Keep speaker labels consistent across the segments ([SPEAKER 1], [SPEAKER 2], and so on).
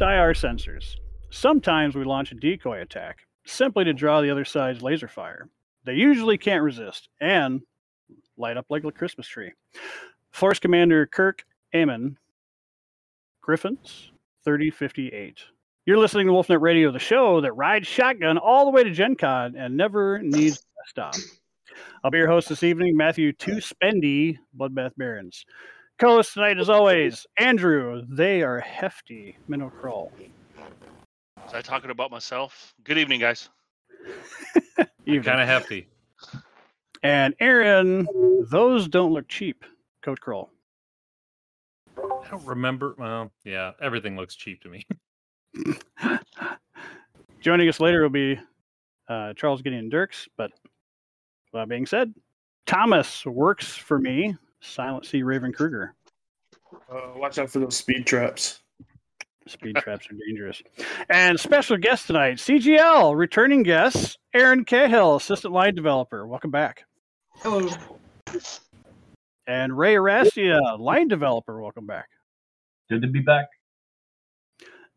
[SPEAKER 1] Enhanced IR sensors. Sometimes we launch a decoy attack simply to draw the other side's laser fire. They usually can't resist and light up like a Christmas tree. Force Commander Kirk Amon, Griffins 3058. You're listening to Wolfnet Radio, the show that rides shotgun all the way to Gen Con and never needs a stop. I'll be your host this evening, Matthew Two Spendy, Bloodbath Barons. Co host tonight, as always, Andrew. They are hefty minnow crawl.
[SPEAKER 2] Was I talking about myself? Good evening, guys.
[SPEAKER 1] Evening.
[SPEAKER 3] Kind of hefty.
[SPEAKER 1] And Aaron, those don't look cheap. Coat crawl.
[SPEAKER 3] I don't remember. Well, yeah, everything looks cheap to me.
[SPEAKER 1] Joining us later will be uh, Charles Gideon Dirks. But that being said, Thomas works for me. Silent Sea Raven Kruger.
[SPEAKER 4] Uh, watch out for those speed traps.
[SPEAKER 1] Speed traps are dangerous. And special guest tonight, CGL, returning guest, Aaron Cahall, assistant line developer. Welcome back.
[SPEAKER 5] Hello.
[SPEAKER 1] And Ray Arrastia, line developer. Welcome back.
[SPEAKER 5] Good to be back.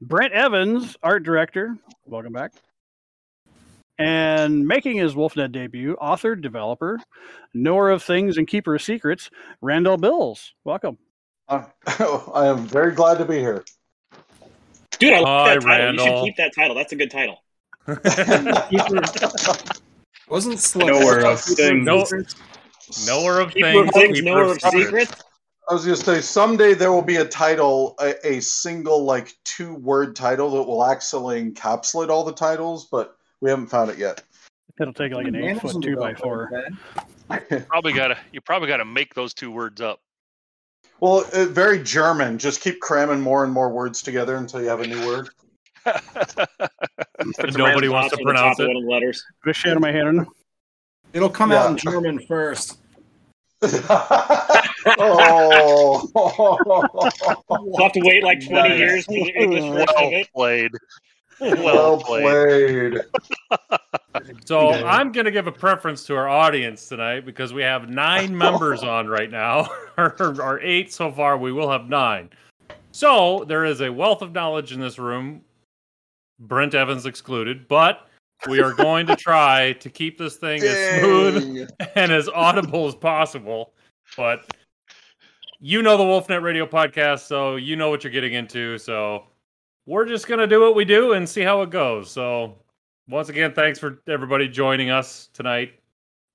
[SPEAKER 1] Brent Evans, art director. Welcome back. And making his WolfNet debut, author, developer, knower of things and keeper of secrets, Randall Bills. Welcome.
[SPEAKER 6] Uh, I am very glad to be here.
[SPEAKER 7] Dude, I like
[SPEAKER 3] Hi,
[SPEAKER 7] that title. You should keep that title. That's a good title.
[SPEAKER 5] Wasn't Slug
[SPEAKER 4] Nowhere of things.
[SPEAKER 3] No- Knower of
[SPEAKER 7] Keeper
[SPEAKER 3] things,
[SPEAKER 7] of things,
[SPEAKER 3] keeper
[SPEAKER 7] knower
[SPEAKER 3] of
[SPEAKER 7] of secrets.
[SPEAKER 6] I was going to say someday there will be a title, a, a single like two word title that will actually encapsulate all the titles, but we haven't found it yet.
[SPEAKER 1] It'll take like an eight foot two by four.
[SPEAKER 2] Probably gotta you probably gotta make those two words up.
[SPEAKER 6] Well, uh, very German. Just keep cramming more and more words together until you have a new word.
[SPEAKER 3] Nobody wants to
[SPEAKER 7] on the top
[SPEAKER 3] pronounce it.
[SPEAKER 7] of letters.
[SPEAKER 1] Put a shade on my head.
[SPEAKER 5] It'll come
[SPEAKER 6] Yeah.
[SPEAKER 5] out in German first.
[SPEAKER 6] oh,
[SPEAKER 7] We'll have to wait like 20
[SPEAKER 6] Nice.
[SPEAKER 7] years for the English version of
[SPEAKER 2] well
[SPEAKER 7] it.
[SPEAKER 2] played.
[SPEAKER 6] Well
[SPEAKER 2] Well played.
[SPEAKER 6] played.
[SPEAKER 3] So I'm going to give a preference to our audience tonight because we have nine members on right now, or, or eight so far. We will have nine. So there is a wealth of knowledge in this room, Brent Evans excluded, but we are going to try to keep this thing as smooth and as audible as possible. But you know the Wolfnet Radio podcast, so you know what you're getting into. So we're just gonna do what we do and see how it goes. So once again, thanks for everybody joining us tonight.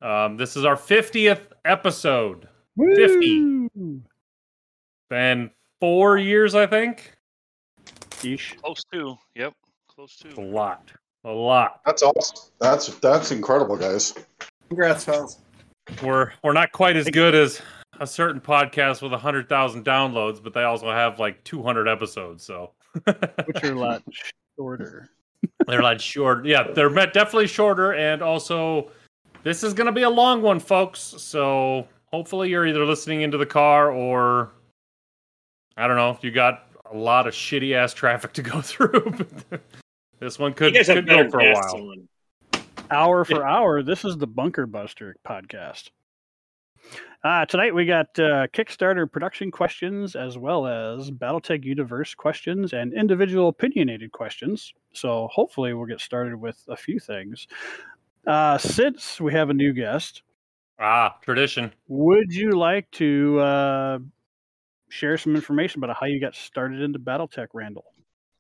[SPEAKER 3] Um, this is our 50th episode. 50.
[SPEAKER 1] Woo!
[SPEAKER 3] Been four years, I think.
[SPEAKER 1] Yeesh.
[SPEAKER 2] Close to. Yep. Close to.
[SPEAKER 3] A lot. A lot.
[SPEAKER 6] That's awesome. That's that's incredible, guys.
[SPEAKER 5] Congrats, fellas.
[SPEAKER 3] We're we're not quite as good as a certain podcast with 100,000 downloads, but they also have like 200 episodes, so
[SPEAKER 1] Which are a lot shorter.
[SPEAKER 3] They're like short. Yeah, they're definitely shorter, and also this is going to be a long one, folks. So hopefully you're either listening into the car or I don't know if you got a lot of shitty ass traffic to go through. but this one could, could go for a while.
[SPEAKER 7] on.
[SPEAKER 1] Hour for hour. This is the Bunker Buster podcast. Uh, tonight we got uh, Kickstarter production questions as well as Battletech Universe questions and individual opinionated questions. So hopefully we'll get started with a few things. Uh, since we have a new guest,
[SPEAKER 3] Ah, tradition.
[SPEAKER 1] would you like to uh, share some information about how you got started into Battletech, Randall?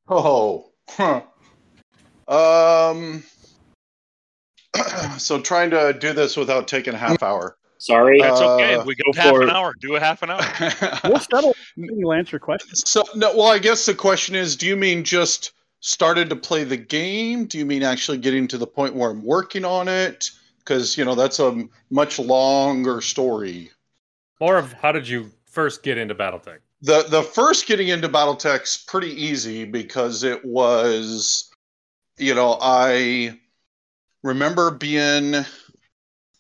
[SPEAKER 6] Oh, huh. Um, so trying to do this without taking a half hour.
[SPEAKER 7] Sorry.
[SPEAKER 2] That's okay.
[SPEAKER 6] Uh,
[SPEAKER 2] we
[SPEAKER 7] go
[SPEAKER 2] go half
[SPEAKER 7] for
[SPEAKER 2] an hour. Do a half an hour.
[SPEAKER 1] We'll settle. You'll answer questions.
[SPEAKER 6] so no, well, I guess the question is, do you mean just started to play the game? Do you mean actually getting to the point where I'm working on it? Because you know that's a much longer story.
[SPEAKER 3] More of how did you first get into BattleTech?
[SPEAKER 6] the the first getting into battletech's pretty easy because it was you know i remember being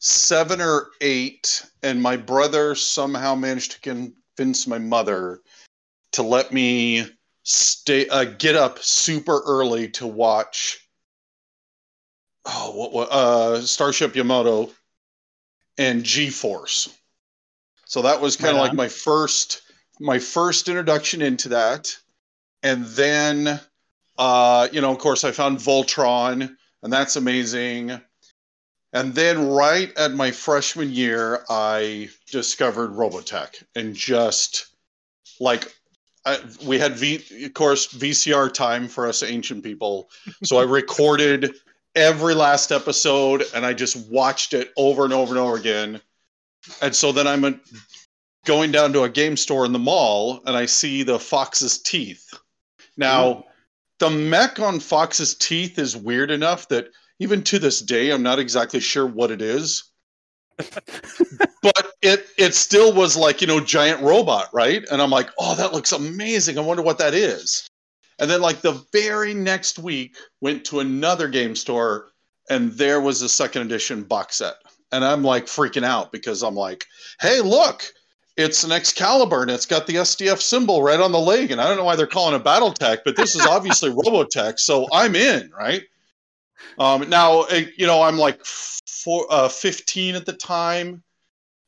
[SPEAKER 6] seven or eight and my brother somehow managed to convince my mother to let me stay uh, get up super early to watch oh what, what uh starship yamato and g-force. So that was kind of
[SPEAKER 1] Right
[SPEAKER 6] like my first my first introduction into that. And then uh, you know, of course, I found Voltron, and that's amazing. And then right at my freshman year, I discovered Robotech and just like I, we had v, of course VCR time for us ancient people. So I recorded every last episode and I just watched it over and over and over again. And so then I'm a, going down to a game store in the mall and I see the Fox's Teeth. Now, the mech on Fox's Teeth is weird enough that even to this day, I'm not exactly sure what it is. but it it still was like you know giant robot, right? And I'm like, oh, that looks amazing. I wonder what that is. And then like the very next week, went to another game store, and there was a second edition box set, and I'm like freaking out because I'm like, hey, look, it's an Excalibur and it's got the SDF symbol right on the leg. And I don't know why they're calling it Battletech, but this is obviously Robotech. So I'm in, right? Um, now, eh, you know, I'm like four, uh, 15 at the time.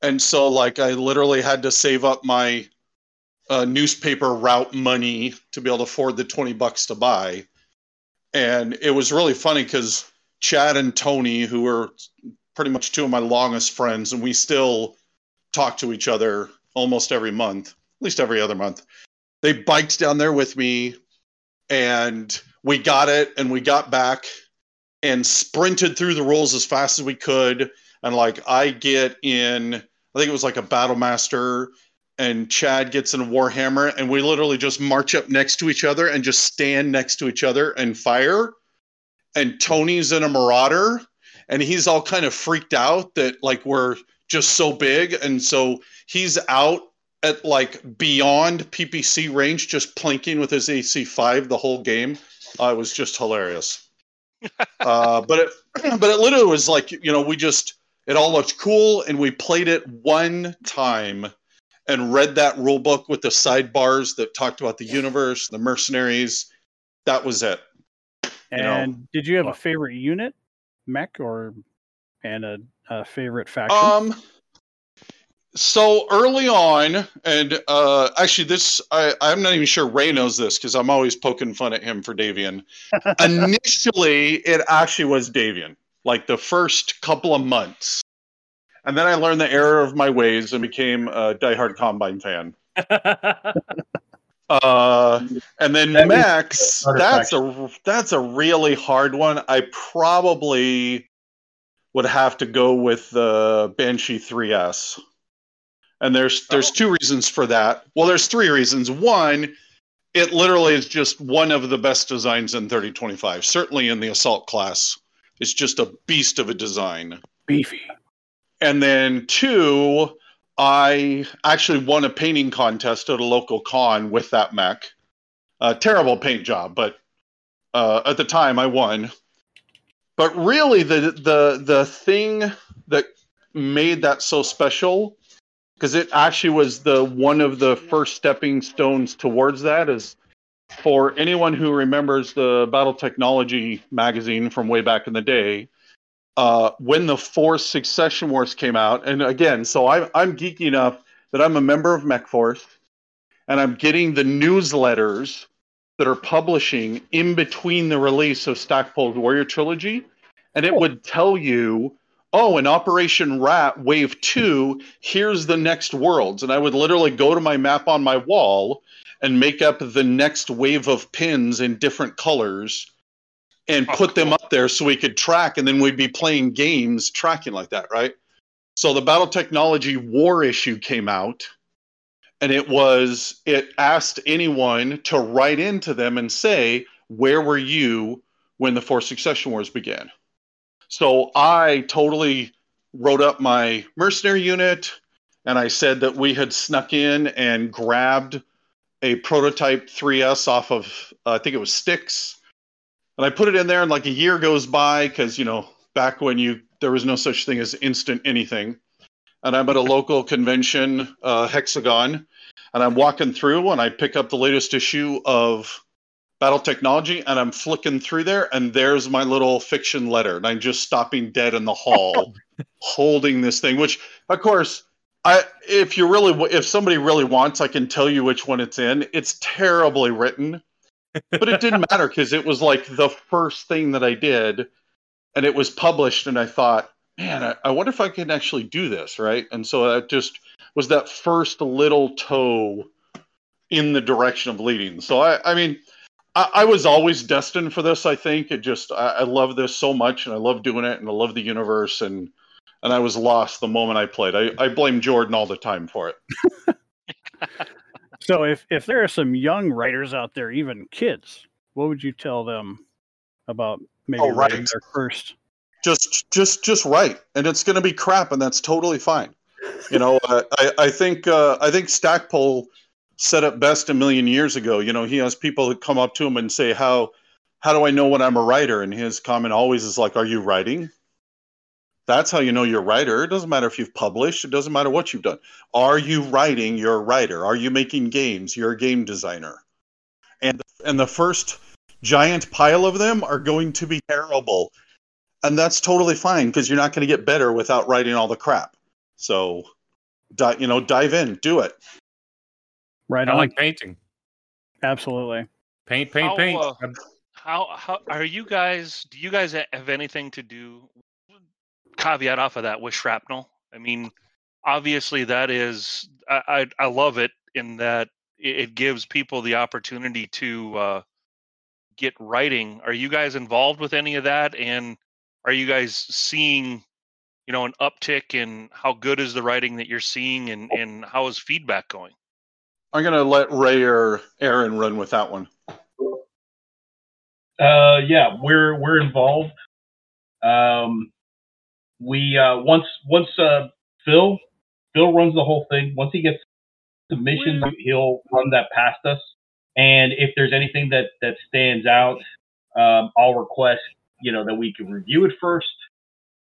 [SPEAKER 6] And so, like, I literally had to save up my uh, newspaper route money to be able to afford the 20 bucks to buy. And it was really funny because Chad and Tony, who were pretty much two of my longest friends, and we still talk to each other almost every month, at least every other month. They biked down there with me and we got it and we got back and sprinted through the rules as fast as we could. And like I get in, I think it was like a battle master and Chad gets in a Warhammer and we literally just march up next to each other and just stand next to each other and fire. And Tony's in a Marauder and he's all kind of freaked out that like we're just so big. And so he's out at like beyond PPC range, just plinking with his AC5 the whole game. Uh, it was just hilarious. Uh, but it, but it literally was like you know we just it all looked cool and we played it one time and read that rule book with the sidebars that talked about the universe, the mercenaries. That was it. You know.
[SPEAKER 1] And did you have a favorite unit, mech, or and a, a favorite faction?
[SPEAKER 6] Um. So early on, and uh, actually, this I, I'm not even sure Ray knows this because I'm always poking fun at him for Davion. Initially, it actually was Davion, like the first couple of months, and then I learned the error of my ways and became a diehard Combine fan. Uh, and then
[SPEAKER 8] That is
[SPEAKER 6] Max, that's a that's a really hard one. I probably would have to go with the Banshee 3S. And there's there's two reasons for that. Well, there's three reasons. One, it literally is just one of the best designs in 3025. Certainly in the assault class, it's just a beast of a design.
[SPEAKER 1] Beefy.
[SPEAKER 6] And then two, I actually won a painting contest at a local con with that mech. A terrible paint job, but uh, at the time I won. But really, the the the thing that made that so special, because it actually was the one of the first stepping stones towards that, is for anyone who remembers the Battle Technology magazine from way back in the day uh, when the Fourth Succession Wars came out, and again, so I'm I'm geeky enough that I'm a member of MechForce, and I'm getting the newsletters that are publishing in between the release of Stackpole's Warrior Trilogy, and it would tell you, oh, in Operation Rat Wave Two, here's the next worlds, and I would literally go to my map on my wall and make up the next wave of pins in different colors and
[SPEAKER 2] Oh,
[SPEAKER 6] put them up there so we could track, and then we'd be playing games tracking like that, right? So the Battle Technology War issue came out, and it was it asked anyone to write into them and say where were you when the Fourth Succession Wars began. So I totally wrote up my mercenary unit, and I said that we had snuck in and grabbed a prototype 3S off of uh, I think it was Sticks and I put it in there, and like a year goes by because you know back when you there was no such thing as instant anything, and I'm at a local convention, uh, Hexagon, and I'm walking through, and I pick up the latest issue of Battle Technology, and I'm flicking through there, and there's my little fiction letter, and I'm just stopping dead in the hall, holding this thing, which of course. I, if you really, if somebody really wants, I can tell you which one it's in. It's terribly written, but it didn't matter because it was like the first thing that I did, and it was published, and I thought, man, I, I wonder if I can actually do this, right? And so that just was that first little toe in the direction of leading. So I, I mean, I, I was always destined for this. I think it just I, I love this so much, and I love doing it, and I love the universe, and and I was lost the moment I played. I, I blame Jordan all the time for it.
[SPEAKER 1] So if if there are some young writers out there, even kids, what would you tell them about maybe
[SPEAKER 6] Oh,
[SPEAKER 1] writing
[SPEAKER 6] right.
[SPEAKER 1] their first?
[SPEAKER 6] just just just write and it's going to be crap and that's totally fine you know i i think uh, i think stackpole said it best a million years ago. You know he has people that come up to him and say how how do i know when i'm a writer? And his comment always is like are you writing? That's how you know you're a writer. It doesn't matter if you've published. It doesn't matter what you've done. Are you writing? You're a writer. Are you making games? You're a game designer. And and the first giant pile of them are going to be terrible. And that's totally fine because you're not going to get better without writing all the crap. So, di- you know, dive in, do it.
[SPEAKER 1] Right
[SPEAKER 3] I
[SPEAKER 1] on.
[SPEAKER 3] like painting.
[SPEAKER 1] Absolutely.
[SPEAKER 3] Paint, paint,
[SPEAKER 2] How,
[SPEAKER 3] paint.
[SPEAKER 2] uh, How how are you guys? Do you guys have anything to do? Caveat off of that with shrapnel. I mean, obviously that is I I, I love it in that it, it gives people the opportunity to uh, get writing. Are you guys involved with any of that? And are you guys seeing, you know, an uptick in how good is the writing that you're seeing, and and how is feedback going?
[SPEAKER 6] I'm going to let Ray or Aaron run with that one.
[SPEAKER 8] Uh, yeah, we're we're involved. Um, we uh, once once uh, Phil Phil runs the whole thing. Once he gets submissions, he'll run that past us. And if there's anything that that stands out, um, I'll request you know that we can review it first.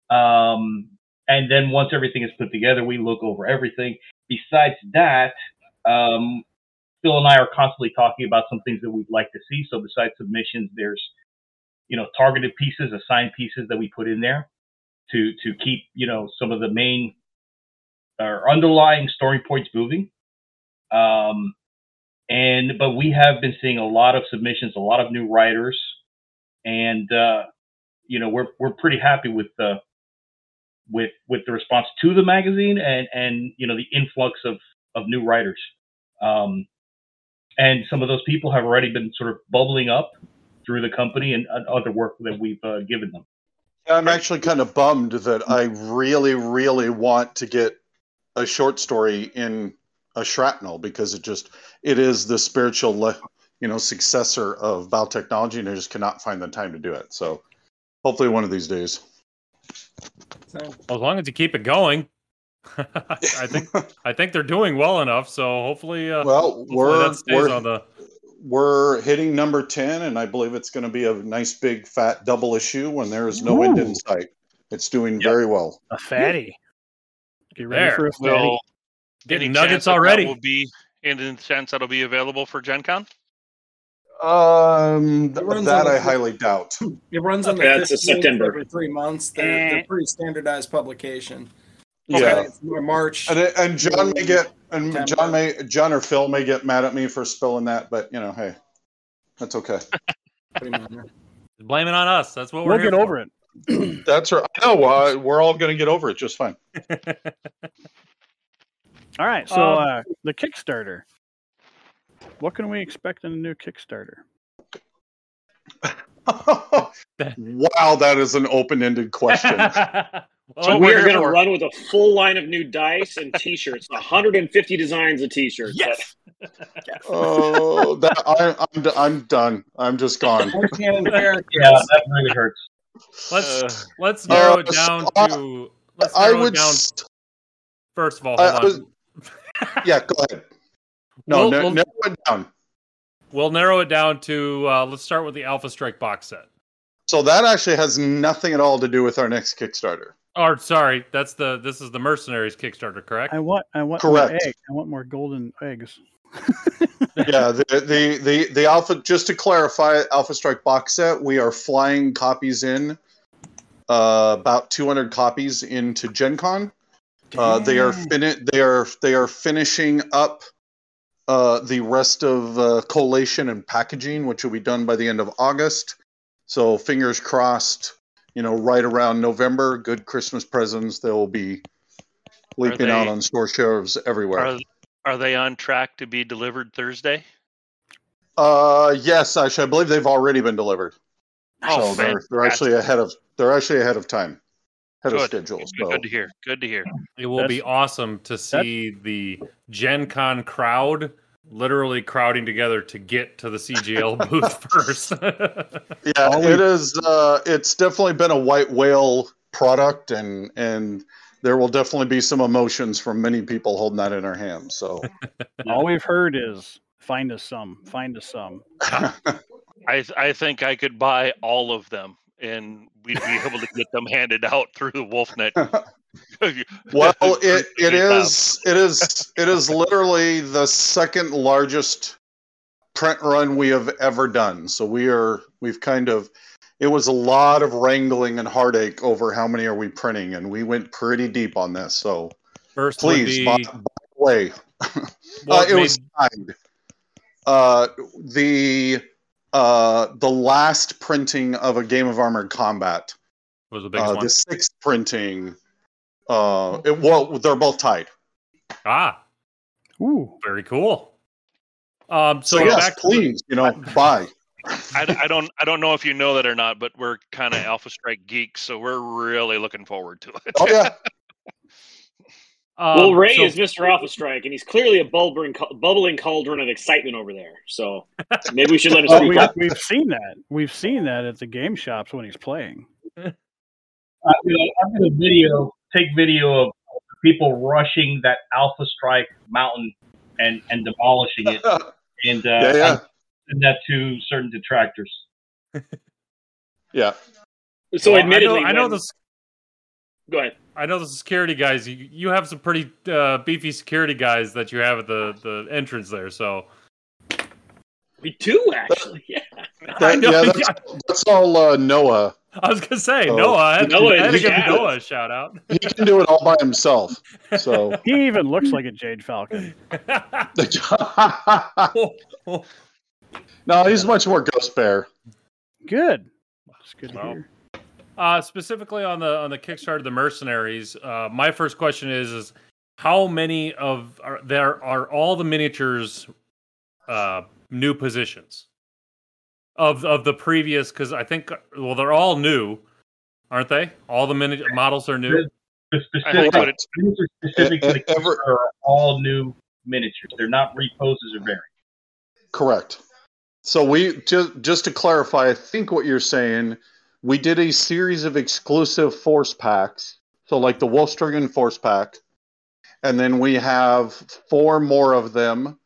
[SPEAKER 8] Um, and then once everything is put together, we look over everything. Besides that, um, Phil and I are constantly talking about some things that we'd like to see. So besides submissions, there's you know targeted pieces, assigned pieces that we put in there to to keep you know some of the main or underlying story points moving. Um, and but we have been seeing a lot of submissions, a lot of new writers, and uh, you know we're we're pretty happy with the with with the response to the magazine and and you know the influx of of new writers. Um, and some of those people have already been sort of bubbling up through the company and uh, other work that we've uh, given them.
[SPEAKER 6] I'm actually kind of bummed that I really, really want to get a short story in a shrapnel because it just it is the spiritual, you know, successor of Battle Technology, and I just cannot find the time to do it. So, hopefully, one of these days.
[SPEAKER 5] So,
[SPEAKER 3] As long as you keep it going. I think I think they're doing well enough. So hopefully, uh,
[SPEAKER 6] well,
[SPEAKER 3] hopefully
[SPEAKER 6] we're
[SPEAKER 3] that stays
[SPEAKER 6] we're
[SPEAKER 3] on the.
[SPEAKER 6] we're hitting number 10 and i believe it's going to be a nice big fat double issue when there is no end in sight it's doing
[SPEAKER 3] Yep.
[SPEAKER 6] very well
[SPEAKER 1] A fatty. Get ready
[SPEAKER 3] There.
[SPEAKER 1] for a fatty.
[SPEAKER 2] Will
[SPEAKER 3] Getting nuggets
[SPEAKER 2] chance that that
[SPEAKER 3] already.
[SPEAKER 2] will be in the sense that'll be available for Gen Con?
[SPEAKER 6] um th- that
[SPEAKER 5] on
[SPEAKER 6] i
[SPEAKER 5] the-
[SPEAKER 6] highly doubt
[SPEAKER 5] it runs on the
[SPEAKER 7] That's a
[SPEAKER 5] 15th
[SPEAKER 7] September.
[SPEAKER 5] every three months. They're, they're pretty standardized publication.
[SPEAKER 6] Yeah
[SPEAKER 5] It's March.
[SPEAKER 6] and, it- and john may get and
[SPEAKER 5] September.
[SPEAKER 6] john may john or phil may get mad at me for spilling that but you know hey that's okay
[SPEAKER 5] pretty.
[SPEAKER 3] Blame it on us. That's what we're
[SPEAKER 1] We'll
[SPEAKER 3] here
[SPEAKER 1] get
[SPEAKER 3] for.
[SPEAKER 1] over it.
[SPEAKER 6] that's right no uh, we're all going to get over it just fine
[SPEAKER 1] All right. So
[SPEAKER 3] Um,
[SPEAKER 1] uh, the Kickstarter. What can we expect in a new Kickstarter?
[SPEAKER 6] wow that is an open-ended question
[SPEAKER 3] Well,
[SPEAKER 2] So
[SPEAKER 7] we
[SPEAKER 2] we're
[SPEAKER 7] going to run with a full line of new dice and T-shirts. 150 designs of T-shirts.
[SPEAKER 1] Yes.
[SPEAKER 6] oh that I, I'm, d- I'm done i'm just gone
[SPEAKER 8] Yeah, that really hurts.
[SPEAKER 3] let's
[SPEAKER 2] Uh,
[SPEAKER 3] let's narrow
[SPEAKER 6] uh,
[SPEAKER 3] it down
[SPEAKER 6] uh,
[SPEAKER 3] to. Let's
[SPEAKER 6] i
[SPEAKER 3] narrow it
[SPEAKER 6] would
[SPEAKER 3] down.
[SPEAKER 6] st-
[SPEAKER 3] First of all,
[SPEAKER 6] I-
[SPEAKER 3] hold
[SPEAKER 6] I
[SPEAKER 3] on.
[SPEAKER 6] was- yeah go ahead no
[SPEAKER 3] We'll-
[SPEAKER 6] no
[SPEAKER 3] we'll-
[SPEAKER 6] narrow it down
[SPEAKER 3] We'll narrow it down to. Uh, let's start with the Alpha Strike box set.
[SPEAKER 6] So that actually has nothing at all to do with our next Kickstarter.
[SPEAKER 3] Or sorry, that's the. This is the Mercenaries Kickstarter, correct?
[SPEAKER 1] I want. I want more
[SPEAKER 6] Correct.
[SPEAKER 1] I want more golden eggs.
[SPEAKER 6] yeah, the, the the the Alpha. Just to clarify, Alpha Strike box set. We are flying copies in, uh, about 200 copies into Gen Con. Uh, they are
[SPEAKER 1] Damn.
[SPEAKER 6] fini- They are they are finishing up uh, the rest of uh, collation and packaging, which will be done by the end of August. So fingers crossed, you know, right around November, good Christmas presents. They will be leaping out on store shelves everywhere.
[SPEAKER 2] Are, are they on track to be delivered Thursday?
[SPEAKER 6] Uh, yes, actually, I believe they've already been delivered.
[SPEAKER 2] Oh,
[SPEAKER 6] so they're, they're actually ahead of they're actually ahead of time, ahead of schedule.
[SPEAKER 2] Good,
[SPEAKER 6] So
[SPEAKER 2] good to hear. Good to hear.
[SPEAKER 3] It will be awesome to see the Gen Con crowd literally crowding together to get to the CGL booth first.
[SPEAKER 6] yeah, it is. Uh, it's definitely been a white whale product, and and there will definitely be some emotions from many people holding that in their hands. So
[SPEAKER 1] All we've heard is find us some, find us some.
[SPEAKER 2] I I think I could buy all of them, and we'd be able to get them handed out through the Wolfnet.
[SPEAKER 6] well, it, it is it is it is literally the second largest print run we have ever done. So we are we've kind of it was a lot of wrangling and heartache over how many are we printing, and we went pretty deep on this. So
[SPEAKER 3] First
[SPEAKER 6] please
[SPEAKER 3] be-
[SPEAKER 6] buy, buy away.
[SPEAKER 3] What
[SPEAKER 6] uh, it was
[SPEAKER 3] made-
[SPEAKER 6] Uh, the uh, the last printing of a game of Armored Combat
[SPEAKER 3] was the biggest
[SPEAKER 6] uh,
[SPEAKER 3] one.
[SPEAKER 6] the sixth printing. Uh, it, well, they're both tied.
[SPEAKER 3] Ah,
[SPEAKER 1] Ooh,
[SPEAKER 3] very cool. Um, so,
[SPEAKER 6] So, yes,
[SPEAKER 3] back to the-
[SPEAKER 6] please, you know, buy.
[SPEAKER 2] I don't I don't know if you know that or not, but we're kind of Alpha Strike geeks, so we're really looking forward to it.
[SPEAKER 6] Oh yeah,
[SPEAKER 3] um,
[SPEAKER 7] well, Ray
[SPEAKER 3] so-
[SPEAKER 7] is Mr. Alpha Strike, and he's clearly a bubbling, bubbling cauldron of excitement over there. So maybe we should let him.
[SPEAKER 1] Well,
[SPEAKER 7] speak
[SPEAKER 1] we,
[SPEAKER 7] up.
[SPEAKER 1] we've seen that. We've seen that at the game shops when he's playing.
[SPEAKER 8] I'm gonna, video take video of people rushing that Alpha Strike mountain and and demolishing it, and uh,
[SPEAKER 6] yeah, yeah,
[SPEAKER 8] send that to certain detractors.
[SPEAKER 6] yeah.
[SPEAKER 7] So
[SPEAKER 3] Well,
[SPEAKER 7] admittedly,
[SPEAKER 3] I know, I know
[SPEAKER 7] when-
[SPEAKER 3] the
[SPEAKER 7] Go ahead.
[SPEAKER 3] I know the security guys. You, you have some pretty uh, beefy security guys that you have at the, the entrance there. So
[SPEAKER 7] We do actually. Yeah.
[SPEAKER 3] I
[SPEAKER 6] That-
[SPEAKER 3] know,
[SPEAKER 6] yeah, that's, that's all uh, Noah.
[SPEAKER 3] I was gonna say
[SPEAKER 6] Oh.
[SPEAKER 3] Noah. I had,
[SPEAKER 7] Noah
[SPEAKER 3] I had to give
[SPEAKER 7] jazz.
[SPEAKER 3] Noah a shout out.
[SPEAKER 6] He can do it all by himself. So
[SPEAKER 1] He even looks like a Jade Falcon.
[SPEAKER 6] no, he's much more Ghost Bear.
[SPEAKER 1] Good. That's good to
[SPEAKER 3] Well,
[SPEAKER 1] hear.
[SPEAKER 3] Uh, specifically on the on the Kickstarter, of the mercenaries. Uh, my first question is: is how many of are there are all the miniatures uh, new positions of of the previous? Because I think well, they're all new, aren't they? All the mini models are new.
[SPEAKER 8] The
[SPEAKER 2] I think
[SPEAKER 8] specific,
[SPEAKER 2] what it,
[SPEAKER 8] miniatures specific to the
[SPEAKER 6] ever-
[SPEAKER 8] are all new miniatures. They're not reposes or variants.
[SPEAKER 6] Correct. So we just just to clarify, I think what you're saying, we did a series of exclusive force packs. So like the Wolf's Dragoons force pack, and then we have four more of them.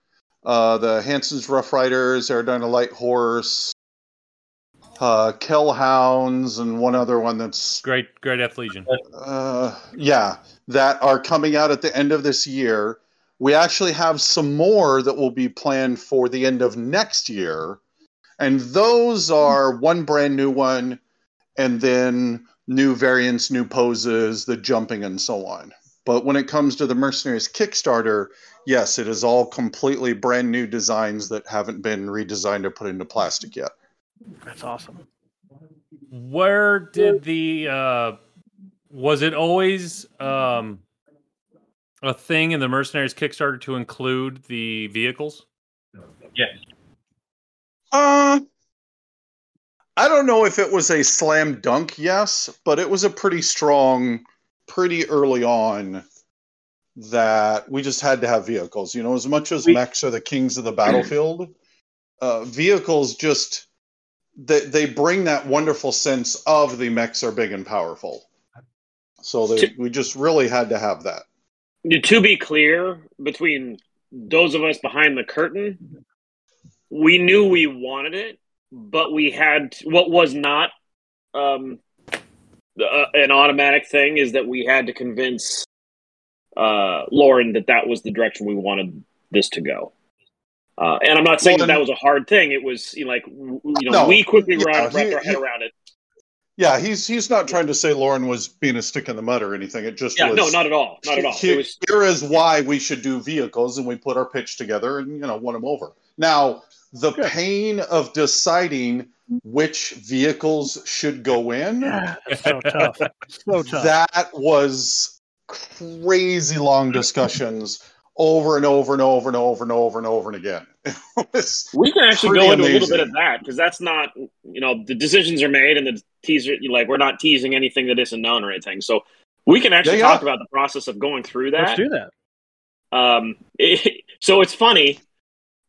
[SPEAKER 6] Uh, the Hanson's Rough Riders, Eridani Light Horse, uh, Kell Hounds, and one other one that's
[SPEAKER 3] Great, great Athlegion.
[SPEAKER 6] uh, yeah, that are coming out at the end of this year. We actually have some more that will be planned for the end of next year. And those are one brand new one, and then new variants, new poses, the jumping, and so on. But when it comes to the Mercenaries Kickstarter, yes, it is all completely brand new designs that haven't been redesigned or put into plastic yet.
[SPEAKER 1] That's awesome.
[SPEAKER 3] Where did the uh, was it always um, a thing in the mercenaries Kickstarter to include the vehicles?
[SPEAKER 8] Yes.
[SPEAKER 6] Uh, I don't know if it was a slam dunk, yes, but it was a pretty strong, pretty early on that we just had to have vehicles. You know, as much as
[SPEAKER 8] We-
[SPEAKER 6] mechs are the kings of the battlefield, uh, vehicles just they they bring that wonderful sense of the mechs are big and powerful. So they, we just really had to have that.
[SPEAKER 7] To be clear, between those of us behind the curtain, we knew we wanted it, but we had what was not um, uh, an automatic thing is that we had to convince uh, Loren that that was the direction we wanted this to go. Uh, and I'm not saying
[SPEAKER 6] Well,
[SPEAKER 7] that that was a hard thing. It was you know, like you know
[SPEAKER 6] No,
[SPEAKER 7] we quickly
[SPEAKER 6] yeah,
[SPEAKER 7] wrapped, wrapped
[SPEAKER 6] he-
[SPEAKER 7] our head
[SPEAKER 6] he-
[SPEAKER 7] around it.
[SPEAKER 6] Yeah, he's he's not trying to say Loren was being a stick in the mud or anything. It just
[SPEAKER 7] Yeah,
[SPEAKER 6] was
[SPEAKER 7] no, not at all, not at all.
[SPEAKER 6] Here,
[SPEAKER 7] It was
[SPEAKER 6] here is why we should do vehicles, and we put our pitch together and you know won them over. Now the
[SPEAKER 1] Good.
[SPEAKER 6] pain of deciding which vehicles should go in
[SPEAKER 1] It's so tough. So tough.
[SPEAKER 6] that was crazy long discussions over and over and over and over and over and over and again.
[SPEAKER 7] We can actually go into a little bit of that because that's not, you know, the decisions are made and the teaser, like we're not teasing anything that isn't known or anything. So we can actually
[SPEAKER 6] Yeah, yeah.
[SPEAKER 7] talk about the process of going through that.
[SPEAKER 1] Let's do that.
[SPEAKER 7] Um, so it's funny.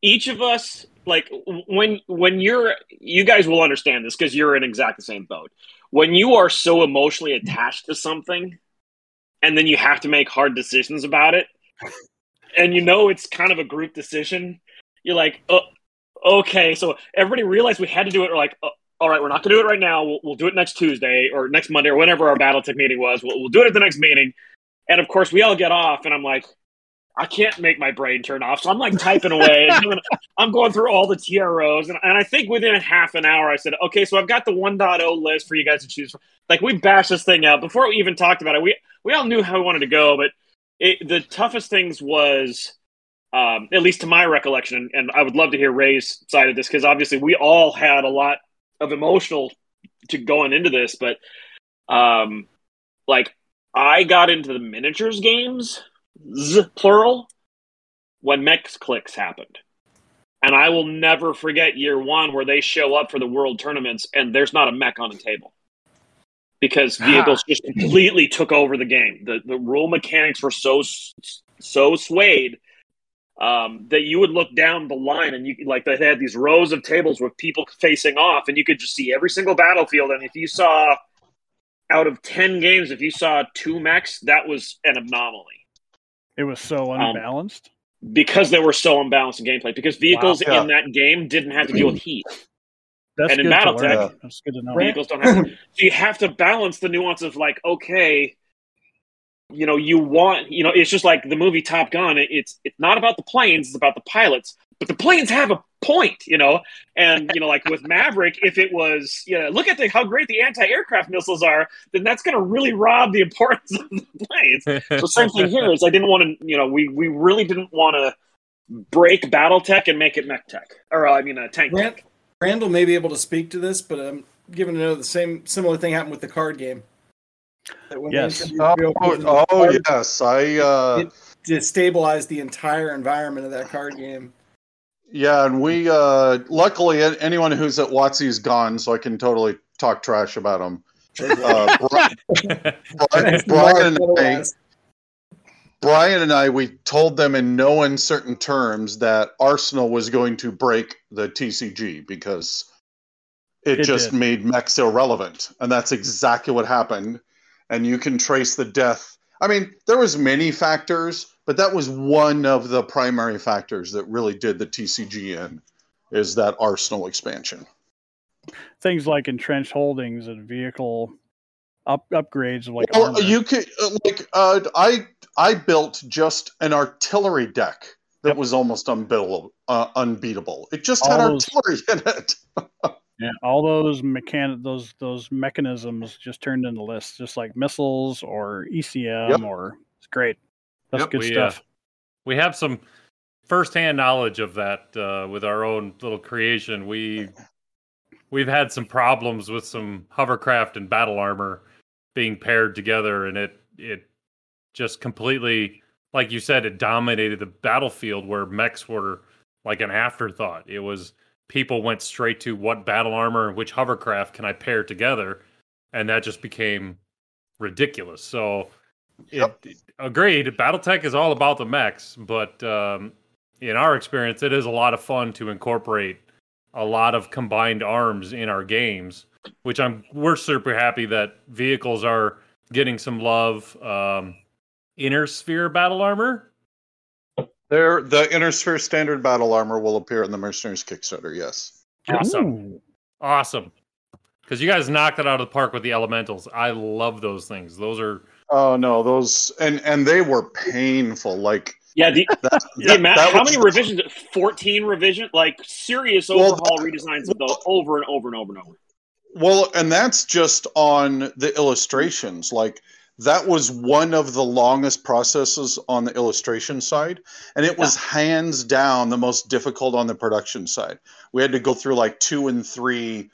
[SPEAKER 7] Each of us, like when when you're, you guys will understand this because you're in exact the same boat. When you are so emotionally attached to something, and then you have to make hard decisions about it, and you know it's kind of a group decision, you're like, oh, okay. So everybody realized we had to do it. We're like, oh, all right, we're not going to do it right now. We'll, we'll do it next Tuesday or next Monday or whenever our BattleTech meeting was. We'll, we'll do it at the next meeting. And of course, we all get off, and I'm like, I can't make my brain turn off. So I'm like typing away. doing- I'm going through all the TROs. And, and I think within a half an hour, I said, okay, so I've got the 1.0 list for you guys to choose from. Like, we bashed this thing out. Before we even talked about it, we, we all knew how we wanted to go. But it, the toughest things was, um, at least to my recollection, and, I would love to hear Ray's side of this because obviously we all had a lot of emotional to going into this. But, um, like, I got into the miniatures games z plural when Mex Clicks happened. And I will never forget year one where they show up for the world tournaments and there's not a mech on the table. Because vehicles just completely took over the game. The the rule mechanics were so so swayed um, that you would look down the line and you like they had these rows of tables with people facing off, and you could just see every single battlefield. And if you saw out of ten games, if you saw two mechs, that was an anomaly
[SPEAKER 1] It was so
[SPEAKER 7] Um,
[SPEAKER 1] unbalanced.
[SPEAKER 7] because they were so unbalanced in gameplay. Because vehicles
[SPEAKER 6] Wow.
[SPEAKER 7] in that game didn't have to deal with heat.
[SPEAKER 1] That's
[SPEAKER 7] and in
[SPEAKER 1] good to
[SPEAKER 7] BattleTech-
[SPEAKER 1] learn. That's good to know.
[SPEAKER 7] Vehicles don't have. So you have to balance the nuance of like, okay, you know, you want, you know, it's just like the movie Top Gun. It's it's not about the planes; it's about the pilots. But the planes have a point, you know. And you know, like with Maverick, if it was, you know, look at the, how great the anti-aircraft missiles are, then that's going to really rob the importance of the planes. So same thing here is I didn't want to, you know, we we really didn't want to break BattleTech and make it mech tech, or uh, I mean, uh, tank
[SPEAKER 5] Grant,
[SPEAKER 7] tech.
[SPEAKER 5] Randall may be able to speak to this, but I'm given to know the same similar thing happened with the card game. That when they
[SPEAKER 1] Yes.
[SPEAKER 6] Oh,
[SPEAKER 5] vehicles in the
[SPEAKER 6] oh,
[SPEAKER 5] card,
[SPEAKER 6] yes, I uh,
[SPEAKER 5] destabilized the entire environment of that card game.
[SPEAKER 6] yeah, and we uh, luckily anyone who's at Watsy's gone, so I can totally talk trash about him. Uh, Bri- Bri- Brian and I,
[SPEAKER 5] Otherwise,
[SPEAKER 6] Brian and I, we told them in no uncertain terms that Arsenal was going to break the TCG because it,
[SPEAKER 1] It
[SPEAKER 6] just
[SPEAKER 1] did.
[SPEAKER 6] made mechs irrelevant, and that's exactly what happened. And you can trace the death. I mean, there was many factors, but that was one of the primary factors that really did the TCG in, is that Arsenal expansion.
[SPEAKER 1] Things like entrenched holdings and vehicle up upgrades like
[SPEAKER 6] Well, you could uh, like uh, I I built just an artillery deck that
[SPEAKER 1] Yep.
[SPEAKER 6] was almost unbeatable. Uh, unbeatable. It just had
[SPEAKER 1] those-
[SPEAKER 6] artillery in it.
[SPEAKER 1] Yeah, all those mechan those those mechanisms just turned into lists, just like missiles or ECM
[SPEAKER 6] Yep.
[SPEAKER 1] or it's great. That's
[SPEAKER 6] Yep,
[SPEAKER 1] good
[SPEAKER 3] we, uh,
[SPEAKER 1] stuff.
[SPEAKER 3] we have some firsthand knowledge of that uh, with our own little creation. We we've had some problems with some hovercraft and battle armor being paired together, and it it just completely, like you said, it dominated the battlefield where mechs were like an afterthought. It was people went straight to what battle armor and which hovercraft can I pair together, and that just became ridiculous. So.
[SPEAKER 6] Yep.
[SPEAKER 3] It, agreed. BattleTech is all about the mechs, but um, in our experience, it is a lot of fun to incorporate a lot of combined arms in our games. Which I'm we're super happy that vehicles are getting some love. Um, Inner Sphere battle armor.
[SPEAKER 6] There, the Inner Sphere standard battle armor will appear in the Mercenaries Kickstarter. Yes.
[SPEAKER 3] Awesome,
[SPEAKER 1] Ooh.
[SPEAKER 3] awesome. Because you guys knocked it out of the park with the elementals. I love those things. Those are
[SPEAKER 6] Oh no, those and and they were painful. Like
[SPEAKER 7] Yeah, the,
[SPEAKER 6] that.
[SPEAKER 7] the
[SPEAKER 6] that-
[SPEAKER 7] amount,
[SPEAKER 6] that
[SPEAKER 7] how
[SPEAKER 6] was-
[SPEAKER 7] many revisions? Fourteen revision, like serious
[SPEAKER 6] Well,
[SPEAKER 7] overhaul redesigns of those over and over and over and over.
[SPEAKER 6] Well, and that's just on the illustrations. Like that was one of the longest processes on the illustration side, and it was hands down the most difficult on the production side. We had to go through like two and three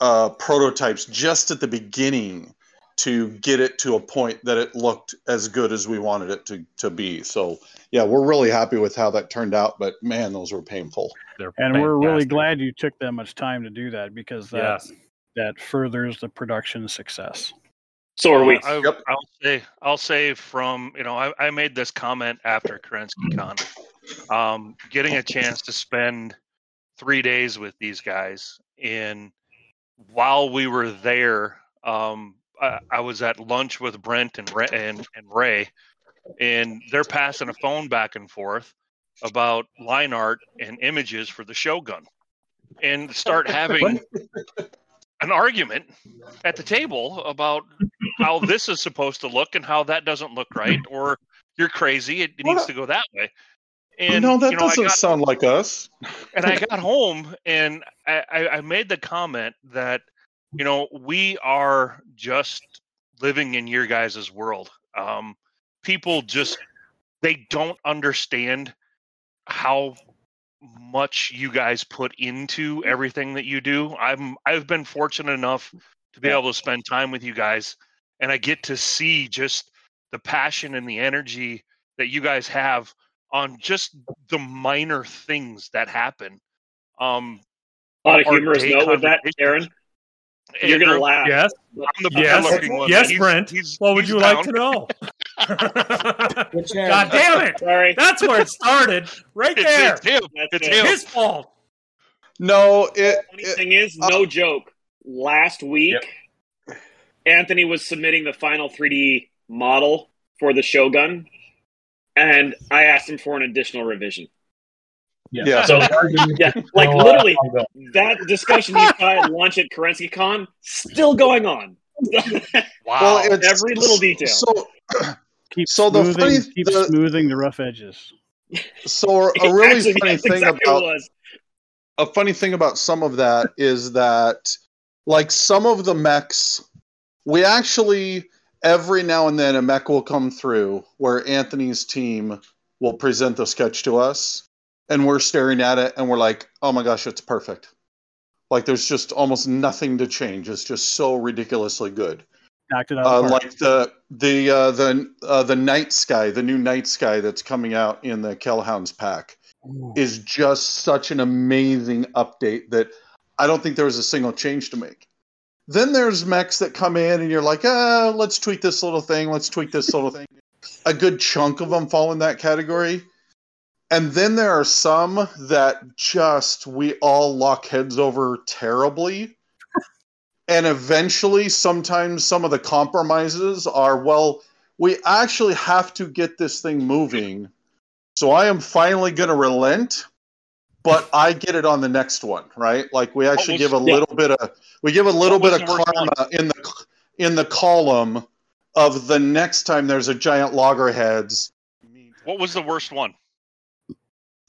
[SPEAKER 6] uh, prototypes just at the beginning to get it to a point that it looked as good as we wanted it to, to be. So yeah, we're really happy with how that turned out, but man, those were painful.
[SPEAKER 3] They're
[SPEAKER 1] And we're really glad you took that much time to do that because that
[SPEAKER 3] Yes.
[SPEAKER 1] that furthers the production success.
[SPEAKER 7] So are we.
[SPEAKER 2] I,
[SPEAKER 6] Yep.
[SPEAKER 2] I'll say I'll say from you know I, I made this comment after Kerensky Con, um, getting a chance to spend three days with these guys, and while we were there, um, I, I was at lunch with Brent and Ray, and, and Ray, and they're passing a phone back and forth about line art and images for the Shogun, and start having an argument at the table about how this is supposed to look and how that doesn't look right, or you're crazy. It, it needs to go that way. And
[SPEAKER 6] no, that
[SPEAKER 2] you know,
[SPEAKER 6] doesn't
[SPEAKER 2] got-
[SPEAKER 6] sound like us.
[SPEAKER 2] and I got home and I, I, I made the comment that you know we are just living in your guys' world. Um, people just they don't understand how much you guys put into everything that you do. I'm I've been fortunate enough to be able to spend time with you guys and I get to see just the passion and the energy that you guys have on just the minor things that happen. Um,
[SPEAKER 7] A lot of
[SPEAKER 2] Our
[SPEAKER 7] humorous
[SPEAKER 2] day
[SPEAKER 7] note with that. Aaron. You're gonna laugh.
[SPEAKER 3] Yes.
[SPEAKER 2] I'm the
[SPEAKER 3] Yes. Yes,
[SPEAKER 2] but he's-
[SPEAKER 3] Brent.
[SPEAKER 2] he's-
[SPEAKER 3] What would
[SPEAKER 2] he's
[SPEAKER 3] you like to know?
[SPEAKER 5] Which Aaron?
[SPEAKER 3] God damn it!
[SPEAKER 7] Sorry.
[SPEAKER 3] That's where it started, right
[SPEAKER 2] It's,
[SPEAKER 3] there.
[SPEAKER 2] it's him.
[SPEAKER 7] That's
[SPEAKER 2] It's
[SPEAKER 7] it.
[SPEAKER 2] him.
[SPEAKER 3] His fault.
[SPEAKER 6] No, it,
[SPEAKER 7] Funny
[SPEAKER 6] it
[SPEAKER 7] thing is, no joke. Last week, Anthony was submitting the final 3D model for the Shogun, and I asked him for an additional revision.
[SPEAKER 6] yeah.
[SPEAKER 7] So, yeah, like
[SPEAKER 8] Oh, uh,
[SPEAKER 7] literally, that discussion you saw at lunch at Kerensky Con still going on.
[SPEAKER 2] Wow.
[SPEAKER 6] Well,
[SPEAKER 7] Every little detail.
[SPEAKER 6] So,
[SPEAKER 1] Keep
[SPEAKER 6] So the
[SPEAKER 1] smoothing,
[SPEAKER 6] funny-
[SPEAKER 1] keep
[SPEAKER 6] the-
[SPEAKER 1] smoothing the rough edges.
[SPEAKER 6] so a really
[SPEAKER 7] Actually,
[SPEAKER 6] funny thing
[SPEAKER 7] exactly
[SPEAKER 6] about
[SPEAKER 7] what it was.
[SPEAKER 6] a funny thing about some of that is that like some of the mechs we actually every now and then a mech will come through where anthony's team will present the sketch to us and we're staring at it and we're like oh my gosh it's perfect like there's just almost nothing to change it's just so ridiculously good
[SPEAKER 1] Knocked it out.
[SPEAKER 6] uh,
[SPEAKER 1] the
[SPEAKER 6] like the the uh, the uh, the night sky the new night sky that's coming out in the Kell Hounds pack is just such an amazing update that I don't think there was a single change to make. Then there's mechs that come in and you're like, ah, let's tweak this little thing, let's tweak this little thing. A good chunk of them fall in that category. And then there are some that just we all lock heads over terribly. And eventually, sometimes some of the compromises are, well, we actually have to get this thing moving. So I am finally going to relent, but I get it on the next one, right? Like we actually
[SPEAKER 2] was-
[SPEAKER 6] give a
[SPEAKER 7] yeah.
[SPEAKER 6] little bit of we give a little bit of
[SPEAKER 2] the worst
[SPEAKER 6] karma in the in the column of the next time there's a giant loggerheads.
[SPEAKER 2] What was the worst one?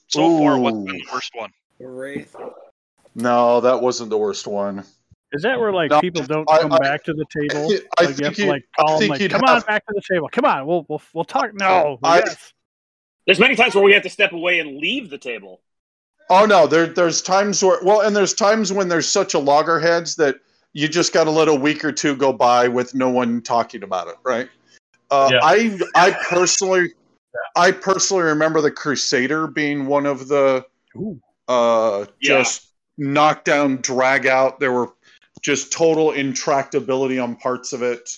[SPEAKER 2] So far, what's been the worst one?
[SPEAKER 5] Wraith.
[SPEAKER 6] No, that wasn't the worst one.
[SPEAKER 1] Is that where like
[SPEAKER 6] No,
[SPEAKER 1] people don't
[SPEAKER 6] I-
[SPEAKER 1] come
[SPEAKER 6] I-
[SPEAKER 1] back to the table?
[SPEAKER 6] I
[SPEAKER 1] like,
[SPEAKER 6] think you-
[SPEAKER 1] like
[SPEAKER 6] I
[SPEAKER 1] call them like,
[SPEAKER 6] you'd
[SPEAKER 1] come on back to the table. Come on, we'll we'll we'll talk. No,
[SPEAKER 6] I-
[SPEAKER 1] yes.
[SPEAKER 7] There's many times where we have to step away and leave the table.
[SPEAKER 6] Oh no, there there's times where well, and there's times when there's such a loggerheads that you just got to let a week or two go by with no one talking about it, right? Uh,
[SPEAKER 8] Yeah.
[SPEAKER 6] I I personally I personally remember the Crusader being one of the
[SPEAKER 1] Ooh.
[SPEAKER 6] uh,
[SPEAKER 7] Yeah.
[SPEAKER 6] just knockdown, drag out. There were just total intractability on parts of it.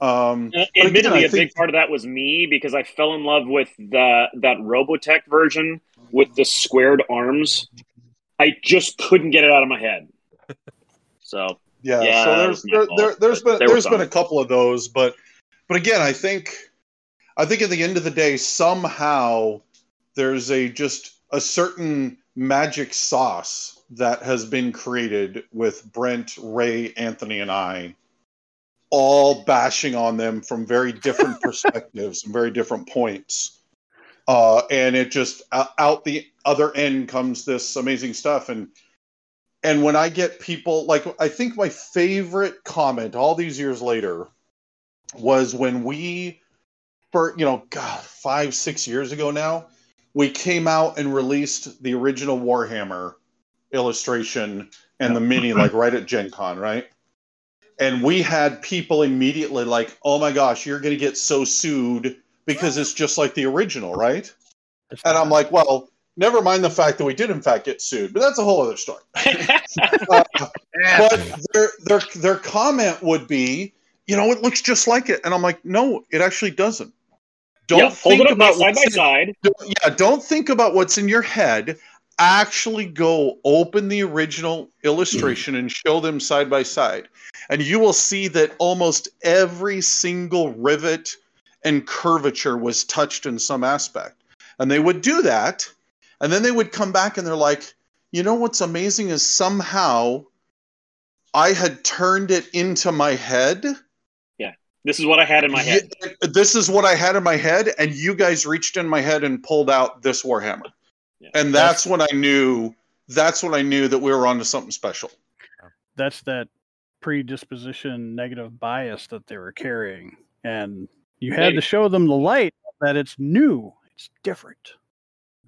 [SPEAKER 6] Um,
[SPEAKER 7] Uh,
[SPEAKER 6] again,
[SPEAKER 7] Admittedly,
[SPEAKER 6] I
[SPEAKER 7] a
[SPEAKER 6] think-
[SPEAKER 7] big part of that was me because I fell in love with the that Robotech version with the squared arms. I just couldn't get it out of my head. So
[SPEAKER 6] Yeah,
[SPEAKER 7] Yeah,
[SPEAKER 6] so there's
[SPEAKER 7] was
[SPEAKER 6] there,
[SPEAKER 7] fault,
[SPEAKER 6] there, there's
[SPEAKER 7] but
[SPEAKER 6] been
[SPEAKER 7] they were
[SPEAKER 6] there's been a couple of those, but but again, I think I think at the end of the day, somehow there's a just a certain magic sauce that has been created with Brent, Ray, Anthony, and I, all bashing on them from very different perspectives and very different points. Uh, and it just out, out the other end comes this amazing stuff and and when I get people like I think my favorite comment all these years later was when we for you know god 5 6 years ago now we came out and released the original Warhammer illustration and the mini like right at Gen Con, right? And we had people immediately like, "Oh my gosh, you're going to get so sued because it's just like the original, right?" And I'm like, "Well, never mind the fact that we did in fact get sued, but that's a whole other story." Uh, but their their their comment would be, you know, it looks just like it, and I'm like, no, it actually doesn't. Don't
[SPEAKER 7] yeah, hold
[SPEAKER 6] think
[SPEAKER 7] it up
[SPEAKER 6] about
[SPEAKER 7] side by side.
[SPEAKER 6] don't- yeah, don't think about what's in your head. Actually, go open the original illustration and show them side by side, and you will see that almost every single rivet and curvature was touched in some aspect. And they would do that, and then they would come back and they're like, you know what's amazing is somehow I had turned it into my head. Yeah.
[SPEAKER 7] This is what I had in my head.
[SPEAKER 6] This is what I had in my head, and you guys reached in my head and pulled out this Warhammer.
[SPEAKER 7] Yeah.
[SPEAKER 6] And that's when I knew that's when I knew that we were onto something special.
[SPEAKER 1] that's that predisposition negative bias that they were carrying and you had to show them the light that it's new it's different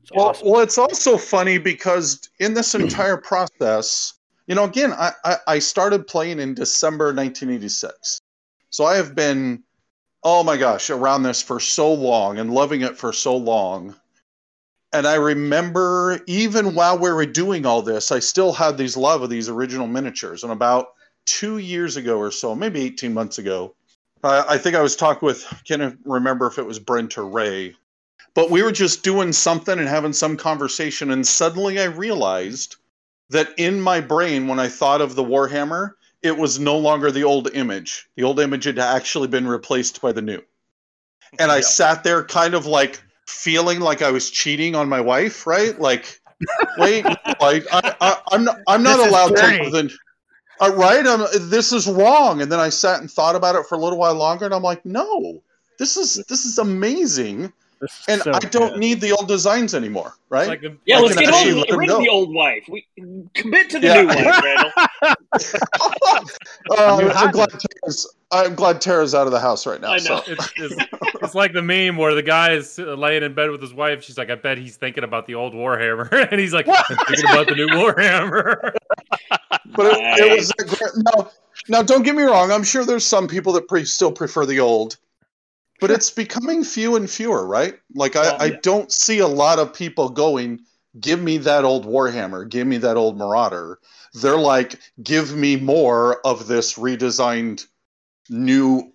[SPEAKER 1] it's
[SPEAKER 6] Well,
[SPEAKER 1] awesome.
[SPEAKER 6] well, it's also funny because in this entire process, you know, again, I, I, I started playing in December 1986. So I have been, oh my gosh, around this for so long and loving it for so long. And I remember even while we were doing all this, I still had these love of these original miniatures. And about two years ago or so, maybe 18 months ago, I, I think I was talking with, can't remember if it was Brent or Ray, but we were just doing something and having some conversation and suddenly i realized that in my brain when i thought of the warhammer it was no longer the old image the old image had actually been replaced by the new and i
[SPEAKER 3] Yeah.
[SPEAKER 6] sat there kind of like feeling like i was cheating on my wife right? Like wait like I, I, i'm not i'm not allowed
[SPEAKER 1] dirty.
[SPEAKER 6] to then uh, right? I'm, this is wrong. And then i sat and thought about it for a little while longer and i'm like no this is this is amazing and
[SPEAKER 1] so
[SPEAKER 6] I don't
[SPEAKER 1] good.
[SPEAKER 6] need the old designs anymore, right?
[SPEAKER 3] Like a,
[SPEAKER 7] Yeah,
[SPEAKER 6] I
[SPEAKER 7] let's get old,
[SPEAKER 6] let
[SPEAKER 7] rid of the old wife. We commit to the
[SPEAKER 6] yeah.
[SPEAKER 7] new wife, Randall.
[SPEAKER 6] uh, I'm, glad Tara's, I'm glad Tara's out of the house right now.
[SPEAKER 7] I
[SPEAKER 6] So
[SPEAKER 7] know.
[SPEAKER 3] it's, it's, it's like the meme where the guy is laying in bed with his wife. She's like, I bet he's thinking about the old Warhammer. and he's like, I'm thinking about the new Warhammer.
[SPEAKER 6] but it, it was a great, now. Now, don't get me wrong. I'm sure there's some people that pre- still prefer the old, but it's becoming few and fewer, right? Like I,
[SPEAKER 3] Well,
[SPEAKER 6] I
[SPEAKER 3] yeah.
[SPEAKER 6] don't see a lot of people going. Give me that old Warhammer. Give me that old Marauder. They're like, give me more of this redesigned new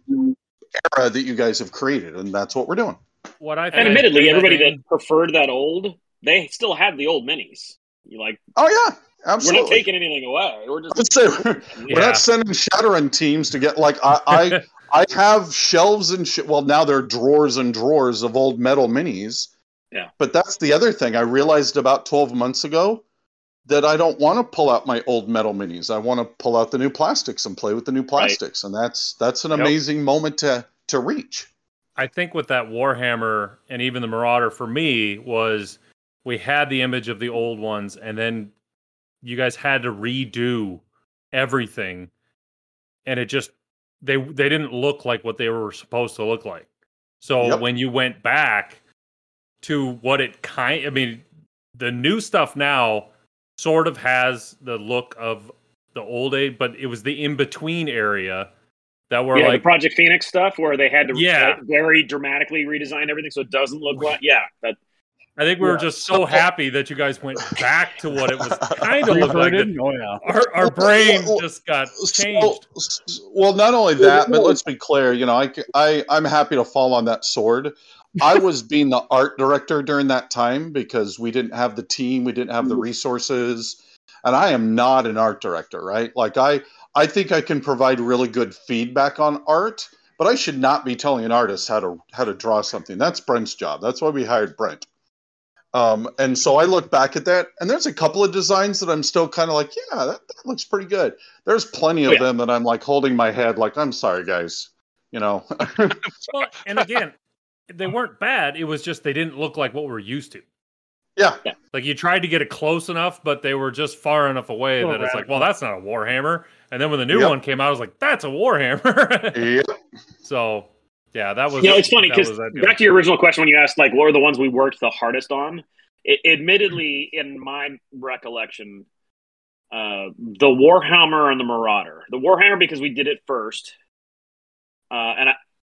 [SPEAKER 6] era that you guys have created, and that's what we're doing.
[SPEAKER 3] What I
[SPEAKER 7] And
[SPEAKER 3] think
[SPEAKER 7] admittedly, everybody
[SPEAKER 3] that
[SPEAKER 7] that preferred that old, they still had the old minis. You like,
[SPEAKER 6] Oh yeah, absolutely.
[SPEAKER 7] we're not taking anything away. We're just
[SPEAKER 6] Let's say we're, we're not sending Shadowrun teams to get like I I, I have shelves and sh- well now they're drawers and drawers of old metal minis.
[SPEAKER 7] Yeah.
[SPEAKER 6] But that's the other thing I realized about 12 months ago that I don't want to pull out my old metal minis. I want to pull out the new plastics and play with the new plastics and that's that's an
[SPEAKER 3] Yep.
[SPEAKER 6] amazing moment to to reach.
[SPEAKER 3] I think with that Warhammer and even the Marauder for me was we had the image of the old ones and then you guys had to redo everything and it just they they didn't look like what they were supposed to look like. So
[SPEAKER 6] Yep.
[SPEAKER 3] when you went back to what it kind I mean the new stuff now sort of has the look of the old age but it was the in between area that were
[SPEAKER 7] yeah,
[SPEAKER 3] like
[SPEAKER 7] the Project Phoenix stuff where they had to
[SPEAKER 3] Yeah.
[SPEAKER 7] uh, very dramatically redesign everything so it doesn't look like. Yeah, that
[SPEAKER 3] I think we were just so happy that you guys went back to what it was kind of looked like.
[SPEAKER 1] oh yeah
[SPEAKER 3] Our, our brain just got changed.
[SPEAKER 6] s- well, not only that, but let's be clear. You know, I, c- I I'm happy to fall on that sword. I was being the art director during that time because we didn't have the team, we didn't have the mm-hmm. resources, and I am not an art director, right? Like I I think I can provide really good feedback on art, but I should not be telling an artist how to how to draw something. That's Brent's job. That's why we hired Brent. Um, and so I look back at that, and there's a couple of designs that I'm still kind of like, yeah, that, that looks pretty good. There's plenty of
[SPEAKER 7] Oh, yeah.
[SPEAKER 6] them that I'm like holding my head, like, I'm sorry, guys. You know,
[SPEAKER 3] Well, and again, they weren't bad. It was just they didn't look like what we're used to.
[SPEAKER 6] Yeah.
[SPEAKER 3] Like you tried to get it close enough, but they were just far enough away
[SPEAKER 1] Little
[SPEAKER 3] that it's like, well, that's not a Warhammer. And then when the new
[SPEAKER 6] Yep.
[SPEAKER 3] one came out, I was like, that's a Warhammer.
[SPEAKER 6] Yep.
[SPEAKER 3] so yeah, that was.
[SPEAKER 7] You know, it's funny because
[SPEAKER 3] was that deal.
[SPEAKER 7] back to your original question when you asked, like, what are the ones we worked the hardest on? It, admittedly, in my recollection, uh, the Warhammer and the Marauder. The Warhammer because we did it first, uh, and I,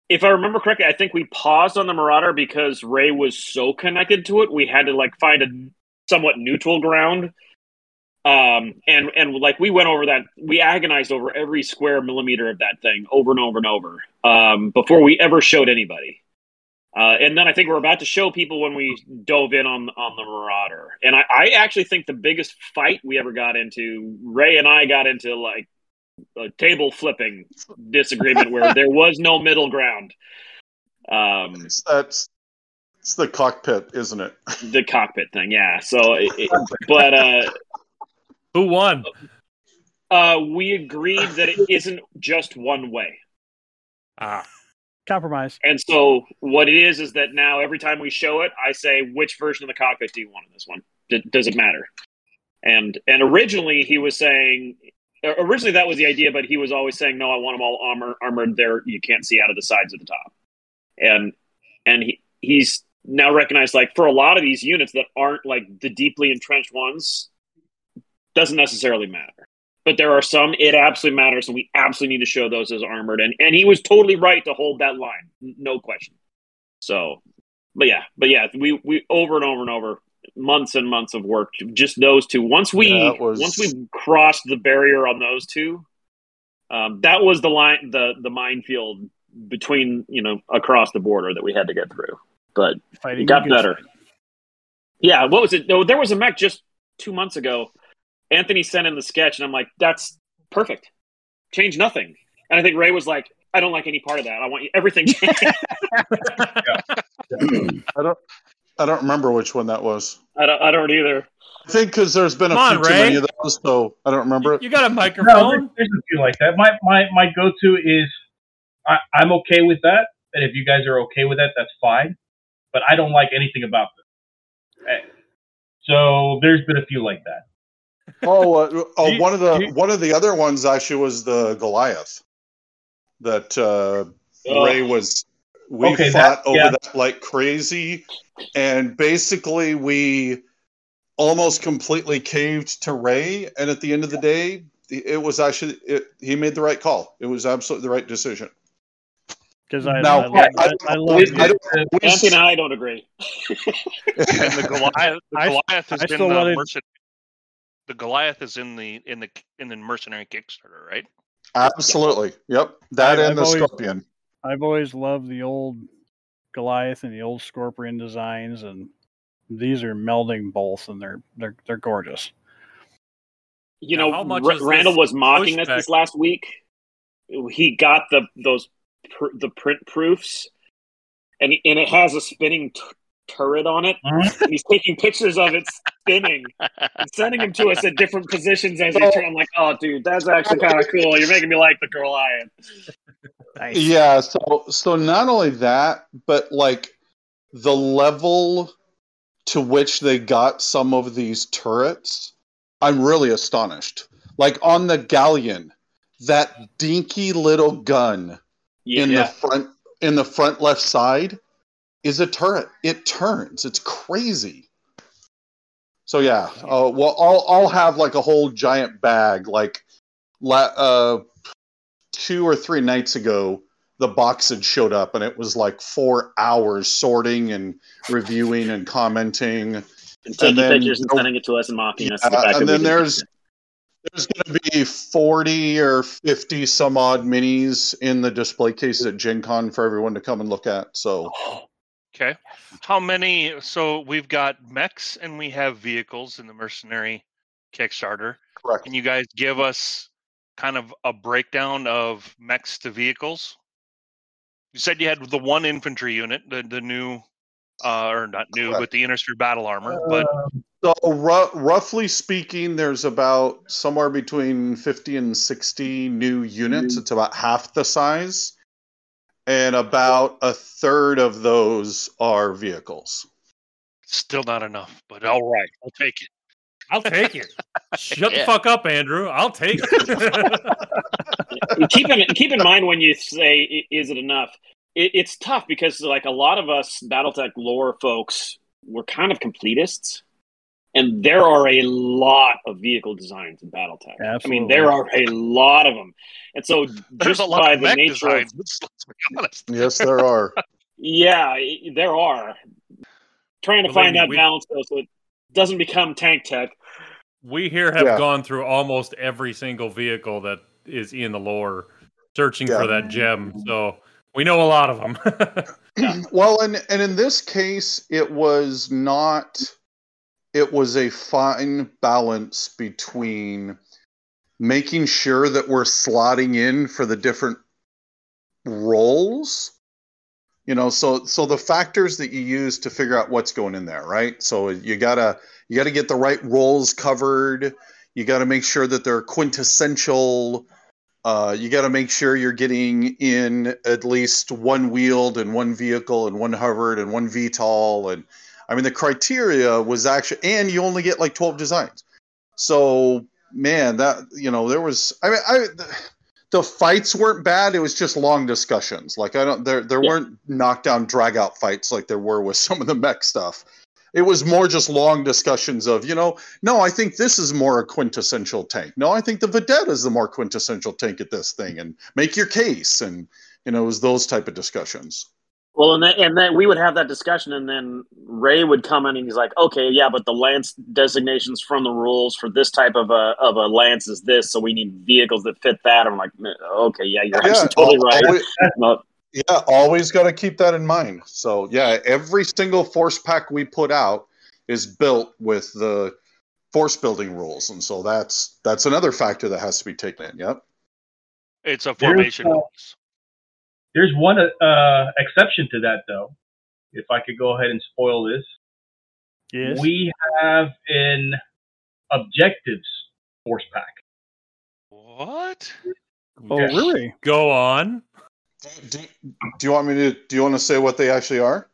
[SPEAKER 7] if I remember correctly, I think we paused on the Marauder because Ray was so connected to it, we had to like find a somewhat neutral ground. Um, and and like we went over that, we agonized over every square millimeter of that thing over and over and over um, before we ever showed anybody. Uh, and then I think we're about to show people when we dove in on on the Marauder. And I, I actually think the biggest fight we ever got into, Ray and I got into like a table flipping disagreement where there was no middle ground. Um,
[SPEAKER 6] It's, that's it's the cockpit, isn't it?
[SPEAKER 7] the cockpit thing, yeah. So, it, it- but uh,
[SPEAKER 3] Who won?
[SPEAKER 7] uh, we agreed that it isn't just one way.
[SPEAKER 3] Ah,
[SPEAKER 1] Compromise.
[SPEAKER 7] And so what it is is that now every time we show it, I say which version of the cockpit do you want in this one? D- does it matter? And and originally he was saying originally that was the idea, but he was always saying no, I want them all armor, armored. There you can't see out of the sides of the top. And and he he's now recognized like for a lot of these units that aren't like the deeply entrenched ones doesn't necessarily matter. But there are some it absolutely matters, and we absolutely need to show those as armored. And and he was totally right to hold that line, no question. So, but yeah, but yeah, we we over and over and over, months and months of work, just those two. Once we
[SPEAKER 6] Yeah, was-
[SPEAKER 7] once we crossed the barrier on those two, um, that was the line, the the minefield between you know across the border that we had to get through. But
[SPEAKER 1] Fighting
[SPEAKER 7] it got better.
[SPEAKER 1] fight.
[SPEAKER 7] Yeah, what was it? No, there was a mech just two months ago. Anthony sent in the sketch, and I'm like, "That's perfect. Change nothing." And I think Ray was like, "I don't like any part of that. I want you, everything." changed."
[SPEAKER 6] I don't I don't remember which one that was.
[SPEAKER 7] I don't. I don't either.
[SPEAKER 6] I think because there's been a
[SPEAKER 3] Come
[SPEAKER 6] few
[SPEAKER 3] on,
[SPEAKER 6] too
[SPEAKER 3] Ray.
[SPEAKER 6] many of those, so I don't remember
[SPEAKER 3] you got a microphone?
[SPEAKER 8] there's, there's a few like that. My my my go to is I, I'm okay with that, and if you guys are okay with that, that's fine. But I don't like anything about this. Eh, So there's been a few like that.
[SPEAKER 6] Oh, uh, oh
[SPEAKER 1] Do you-
[SPEAKER 6] one of the
[SPEAKER 1] you-
[SPEAKER 6] one of the other ones actually was the Goliath that uh,
[SPEAKER 7] Oh.
[SPEAKER 6] Ray was. We
[SPEAKER 8] Okay,
[SPEAKER 6] fought
[SPEAKER 8] that-
[SPEAKER 6] over
[SPEAKER 8] yeah.
[SPEAKER 6] that like crazy, and basically we almost completely caved to Ray. And at the end of the day, it was actually it, he made the right call. It was absolutely the right decision.
[SPEAKER 1] Because I,
[SPEAKER 6] Now,
[SPEAKER 1] I, love,
[SPEAKER 6] I-
[SPEAKER 1] I, I
[SPEAKER 6] I-
[SPEAKER 1] love
[SPEAKER 6] I don't- we
[SPEAKER 7] and I don't agree.
[SPEAKER 2] And the Goliath, the
[SPEAKER 1] I-
[SPEAKER 2] Goliath is
[SPEAKER 1] I
[SPEAKER 2] in
[SPEAKER 1] still
[SPEAKER 2] the
[SPEAKER 1] wanted-
[SPEAKER 2] mercen- The Goliath is in the in the in the mercenary Kickstarter, right?
[SPEAKER 6] Absolutely. Yep. That
[SPEAKER 1] I-
[SPEAKER 6] and
[SPEAKER 1] I've
[SPEAKER 6] the
[SPEAKER 1] always-
[SPEAKER 6] Scorpion.
[SPEAKER 1] I've always loved the old Goliath and the old Scorpion designs, and these are melding both, and they're they're they're gorgeous.
[SPEAKER 7] You
[SPEAKER 3] Now,
[SPEAKER 7] know,
[SPEAKER 3] how much
[SPEAKER 7] R- Randall was mocking us this last week. He got the those pr- the print proofs, and and it has a spinning t- turret on it.
[SPEAKER 8] Mhm.
[SPEAKER 7] And he's taking pictures of it spinning and sending them to us at different positions as they turn. I'm like, oh, dude, that's actually kind of cool. You're making me like the Goliath.
[SPEAKER 1] Nice.
[SPEAKER 6] Yeah, so so not only that, but like the level to which they got some of these turrets, I'm really astonished. Like on the galleon, that dinky little gun
[SPEAKER 7] Yeah,
[SPEAKER 6] in the front in the front left side is a turret. It turns. It's crazy. So yeah, uh, well, I'll I'll have like a whole giant bag. Like, la- uh, two or three nights ago, the box had showed up, and it was like four hours sorting and reviewing and commenting.
[SPEAKER 7] and taking
[SPEAKER 6] then-
[SPEAKER 7] pictures and sending it to us and mocking us. the
[SPEAKER 6] Yeah, and then there's there's going to be 40 or 50 some odd minis in the display cases at Gen Con for everyone to come and look at. So
[SPEAKER 2] Okay. How many? So we've got mechs and we have vehicles in the mercenary Kickstarter.
[SPEAKER 6] correct.
[SPEAKER 2] Can you guys give us kind of a breakdown of mechs to vehicles? You said you had the one infantry unit, the the new, uh, or not new,
[SPEAKER 6] Correct.
[SPEAKER 2] but the Inner Sphere battle armor. But
[SPEAKER 6] So ru- roughly speaking, there's about somewhere between 50 and 60 new units. It's about half the size. And about a third of those are vehicles.
[SPEAKER 2] Still not enough, but all right, I'll take it.
[SPEAKER 3] I'll take it. Shut the fuck up, Andrew. I'll take it.
[SPEAKER 7] keep in keep in mind when you say is it enough it, it's tough because like a lot of us battletech lore folks we're kind of completists and there are a lot of vehicle designs in battletech i mean there are a lot of them and so
[SPEAKER 2] There's
[SPEAKER 7] just
[SPEAKER 2] a lot
[SPEAKER 7] by
[SPEAKER 2] of
[SPEAKER 7] the
[SPEAKER 2] mech
[SPEAKER 7] nature of,
[SPEAKER 2] designs. Let's, let's be honest.
[SPEAKER 6] Yes, there are.
[SPEAKER 7] yeah there are trying to
[SPEAKER 3] Believe
[SPEAKER 7] find
[SPEAKER 3] me,
[SPEAKER 7] that
[SPEAKER 3] we-
[SPEAKER 7] balance though so it doesn't become tank tech
[SPEAKER 3] we here have
[SPEAKER 6] Yeah.
[SPEAKER 3] gone through almost every single vehicle that is in the lore, searching
[SPEAKER 6] Yeah.
[SPEAKER 3] for that gem. So we know a lot of them.
[SPEAKER 6] well, and and in this case, it was not. It was a fine balance between making sure that we're slotting in for the different roles. You know, so so the factors that you use to figure out what's going in there, right? So you gotta you gotta get the right roles covered. You got to make sure that they're quintessential uh, you got to make sure you're getting in at least one wheeled and one vehicle and one hovered and one VTOL. And I mean, the criteria was actually, and you only get like 12 designs. So, man, that, you know, there was, I mean, I, the fights weren't bad. It was just long discussions. Like, I don't, there, there
[SPEAKER 7] Yeah.
[SPEAKER 6] weren't knockdown, drag out fights like there were with some of the mech stuff. It was more just long discussions of, you know, no, I think this is more a quintessential tank. No, I think the Vedette is the more quintessential tank at this thing, and make your case. And you know, it was those type of discussions.
[SPEAKER 7] Well, and then, and then we would have that discussion, and then Ray would come in and he's like, "Okay, yeah, but the lance designations from the rules for this type of a of a lance is this, so we need vehicles that fit that." I'm like, "Okay, yeah, you're actually totally
[SPEAKER 6] al-
[SPEAKER 7] right."
[SPEAKER 6] always- yeah, always got to keep that in mind. So yeah, every single force pack we put out is built with the force building rules, and so that's that's another factor that has to be taken in. Yep.
[SPEAKER 2] It's a
[SPEAKER 8] There's,
[SPEAKER 2] formation.
[SPEAKER 8] uh,
[SPEAKER 2] bonus.
[SPEAKER 8] There's one uh, exception to that, though. If I could go ahead and spoil this,
[SPEAKER 1] Yes.
[SPEAKER 8] we have an objectives force pack.
[SPEAKER 2] What?
[SPEAKER 1] oh,
[SPEAKER 8] Yeah.
[SPEAKER 1] really?
[SPEAKER 3] Go on.
[SPEAKER 6] Do, do you want me to? Do you want to say what they actually are?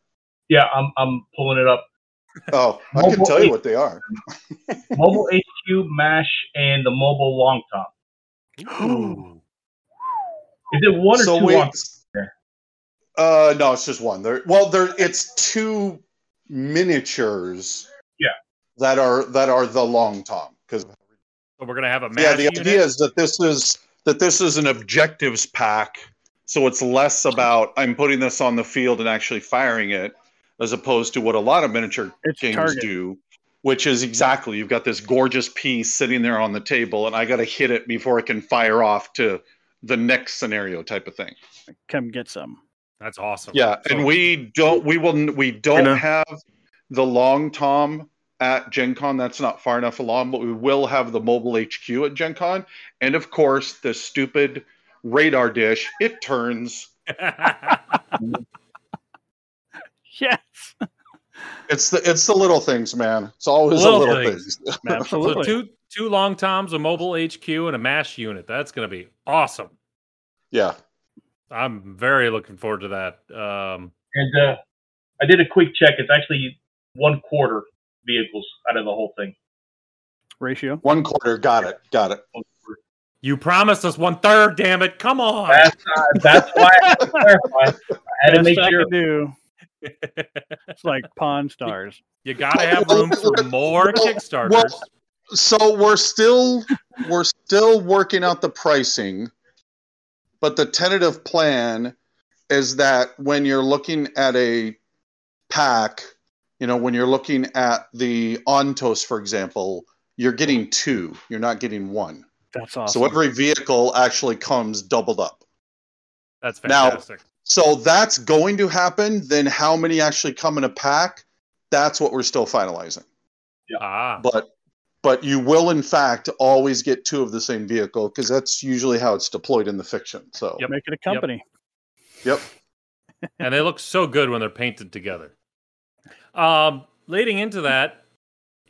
[SPEAKER 8] Yeah, I'm I'm pulling it up.
[SPEAKER 6] Oh, I can
[SPEAKER 8] Mobile
[SPEAKER 6] tell you what they are.
[SPEAKER 8] Mobile HQ, Mash, and the mobile long
[SPEAKER 3] tom.
[SPEAKER 8] Is it one or
[SPEAKER 6] so
[SPEAKER 8] two
[SPEAKER 6] wait.
[SPEAKER 8] long there?
[SPEAKER 6] Uh, no, it's just one. There. Well, there. It's two miniatures.
[SPEAKER 8] Yeah.
[SPEAKER 6] That are that are the long tom because
[SPEAKER 3] So we're gonna have a
[SPEAKER 6] yeah the
[SPEAKER 3] unit?
[SPEAKER 6] idea is that this is that this is an objectives pack so it's less about i'm putting this on the field and actually firing it as opposed to what a lot of miniature
[SPEAKER 1] It's
[SPEAKER 6] games
[SPEAKER 1] target.
[SPEAKER 6] do which is exactly you've got this gorgeous piece sitting there on the table and i got to hit it before it can fire off to the next scenario type of thing
[SPEAKER 1] Come get some.
[SPEAKER 3] That's awesome.
[SPEAKER 6] yeah
[SPEAKER 3] So-
[SPEAKER 6] and we don't we will we don't
[SPEAKER 4] know.
[SPEAKER 6] have the long tom at gen con that's not far enough along but we will have the mobile hq at gen con and of course the stupid radar dish it turns
[SPEAKER 1] Yes.
[SPEAKER 6] it's the it's the little things man it's always
[SPEAKER 3] Little
[SPEAKER 6] the little
[SPEAKER 3] things.
[SPEAKER 6] things,
[SPEAKER 3] so
[SPEAKER 1] Absolutely.
[SPEAKER 3] two two long toms, a mobile HQ, and a mash unit. That's gonna be awesome.
[SPEAKER 6] yeah
[SPEAKER 3] I'm very looking forward to that. Um,
[SPEAKER 8] And uh, I did a quick check. It's actually one quarter vehicles out of the whole thing.
[SPEAKER 1] Ratio.
[SPEAKER 6] one quarter got it got it
[SPEAKER 3] you promised us one third. Damn it! Come on.
[SPEAKER 8] That's uh, that's why I had to clarify. I had to make
[SPEAKER 1] I
[SPEAKER 8] sure.
[SPEAKER 1] do. It's like Pawn Stars.
[SPEAKER 3] you gotta have room for more
[SPEAKER 6] Well,
[SPEAKER 3] Kickstarters.
[SPEAKER 6] well, so we're still we're still working out the pricing but the tentative plan is that when you're looking at a pack you know when you're looking at the ontos for example you're getting two you're not getting one
[SPEAKER 1] That's awesome.
[SPEAKER 6] so every vehicle actually comes doubled up
[SPEAKER 3] That's fantastic.
[SPEAKER 6] Now-
[SPEAKER 3] fantastic.
[SPEAKER 6] so that's going to happen then how many actually come in a pack that's what we're still finalizing
[SPEAKER 3] ah,
[SPEAKER 6] but but you will in fact always get two of the same vehicle because that's usually how it's deployed in the fiction so
[SPEAKER 3] Yep.
[SPEAKER 1] Make it a company.
[SPEAKER 6] yep.
[SPEAKER 3] and they look so good when they're painted together. Um, leading into that,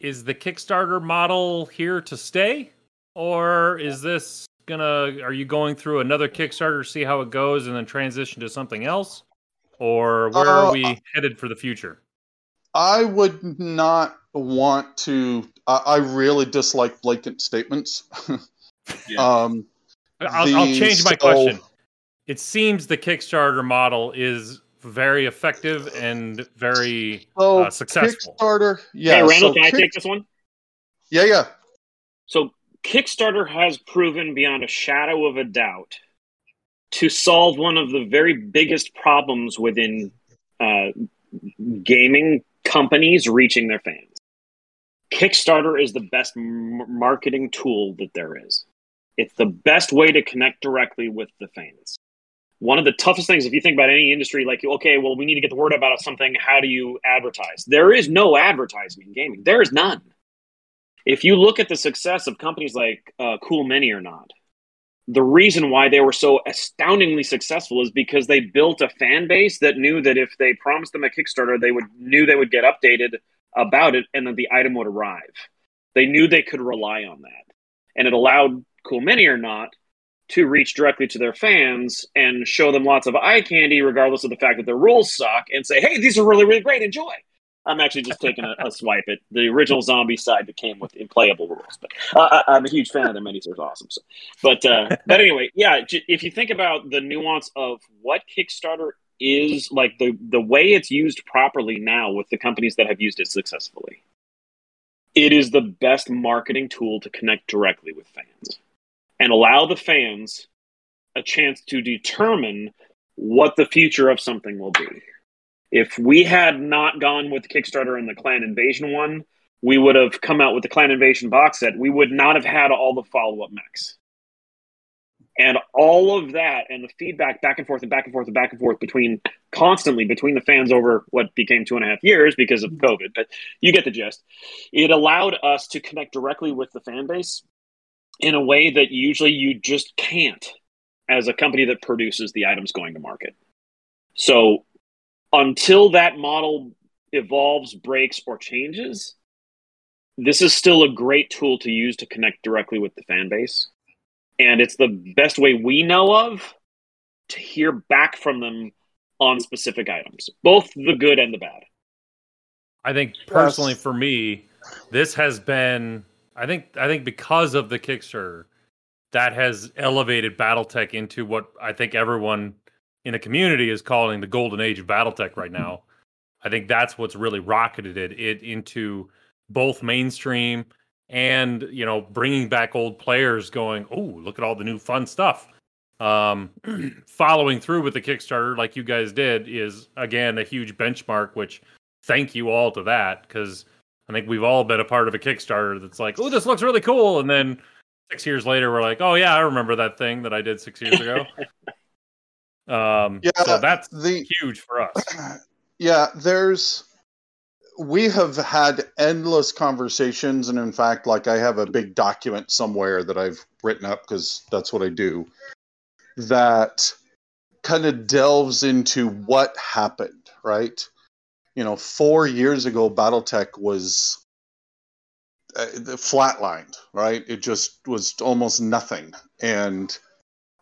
[SPEAKER 3] is the Kickstarter model here to stay, or is this gonna? Are you going through another Kickstarter, to see how it goes, and then transition to something else, or where
[SPEAKER 6] Uh,
[SPEAKER 3] are we headed for the future?
[SPEAKER 6] I would not want to. I, I really dislike blatant statements. um,
[SPEAKER 3] I'll, I'll change my
[SPEAKER 6] so-
[SPEAKER 3] question. It seems the Kickstarter model is very effective and very
[SPEAKER 6] So
[SPEAKER 3] uh, successful.
[SPEAKER 6] Kickstarter, yeah.
[SPEAKER 7] hey, Randall,
[SPEAKER 6] so
[SPEAKER 7] can I take this one?
[SPEAKER 6] Yeah, yeah.
[SPEAKER 7] So Kickstarter has proven beyond a shadow of a doubt to solve one of the very biggest problems within uh, gaming companies reaching their fans. Kickstarter is the best marketing tool that there is. It's the best way to connect directly with the fans. One of the toughest things, if you think about any industry, like, okay, well, we need to get the word about something. How do you advertise? There is no advertising in gaming. There is none if you look at the success of companies like uh, Cool Mini or not, the reason why they were so astoundingly successful is because they built a fan base that knew that if they promised them a Kickstarter, they would knew they would get updated about it, and that the item would arrive. They knew they could rely on that, and it allowed Cool Mini or not to reach directly to their fans and show them lots of eye candy, regardless of the fact that their rules suck, and say, "Hey, these are really, really great. Enjoy." I'm actually just taking a, a swipe at the original Zombicide that came with implayable rules. But uh, I, I'm a huge fan of their minis; they're awesome. So, but uh, but anyway, yeah. If you think about the nuance of what Kickstarter is, like the the way it's used properly now with the companies that have used it successfully, it is the best marketing tool to connect directly with fans and allow the fans a chance to determine what the future of something will be if we had not gone with Kickstarter and the Clan Invasion one, we would have come out with the Clan Invasion box set. We would not have had all the follow up mechs. And all of that and the feedback back and forth and back and forth and back and forth between constantly between the fans over what became two and a half years because of COVID, but you get the gist. It allowed us to connect directly with the fan base in a way that usually you just can't as a company that produces the items going to market. So until that model evolves, breaks, or changes, this is still a great tool to use to connect directly with the fan base. And it's the best way we know of to hear back from them on specific items, both the good and the bad.
[SPEAKER 3] I think personally
[SPEAKER 6] Yes.
[SPEAKER 3] for me, this has been I think I think because of the Kickstarter, that has elevated BattleTech into what I think everyone in the community is calling the golden age of BattleTech right now. I think that's what's really rocketed it, it into both mainstream and you know bringing back old players going oh look at all the new fun stuff. Um following through with the kickstarter like you guys did is again a huge benchmark which thank you all to that because i think we've all been a part of a kickstarter that's like oh this looks really cool. And then six years later we're like oh yeah i remember that thing that i did six years ago. Um
[SPEAKER 6] Yeah,
[SPEAKER 3] so that's
[SPEAKER 6] The
[SPEAKER 3] huge for us.
[SPEAKER 6] Yeah, there's we have had endless conversations, and in fact, like I have a big document somewhere that I've written up because that's what I do. That kind of delves into what happened, right? You know, four years ago, BattleTech was uh, flatlined, right? It just was almost nothing, and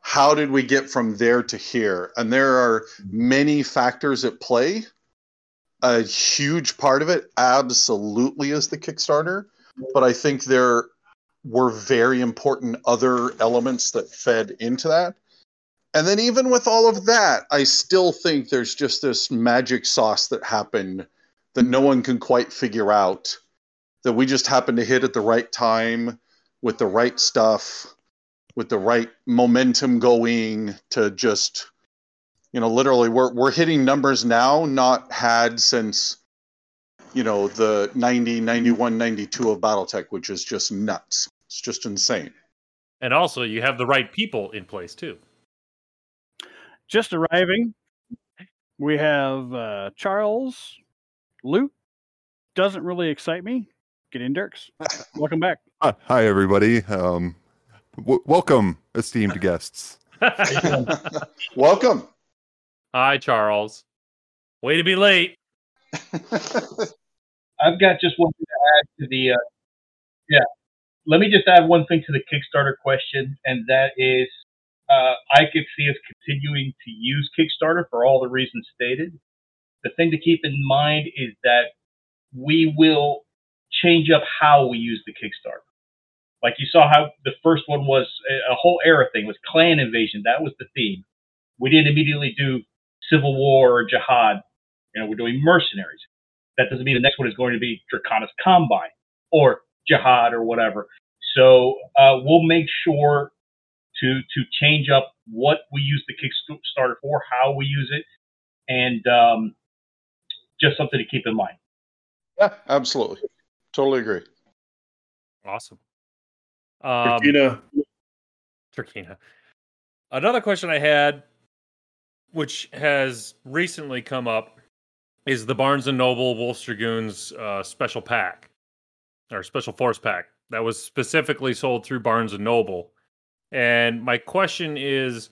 [SPEAKER 6] how did we get from there to here? And there are many factors at play. A huge part of it absolutely is the Kickstarter, but I think there were very important other elements that fed into that. And then, even with all of that, I still think there's just this magic sauce that happened that no one can quite figure out. That we just happened to hit at the right time with the right stuff, with the right momentum going to just you know literally we're we're hitting numbers now not had since you know the 90 91 92 of battletech which is just nuts it's just insane
[SPEAKER 3] and also you have the right people in place too
[SPEAKER 1] Just arriving, we have uh, Charles. Luke doesn't really excite me. Get in, Dirks. Welcome back.
[SPEAKER 9] Hi, hi, everybody. Um, w- welcome, esteemed guests.
[SPEAKER 6] welcome
[SPEAKER 3] hi charles way to be late
[SPEAKER 8] I've got just one thing to add to the. Uh, yeah, let me just add one thing to the Kickstarter question, and that is, uh, I could see us continuing to use Kickstarter for all the reasons stated. The thing to keep in mind is that we will change up how we use the Kickstarter. Like you saw how the first one was a, whole era thing was clan invasion. That was the theme. We didn't immediately do civil war or jihad. You know, we're doing mercenaries. That doesn't mean the next one is going to be Draconis Combine or jihad or whatever. So uh, we'll make sure to to change up what we use the Kickstarter for, how we use it, and um, just something to keep in mind.
[SPEAKER 6] Yeah, absolutely. Totally agree.
[SPEAKER 3] Awesome. Um,
[SPEAKER 4] Turkina.
[SPEAKER 3] Turkina. Another question I had, which has recently come up, is the Barnes and Noble Wolf Dragoons uh, special pack or special force pack that was specifically sold through Barnes and Noble. And my question is,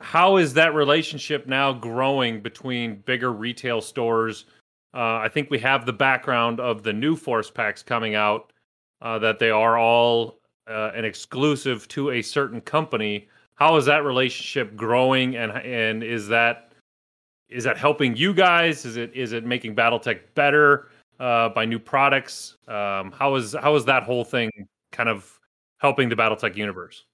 [SPEAKER 3] how is that relationship now growing between bigger retail stores? Uh, I think we have the background of the new force packs coming out uh, that they are all uh, an exclusive to a certain company. How is that relationship growing, and and is that is that helping you guys? Is it is it making BattleTech better uh, by new products? Um, how is how is that whole thing kind of helping the BattleTech universe?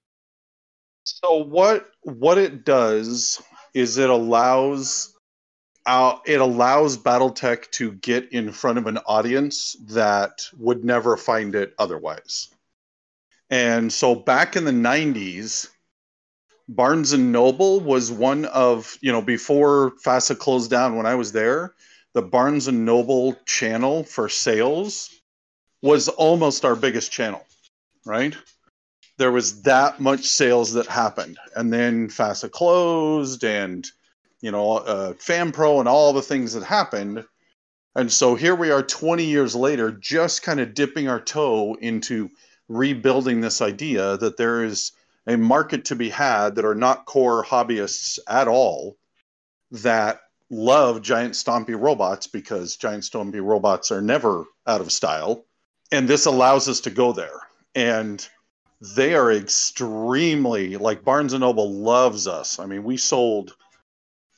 [SPEAKER 6] So what what it does is it allows uh, it allows BattleTech to get in front of an audience that would never find it otherwise. And so back in the 90s, Barnes and Noble was one of, you know, before FASA closed down when I was there, the Barnes and Noble channel for sales was almost our biggest channel, right? there was that much sales that happened and then fasa closed and you know uh, FanPro and all the things that happened and so here we are 20 years later just kind of dipping our toe into rebuilding this idea that there is a market to be had that are not core hobbyists at all that love giant stompy robots because giant stompy robots are never out of style and this allows us to go there and they are extremely like Barnes and Noble loves us. I mean, we sold,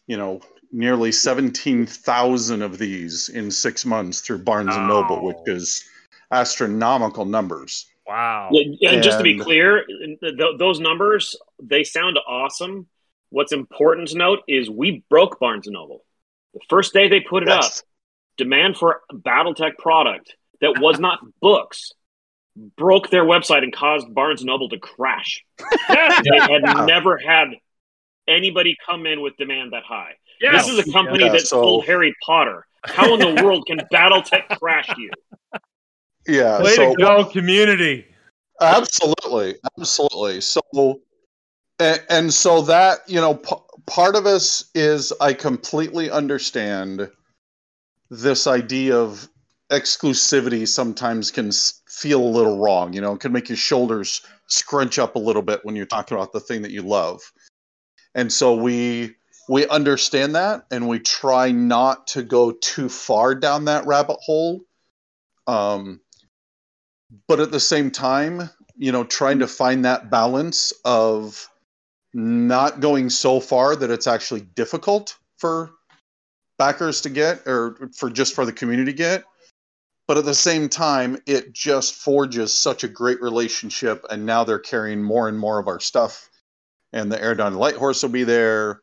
[SPEAKER 6] you know, nearly 17,000 of these in 6 months through Barnes wow. and Noble, which is astronomical numbers.
[SPEAKER 3] Wow.
[SPEAKER 7] Yeah, and, and just to be clear, th- those numbers, they sound awesome. What's important to note is we broke Barnes and Noble. The first day they put it yes. up, demand for a BattleTech product that was not books broke their website and caused Barnes & Noble to crash. they had never had anybody come in with demand that high. Yes. This is a company yeah, that so... sold Harry Potter. How in the world can BattleTech crash you?
[SPEAKER 6] Yeah.
[SPEAKER 3] Way so, to go, community.
[SPEAKER 6] Absolutely, absolutely. So, and, and so that you know, p- part of us is I completely understand this idea of exclusivity sometimes can feel a little wrong. You know, it can make your shoulders scrunch up a little bit when you're talking about the thing that you love. And so we we understand that and we try not to go too far down that rabbit hole. Um, but at the same time, you know, trying to find that balance of not going so far that it's actually difficult for backers to get or for just for the community to get but at the same time it just forges such a great relationship and now they're carrying more and more of our stuff and the Eridani light horse will be there.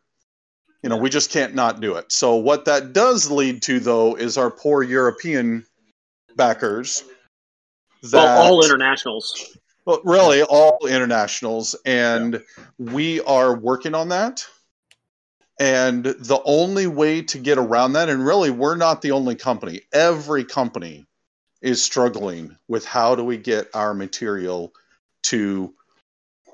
[SPEAKER 6] You know we just can't not do it. So what that does lead to though is our poor european backers
[SPEAKER 7] well, all internationals
[SPEAKER 6] well really all internationals and yeah. we are working on that and the only way to get around that and really we're not the only company every company is struggling with how do we get our material to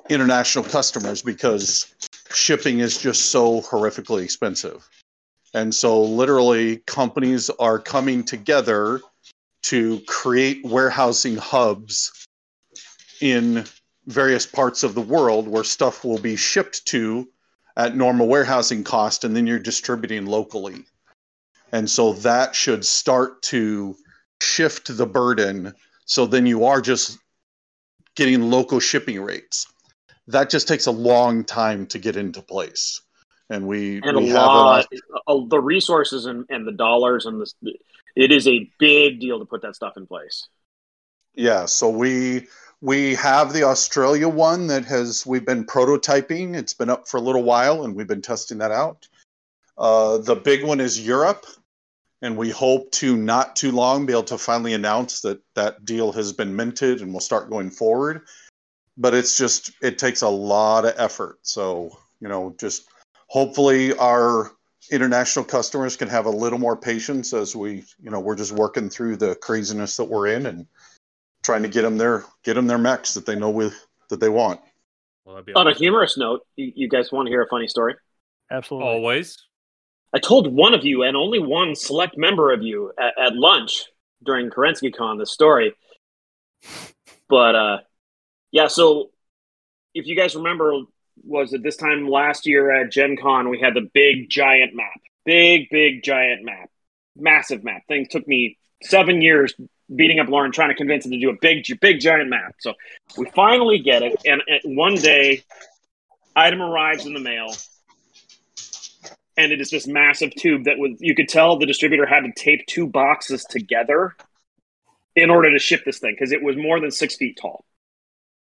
[SPEAKER 6] international customers because shipping is just so horrifically expensive. And so, literally, companies are coming together to create warehousing hubs in various parts of the world where stuff will be shipped to at normal warehousing cost, and then you're distributing locally. And so, that should start to shift the burden so then you are just getting local shipping rates. That just takes a long time to get into place. And we
[SPEAKER 7] and
[SPEAKER 6] we
[SPEAKER 7] a lot, a, uh, the resources and, and the dollars and the It is a big deal to put that stuff in place.
[SPEAKER 6] Yeah, so we we have the Australia one that has we've been prototyping. It's been up for a little while, and we've been testing that out. Uh, the big one is Europe, and we hope to not too long be able to finally announce that that deal has been minted and we'll start going forward. But it's just it takes a lot of effort. So you know, just hopefully our international customers can have a little more patience as we you know we're just working through the craziness that we're in and trying to get them their get them their mechs that they know with that they want.
[SPEAKER 3] Well, that'd be
[SPEAKER 7] On a humorous note, you, you guys want to hear a funny story?
[SPEAKER 1] Absolutely.
[SPEAKER 3] Always.
[SPEAKER 7] I told one of you and only one select member of you at, at lunch during Kerensky Con this story. But uh, yeah, so if you guys remember, was it this time last year at Gen Con, we had the big giant map. Big, big giant map. Massive map. Thing took me seven years beating up Loren trying to convince him to do a big, big giant map. So we finally get it. And, and one day, item arrives in the mail and it is this massive tube that was you could tell the distributor had to tape two boxes together in order to ship this thing because it was more than six feet tall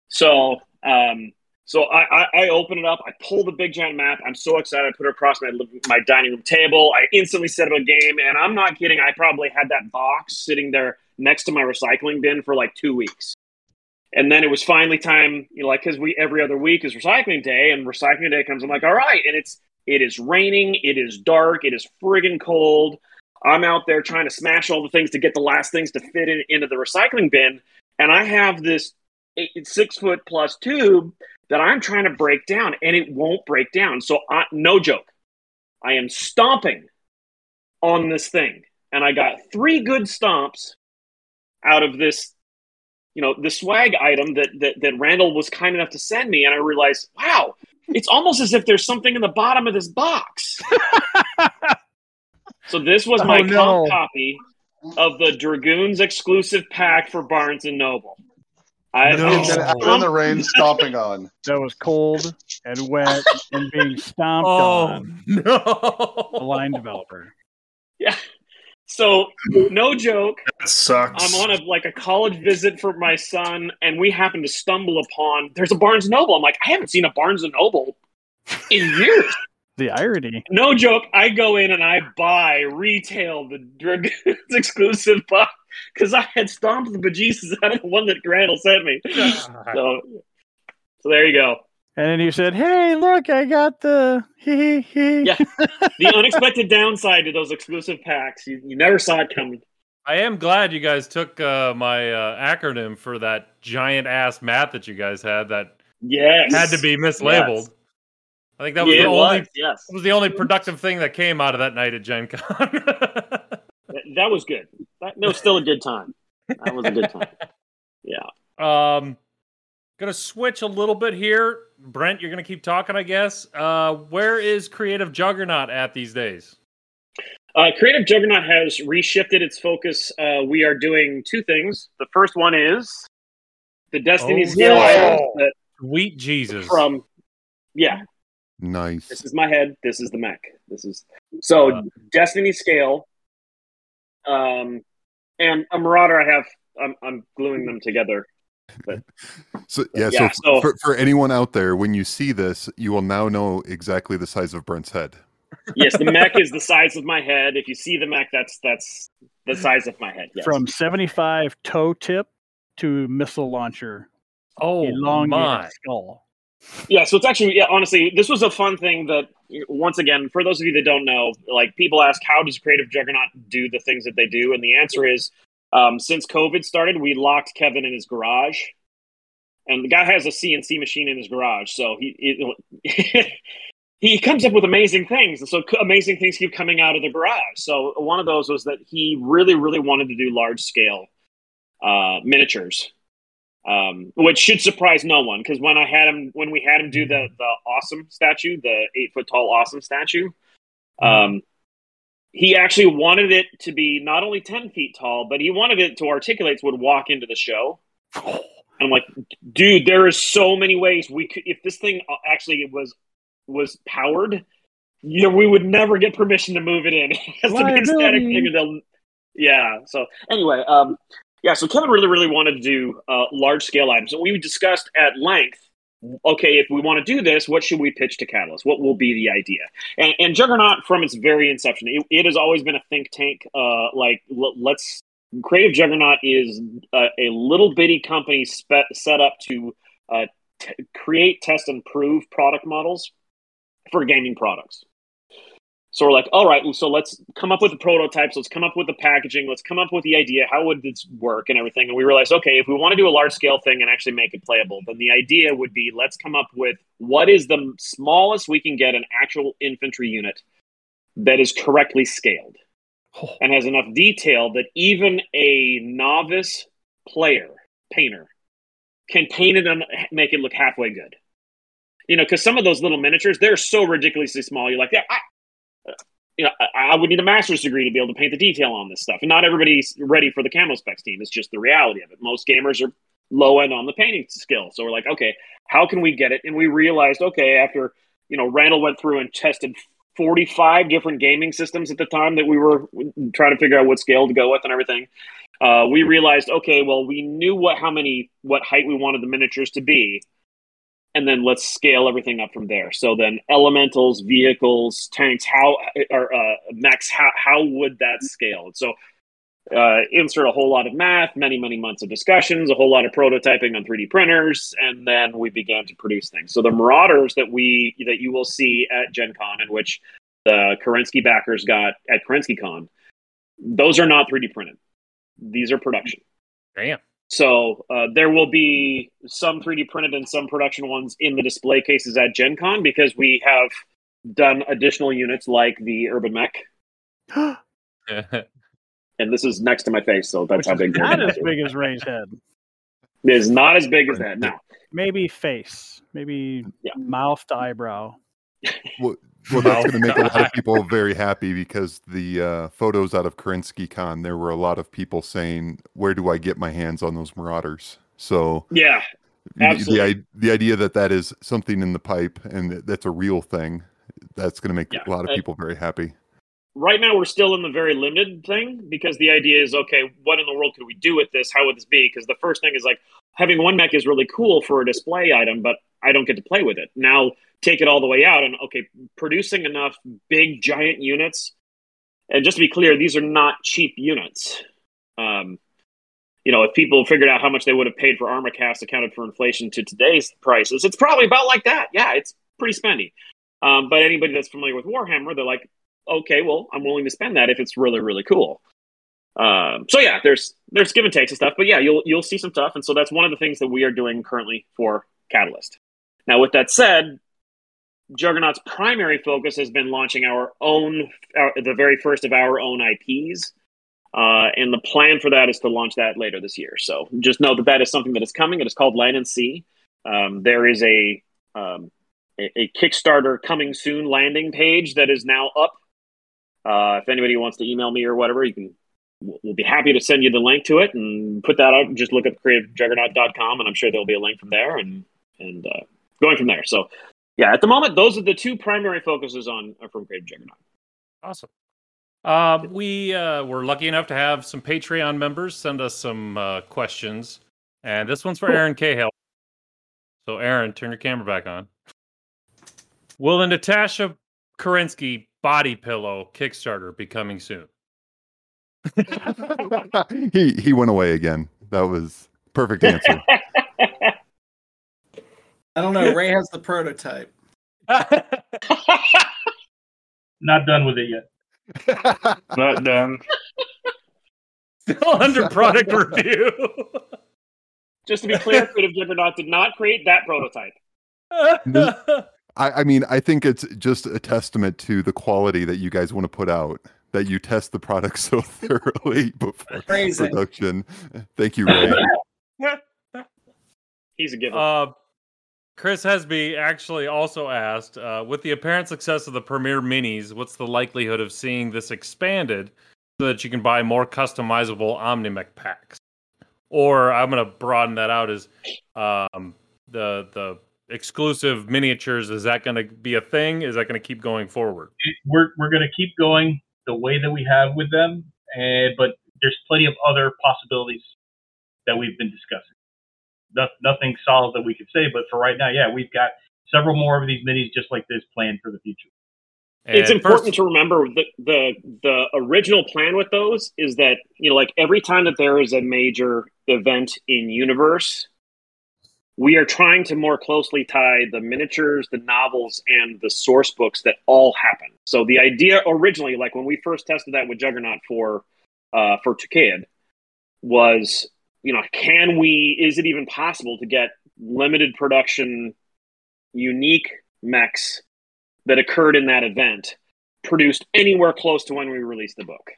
[SPEAKER 7] so um so I, I i open it up. I pull the big giant map. I'm so excited. I put it across my my dining room table. I instantly set up a game. And i'm not kidding. I probably had that box sitting there next to my recycling bin for like two weeks. And then it was finally time you know like because we every other week is recycling day and recycling day comes. I'm like all right. And it's it is raining. It is dark. It is friggin' cold. I'm out there trying to smash all the things to get the last things to fit in, into the recycling bin. And I have this eight, six foot plus tube that I'm trying to break down and it won't break down. So, I, no joke, I am stomping on this thing. And I got three good stomps out of this, you know, the swag item that, that, that Randall was kind enough to send me. And I realized, wow, it's almost as if there's something in the bottom of this box. so this was oh, my
[SPEAKER 1] Oh, no.
[SPEAKER 7] comp copy of the Dragoons exclusive pack for Barnes and Noble. I,
[SPEAKER 3] No.
[SPEAKER 7] I
[SPEAKER 6] Get out in the rain, stomping on.
[SPEAKER 1] That was cold and wet and being stomped
[SPEAKER 3] Oh
[SPEAKER 1] on.
[SPEAKER 3] no!
[SPEAKER 1] A line developer.
[SPEAKER 7] yeah. So no joke,
[SPEAKER 4] That sucks.
[SPEAKER 7] I'm on a like a college visit for my son, and we happen to stumble upon there's a Barnes Noble. I'm like, I haven't seen a Barnes and Noble in years.
[SPEAKER 1] The irony.
[SPEAKER 7] No joke. I go in and I buy retail the Dragoons exclusive box because I had stomped the bejesus out of the one that Randall sent me. So, so there you go.
[SPEAKER 1] And then you said, "Hey, look, I got the hee hee hee."
[SPEAKER 7] Yeah. The unexpected downside to those exclusive packs, you, you never saw it coming.
[SPEAKER 3] I am glad you guys took uh, my uh, acronym for that giant ass map that you guys had that
[SPEAKER 7] Yes,
[SPEAKER 3] had to be mislabeled.
[SPEAKER 7] Yes.
[SPEAKER 3] I think that was
[SPEAKER 7] Yeah,
[SPEAKER 3] the only
[SPEAKER 7] was, yes,
[SPEAKER 3] was the only productive thing that came out of that night at Gen Con.
[SPEAKER 7] that, that was good. That, that was still a good time. That was a good time. Yeah.
[SPEAKER 3] um, gonna switch a little bit here. Brent, you're gonna keep talking, I guess. Uh, where is Creative Juggernaut at these days?
[SPEAKER 7] Uh, Creative Juggernaut has reshifted its focus. Uh, we are doing two things. The first one is the Destiny
[SPEAKER 3] Oh, yeah. Sweet Jesus!
[SPEAKER 7] from yeah
[SPEAKER 9] Nice.
[SPEAKER 7] this is my head this is the mech this is so
[SPEAKER 3] Uh.
[SPEAKER 7] destiny scale um and a marauder i have i'm, I'm gluing them together But,
[SPEAKER 9] So yeah,
[SPEAKER 7] Yeah,
[SPEAKER 9] so,
[SPEAKER 7] so-
[SPEAKER 9] for, for anyone out there, when you see this, you will now know exactly the size of Brent's head.
[SPEAKER 7] yes the mech is the size of my head if you see the mech that's that's the size of my head yes.
[SPEAKER 1] From 75 toe tip to missile launcher,
[SPEAKER 3] Oh
[SPEAKER 1] elongated
[SPEAKER 3] my!
[SPEAKER 1] skull.
[SPEAKER 7] Yeah so it's actually yeah, honestly this was a fun thing that once again for those of you that don't know like people ask how does creative juggernaut do the things that they do? And the answer is um, since covid started we locked kevin in his garage. And the guy has a cnc machine in his garage so he he, comes up with amazing things. And so amazing things keep coming out of the garage. So one of those was that he really really wanted to do large scale uh, miniatures um, which should surprise no one because when I had him, when we had him do the the awesome statue, the eight foot tall awesome statue, um, he actually wanted it to be not only ten feet tall, but he wanted it to articulate so it would walk into the show. And I'm like, dude, there is so many ways we could if this thing actually was was powered. You know, we would never get permission to move it in. It has to be a static
[SPEAKER 1] Liability.
[SPEAKER 7] thing Yeah. So anyway, um, yeah. So Kevin really, really wanted to do uh, large scale items, and we discussed at length. Okay, if we want to do this, what should we pitch to Catalyst? What will be the idea? And, and Juggernaut, from its very inception, it, it has always been a think tank. Uh, like l- let's Creative Juggernaut is a, a little bitty company spe- set up to uh, t- create, test, and prove product models for gaming products. So we're like, all right, so let's come up with the prototypes. Let's come up with the packaging. Let's come up with the idea. How would this work and everything? And we realized, okay, if we want to do a large scale thing and actually make it playable, then the idea would be let's come up with what is the smallest we can get an actual infantry unit that is correctly scaled oh. and has enough detail that even a novice player, painter, can paint it and make it look halfway good. You know, because some of those little miniatures, they're so ridiculously small. You're like, yeah, I, you know, I, would need a master's degree to be able to paint the detail on this stuff. And not everybody's ready for the camo specs team. It's just the reality of it. Most gamers are low end on the painting skill. So we're like, okay, how can we get it? And we realized, okay, after, you know, Randall went through and tested 45 different gaming systems at the time that we were trying to figure out what scale to go with and everything. Uh, we realized, okay, well, we knew what how many what height we wanted the miniatures to be, and then let's scale everything up from there. So then, elementals, vehicles, tanks, how or uh, mechs, how how would that scale? So uh, insert a whole lot of math, many many months of discussions, a whole lot of prototyping on 3D printers, and then we began to produce things. So the Marauders that we that you will see at Gen Con, in which the Kerensky backers got at Kerensky Con, those are not 3D printed. These are production.
[SPEAKER 3] Damn.
[SPEAKER 7] So uh, there will be some 3D printed and some production ones in the display cases at Gen Con because we have done additional units like the Urban Mech. and this is next to my face, so that's
[SPEAKER 1] Which
[SPEAKER 7] how
[SPEAKER 1] is
[SPEAKER 7] big
[SPEAKER 1] not as big as Ray's head.
[SPEAKER 7] is. Not as big as that. No.
[SPEAKER 1] Maybe face, maybe
[SPEAKER 7] Yeah.
[SPEAKER 1] mouth to eyebrow.
[SPEAKER 9] Well, well that's going to make a lot of people very happy because the uh, photos out of Kerensky Con, there were a lot of people saying, "Where do I get my hands on those Marauders?" So
[SPEAKER 7] Yeah.
[SPEAKER 9] the-
[SPEAKER 7] Absolutely.
[SPEAKER 9] the the idea that that is something in the pipe and that that's a real thing, that's going to make
[SPEAKER 7] Yeah,
[SPEAKER 9] a lot of people very happy.
[SPEAKER 7] right now we're still in the very limited thing because the idea is okay what in the world could we do with this how would this be because the first thing is like having one mech is really cool for a display item but i don't get to play with it. Now take it all the way out and okay producing enough big giant units. And just to be clear these are not cheap units. Um, you know if people figured out how much they would have paid for Armorcast accounted for inflation to today's prices it's probably about like that. Yeah it's pretty spendy. Um, but anybody that's familiar with warhammer they're like okay, well, I'm willing to spend that if it's really, really cool. Um, so yeah, there's there's give and takes and stuff, but yeah, you'll you'll see some stuff, and so that's one of the things that we are doing currently for Catalyst. Now, with that said, Juggernaut's primary focus has been launching our own, our, the very first of our own IPs, uh, and the plan for that is to launch that later this year. So just know that that is something that is coming. It is called Land and Sea. Um, there is a um, a, a Kickstarter coming soon landing page that is now up uh, if anybody wants to email me or whatever, you can. We'll be happy to send you the link to it and put that out. Just look up creativejuggernaut.com, and I'm sure there'll be a link from there and and uh, going from there. So, yeah, at the moment, those are the two primary focuses on uh, from Creative Juggernaut.
[SPEAKER 3] Awesome. Uh, we uh, were lucky enough to have some Patreon members send us some uh, questions, and this one's for Aaron Cahall. So, Aaron, turn your camera back on. Will the Natasha Kerensky body pillow Kickstarter be coming soon?
[SPEAKER 9] he he went away again. That was perfect answer.
[SPEAKER 5] I don't know. Ray has the prototype.
[SPEAKER 8] Not done with it yet.
[SPEAKER 4] Not done.
[SPEAKER 3] Still under product review.
[SPEAKER 7] Just to be clear, Creative Juggernaut did not create that prototype.
[SPEAKER 9] I, I mean, I think it's just a testament to the quality that you guys want to put out. That you test the product so thoroughly before
[SPEAKER 5] Crazy.
[SPEAKER 9] production. Thank you, Ray.
[SPEAKER 7] He's a giver.
[SPEAKER 3] Uh, Chris Hesby actually also asked, uh, with the apparent success of the Premier Minis, what's the likelihood of seeing this expanded so that you can buy more customizable Omnimech packs? Or I'm going to broaden that out as um, the the exclusive miniatures. Is that going to be a thing? Is that going to keep going forward?
[SPEAKER 8] We're we're going to keep going the way that we have with them, and but there's plenty of other possibilities that we've been discussing. No, nothing solid that we could say, but for right now, yeah, we've got several more of these minis just like this planned for the future.
[SPEAKER 7] it's important
[SPEAKER 3] first-
[SPEAKER 7] to remember that the the original plan with those is that you know like every time that there is a major event in universe we are trying to more closely tie the miniatures the novels and the source books that all happen so the idea originally like when we first tested that with juggernaut for uh for Tukayyid was you know can we is it even possible to get limited production unique mechs that occurred in that event produced anywhere close to when we released the book?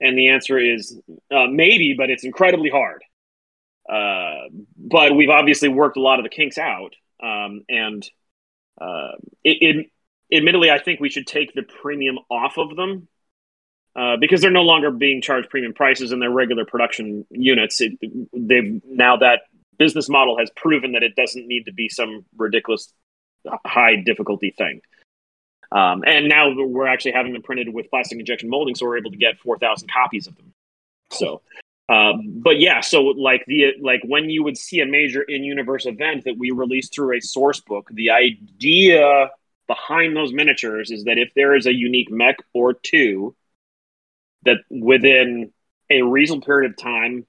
[SPEAKER 7] And the answer is uh, maybe, but it's incredibly hard. Uh, but we've obviously worked a lot of the kinks out. Um, and uh, it, it, admittedly, I think we should take the premium off of them uh, because they're no longer being charged premium prices in their regular production units. It, they've now that business model has proven that it doesn't need to be some ridiculous high difficulty thing. Um, and now we're actually having them printed with plastic injection molding, so we're able to get 4,000 copies of them. So, um, but yeah, so like the like when you would see a major in-universe event that we release through a source book, the idea behind those miniatures is that if there is a unique mech or two, that within a reasonable period of time,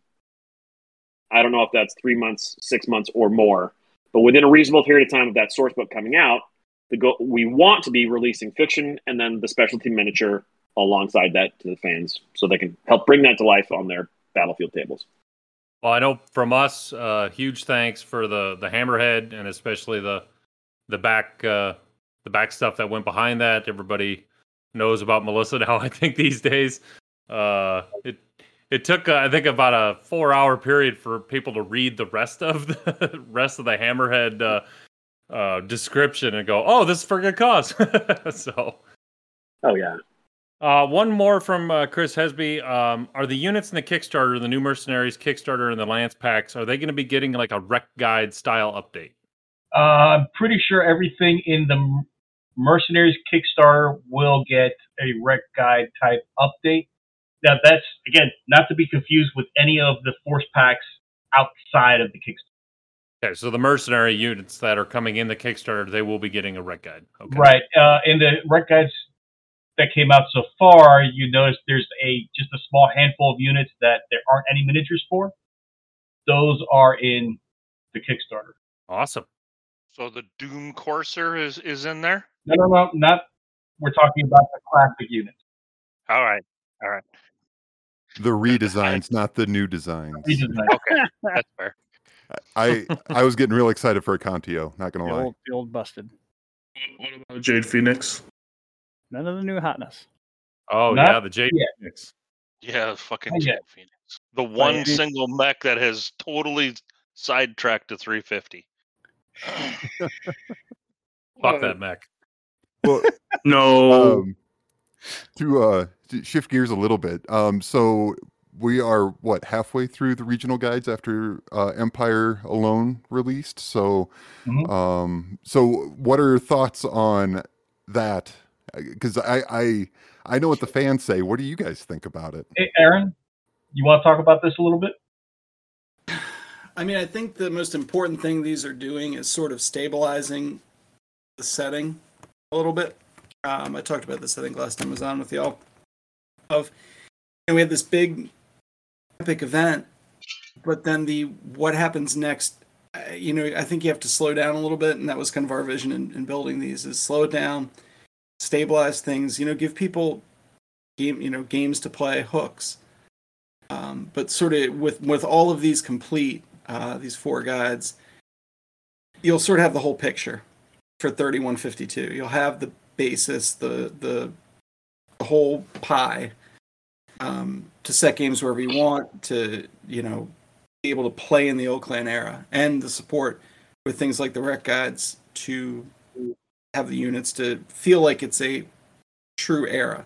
[SPEAKER 7] I don't know if that's three months, six months, or more, but within a reasonable period of time of that source book coming out, the go- we want to be releasing fiction and then the specialty miniature alongside that to the fans so they can help bring that to life on their battlefield tables.
[SPEAKER 3] Well, I know from us, uh, huge thanks for the the hammerhead and especially the the back uh, the back stuff that went behind that. Everybody knows about Melissa now. I think these days, uh, it it took uh, I think about a four hour period for people to read the rest of the rest of the hammerhead uh, uh, description and go, oh, this is for good cause. so.
[SPEAKER 7] Oh yeah.
[SPEAKER 3] Uh, one more from uh, Chris Hesby. Um, are the units in the Kickstarter, the new Mercenaries Kickstarter, and the Lance packs, are they going to be getting like a rec guide style update?
[SPEAKER 8] Uh, I'm pretty sure everything in the Mercenaries Kickstarter will get a rec guide type update. Now, that's again not to be confused with any of the force packs outside of the Kickstarter.
[SPEAKER 3] Okay, so the mercenary units that are coming in the Kickstarter, they will be getting a rec guide. Okay.
[SPEAKER 8] Right. Uh, in the rec guides that came out so far, you notice there's a just a small handful of units that there aren't any miniatures for. Those are in the Kickstarter.
[SPEAKER 3] Awesome.
[SPEAKER 2] So the Doom Courser is is in there.
[SPEAKER 8] No, no, no, not. We're talking about the classic units.
[SPEAKER 2] All right, all right,
[SPEAKER 9] The redesigns, not the new designs.
[SPEAKER 8] Redesign.
[SPEAKER 2] okay, that's fair.
[SPEAKER 9] I I was getting real excited for a Contio, not gonna lie.
[SPEAKER 1] old, the old busted.
[SPEAKER 4] What about Jade Phoenix?
[SPEAKER 1] None of the new hotness.
[SPEAKER 3] Oh
[SPEAKER 8] Not
[SPEAKER 3] yeah, the J
[SPEAKER 8] yet.
[SPEAKER 3] mix.
[SPEAKER 2] Yeah, fucking
[SPEAKER 8] Not
[SPEAKER 2] Jade
[SPEAKER 8] yet.
[SPEAKER 2] Phoenix. The one
[SPEAKER 1] it-
[SPEAKER 2] single mech that has totally sidetracked to 350.
[SPEAKER 3] Fuck that mech.
[SPEAKER 9] Well,
[SPEAKER 4] No.
[SPEAKER 9] um, to uh to shift gears a little bit. Um, so we are what halfway through the regional guides after uh, Empire Alone released. So,
[SPEAKER 8] Mhm.
[SPEAKER 9] um, so what are your thoughts on that? Because I, I I know what the fans say. What do you guys think about it?
[SPEAKER 8] Hey, Aaron, you want to talk about this a little bit?
[SPEAKER 5] I mean, I think the most important thing these are doing is sort of stabilizing the setting a little bit. Um, I talked about this, I think, last time I was on with y'all. Of, and we had this big epic event, but then the what happens next. uh, You know, I think you have to slow down a little bit, and that was kind of our vision in, in building these: is slow it down, stabilize things. You know, give people game, you know, games to play, hooks. Um, but sort of with with all of these complete, uh, these four guides, you'll sort of have the whole picture for 3152. You'll have the basis, the the, the whole pie um, to set games wherever you want, to you know be able to play in the Clan era, and the support with things like the rec guides to have the units to feel like it's a true era.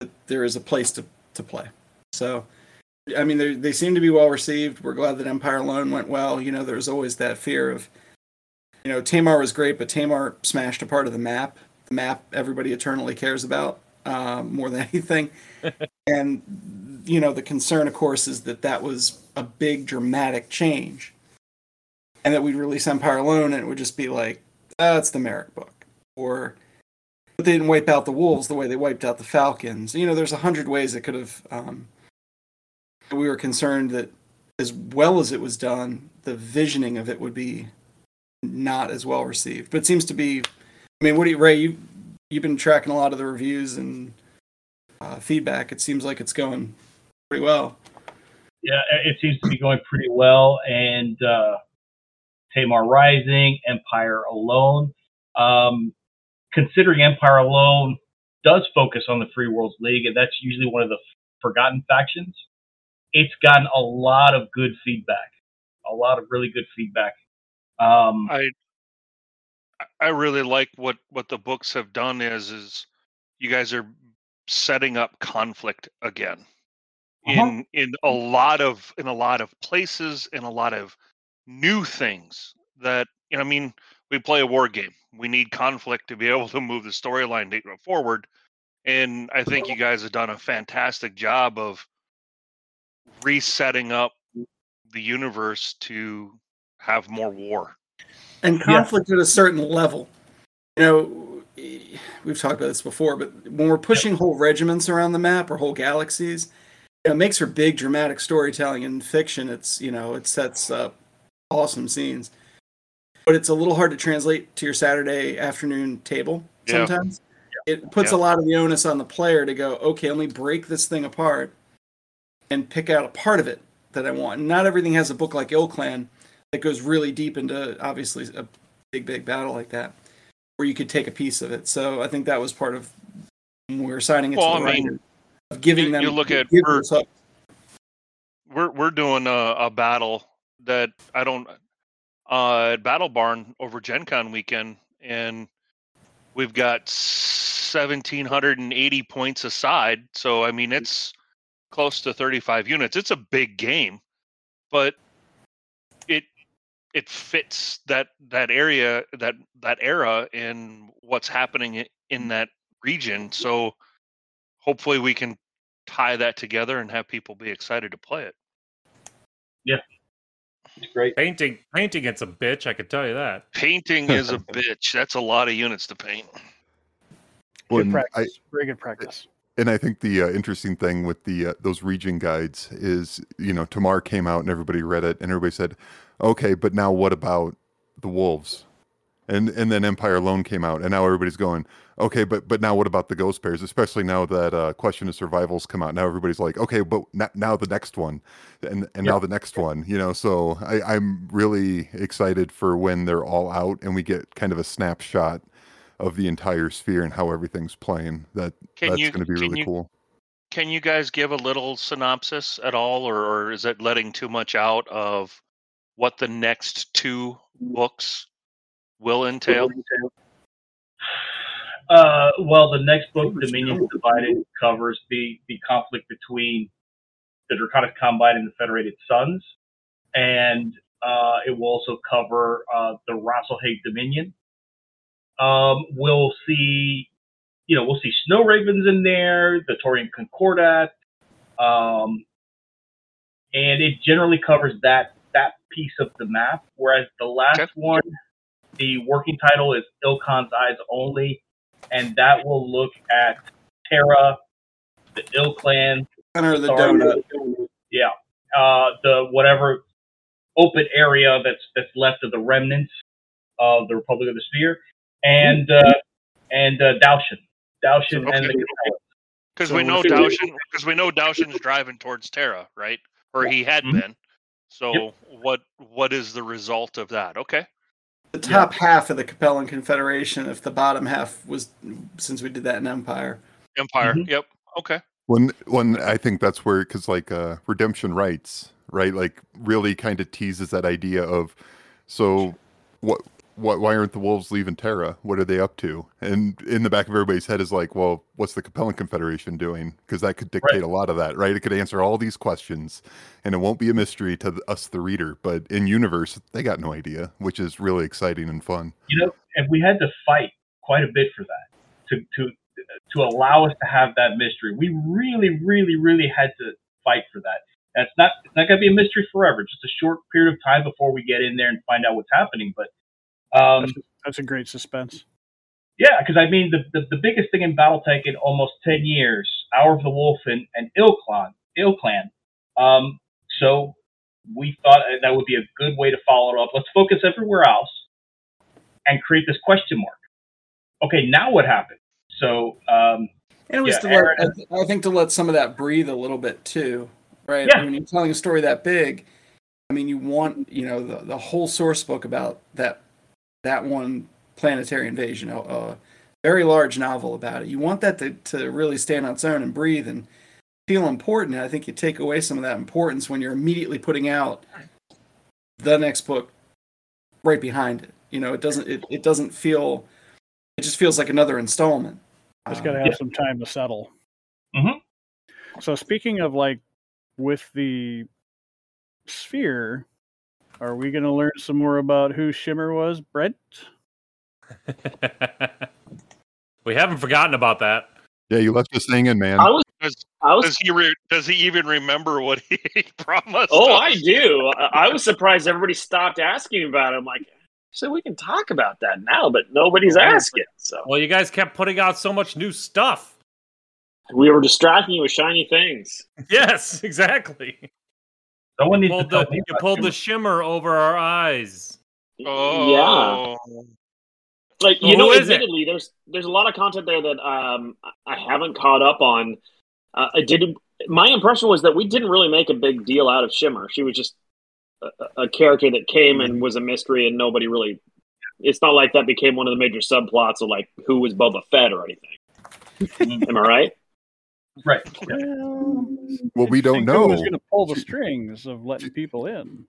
[SPEAKER 5] That there is a place to to play. So. I mean, they they seem to be well received. We're glad that Empire Alone went well. You know, there's always that fear of, you know, Tamar was great, but Tamar smashed a part of the map. The map everybody eternally cares about um, more than anything. and you know, the concern, of course, is that that was a big dramatic change, and that we'd release Empire Alone, and it would just be like, that's the Marik book, or but they didn't wipe out the wolves the way they wiped out the falcons. You know, there's a hundred ways it could have. Um, we were concerned that as well as it was done, the visioning of it would be not as well received. But it seems to be. I mean, what do you, Ray? You you've been tracking a lot of the reviews and uh, feedback. It seems like it's going pretty well.
[SPEAKER 8] Yeah, it seems to be going pretty well. And uh, Tamar Rising, Empire Alone. Um, considering Empire Alone does focus on the Free Worlds League, and that's usually one of the forgotten factions, it's gotten a lot of good feedback. A lot of really good feedback. Um,
[SPEAKER 2] I I really like what what the books have done is is you guys are setting up conflict again
[SPEAKER 8] Uh-huh.
[SPEAKER 2] in in a lot of in a lot of places in a lot of new things that you know I mean we play a war game. We need conflict to be able to move the storyline forward and I think you guys have done a fantastic job of resetting up the universe to have more war.
[SPEAKER 5] And conflict at a certain level. You know, we've talked about this before, but when we're pushing whole regiments around the map or whole galaxies, it makes for big dramatic storytelling. In fiction, it's you know it sets up awesome scenes, but it's a little hard to translate to your Saturday afternoon table
[SPEAKER 2] Yeah.
[SPEAKER 5] sometimes. It puts
[SPEAKER 2] Yeah.
[SPEAKER 5] a lot of the onus on the player to go, okay, let me break this thing apart and pick out a part of it that I want. And not everything has a book like ilClan that goes really deep into obviously a big, big battle like that, where you could take a piece of it. So I think that was part of when we were signing it
[SPEAKER 2] Well,
[SPEAKER 5] to the
[SPEAKER 2] I mean,
[SPEAKER 5] writer, of giving
[SPEAKER 2] you-
[SPEAKER 5] them.
[SPEAKER 2] you look at
[SPEAKER 5] give
[SPEAKER 2] Bert-
[SPEAKER 5] us up.
[SPEAKER 2] we're we're doing a, a battle that I don't uh at Battle Barn over Gen Con weekend and we've got 1780 points aside so I mean it's close to 35 units. It's a big game but it it fits that that area that that era and what's happening in that region. So hopefully we can tie that together and have people be excited to play it
[SPEAKER 8] it's great.
[SPEAKER 3] Painting, painting, it's a bitch. I can tell you that.
[SPEAKER 2] Painting is a bitch. That's a lot of units to paint.
[SPEAKER 1] Good
[SPEAKER 9] When I,
[SPEAKER 1] practice. Very good practice.
[SPEAKER 9] and I think the uh, interesting thing with the uh, those region guides is, you know, Tamar came out and everybody read it, and everybody said, "Okay, but now what about the wolves?" And and then Empire Alone came out, and now everybody's going, "Okay, but but now what about the ghost bears?" Especially now that uh, Question of Survival's come out, now everybody's like, "Okay, but n- now the next one, and and now the next one," you know. So I, I'm really excited for when they're all out and we get kind of a snapshot of the entire sphere and how everything's playing. That
[SPEAKER 2] Can
[SPEAKER 9] that's going to be really
[SPEAKER 2] you-
[SPEAKER 9] cool.
[SPEAKER 2] Can you guys give a little synopsis at all, or, or is it letting too much out of what the next two books will entail?
[SPEAKER 8] Uh, well, the next book, Dominion Divided, covers the, the conflict between the Draconis Combine and the Federated Suns. And uh, it will also cover uh, the Rasalhague Dominion. Um, we'll see, you know, we'll see Snow Ravens in there, the Taurian Concordat. Um, and it generally covers that that piece of the map. Whereas the last
[SPEAKER 2] Okay.
[SPEAKER 8] one, the working title is ilKhan's Eyes Only, and that will look at Terra, the ilClan,
[SPEAKER 5] Center of the
[SPEAKER 8] Sorry.
[SPEAKER 5] donut.
[SPEAKER 8] yeah, uh, the whatever open area that's that's left of the remnants of the Republic of the Sphere, and uh, and uh, Daoshen, Daoshen, and the
[SPEAKER 2] Because
[SPEAKER 5] So
[SPEAKER 2] we know
[SPEAKER 5] we're-
[SPEAKER 2] because we know Daoshen's driving towards Terra, right? Or he had
[SPEAKER 8] Mhm.
[SPEAKER 2] been. So what what is the result of that? Okay.
[SPEAKER 5] The top half of the Capellan Confederation, if the bottom half was, since we did that in Empire.
[SPEAKER 2] Empire.
[SPEAKER 8] Mhm.
[SPEAKER 2] Yep. Okay.
[SPEAKER 9] When when I think that's where because like uh, Redemption Rites, right? Like really kind of teases that idea of so what what why aren't the wolves leaving Terra? What are they up to? And in the back of everybody's head is like, well, what's the Capellan Confederation doing? Because that could dictate a lot of that, right? It could answer all these questions, and it won't be a mystery to us, the reader. But in universe, they got no idea, which is really exciting and fun.
[SPEAKER 8] you know, and we had to fight quite a bit for that to to to allow us to have that mystery. We really, really, really had to fight for that. That's not it's not going to be a mystery forever. Just a short period of time before we get in there and find out what's happening. But um,
[SPEAKER 1] That's, that's a great suspense.
[SPEAKER 8] yeah, because I mean the, the the biggest thing in BattleTech in almost ten years, Hour of the Wolf and, and Ill Clan, ilClan. Um, so we thought that would be a good way to follow it up. Let's focus everywhere else and create this question mark. Okay, now what happened? So um,
[SPEAKER 5] And it was
[SPEAKER 8] Yeah,
[SPEAKER 5] to let,
[SPEAKER 8] Aaron-
[SPEAKER 5] I, th- I think to let some of that breathe a little bit too, right?
[SPEAKER 8] Yeah.
[SPEAKER 5] When you're telling a story that big, I mean, you want you know the the whole source book about that that one planetary invasion, a, a very large novel about it. You want that to to really stand on its own and breathe and feel important. And I think you take away some of that importance when you're immediately putting out the next book right behind it. You know, it doesn't it, it doesn't feel it just feels like another installment.
[SPEAKER 1] It's
[SPEAKER 5] Um,
[SPEAKER 1] got to have
[SPEAKER 8] yeah.
[SPEAKER 1] some time to settle.
[SPEAKER 8] Mhm.
[SPEAKER 1] So speaking of like with the sphere, are we going to learn some more about who Shimmer was, Brent?
[SPEAKER 3] we haven't forgotten about that.
[SPEAKER 9] Yeah, you left us hanging, man.
[SPEAKER 7] I was,
[SPEAKER 2] Does,
[SPEAKER 7] I was
[SPEAKER 2] does he re- does he even remember what he promised?
[SPEAKER 7] Oh,
[SPEAKER 2] us?
[SPEAKER 7] I do. I I was surprised everybody stopped asking about it. I'm like, so we can talk about that now, but nobody's asking. So
[SPEAKER 3] Well, you guys kept putting out so much new stuff.
[SPEAKER 7] we were distracting you with shiny things.
[SPEAKER 3] Yes, exactly.
[SPEAKER 8] Someone
[SPEAKER 3] You
[SPEAKER 8] needs to
[SPEAKER 3] pulled
[SPEAKER 8] tell
[SPEAKER 3] the,
[SPEAKER 8] me
[SPEAKER 3] you
[SPEAKER 8] about
[SPEAKER 3] pulled the
[SPEAKER 8] Shimmer.
[SPEAKER 3] shimmer over our eyes.
[SPEAKER 7] Yeah,
[SPEAKER 2] Oh.
[SPEAKER 7] like
[SPEAKER 3] So
[SPEAKER 7] you know,
[SPEAKER 3] who is it?
[SPEAKER 7] admittedly, there's there's a lot of content there that um I haven't caught up on. Uh, I did. My impression was that we didn't really make a big deal out of Shimmer. She was just a, a character that came and was a mystery, and nobody really. It's not like that became one of the major subplots of like who was Boba Fett or anything. Am I right?
[SPEAKER 8] Right.
[SPEAKER 1] Well,
[SPEAKER 9] Well, we don't know.
[SPEAKER 1] Who's going to pull the strings of letting people in?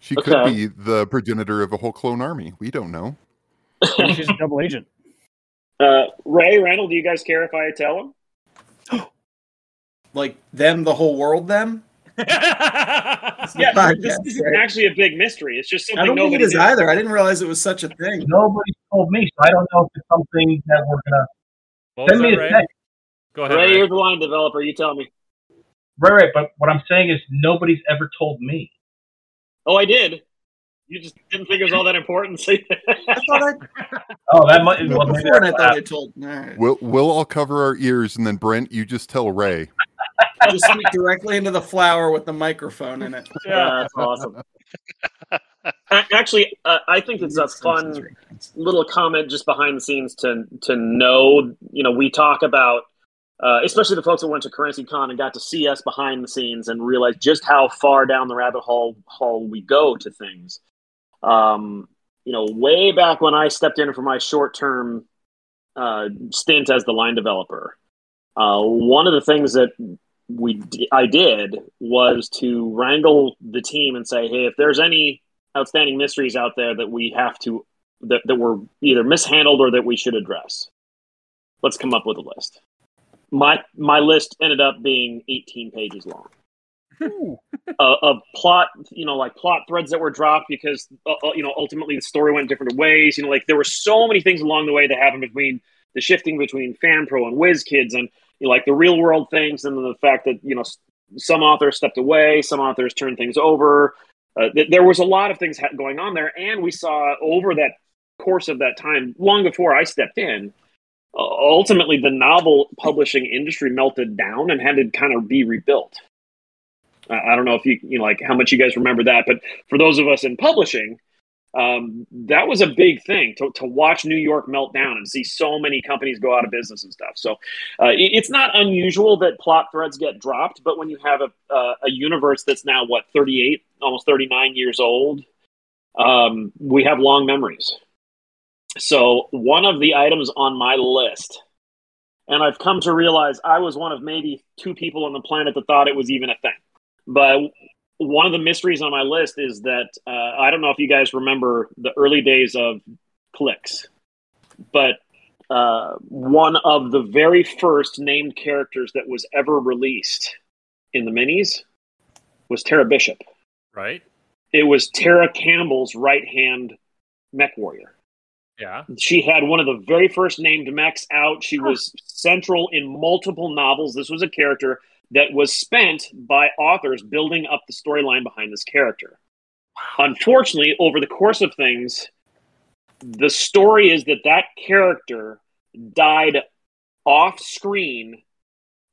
[SPEAKER 9] She could
[SPEAKER 7] Okay.
[SPEAKER 9] be the progenitor of a whole clone army. We don't know.
[SPEAKER 1] Maybe she's a double agent.
[SPEAKER 7] Uh, Ray Randall, do you guys care if I tell them?
[SPEAKER 5] like them, the whole world, them.
[SPEAKER 7] Yeah,
[SPEAKER 5] Podcast,
[SPEAKER 7] this isn't
[SPEAKER 5] right?
[SPEAKER 7] actually a big mystery. It's just
[SPEAKER 5] I don't think it is nobody
[SPEAKER 7] did.
[SPEAKER 5] either. I didn't realize it was such a thing.
[SPEAKER 8] Nobody told me, so I don't know if it's something that we're gonna
[SPEAKER 3] What
[SPEAKER 8] send me a
[SPEAKER 3] Ray?
[SPEAKER 8] text.
[SPEAKER 3] Go ahead.
[SPEAKER 7] Ray,
[SPEAKER 3] Ray.
[SPEAKER 7] you're the line developer. You tell me.
[SPEAKER 8] Right, right. But what I'm saying is nobody's ever told me.
[SPEAKER 7] Oh, I did. You just didn't think it was all that important. So
[SPEAKER 5] I thought I
[SPEAKER 8] Oh, that might
[SPEAKER 5] knew
[SPEAKER 8] well,
[SPEAKER 5] before, and I thought
[SPEAKER 8] what
[SPEAKER 5] I told. All right.
[SPEAKER 9] We'll we'll all cover our ears, and then Brent, you just tell Ray.
[SPEAKER 5] Just speak directly into the flower with the microphone in it.
[SPEAKER 7] yeah, that's awesome. Actually, uh, I think it's a fun little comment just behind the scenes to to know. You know, we talk about, uh, especially the folks that went to Kerensky Con and got to see us behind the scenes and realize just how far down the rabbit hole hole we go to things. Um, you know, way back when I stepped in for my short term uh, stint as the line developer, uh, one of the things that we d- I did was to wrangle the team and say, hey, if there's any outstanding mysteries out there that we have to that, that were either mishandled or that we should address, let's come up with a list. My my list ended up being 18 pages long uh, of plot, you know, like plot threads that were dropped because, uh, uh, you know, ultimately the story went different ways. You know, like there were so many things along the way that happened between the shifting between FanPro and WizKids and you know, like the real world things and then the fact that, you know, some authors stepped away, some authors turned things over. Uh, th- there was a lot of things ha- going on there. And we saw over that course of that time, long before I stepped in, ultimately the novel publishing industry melted down and had to kind of be rebuilt. I don't know if you you know like how much you guys remember that, but for those of us in publishing, um, that was a big thing to, to watch New York melt down and see so many companies go out of business and stuff. So uh, it- it's not unusual that plot threads get dropped, but when you have a uh, a universe that's now what 38, almost 39 years old, um, we have long memories. So one of the items on my list, and I've come to realize I was one of maybe two people on the planet that thought it was even a thing. But one of the mysteries on my list is that uh, I don't know if you guys remember the early days of Clix, but uh, one of the very first named characters that was ever released in the minis was Tara Bishop.
[SPEAKER 3] Right?
[SPEAKER 7] It was Tara Campbell's right hand mech warrior.
[SPEAKER 3] Yeah.
[SPEAKER 7] She had one of the very first named mechs out. She was central in multiple novels. This was a character that was spent by authors building up the storyline behind this character. Unfortunately, over the course of things, the story is that that character died off screen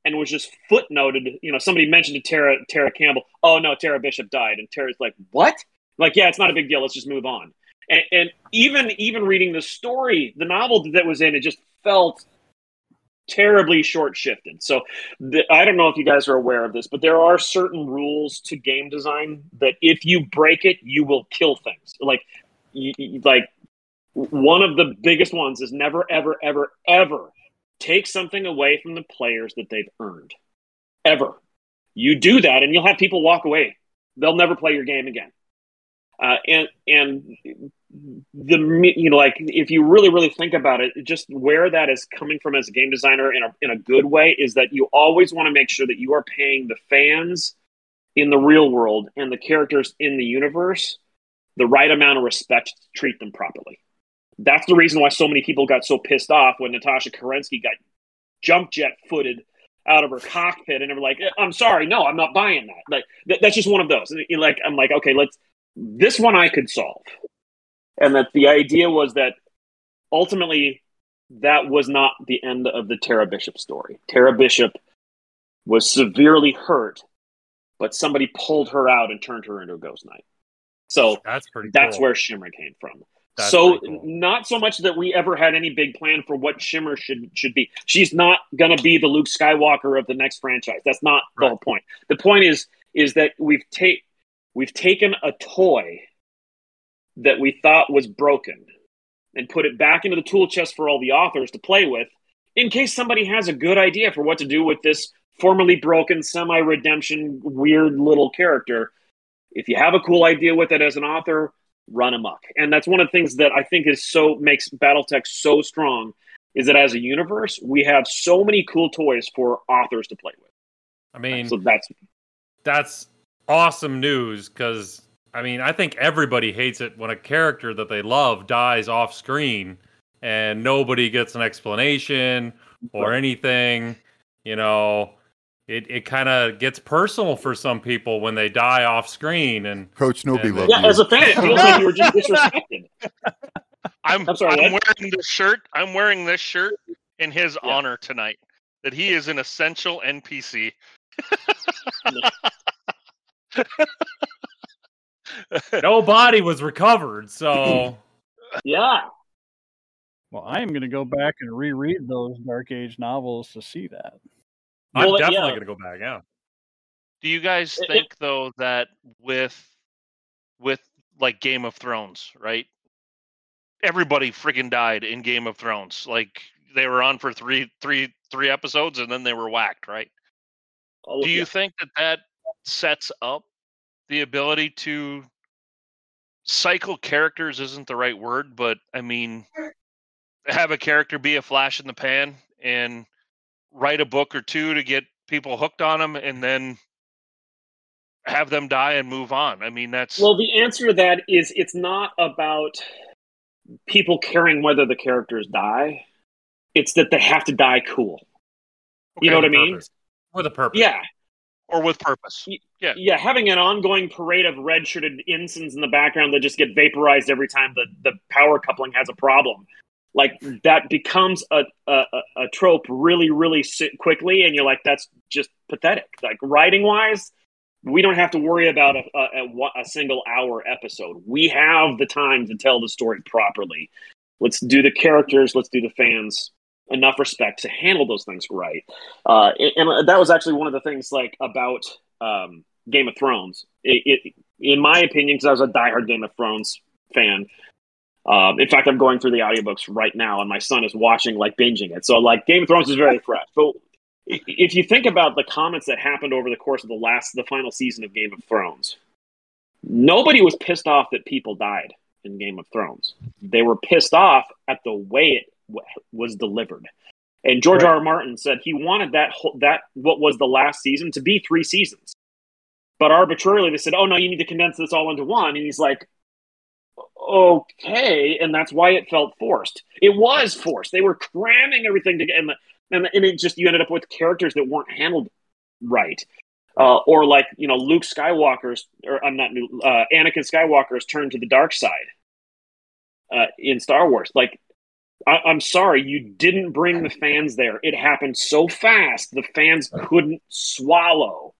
[SPEAKER 7] and was just footnoted. You know, somebody mentioned to Tara Tara Campbell, "Oh no, Tara Bishop died," and Tara's like, "What?" Like, yeah, it's not a big deal. Let's just move on. And, and even even reading the story, the novel that was in, it just felt terribly short shifted. So the, I don't know if you guys are aware of this, but there are certain rules to game design that if you break it, you will kill things. Like, like one of the biggest ones is never, ever, ever, ever take something away from the players that they've earned. Ever. You do that, and you'll have people walk away. They'll never play your game again. Uh, and and the you know like if you really really think about it just where that is coming from as a game designer in a, in a good way is that you always want to make sure that you are paying the fans in the real world and the characters in the universe the right amount of respect to treat them properly. That's the reason why so many people got so pissed off when natasha kerensky got jump jet footed out of her cockpit and they were like eh, i'm sorry no i'm not buying that. Like th- that's just one of those. And, like i'm like okay let's this one i could solve and that the idea was that ultimately that was not the end of the Tara Bishop story. Tara Bishop was severely hurt, but somebody pulled her out and turned her into a ghost knight. So
[SPEAKER 3] That's pretty.
[SPEAKER 7] that's
[SPEAKER 3] cool.
[SPEAKER 7] where Shimmer came from.
[SPEAKER 3] That's
[SPEAKER 7] so
[SPEAKER 3] cool.
[SPEAKER 7] not so much that we ever had any big plan for what Shimmer should should be. She's not going to be the Luke Skywalker of the next franchise. That's not the whole point. The point is is that we've take we've taken a toy that we thought was broken and put it back into the tool chest for all the authors to play with in case somebody has a good idea for what to do with this formerly broken semi redemption weird little character. If you have a cool idea with it as an author run amok. And that's one of the things that i think is so makes battletech so strong is that as a universe we have so many cool toys for authors to play with.
[SPEAKER 3] I mean,
[SPEAKER 7] so that's
[SPEAKER 3] that's awesome news because I mean, I think everybody hates it when a character that they love dies off screen and nobody gets an explanation or anything. You know, it, it kind of gets personal for some people when they die off screen. And
[SPEAKER 9] Coach, nobody
[SPEAKER 3] And-
[SPEAKER 9] loved
[SPEAKER 7] yeah
[SPEAKER 9] you.
[SPEAKER 7] as a fan it feels like you were just disrespected
[SPEAKER 2] I'm,
[SPEAKER 7] I'm sorry,
[SPEAKER 2] I'm
[SPEAKER 7] what?
[SPEAKER 2] wearing this shirt. I'm wearing this shirt in his
[SPEAKER 7] Yeah.
[SPEAKER 2] honor tonight. That he is an essential NPC.
[SPEAKER 3] no body was recovered. So
[SPEAKER 7] yeah
[SPEAKER 1] Well, I am going to go back and reread those Dark Age novels to see that.
[SPEAKER 3] I'm
[SPEAKER 7] Well,
[SPEAKER 3] definitely
[SPEAKER 7] yeah.
[SPEAKER 3] going to go back. Yeah.
[SPEAKER 2] Do you guys
[SPEAKER 7] It- it-
[SPEAKER 2] think though that with with like Game of Thrones, right? Everybody freaking died in Game of Thrones. Like they were on for three three three episodes and then they were whacked, right?
[SPEAKER 7] Oh,
[SPEAKER 2] Do you
[SPEAKER 7] yeah.
[SPEAKER 2] think that that sets up the ability to cycle characters isn't the right word, but I mean have a character be a flash in the pan and write a book or two to get people hooked on them and then have them die and move on. I mean that's
[SPEAKER 7] Well, the answer to that is it's not about people caring whether the characters die. It's that they have to die cool. you know what I mean?
[SPEAKER 3] purpose. With a purpose.
[SPEAKER 7] Yeah,
[SPEAKER 2] or with purpose. Yeah.
[SPEAKER 7] yeah. Having an ongoing parade of red-shirted ensigns in the background that just get vaporized every time the, the power coupling has a problem, like that becomes a a, a- trope really really quickly, and you're like, that's just pathetic. Like writing wise, we don't have to worry about a, a, a, a single hour episode. We have the time to tell the story properly. Let's do the characters. Let's do the fans enough respect to handle those things right. Uh, and, and that was actually one of the things like about um, Game of Thrones. It, it, in my opinion, because I was a diehard Game of Thrones fan. Um, in fact, I'm going through the audiobooks right now, and my son is watching, like binging it. So, like, Game of Thrones is very fresh. But if you think about the comments that happened over the course of the last, the final season of Game of Thrones, nobody was pissed off that people died in Game of Thrones. They were pissed off at the way it was delivered. And George R. R. Martin said he wanted that whole, that what was the last season to be three seasons. But arbitrarily they said, "Oh no, you need to condense this all into one." And he's like, "Okay," and that's why it felt forced. It was forced. They were cramming everything together, and, and and it just you ended up with characters that weren't handled right. Uh, or like you know Luke Skywalker's or I'm not new, uh, Anakin Skywalker's turn to the dark side uh, in Star Wars. Like I- I'm sorry, you didn't bring the fans there. It happened so fast, the fans couldn't swallow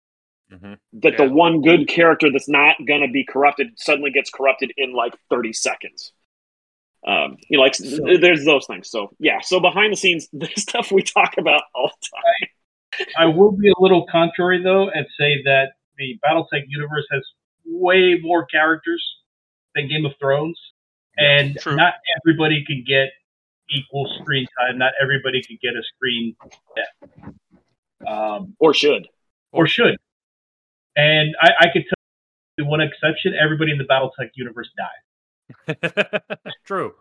[SPEAKER 3] Mhm.
[SPEAKER 7] that
[SPEAKER 2] Yeah.
[SPEAKER 7] the one good character that's not going to be corrupted suddenly gets corrupted in like 30 seconds. Um, you know, like
[SPEAKER 5] So-
[SPEAKER 7] there's those things. So yeah, so behind the scenes, the stuff we talk about all the time.
[SPEAKER 8] I will be a little contrary though and say that the BattleTech universe has way more characters than Game of Thrones, and
[SPEAKER 2] True.
[SPEAKER 8] not everybody can get equal screen time. Not everybody could get a screen depth, um,
[SPEAKER 7] Or should.
[SPEAKER 8] or should. And I, I could tell you one exception: everybody in the BattleTech universe died.
[SPEAKER 3] True.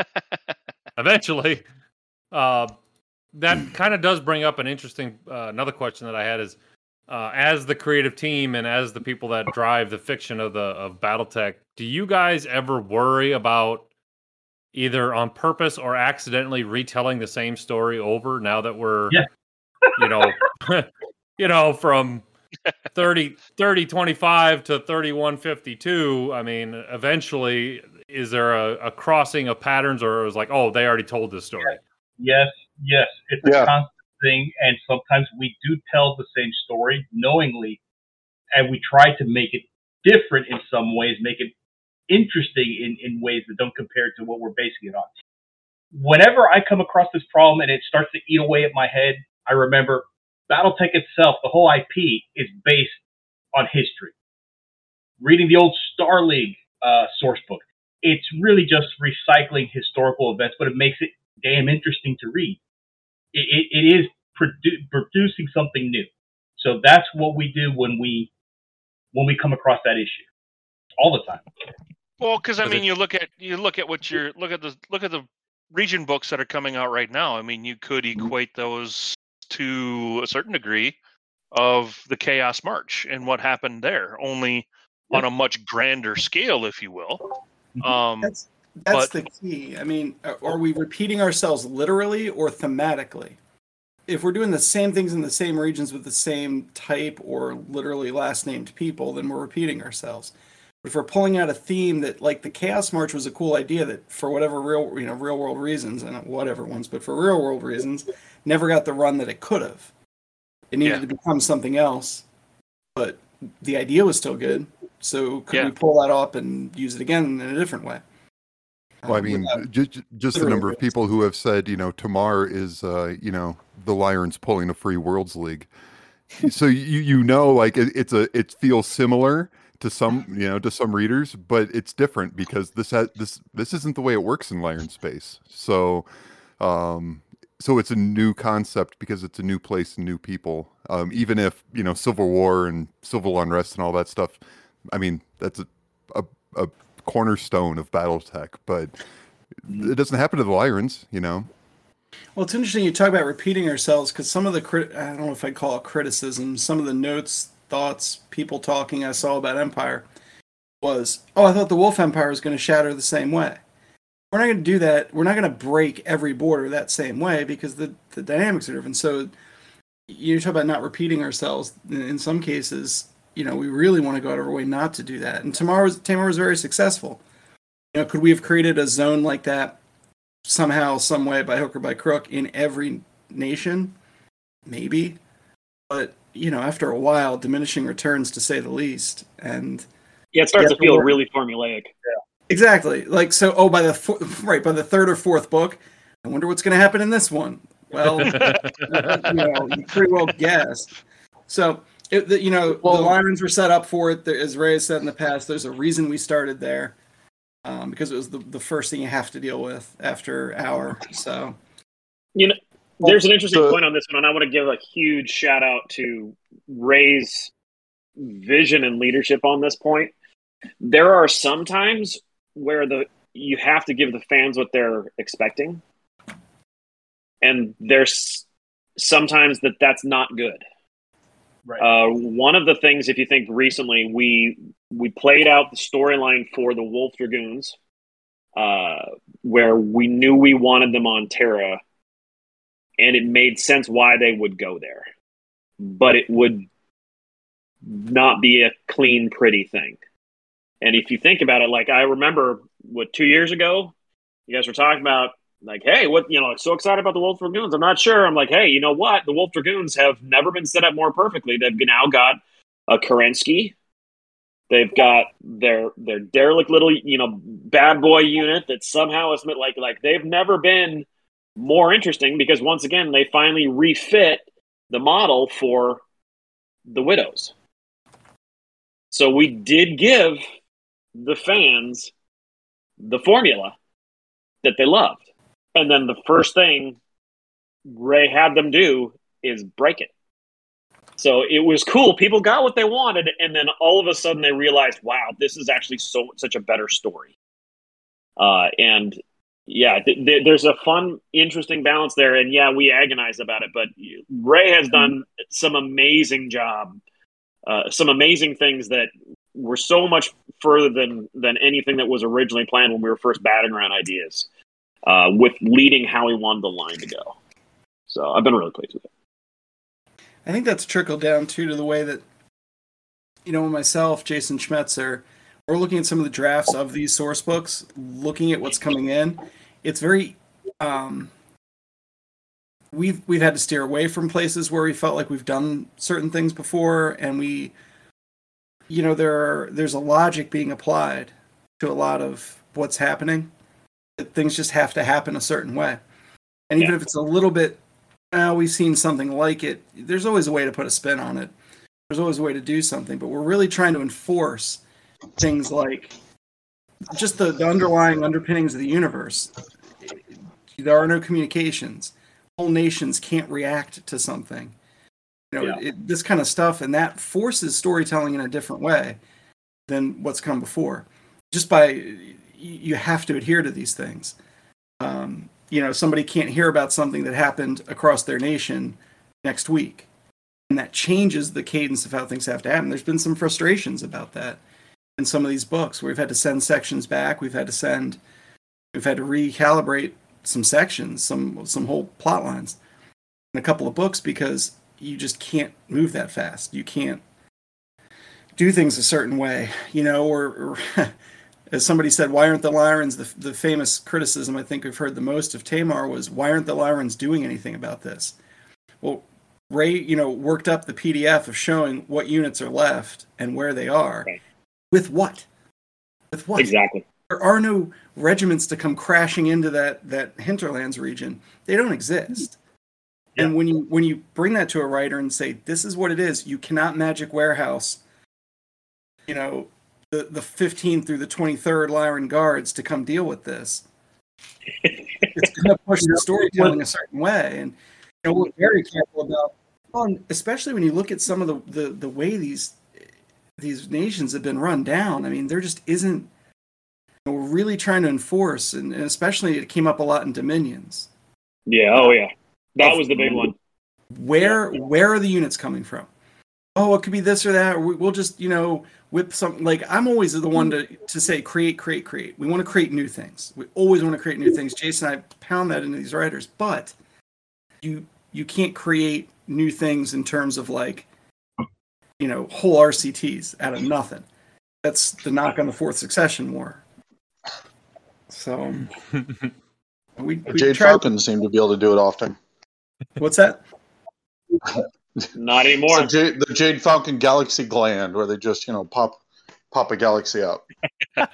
[SPEAKER 3] Eventually, uh, that kind of does bring up an interesting uh, another question that I had is uh, as the creative team and as the people that drive the fiction of the of BattleTech, do you guys ever worry about either on purpose or accidentally retelling the same story over now that we're
[SPEAKER 8] Yeah.
[SPEAKER 3] you know you know from 30 30 25 to 31 52 i mean eventually is there a, a crossing of patterns or is like oh they already told this story
[SPEAKER 8] Yes, yes, it's a constant thing, and sometimes we do tell the same story knowingly, and we try to make it different in some ways, make it interesting in, in ways that don't compare to what we're basing it on. Whenever I come across this problem and it starts to eat away at my head, I remember BattleTech itself, the whole IP, is based on history. Reading the old Star League uh, source book, it's really just recycling historical events, but it makes it damn interesting to read. It, it, it is produ- producing something new. So that's what we do when we when we come across that issue all the time.
[SPEAKER 2] Well, because I mean,
[SPEAKER 3] it-
[SPEAKER 2] you look at you look at what you're look at the look at the region books that are coming out right now. I mean, you could equate those to a certain degree of the Chaos March and what happened there, only on a much grander scale, if you will. Um,
[SPEAKER 5] That's that's
[SPEAKER 2] But-
[SPEAKER 5] the key. I mean, are- are we repeating ourselves literally or thematically? If we're doing the same things in the same regions with the same type or literally last named people, then we're repeating ourselves. But if we're pulling out a theme that, like the Chaos March, was a cool idea that, for whatever real, you know, real world reasons, and whatever ones, but for real world reasons, never got the run that it could have. It needed
[SPEAKER 2] Yeah.
[SPEAKER 5] to become something else, but the idea was still good. So could
[SPEAKER 2] Yeah.
[SPEAKER 5] we pull that up and use it again in a different way?
[SPEAKER 9] Well, I mean,
[SPEAKER 5] without-
[SPEAKER 9] just just the number of people who have said, you know, Tamar is, uh, you know, the Lyrans pulling a free Worlds League. so you you know, like it, it's a it feels similar to some, you know, to some readers, but it's different because this has this this isn't the way it works in Lyran Space. So, um, so it's a new concept because it's a new place and new people. Um, even if you know Civil War and civil unrest and all that stuff, I mean that's a a, a cornerstone of BattleTech, but it doesn't happen to the Lyrans, you know.
[SPEAKER 5] Well, it's interesting you talk about repeating ourselves because some of the crit- I don't know if I'd call it criticism. Some of the notes, thoughts, people talking I saw about Empire was, oh, I thought the Wolf Empire was going to shatter the same way. We're not going to do that. We're not going to break every border that same way because the the dynamics are different. So you talk about not repeating ourselves. In some cases, you know, we really want to go out of our way not to do that. And Tamar was Tamar was very successful. You know, could we have created a zone like that somehow, some way, by hook or by crook, in every nation? Maybe, but you know, after a while, diminishing returns to say the least. And
[SPEAKER 7] Yeah, it starts to feel
[SPEAKER 5] we're-
[SPEAKER 7] really formulaic.
[SPEAKER 5] exactly, like so. Oh, by the four, right by the third or fourth book, I wonder what's going to happen in this one. Well, you know, you pretty well guessed. So, it, the, you know, the
[SPEAKER 6] Well-
[SPEAKER 5] Lyrans were set up for it. There, as Ray has said in the past, there's a reason we started there um, because it was the, the first thing you have to deal with after hour. So,
[SPEAKER 7] You know, there's an interesting
[SPEAKER 6] the-
[SPEAKER 7] point on this one, and I want to give a huge shout out to Ray's vision and leadership on this point. There are some times where the you have to give the fans what they're expecting, and there's sometimes that that's not good.
[SPEAKER 8] Right.
[SPEAKER 7] Uh, one of the things, if you think recently, we we played out the storyline for the Wolf Dragoons, uh, where we knew we wanted them on Terra, and it made sense why they would go there. but it would not be a clean, pretty thing. And if you think about it, like I remember what two years ago, you guys were talking about like, hey, what you know, so excited about the Wolf Dragoons. I'm not sure. I'm like, hey, you know what? The Wolf Dragoons have never been set up more perfectly. They've now got a Kerensky. They've got their their derelict little, you know, bad boy unit that somehow is like like they've never been more interesting because once again they finally refit the model for the widows. So we did give the fans the formula that they loved. And then the first thing Ray had them do is break it. So it was cool. People got what they wanted, and then all of a sudden they realized, wow, this is actually so such a better story. Uh, and yeah, th- th- there's a fun, interesting balance there. And yeah, we agonize about it, but Ray has done some amazing job, uh, some amazing things that were so much further than than anything that was originally planned when we were first batting around ideas, uh, with leading how we wanted the line to go. So I've been really pleased with it.
[SPEAKER 5] I think that's trickled down too to the way that, you know, myself, Jason Schmetzer, we're looking at some of the drafts of these source books, looking at what's coming in. It's very, um, we've we've had to steer away from places where we felt like we've done certain things before, and we, you know, there are there's a logic being applied to a lot of what's happening. That things just have to happen a certain way, and even
[SPEAKER 7] Yeah.
[SPEAKER 5] if it's a little bit uh, we've seen something like it. There's always a way to put a spin on it. There's always a way to do something, but we're really trying to enforce things like just the, the underlying underpinnings of the universe. There are no communications. Whole nations can't react to something. You know,
[SPEAKER 8] Yeah.
[SPEAKER 5] it, this kind of stuff, and that forces storytelling in a different way than what's come before. Just by you- you have to adhere to these things. Um, you know, somebody can't hear about something that happened across their nation next week. And that changes the cadence of how things have to happen. There's been some frustrations about that in some of these books we've had to send sections back. We've had to send, we've had to recalibrate some sections, some some whole plot lines in a couple of books because you just can't move that fast. You can't do things a certain way, you know, or, or as somebody said, why aren't the Lyrans the, the famous criticism I think we've heard the most of Tamar was why aren't the Lyrans doing anything about this? Well, Ray, you know, worked up the PDF of showing what units are left and where they are.
[SPEAKER 7] Right.
[SPEAKER 5] With what? With what?
[SPEAKER 7] Exactly.
[SPEAKER 5] There are no regiments to come crashing into that that hinterlands region. They don't exist. And when you when you bring that to a writer and say this is what it is, you cannot magic warehouse, you know, the the 15th through the 23rd Lyran guards to come deal with this. it's going to push the storytelling a certain way, and you know we're very careful about. Well, especially when you look at some of the, the the way these these nations have been run down. I mean, there just isn't. you know, we're really trying to enforce, and, and especially it came up a lot in Dominions.
[SPEAKER 7] Yeah. Oh yeah. That was the big one.
[SPEAKER 5] Where where are the units coming from? Oh, it could be this or that. Or we'll just you know whip something. Like I'm always the one to to say create, create, create. We want to create new things. We always want to create new things. Jason, I pound that into these writers, but you you can't create new things in terms of like you know whole RCTs out of nothing. That's the knock on the fourth succession war. So um, we, we
[SPEAKER 6] Jade
[SPEAKER 5] tried.
[SPEAKER 6] Falcon seemed to be able to do it often.
[SPEAKER 5] What's that?
[SPEAKER 7] Not anymore.
[SPEAKER 6] The Jade, the Jade Falcon Galaxy Gland, where they just you know pop pop a galaxy out.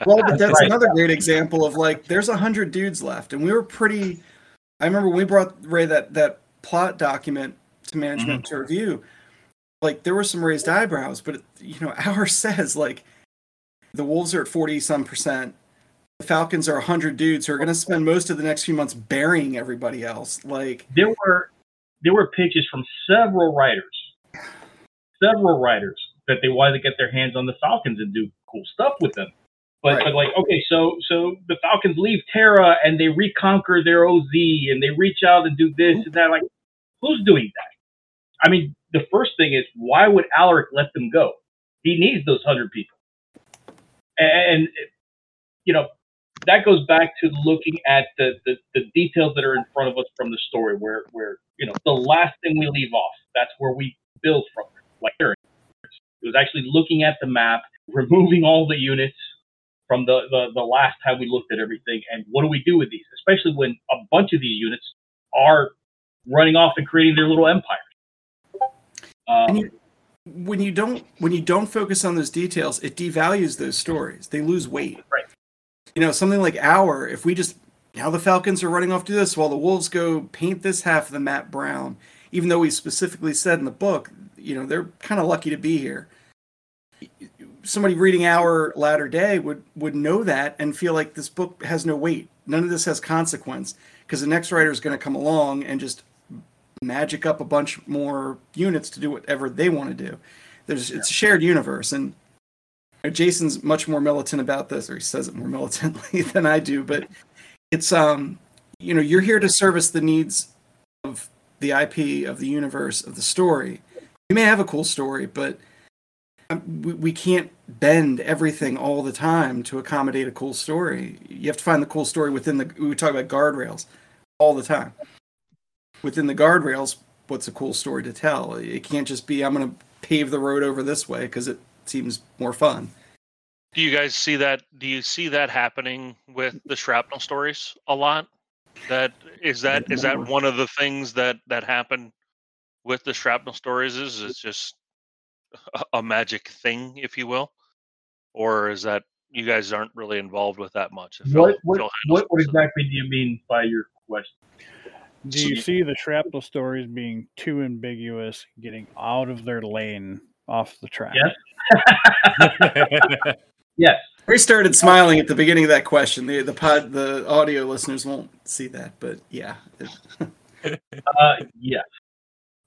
[SPEAKER 5] Well, but that's
[SPEAKER 8] Right.
[SPEAKER 5] another great example of like there's a hundred dudes left, and we were pretty. I remember we brought Ray that that plot document to management mm-hmm. to review. Like there were some raised eyebrows, but you know, ours says like the Wolves are at forty some percent. The Falcons are hundred dudes who are going to spend most of the next few months burying everybody else. Like
[SPEAKER 8] there were there were pitches from several writers, several writers that they wanted to get their hands on the Falcons and do cool stuff with them. But,
[SPEAKER 5] Right.
[SPEAKER 8] but like okay, so so the Falcons leave Terra and they reconquer their OZ and they reach out and do this and that. Like, who's doing that? I mean, the first thing is why would Alaric let them go? He needs those hundred people, and you know that goes back to looking at the, the, the details that are in front of us from the story where where you know the last thing we leave off that's where we build from like. It was actually looking at the map, removing all the units from the, the, the last time we looked at everything, and what do we do with these? Especially when a bunch of these units are running off and creating their little empires.
[SPEAKER 5] And
[SPEAKER 8] Um,
[SPEAKER 5] you, when you don't when you don't focus on those details, it devalues those stories. They lose weight.
[SPEAKER 8] Right.
[SPEAKER 5] You know, something like our if we just now the Falcons are running off to this while the Wolves go paint this half of the map brown, even though we specifically said in the book, you know, they're kind of lucky to be here. Somebody reading our latter day would would know that and feel like this book has no weight. None of this has consequence because the next writer is going to come along and just magic up a bunch more units to do whatever they want to do. There's it's a shared universe, and Jason's much more militant about this, or he says it more militantly than I do. But it's um, you know, you're here to service the needs of the IP of the universe of the story. You may have a cool story, but um, we, we can't bend everything all the time to accommodate a cool story. You have to find the cool story within the. We talk about guardrails all the time within the guardrails, what's a cool story to tell? It can't just be I'm going to pave the road over this way because it seems more fun.
[SPEAKER 2] Do you guys see that? Do you see that happening with the shrapnel stories a lot? That is that is that one of the things that that happen with the shrapnel stories? Is it's just a, a magic thing, if you will, or is that you guys aren't really involved with that much?
[SPEAKER 8] What, what, what, what
[SPEAKER 2] most of it.
[SPEAKER 8] exactly do you mean by your question?
[SPEAKER 1] Do you see the shrapnel stories being too ambiguous, getting out of their lane off the track?
[SPEAKER 8] Yes. Yes.
[SPEAKER 5] We started smiling at the beginning of that question. The the pod the audio listeners won't see that, but yeah. it-
[SPEAKER 8] Uh, yes.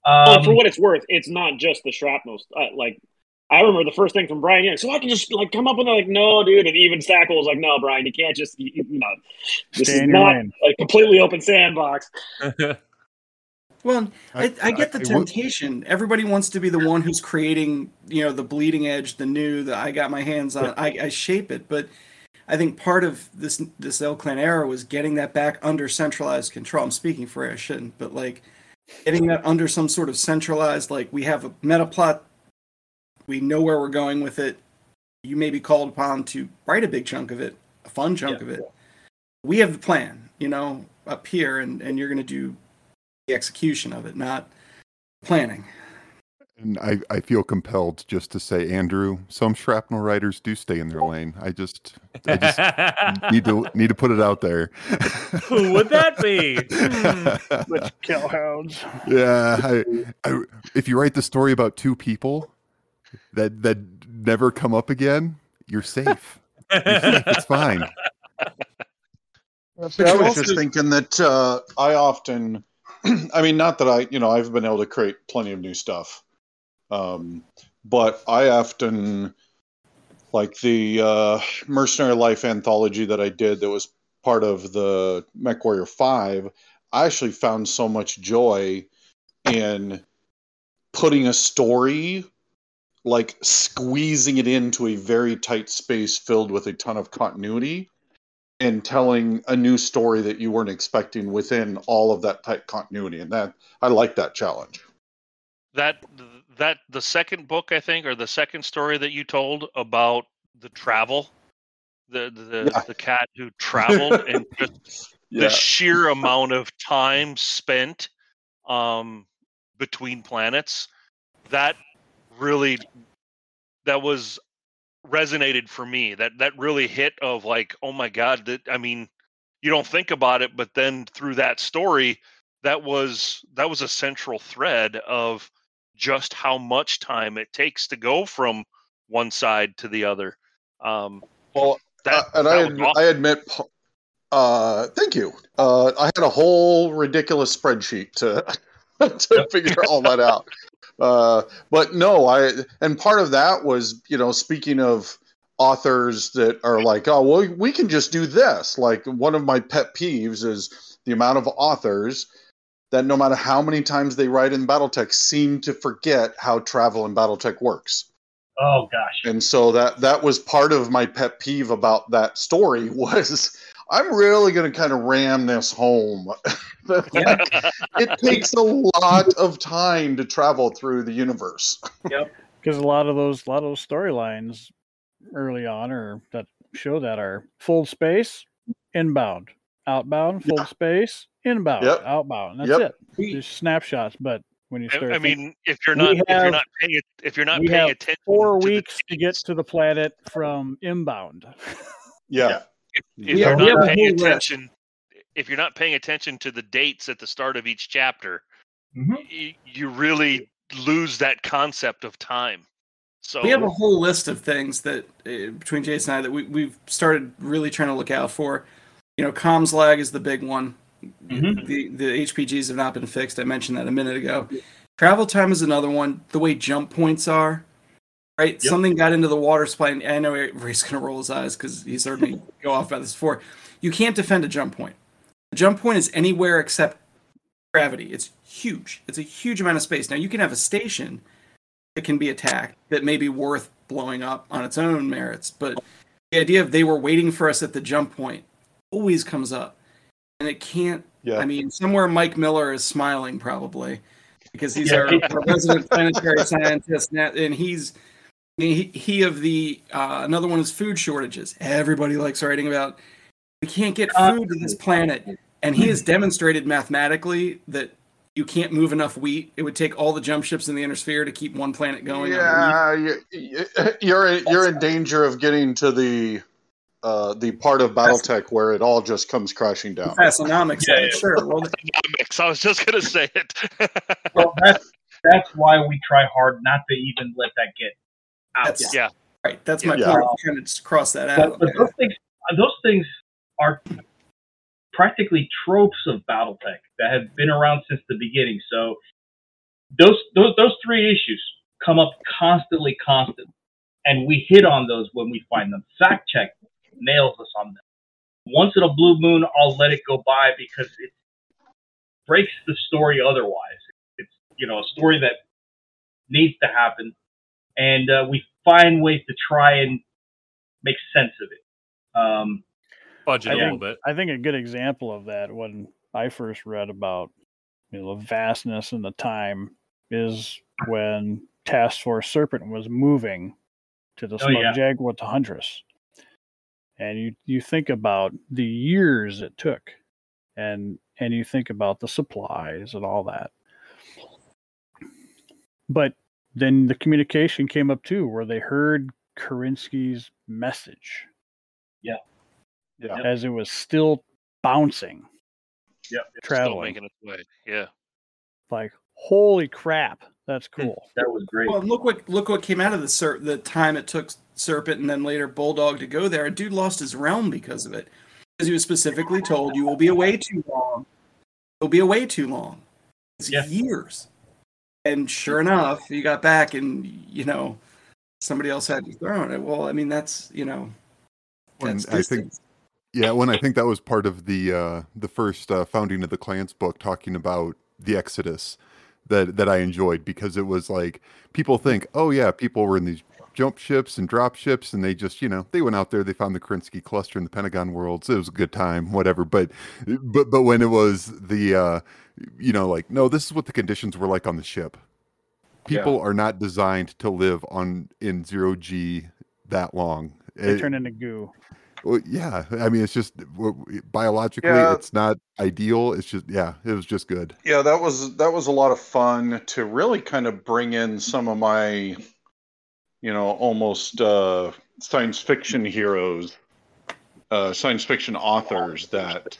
[SPEAKER 7] Well,
[SPEAKER 8] Um,
[SPEAKER 7] for what it's worth, it's not just the shrapnel. Uh, like, I remember the first thing from Bryan Young. So I can just like come up with like, no, dude. And even Stackle was like, no, Bryan, you can't just, you, you know, this
[SPEAKER 1] Stay
[SPEAKER 7] is not
[SPEAKER 1] lane.
[SPEAKER 7] a completely open sandbox.
[SPEAKER 5] Well, I, I get the
[SPEAKER 9] I- I will-
[SPEAKER 5] temptation. Everybody wants to be the one who's creating, you know, the bleeding edge, the new, that I got my hands on. I, I shape it, but I think part of this this ilClan era was getting that back under centralized control. I'm speaking for I shouldn't, but like getting that under some sort of centralized, like we have a meta plot, we know where we're going with it. You may be called upon to write a big chunk of it, a fun chunk of it. We have the plan, you know, up here, and and you're going to do the execution of it, not planning.
[SPEAKER 9] And I, I feel compelled just to say, Andrew, some shrapnel riders do stay in their lane. I just I just need to need to put it out there.
[SPEAKER 3] Who would that be?
[SPEAKER 1] Which Kell Hounds.
[SPEAKER 9] yeah, I, I, if you write the story about two people that that never come up again, you're safe. You're safe. It's fine.
[SPEAKER 6] I was just thinking that uh, I often, I mean, not that I, you know, I've been able to create plenty of new stuff, um, but I often, like the uh, Mercenary Life anthology that I did that was part of the MechWarrior 5, I actually found so much joy in putting a story, like squeezing it into a very tight space filled with a ton of continuity and telling a new story that you weren't expecting within all of that tight continuity. And that i like that challenge.
[SPEAKER 2] That that the second book I think or the second story that you told about the travel the the,
[SPEAKER 6] Yeah.
[SPEAKER 2] the cat who traveled and just
[SPEAKER 6] yeah.
[SPEAKER 2] the sheer amount of time spent um between planets that really that was resonated for me. That that really hit of like oh my god that i mean you don't think about it but then through that story that was that was a central thread of just how much time it takes to go from one side to the other. Um
[SPEAKER 6] well
[SPEAKER 2] that,
[SPEAKER 6] uh, and I, ad-
[SPEAKER 2] awesome.
[SPEAKER 6] I admit uh thank you. Uh i had a whole ridiculous spreadsheet to to figure all that out uh but no i and part of that was you know speaking of authors that are like oh well we can just do this like one of my pet peeves is the amount of authors that no matter how many times they write in battletech seem to forget how travel in battletech works
[SPEAKER 8] oh gosh.
[SPEAKER 6] and so that that was part of my pet peeve about that story was I'm really going to kind of ram this home.
[SPEAKER 8] Yeah.
[SPEAKER 6] it takes a lot of time to travel through the universe. yep.
[SPEAKER 1] because a lot of those a lot of those storylines early on or that show that are full space inbound outbound full
[SPEAKER 6] Yeah.
[SPEAKER 1] space inbound
[SPEAKER 6] Yep.
[SPEAKER 1] outbound and that's
[SPEAKER 6] Yep.
[SPEAKER 1] it just snapshots but when you start
[SPEAKER 2] I, I mean, if you're
[SPEAKER 1] we
[SPEAKER 2] not if you're not paying it- if you're not paying attention
[SPEAKER 1] four
[SPEAKER 2] to the
[SPEAKER 1] weeks to get to the planet from inbound
[SPEAKER 6] Yeah.
[SPEAKER 2] If
[SPEAKER 5] We
[SPEAKER 2] you're not paying
[SPEAKER 5] list.
[SPEAKER 2] attention if you're not paying attention to the dates at the start of each chapter
[SPEAKER 8] Mhm.
[SPEAKER 2] y- you really lose that concept of time so
[SPEAKER 5] We have a whole list of things that uh, between Jason and I that we, we've started really trying to look out for. You know, comms lag is the big one.
[SPEAKER 8] Mhm.
[SPEAKER 5] The the HPGs have not been fixed. I mentioned that a minute ago. Travel time is another one. The way jump points are, right?
[SPEAKER 8] Yep.
[SPEAKER 5] Something got into the water supply, and I know Ray's going to roll his eyes because he's heard me go off about this before. You can't defend a jump point. A jump point is anywhere except gravity. It's huge. It's a huge amount of space. Now you can have a station that can be attacked that may be worth blowing up on its own merits, but the idea of they were waiting for us at the jump point always comes up, and it can't.
[SPEAKER 6] Yeah.
[SPEAKER 5] I mean, somewhere Mike Miller is smiling probably because he's
[SPEAKER 8] Yeah.
[SPEAKER 5] our, our resident planetary scientist, and he's he, he of the uh, another one is food shortages. Everybody likes writing about we can't get food to this planet, and he has demonstrated mathematically that you can't move enough wheat. It would take all the jump ships in the inner sphere to keep one planet going.
[SPEAKER 6] Yeah, you- you- you're in, you're in danger of getting to the uh, the part of BattleTech where it all just comes crashing down.
[SPEAKER 5] FASAnomics,
[SPEAKER 8] Yeah, yeah.
[SPEAKER 5] sure. Well,
[SPEAKER 2] economics i was just going to say it
[SPEAKER 8] Well, that's that's why we try hard not to even let that get out.
[SPEAKER 5] That's
[SPEAKER 2] Yeah.
[SPEAKER 5] right. That's my
[SPEAKER 6] Yeah.
[SPEAKER 5] point. I'm trying to just cross that
[SPEAKER 8] But, but those things, those things are practically tropes of BattleTech that have been around since the beginning. So those those those three issues come up constantly, constantly, and we hit on those when we find them. Fact check nails us on them. Once in a blue moon, I'll let it go by because it breaks the story. Otherwise, it's you know a story that needs to happen, and uh, we find ways to try and make sense of it. Um,
[SPEAKER 3] Budget
[SPEAKER 1] I
[SPEAKER 3] a little
[SPEAKER 1] think,
[SPEAKER 3] bit.
[SPEAKER 1] I think a good example of that when I first read about you know, the vastness and the time is when Task Force Serpent was moving to the
[SPEAKER 8] Oh,
[SPEAKER 1] Smoke
[SPEAKER 8] yeah.
[SPEAKER 1] Jaguar to the Huntress. And you, you think about the years it took and and you think about the supplies and all that. But then the communication came up too, where they heard Kerensky's message
[SPEAKER 6] Yeah. Yeah.
[SPEAKER 1] as it was still bouncing,
[SPEAKER 8] Yep.
[SPEAKER 2] Still
[SPEAKER 1] traveling.
[SPEAKER 2] making its way. Yeah.
[SPEAKER 1] Like, holy crap, that's
[SPEAKER 8] Hmm.
[SPEAKER 1] cool.
[SPEAKER 8] That was great.
[SPEAKER 5] Well, look what look what came out of the ser- the time it took Serpent and then later Bulldog to go there. A dude lost his realm because of it, because he was specifically told, "You will be away too long. You'll be away too long." It's
[SPEAKER 8] Yeah.
[SPEAKER 5] years, and sure enough, he got back, and you know, somebody else had to throw it. Well, I mean, that's you know, that's
[SPEAKER 9] I think. Yeah, when I think that was part of the uh, the first uh, founding of the clans book, talking about the Exodus, that that I enjoyed because it was like people think, oh yeah, people were in these jump ships and drop ships, and they just you know they went out there, they found the Kerensky cluster in the Pentagon worlds, it was a good time, whatever. But but but when it was the uh, you know like no, this is what the conditions were like on the ship. People are not designed to live on in zero g that long.
[SPEAKER 1] They
[SPEAKER 9] It-
[SPEAKER 1] turn into goo.
[SPEAKER 9] well, yeah. I mean, it's just w- w- biologically,
[SPEAKER 6] Yeah.
[SPEAKER 9] it's not ideal. It's just, yeah, it was just good.
[SPEAKER 6] Yeah, that was that was a lot of fun to really kind of bring in some of my, you know, almost uh, science fiction heroes, uh, science fiction authors that,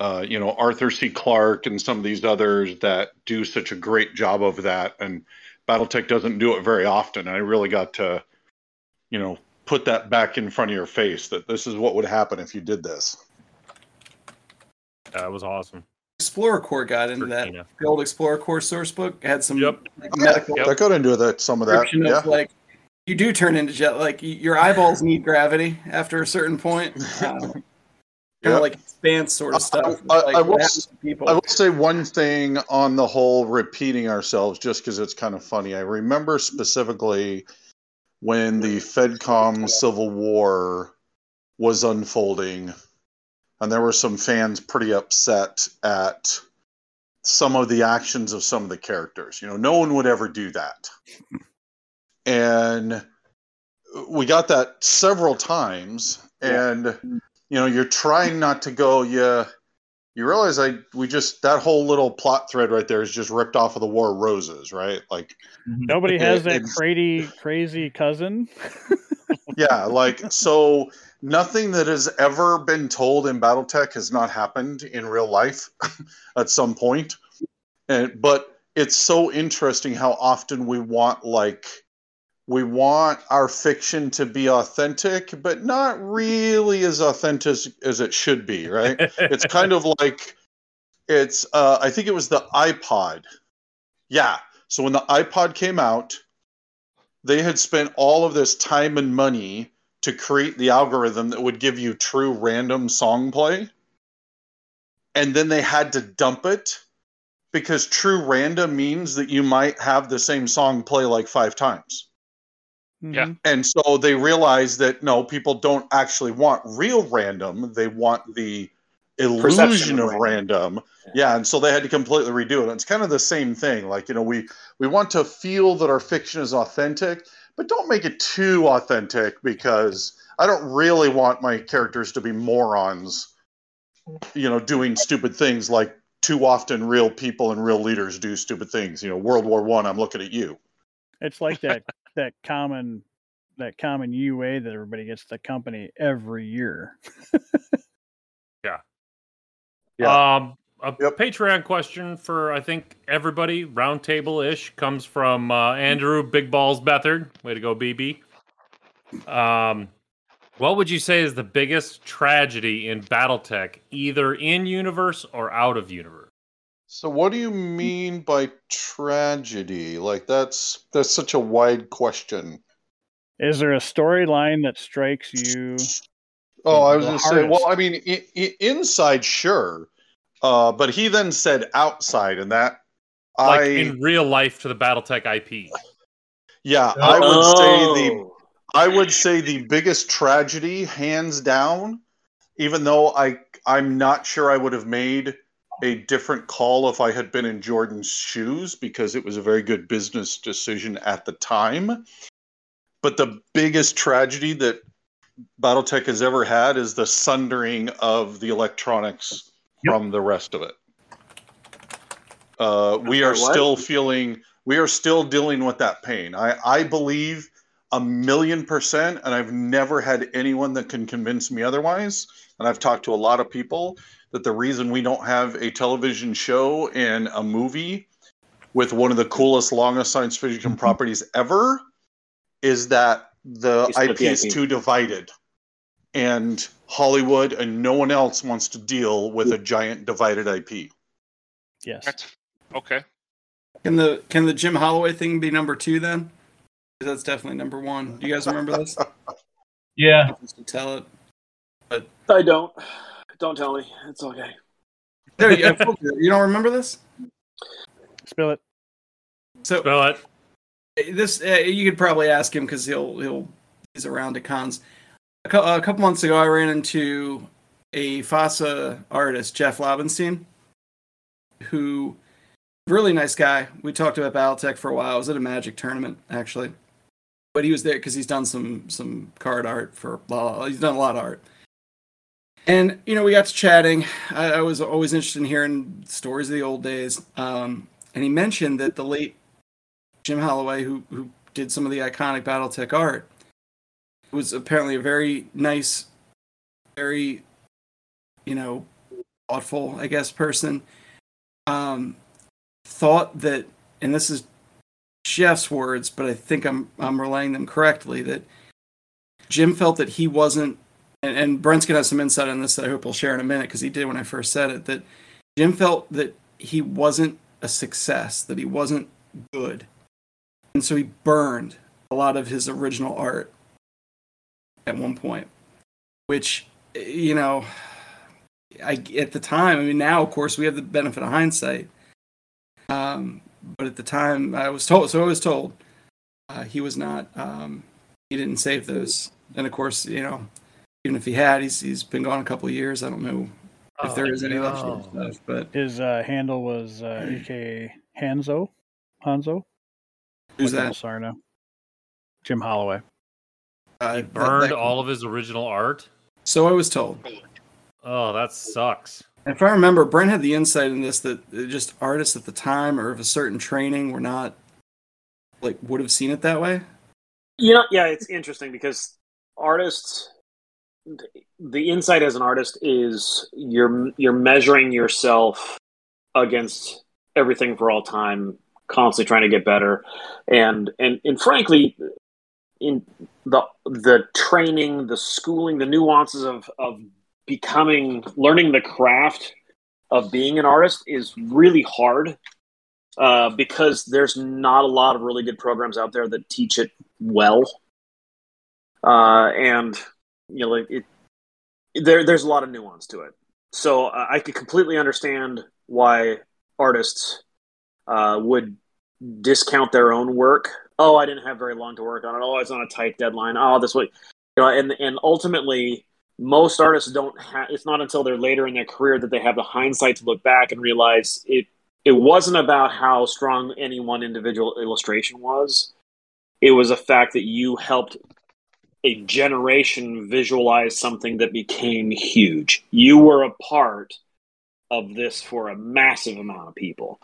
[SPEAKER 6] uh, you know, Arthur C. Clarke and some of these others that do such a great job of that, and BattleTech doesn't do it very often. I really got to, you know, put that back in front of your face that this is what would happen if you did this.
[SPEAKER 3] That was awesome.
[SPEAKER 5] Explorer Corps got into that.
[SPEAKER 3] Tina.
[SPEAKER 5] The old Explorer Corps source book had some
[SPEAKER 3] Yep.
[SPEAKER 5] like, medical
[SPEAKER 6] That got into that some of that. Yeah.
[SPEAKER 5] of like you do turn into jet like your eyeballs need gravity after a certain point um, kind
[SPEAKER 6] Yeah.
[SPEAKER 5] of like expanse sort of stuff
[SPEAKER 6] I-
[SPEAKER 5] like
[SPEAKER 6] I will
[SPEAKER 5] happens
[SPEAKER 6] s-
[SPEAKER 5] to people
[SPEAKER 6] I will say one thing on the whole repeating ourselves just because it's kind of funny. I remember specifically when the FedCom Civil War was unfolding and there were some fans pretty upset at some of the actions of some of the characters. You know, no one would ever do that. And we got that several times and you know, you're trying not to go, yeah, you realize I we just that whole little plot thread right there is just ripped off of the War of Roses, right? Like mm-hmm.
[SPEAKER 1] Nobody has that crazy, crazy cousin.
[SPEAKER 6] yeah, like so nothing that has ever been told in BattleTech has not happened in real life at some point. And but it's so interesting how often we want like we want our fiction to be authentic, but not really as authentic as, it should be, right? it's kind of like it's uh, i think it was the ipod yeah so when the ipod came out they had spent all of this time and money to create the algorithm that would give you true random song play and then they had to dump it because true random means that you might have the same song play like five times
[SPEAKER 2] Yeah.
[SPEAKER 1] Mhm.
[SPEAKER 6] and so they realized that no, people don't actually want real random. They want the illusion
[SPEAKER 7] Perception
[SPEAKER 6] of
[SPEAKER 7] of
[SPEAKER 6] random. Yeah, and so they had to completely redo it. It's kind of the same thing. Like, you know, we we want to feel that our fiction is authentic, but don't make it too authentic because I don't really want my characters to be morons, you know, doing stupid things like too often real people and real leaders do stupid things. You know, World War One, I'm looking at you.
[SPEAKER 1] It's like that that common that common UA that everybody gets the company every year.
[SPEAKER 6] Yeah.
[SPEAKER 3] Um, a
[SPEAKER 6] Yep.
[SPEAKER 3] Patreon question for I think everybody roundtable ish comes from uh, Andrew Big Balls Bethard. Way to go, BB. Um, what would you say is the biggest tragedy in BattleTech, either in universe or out of universe?
[SPEAKER 6] So what do you mean by tragedy? Like that's that's such a wide question.
[SPEAKER 1] Is there a storyline that strikes you?
[SPEAKER 6] Oh, I was
[SPEAKER 1] The
[SPEAKER 6] going to say, well. I mean, I- I- inside, sure, uh, but he then said outside, and that
[SPEAKER 3] Like
[SPEAKER 6] I
[SPEAKER 3] in real life to the BattleTech IP.
[SPEAKER 6] yeah, I would say the
[SPEAKER 7] Oh.
[SPEAKER 6] I would say the biggest tragedy, hands down. Even though I I'm not sure I would have made a different call if I had been in Jordan's shoes because it was a very good business decision at the time. But the biggest tragedy that BattleTech has ever had is the sundering of the electronics
[SPEAKER 8] Yep.
[SPEAKER 6] from the rest of it. Uh, we are
[SPEAKER 7] What?
[SPEAKER 6] still feeling, we are still dealing with that pain. I, I believe a million percent, and I've never had anyone that can convince me otherwise. And I've talked to a lot of people that the reason we don't have a television show and a movie with one of the coolest, longest science fiction properties ever is that the
[SPEAKER 7] They split
[SPEAKER 6] IP is too divided. And Hollywood and no one else wants to deal with a giant divided IP.
[SPEAKER 1] Yes.
[SPEAKER 2] That's okay.
[SPEAKER 5] Can the can the Jim Holloway thing be number two then? 'Cause that's definitely number one. Do you guys remember this?
[SPEAKER 8] Yeah.
[SPEAKER 5] To tell it.
[SPEAKER 7] but I don't. Don't tell me. It's okay.
[SPEAKER 5] No, you, I told you, you don't remember this?
[SPEAKER 1] Spill it.
[SPEAKER 5] So
[SPEAKER 3] Spell it.
[SPEAKER 5] this uh, you could probably ask him because he'll he'll he's around at cons. A, cou- a couple months ago, I ran into a FASA artist, Jeff Laubenstein, who really nice guy. We talked about BattleTech for a while. I was at a Magic tournament actually, but he was there because he's done some some card art for blah, blah, he's done a lot of art. And you know, we got to chatting. I, I was always interested in hearing stories of the old days. Um, and he mentioned that the late Jim Holloway, who who did some of the iconic BattleTech art, was apparently a very nice, very, you know, thoughtful, I guess, person. Um, thought that, and this is Jeff's words, but I think I'm I'm relaying them correctly. That Jim felt that he wasn't, and, and Brent's gonna have some insight on this that I hope we'll share in a minute because he did when I first said it. That Jim felt that he wasn't a success, that he wasn't good, and so he burned a lot of his original art at one point, which you know, I at the time. I mean, now of course we have the benefit of hindsight. Um, but at the time, I was told. So I was told uh, he was not. Um, he didn't save those, and of course, you know, even if he had, he's he's been gone a couple of years. I don't know if there
[SPEAKER 3] Oh,
[SPEAKER 5] is any of that
[SPEAKER 3] no.
[SPEAKER 5] stuff, but
[SPEAKER 1] His uh, handle was uh, AKA Hanzo. Hanzo.
[SPEAKER 5] who's
[SPEAKER 1] Like
[SPEAKER 5] that?
[SPEAKER 1] Sarna. Jim Holloway.
[SPEAKER 5] Uh,
[SPEAKER 3] He burned
[SPEAKER 5] that-
[SPEAKER 3] all of his original art.
[SPEAKER 5] So I was told.
[SPEAKER 3] Oh, that sucks.
[SPEAKER 5] If I remember, Brent had the insight in this that uh, just artists at the time or of a certain training were not like would have seen it that way.
[SPEAKER 7] You know, yeah, it's interesting because artists, the insight as an artist is you're you're measuring yourself against everything for all time, constantly trying to get better, and and and frankly, in the the training, the schooling, the nuances of of becoming, learning the craft of being an artist is really hard uh, because there's not a lot of really good programs out there that teach it well. Uh, and you know, like it, there there's a lot of nuance to it. So uh, I could completely understand why artists uh, would discount their own work. Oh, I didn't have very long to work on it. Oh, it's on a tight deadline. Oh, this way, you know, and and ultimately, most artists don't have. It's not until they're later in their career that they have the hindsight to look back and realize it. It wasn't about how strong any one individual illustration was. It was a fact that you helped a generation visualize something that became huge. You were a part of this for a massive amount of people.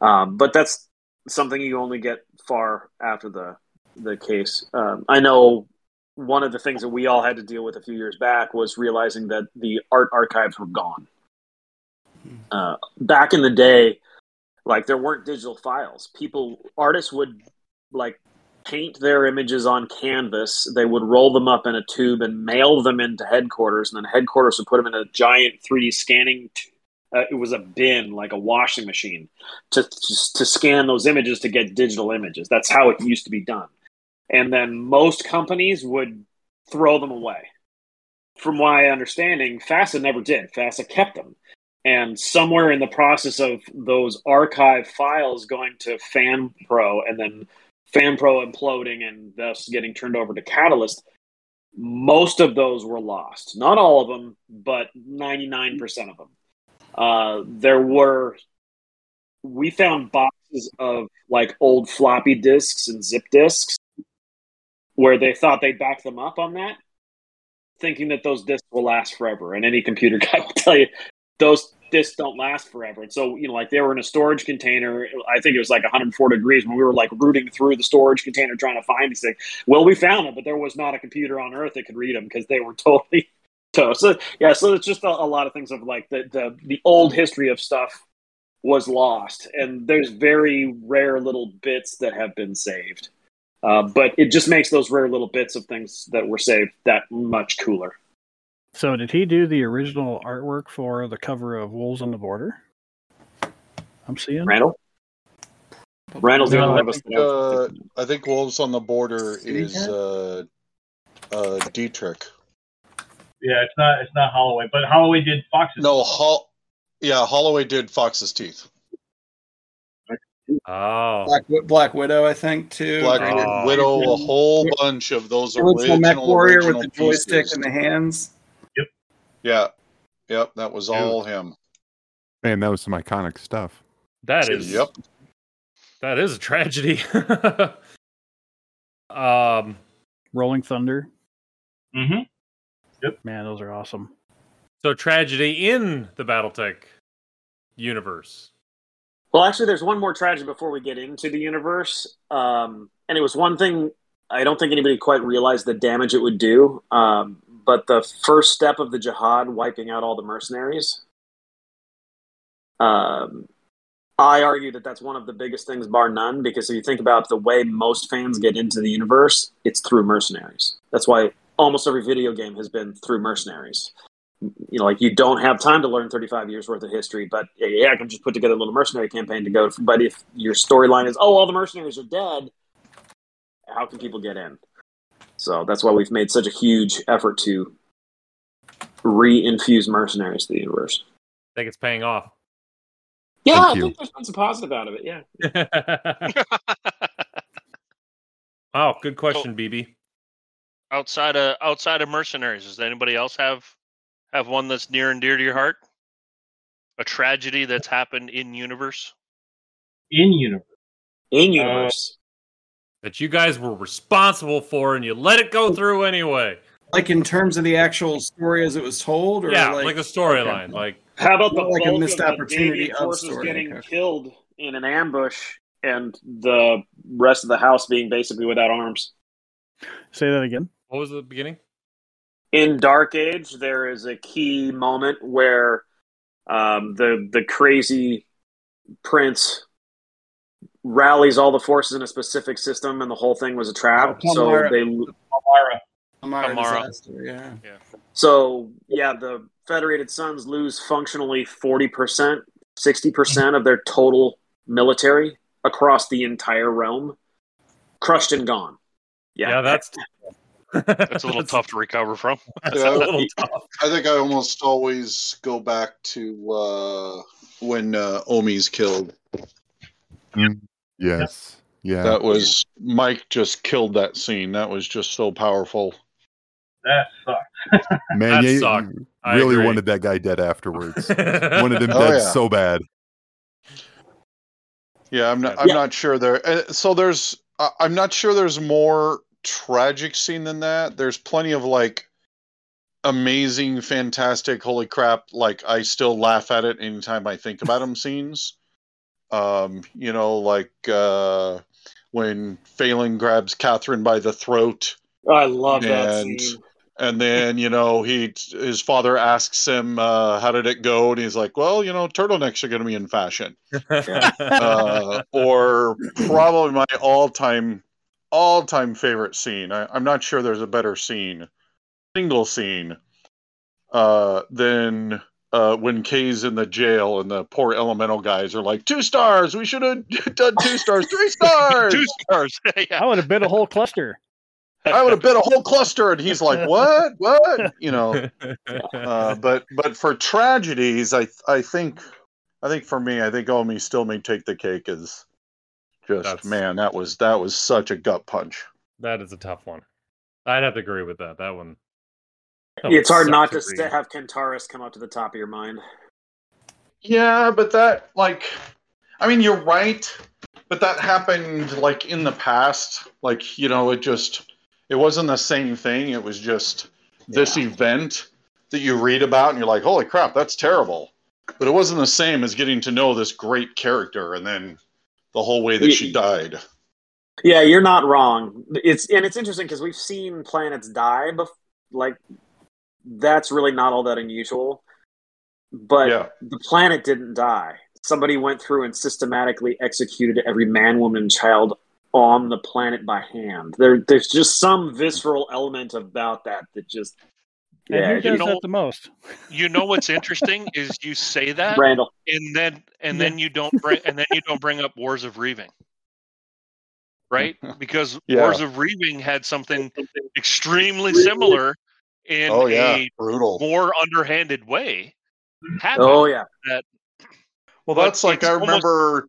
[SPEAKER 7] Um, but that's something you only get far after the the case. Um, I know one of the things that we all had to deal with a few years back was realizing that the art archives were gone. Uh, back in the day, like there weren't digital files. People, artists would like paint their images on canvas. They would roll them up in a tube and mail them into headquarters, and then headquarters would put them in a giant 3D scanning. T- uh, it was a bin, like a washing machine, to, to to scan those images to get digital images. That's how it used to be done. And then most companies would throw them away. From my understanding, FASA never did. FASA kept them. And somewhere in the process of those archive files going to FanPro and then FanPro imploding and thus getting turned over to Catalyst, most of those were lost. Not all of them, but 99% of them. Uh, there were, we found boxes of like old floppy disks and zip disks where they thought they'd back them up on that, thinking that those disks will last forever. And any computer guy will tell you those disks don't last forever. And so, you know, like they were in a storage container. I think it was like 104 degrees when we were like rooting through the storage container trying to find these things. Well, we found them, but there was not a computer on Earth that could read them because they were totally toast. So, yeah, so it's just a, a lot of things of like the, the the old history of stuff was lost, and there's very rare little bits that have been saved. Uh, but it just makes those rare little bits of things that were saved that much cooler.
[SPEAKER 1] So did he do the original artwork for the cover of Wolves on the Border? I'm seeing.
[SPEAKER 7] Randall? Randall's the only
[SPEAKER 6] I
[SPEAKER 7] one of us
[SPEAKER 6] think,
[SPEAKER 7] that
[SPEAKER 6] uh. I think Wolves on the Border is uh, uh, Dietrich.
[SPEAKER 8] Yeah, it's not it's not Holloway, but Holloway did Fox's.
[SPEAKER 6] No, Hol- yeah, Holloway did Fox's Teeth.
[SPEAKER 3] Oh,
[SPEAKER 5] Black, Black Widow, I think too.
[SPEAKER 6] Black
[SPEAKER 3] Oh.
[SPEAKER 6] Widow, a whole bunch of those
[SPEAKER 5] original
[SPEAKER 6] original,
[SPEAKER 5] MechWarrior
[SPEAKER 6] original
[SPEAKER 5] with the joystick
[SPEAKER 6] pieces.
[SPEAKER 5] in the hands. Yep.
[SPEAKER 6] Yeah, yep, that was all him.
[SPEAKER 9] Man, that was some iconic stuff.
[SPEAKER 3] that is
[SPEAKER 6] Yep.
[SPEAKER 3] that is a tragedy. um,
[SPEAKER 1] Rolling Thunder.
[SPEAKER 8] Hmm
[SPEAKER 1] Man, those are awesome.
[SPEAKER 3] so tragedy in the BattleTech universe.
[SPEAKER 7] Well, actually, there's one more tragedy before we get into the universe. Um, and it was one thing I don't think anybody quite realized the damage it would do. Um, but the first step of the jihad, wiping out all the mercenaries, um, I argue that that's one of the biggest things, bar none, because if you think about the way most fans get into the universe, it's through mercenaries. That's why almost every video game has been through mercenaries you know, like you don't have time to learn 35 years worth of history, but yeah, yeah, I can just put together a little mercenary campaign to go. But if your storyline is, oh, all the mercenaries are dead, how can people get in? So that's why we've made such a huge effort to re-infuse mercenaries to the universe.
[SPEAKER 3] I think it's paying off.
[SPEAKER 7] Yeah,
[SPEAKER 9] Thank
[SPEAKER 7] I
[SPEAKER 9] you.
[SPEAKER 7] think there's been some positive out of it. Yeah.
[SPEAKER 3] wow, good question, BB.
[SPEAKER 2] Outside of outside of mercenaries, does anybody else have have one that's near and dear to your heart? A tragedy that's happened in universe?
[SPEAKER 8] In universe.
[SPEAKER 7] In uh, universe.
[SPEAKER 3] that you guys were responsible for and you let it go through anyway.
[SPEAKER 5] Like in terms of the actual story as it was told, or
[SPEAKER 3] yeah,
[SPEAKER 5] like,
[SPEAKER 3] like, the storyline. Like
[SPEAKER 7] How about the
[SPEAKER 5] like a missed
[SPEAKER 7] of
[SPEAKER 5] opportunity of story,
[SPEAKER 7] getting
[SPEAKER 5] okay.
[SPEAKER 7] killed in an ambush and the rest of the house being basically without arms?
[SPEAKER 1] Say that again.
[SPEAKER 3] What was the beginning?
[SPEAKER 7] in Dark Age, there is a key moment where um, the the crazy prince rallies all the forces in a specific system, and the whole thing was a trap.
[SPEAKER 5] Oh,
[SPEAKER 7] so they,
[SPEAKER 8] Elmira.
[SPEAKER 5] Amara
[SPEAKER 2] Amara.
[SPEAKER 5] disaster, yeah.
[SPEAKER 7] so yeah, the Federated Suns lose functionally forty percent, sixty percent of their total military across the entire realm, crushed and gone.
[SPEAKER 3] Yeah,
[SPEAKER 7] Yeah,
[SPEAKER 3] that's
[SPEAKER 2] That's a little tough to recover from.
[SPEAKER 6] Yeah.
[SPEAKER 3] a little tough.
[SPEAKER 6] I think I almost always go back to uh, when uh, Omi's killed.
[SPEAKER 9] Yes. Yeah.
[SPEAKER 6] That was Mike just killed that scene. That was just so powerful.
[SPEAKER 8] That sucks.
[SPEAKER 9] Man,
[SPEAKER 3] That
[SPEAKER 9] you
[SPEAKER 3] sucked. I
[SPEAKER 9] really wanted that guy dead afterwards. wanted him
[SPEAKER 6] Oh,
[SPEAKER 9] dead
[SPEAKER 6] yeah.
[SPEAKER 9] so bad.
[SPEAKER 6] Yeah, I'm not. I'm
[SPEAKER 7] Yeah.
[SPEAKER 6] not sure there. uh, So there's. I'm not sure there's more tragic scene than that. There's plenty of like amazing, fantastic, holy crap! Like I still laugh at it anytime I think about them scenes. Um, you know, like uh, when Phelan grabs Catherine by the throat
[SPEAKER 7] I love that
[SPEAKER 6] And-
[SPEAKER 7] scene.
[SPEAKER 6] and then you know he his father asks him uh, how did it go and he's like well you know turtlenecks are going to be in fashion uh, or probably my all-time all-time favorite scene I, i'm not sure there's a better scene single scene uh, than uh, when Kai's in the jail and the poor elemental guys are like two stars we should have done two stars three stars
[SPEAKER 2] Two stars. yeah.
[SPEAKER 1] I would have been a whole cluster.
[SPEAKER 6] i would have been a whole cluster and he's like what what you know uh, but but for tragedies, I I think I think for me, I think Omi still may take the cake. Is just
[SPEAKER 3] That's-
[SPEAKER 6] man, that was that was such a gut punch.
[SPEAKER 3] that is a tough one. I'd have to agree with that. That one. that
[SPEAKER 7] it's
[SPEAKER 3] one
[SPEAKER 7] hard not
[SPEAKER 3] sucked
[SPEAKER 7] to st- have Kentares come up to the top of your mind.
[SPEAKER 6] Yeah, but that like, I mean, you're right, but that happened like in the past. Like you know, it just it wasn't the same thing. It was just this event that you read about, and you're like, holy crap, that's terrible. But it wasn't the same as getting to know this great character, and then the whole way that
[SPEAKER 7] Ye-
[SPEAKER 6] she died.
[SPEAKER 7] Yeah, you're not wrong. It's and it's interesting because we've seen planets die, bef- like that's really not all that unusual. But
[SPEAKER 6] yeah.
[SPEAKER 7] the planet didn't die. Somebody went through and systematically executed every man, woman, and child on the planet by hand. There, there's just some visceral element about that that just
[SPEAKER 1] And
[SPEAKER 7] yeah,
[SPEAKER 1] who
[SPEAKER 7] you
[SPEAKER 2] know-
[SPEAKER 1] that the most?
[SPEAKER 2] You know what's interesting is you say that,
[SPEAKER 7] Randall.
[SPEAKER 2] and then and then you don't bring and then you don't bring up Wars of Reaving, right? Because
[SPEAKER 6] Yeah.
[SPEAKER 2] Wars of Reaving had something extremely similar in
[SPEAKER 6] Oh yeah,
[SPEAKER 2] a
[SPEAKER 6] brutal.
[SPEAKER 2] more underhanded way. Happen,
[SPEAKER 7] Oh yeah,
[SPEAKER 6] Well,
[SPEAKER 2] but
[SPEAKER 6] that's like
[SPEAKER 2] it's
[SPEAKER 6] I
[SPEAKER 2] almost-
[SPEAKER 6] remember.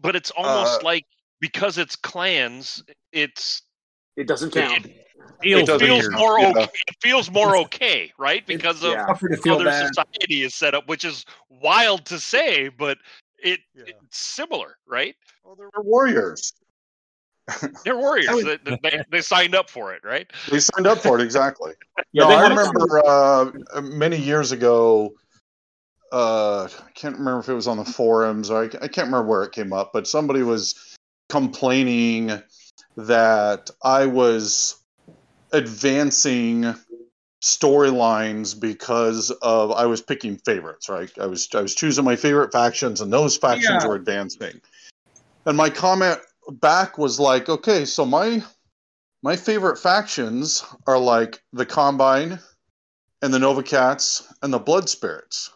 [SPEAKER 2] but it's almost
[SPEAKER 6] Uh,
[SPEAKER 2] like because it's clans, it's
[SPEAKER 7] it doesn't count.
[SPEAKER 2] it,
[SPEAKER 3] Feels
[SPEAKER 2] it feels
[SPEAKER 3] weird.
[SPEAKER 2] more
[SPEAKER 6] Yeah.
[SPEAKER 2] okay. It feels more okay, right? Because of
[SPEAKER 7] yeah.
[SPEAKER 2] How
[SPEAKER 5] feel
[SPEAKER 2] their
[SPEAKER 5] bad.
[SPEAKER 2] society is set up, which is wild to say, but it
[SPEAKER 6] Yeah.
[SPEAKER 2] it's similar, right?
[SPEAKER 6] Well, they were warriors.
[SPEAKER 2] They're warriors.
[SPEAKER 5] would-
[SPEAKER 2] They, they- they, they signed up for it, right?
[SPEAKER 6] They signed up for it exactly.
[SPEAKER 7] Yeah,
[SPEAKER 6] no, I remember uh, many years ago. Uh, I can't remember if it was on the forums or I, I can't remember where it came up, but somebody was complaining that I was advancing storylines because of I was picking favorites, right? I was I was choosing my favorite factions, and those factions
[SPEAKER 5] Yeah.
[SPEAKER 6] were advancing. And my comment back was like, okay, so my my favorite factions are like the Combine and the Nova Cats and the Blood Spirits.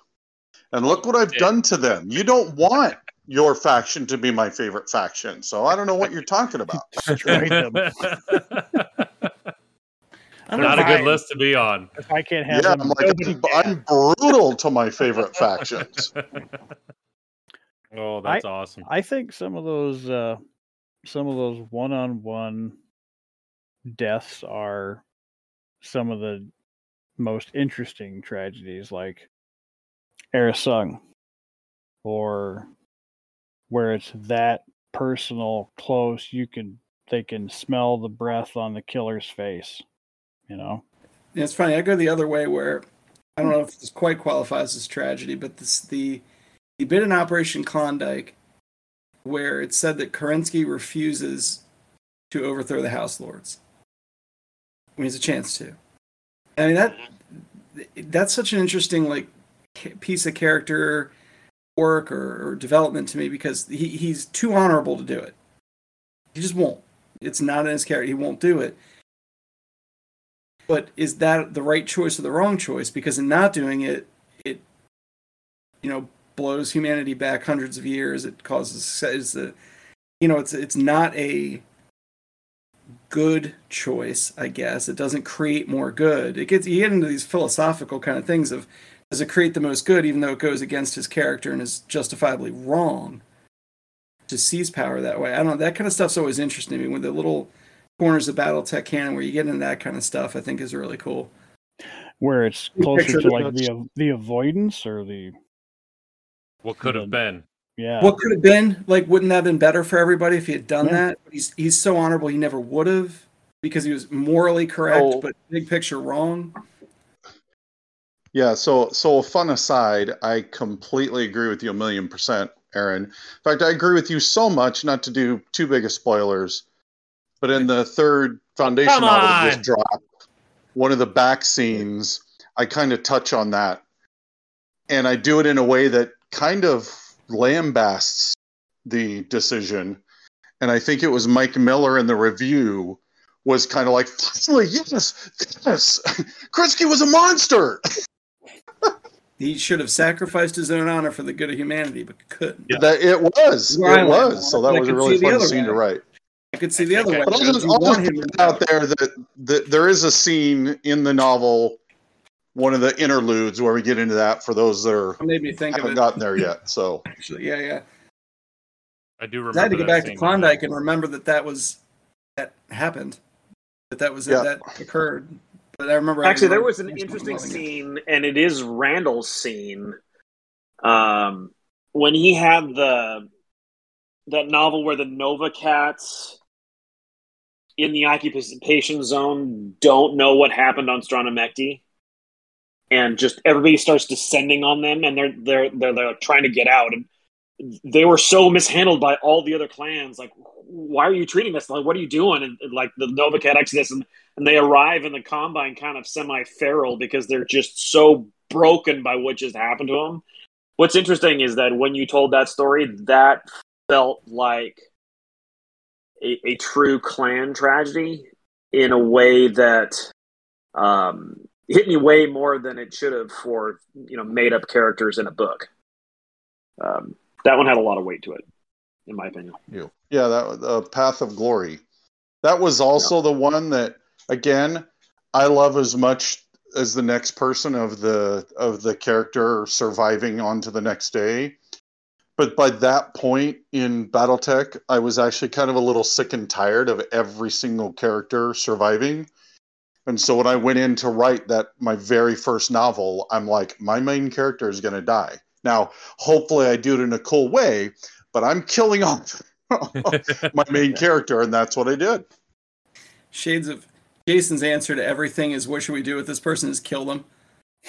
[SPEAKER 6] And look what I've
[SPEAKER 2] Yeah.
[SPEAKER 6] done to them. You don't want your faction to be my favorite faction. So I don't know what you're talking about.
[SPEAKER 1] Destroyed them. I don't know
[SPEAKER 3] Not a good
[SPEAKER 1] I-
[SPEAKER 3] list to be on.
[SPEAKER 1] If I can't have
[SPEAKER 6] Yeah,
[SPEAKER 1] them,
[SPEAKER 6] I'm like I'm,
[SPEAKER 1] can.
[SPEAKER 6] I'm brutal to my favorite factions.
[SPEAKER 3] oh, that's awesome.
[SPEAKER 1] I think some of those uh some of those one-on-one deaths are some of the most interesting tragedies, like Arisung, or where it's that personal, close. You can they can smell the breath on the killer's face. You know.
[SPEAKER 5] Yeah, it's funny. I go the other way where I don't know if this quite qualifies as tragedy, but this the the bit in Operation Klondike where it's said that Kerensky refuses to overthrow the House Lords when he has a chance to. I mean that that's such an interesting like piece of character work or, or development to me because he, he's too honorable to do it. He just won't. It's not in his character. He won't do it. But is that the right choice or the wrong choice? Because in not doing it, it you know blows humanity back hundreds of years. It causes it's a, you know it's it's not a good choice, I guess. It doesn't create more good. It gets you get into these philosophical kind of things of does it create the most good even though it goes against his character and is justifiably wrong to seize power that way. I don't know. That kind of stuff's always interesting to me with the little corners of BattleTech canon where you get into that kind of stuff, I think is really cool.
[SPEAKER 1] Where it's closer to like the the avoidance or the
[SPEAKER 3] What could have been?
[SPEAKER 1] yeah.
[SPEAKER 5] What could have been? Like, wouldn't that have been better for everybody if he had done
[SPEAKER 1] Yeah.
[SPEAKER 5] that? But he's he's so honorable he never would have because he was morally correct,
[SPEAKER 6] Oh.
[SPEAKER 5] but big picture wrong.
[SPEAKER 6] Yeah, so so a fun aside, I completely agree with you a million percent, Aaron. In fact, I agree with you so much, not to do too big of spoilers, but in the third Foundation
[SPEAKER 3] Come
[SPEAKER 6] novel that just dropped, one of the back scenes, I kind of touch on that. And I do it in a way that kind of lambasts the decision. And I think it was Mike Miller in the review was kind of like, finally, yes, yes, Kerensky was a monster.
[SPEAKER 5] He should have sacrificed his own honor for the good of humanity, but couldn't.
[SPEAKER 6] That it was.
[SPEAKER 5] Right,
[SPEAKER 6] It
[SPEAKER 5] like,
[SPEAKER 6] was. So
[SPEAKER 5] I
[SPEAKER 6] that was a really
[SPEAKER 5] see the
[SPEAKER 6] fun
[SPEAKER 5] other
[SPEAKER 6] scene to write.
[SPEAKER 5] I could see the other way.
[SPEAKER 6] But I'll just,
[SPEAKER 5] you
[SPEAKER 6] I'll just
[SPEAKER 5] him
[SPEAKER 6] put it out there that, that there is a scene in the novel, one of the interludes, where we get into that for those that are,
[SPEAKER 5] made me think of
[SPEAKER 6] haven't
[SPEAKER 5] it.
[SPEAKER 6] gotten there yet. So
[SPEAKER 5] Actually, yeah, yeah.
[SPEAKER 3] I do
[SPEAKER 5] 'Cause I had to
[SPEAKER 3] remember
[SPEAKER 5] get back to. Klondike and remember that that was that happened, that that was
[SPEAKER 6] Yeah.
[SPEAKER 5] that occurred. But I remember
[SPEAKER 7] Actually, there was an interesting scene, and it is Randall's scene. Um, when he had the that novel where the Nova Cats in the occupation zone don't know what happened on Strana Mechty, and just everybody starts descending on them, and they're they're they're, they're trying to get out, and they were so mishandled by all the other clans. Like, why are you treating us? Like, what are you doing? And, and, like the Nova Cat Exodus, and and they arrive in the combine kind of semi-feral because they're just so broken by what just happened to them. What's interesting is that when you told that story, that felt like a, a true clan tragedy in a way that um, hit me way more than it should have for you know made up characters in a book. Um, that one had a lot of weight to it, in my opinion.
[SPEAKER 6] you, yeah, that uh, Path of Glory. That was also the one that, again, I love as much as the next person of the of the character surviving on to the next day. But by that point in BattleTech, I was actually kind of a little sick and tired of every single character surviving. And so when I went in to write that my very first novel, I'm like, my main character is going to die. Now, hopefully, I do it in a cool way, but I'm killing off my main character, and that's what I did.
[SPEAKER 5] shades of Jason's answer to everything is what should we do with this person is kill them.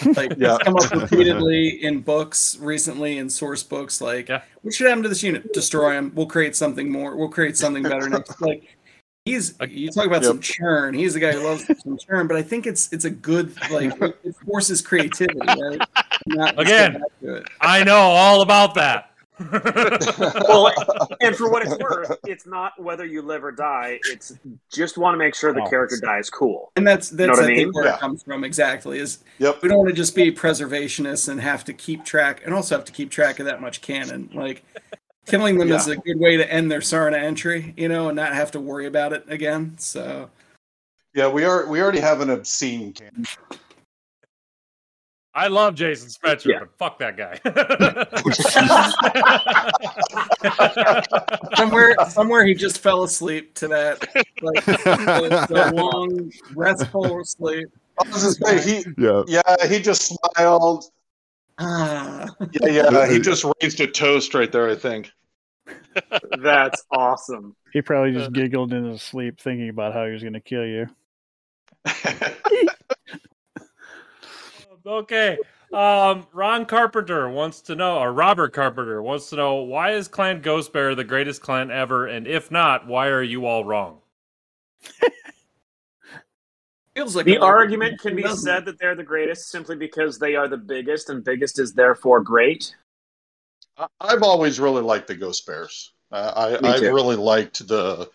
[SPEAKER 5] Like
[SPEAKER 6] Yeah.
[SPEAKER 5] it's come up repeatedly in books recently in source books like
[SPEAKER 3] Yeah.
[SPEAKER 5] what should happen to this unit? Destroy him. We'll create something more. We'll create something better next. Like he's you talk about
[SPEAKER 6] Yep.
[SPEAKER 5] some churn. He's the guy who loves some churn, but I think it's it's a good like it it forces creativity, right? Not
[SPEAKER 3] Again.
[SPEAKER 5] go back to it.
[SPEAKER 3] I know all about that.
[SPEAKER 7] well, and for what it's worth, it's not whether you live or die. It's just want to make sure the
[SPEAKER 1] Oh.
[SPEAKER 7] character dies cool.
[SPEAKER 5] And that's that's
[SPEAKER 7] know what I
[SPEAKER 5] I
[SPEAKER 7] mean?
[SPEAKER 5] where
[SPEAKER 6] Yeah.
[SPEAKER 5] it comes from exactly is
[SPEAKER 6] Yep.
[SPEAKER 5] we don't want to just be preservationists and have to keep track and also have to keep track of that much canon. Like killing them
[SPEAKER 6] Yeah.
[SPEAKER 5] is a good way to end their Sarna entry, you know, and not have to worry about it again. So
[SPEAKER 6] Yeah, we are. We already have an obscene. Can-
[SPEAKER 3] I love Jason Schmetzer,
[SPEAKER 7] Yeah.
[SPEAKER 3] but fuck that guy.
[SPEAKER 5] somewhere somewhere he just fell asleep to that like the, the long restful sleep.
[SPEAKER 6] I was just saying, he,
[SPEAKER 9] yeah.
[SPEAKER 6] yeah, he just smiled.
[SPEAKER 5] Ah.
[SPEAKER 6] Yeah, yeah, he just raised a toast right there. I think.
[SPEAKER 7] That's awesome.
[SPEAKER 1] He probably just giggled in his sleep thinking about how he was going to kill you.
[SPEAKER 3] okay. Um, Ron Carpenter wants to know, or Robert Carpenter wants to know, why is Clan Ghost Bear the greatest clan ever? And if not, why are you all wrong?
[SPEAKER 5] Feels like
[SPEAKER 7] The argument can be
[SPEAKER 5] doesn't
[SPEAKER 7] said that they're the greatest simply because they are the biggest, and biggest is therefore great.
[SPEAKER 6] I- I've always really liked the Ghost Bears. Uh, I I
[SPEAKER 7] too.
[SPEAKER 6] really liked the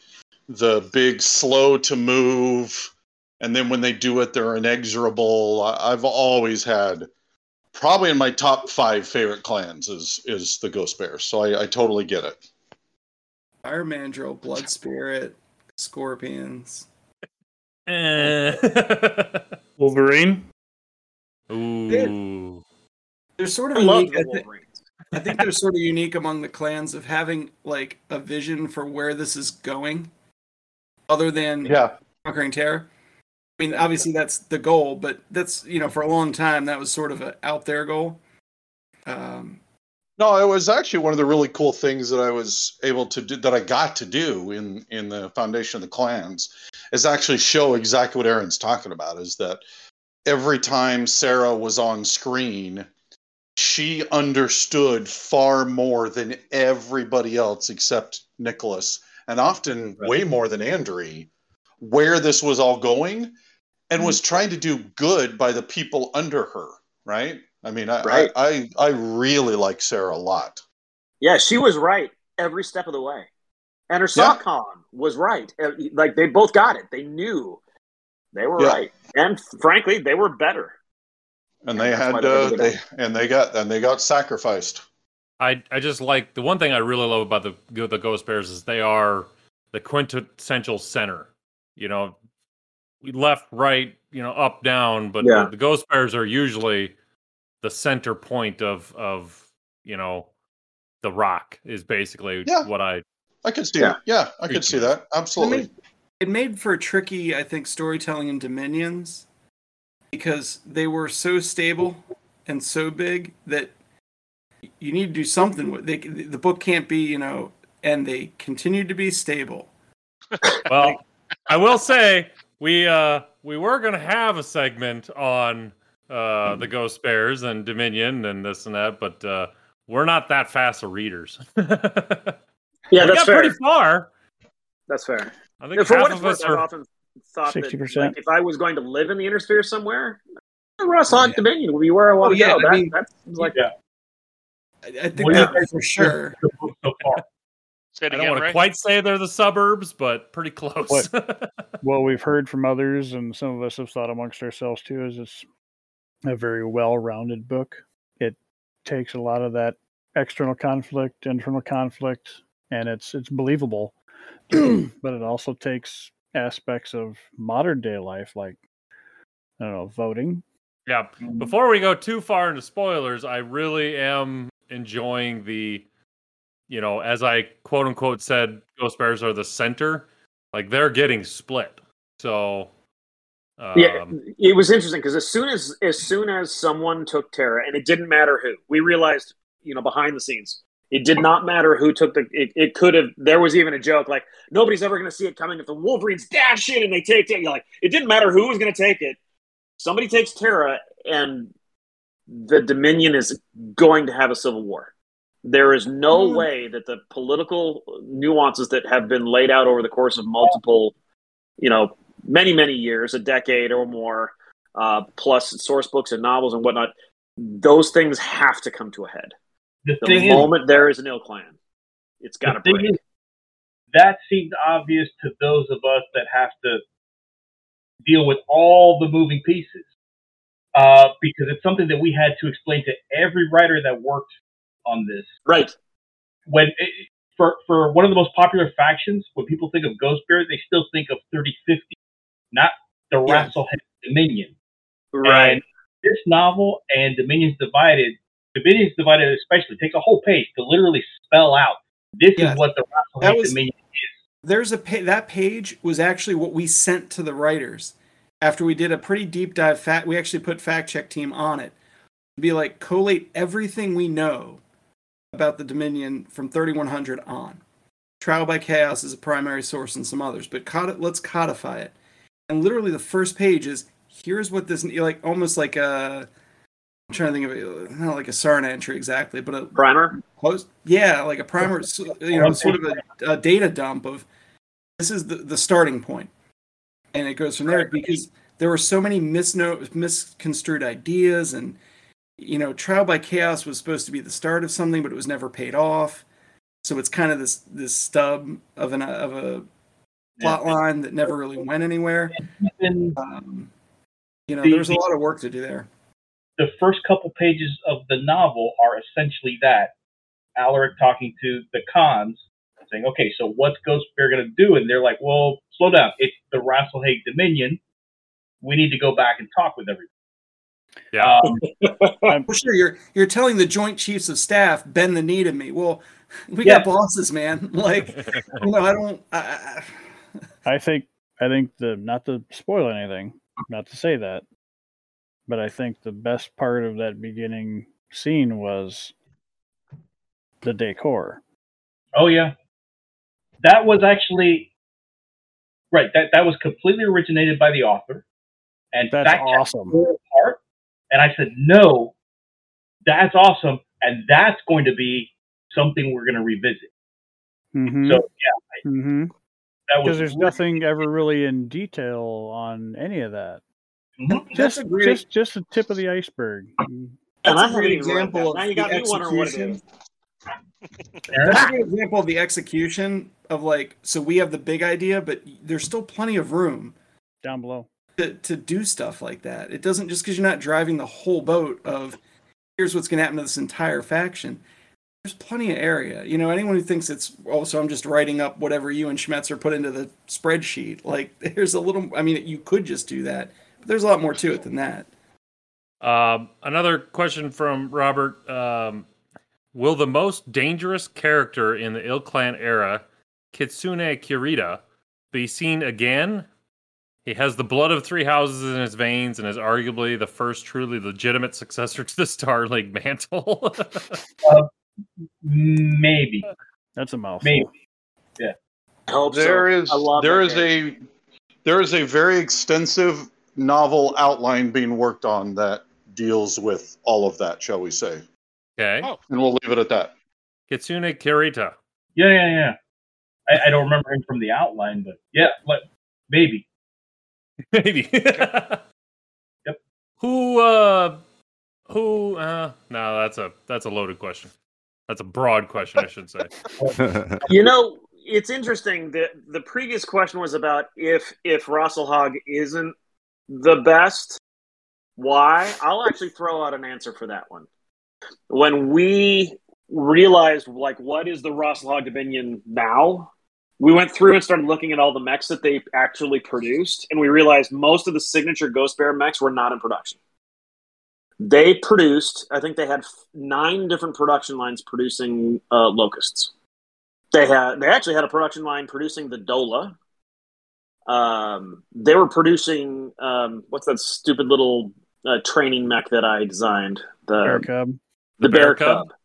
[SPEAKER 6] the big slow to move, and then when they do it, they're inexorable. I- I've always had probably in my top five favorite clans is is the Ghost Bears. So I, I totally get it.
[SPEAKER 5] Fire Mandrill, Blood Spirit, Scorpions.
[SPEAKER 3] Eh.
[SPEAKER 4] Wolverine.
[SPEAKER 3] Ooh.
[SPEAKER 5] They're sort of
[SPEAKER 7] love
[SPEAKER 5] unique. I,
[SPEAKER 7] the Wolverines.
[SPEAKER 5] I think they're sort of unique among the clans of having like a vision for where this is going, other than
[SPEAKER 6] Yeah,
[SPEAKER 5] conquering Terra. I mean, obviously that's the goal, but that's you know for a long time that was sort of a out there goal. Um,
[SPEAKER 6] No, it was actually one of the really cool things that I was able to do that I got to do in in the foundation of the clans is actually show exactly what Aaron's talking about is that every time Sarah was on screen she understood far more than everybody else except Nicholas and often way more than Andre where this was all going and was trying to do good by the people under her, right? I mean, I,
[SPEAKER 7] Right.
[SPEAKER 6] I, I, I really like Sarah a lot.
[SPEAKER 7] Yeah, she was right every step of the way. And her
[SPEAKER 6] Yeah.
[SPEAKER 7] saKhan was right. Uh, Like they both got it. They knew they were
[SPEAKER 6] Yeah.
[SPEAKER 7] right. And frankly, they were better.
[SPEAKER 6] And they had, uh, they, and they got, and they got sacrificed.
[SPEAKER 3] I I just like the one thing I really love about the the Ghost Bears is they are the quintessential center. You know, we left, right, you know, up, down, but
[SPEAKER 7] Yeah.
[SPEAKER 3] the, the Ghost Bears are usually the center point of of you know the rock is basically
[SPEAKER 6] Yeah.
[SPEAKER 3] what I
[SPEAKER 6] I could see
[SPEAKER 7] Yeah.
[SPEAKER 6] it. Yeah, I could see that. Absolutely.
[SPEAKER 5] It made, it made for tricky, I think, storytelling in Dominions because they were so stable and so big that you need to do something with. They, the book can't be, you know, and they continued to be stable.
[SPEAKER 3] well, I will say we uh we were gonna have a segment on uh the Ghost Bears and Dominion and this and that, but uh we're not that fast of readers.
[SPEAKER 7] Yeah,
[SPEAKER 3] we
[SPEAKER 7] that's
[SPEAKER 3] got
[SPEAKER 7] fair.
[SPEAKER 3] pretty far.
[SPEAKER 7] That's fair.
[SPEAKER 3] I think
[SPEAKER 7] And for
[SPEAKER 3] half
[SPEAKER 7] what it's
[SPEAKER 3] of us
[SPEAKER 7] worth, I've
[SPEAKER 3] are.
[SPEAKER 7] often thought that
[SPEAKER 1] 60%.
[SPEAKER 7] like, if I was going to live in the Inner Sphere somewhere, Rasalhague
[SPEAKER 5] Yeah.
[SPEAKER 7] Dominion would be where I want
[SPEAKER 5] Oh,
[SPEAKER 7] to
[SPEAKER 5] yeah,
[SPEAKER 7] go.
[SPEAKER 5] I
[SPEAKER 7] That,
[SPEAKER 5] mean-
[SPEAKER 7] that's like
[SPEAKER 8] Yeah.
[SPEAKER 5] I, I think
[SPEAKER 8] What do you
[SPEAKER 5] for sure.
[SPEAKER 8] so far?
[SPEAKER 2] Say
[SPEAKER 3] I don't
[SPEAKER 2] again,
[SPEAKER 3] want to
[SPEAKER 2] Ray.
[SPEAKER 3] quite say they're the suburbs, but pretty close.
[SPEAKER 1] What we've heard from others, and some of us have thought amongst ourselves too, is it's a very well-rounded book. It takes a lot of that external conflict, internal conflict, and it's it's believable. but it also takes aspects of modern day life, like I don't know, voting.
[SPEAKER 3] yeah. Mm. Before we go too far into spoilers, I really am enjoying the, you know, as I quote unquote said, Ghost Bears are the center. Like they're getting split. So, um,
[SPEAKER 7] yeah, it was interesting because as soon as as soon as someone took Terra, and it didn't matter who, we realized, you know, behind the scenes, it did not matter who took the. It, it could have. There was even a joke like nobody's ever going to see it coming if the Wolverines dash in and they take it. You're like, it didn't matter who was going to take it. Somebody takes Terra, and the Dominion is going to have a civil war. There is no
[SPEAKER 5] Hmm.
[SPEAKER 7] way that the political nuances that have been laid out over the course of multiple, you know, many many years, a decade or more, uh, plus source books and novels and whatnot, those things have to come to a head.
[SPEAKER 8] The
[SPEAKER 7] The
[SPEAKER 8] thing is,
[SPEAKER 7] moment there is an ilClan, it's got to break.
[SPEAKER 8] is, that seemed obvious to those of us that have to deal with all the moving pieces, uh, because it's something that we had to explain to every writer that worked on this.
[SPEAKER 7] Right.
[SPEAKER 8] When it, for for one of the most popular factions, when people think of Ghost Spirit, they still think of 3050, not the
[SPEAKER 5] Yeah.
[SPEAKER 8] Rasalhague Dominion.
[SPEAKER 7] Right.
[SPEAKER 8] And this novel and Dominions Divided, Dominions Divided especially takes a whole page to literally spell out this
[SPEAKER 5] Yeah,
[SPEAKER 8] is what the Hate
[SPEAKER 5] was-
[SPEAKER 8] Dominion. Is.
[SPEAKER 5] There's a pa- that page was actually what we sent to the writers after we did a pretty deep dive fact we actually put fact check team on it to be like collate everything we know about the dominion from 3100 on. Trial by chaos is a primary source and some others but codi- let's codify it. And literally the first page is here's what this like almost like a i'm trying to think of it not like a sarn entry exactly but a
[SPEAKER 7] Primer.
[SPEAKER 5] close yeah like a primer you know sort of a, a data dump of this is the, the starting point. And it goes from there because there were so many misno- misconstrued ideas and you know trial by chaos was supposed to be the start of something but it was never paid off so it's kind of this this stub of an of a plot line that never really went anywhere um, you know
[SPEAKER 8] The-
[SPEAKER 5] there's a lot of work to do there
[SPEAKER 8] the first couple pages of the novel are essentially that Alaric talking to the Khans, saying, "Okay, so what's Ghost Bear going to do?" And they're like, "Well, slow down. It's the Rasalhague Dominion. We need to go back and talk with everybody."
[SPEAKER 3] Yeah.
[SPEAKER 8] Um,
[SPEAKER 5] well, sure you're you're telling the joint chiefs of staff bend the knee to me well we
[SPEAKER 8] Yeah.
[SPEAKER 5] got bosses man like you know i don't I, I,
[SPEAKER 1] I think I think the not to spoil anything, not to say that, but I think the best part of that beginning scene was the decor.
[SPEAKER 8] oh yeah, that was actually right. That that was completely originated by the author, and
[SPEAKER 1] That's
[SPEAKER 8] fact
[SPEAKER 1] awesome.
[SPEAKER 8] part. And I said, "No, that's awesome, and that's going to be something we're going to revisit."
[SPEAKER 1] Mm-hmm.
[SPEAKER 8] So yeah,
[SPEAKER 1] mm-hmm.
[SPEAKER 8] that was
[SPEAKER 1] Because there's nothing ever really in detail on any of that.
[SPEAKER 8] Mhm.
[SPEAKER 1] Just
[SPEAKER 5] great
[SPEAKER 1] just just the tip of the iceberg.
[SPEAKER 7] And
[SPEAKER 5] that's
[SPEAKER 7] I
[SPEAKER 5] a
[SPEAKER 7] haven't
[SPEAKER 5] great example
[SPEAKER 7] that.
[SPEAKER 5] of
[SPEAKER 7] Now you got
[SPEAKER 5] the
[SPEAKER 7] me wondering what it
[SPEAKER 5] execution. That's a good example of the execution of like, so we have the big idea, but there's still plenty of room
[SPEAKER 1] Down below.
[SPEAKER 5] To, to do stuff like that. It doesn't just because you're not driving the whole boat of here's what's going to happen to this entire faction. There's plenty of area. You know, anyone who thinks it's oh, so I'm just writing up whatever you and Schmetzer put into the spreadsheet. Like, there's a little. I mean, you could just do that, but there's a lot more to it than that.
[SPEAKER 3] Um, another question from Robert. Um, will the most dangerous character in the ilClan era, Kitsune Kurita, be seen again? He has the blood of three houses in his veins and is arguably the first truly legitimate successor to the Star League mantle.
[SPEAKER 8] Uh, maybe,
[SPEAKER 1] That's a mouthful.
[SPEAKER 8] maybe.
[SPEAKER 7] I hope
[SPEAKER 6] There
[SPEAKER 7] so.
[SPEAKER 6] is
[SPEAKER 7] I love
[SPEAKER 6] there
[SPEAKER 7] that
[SPEAKER 6] is
[SPEAKER 7] game.
[SPEAKER 6] a there is a very extensive novel outline being worked on that deals with all of that, shall we say?
[SPEAKER 3] okay.
[SPEAKER 2] Oh.
[SPEAKER 6] And we'll leave it at that.
[SPEAKER 3] Kitsune Kurita.
[SPEAKER 8] Yeah, yeah, yeah. I, I don't remember him from the outline, but yeah, like, maybe.
[SPEAKER 3] Maybe. yep. Who uh who uh no, that's a that's a loaded question. That's a broad question, I should say.
[SPEAKER 7] You know, it's interesting that the previous question was about if if Rasalhague isn't the best, why? I'll actually throw out an answer for that one. When we realized like what is the Rasalhague Dominion now, we went through and started looking at all the mechs that they actually produced, and we realized most of the signature Ghost Bear mechs were not in production. They produced, I think they had nine different production lines producing uh, locusts. They had they actually had a production line producing the Dola. Um, they were producing um, what's that stupid little uh, training mech that I designed the
[SPEAKER 1] Bear cub.
[SPEAKER 7] the,
[SPEAKER 3] The
[SPEAKER 7] bear,
[SPEAKER 3] Bear
[SPEAKER 7] cub.
[SPEAKER 3] Cub?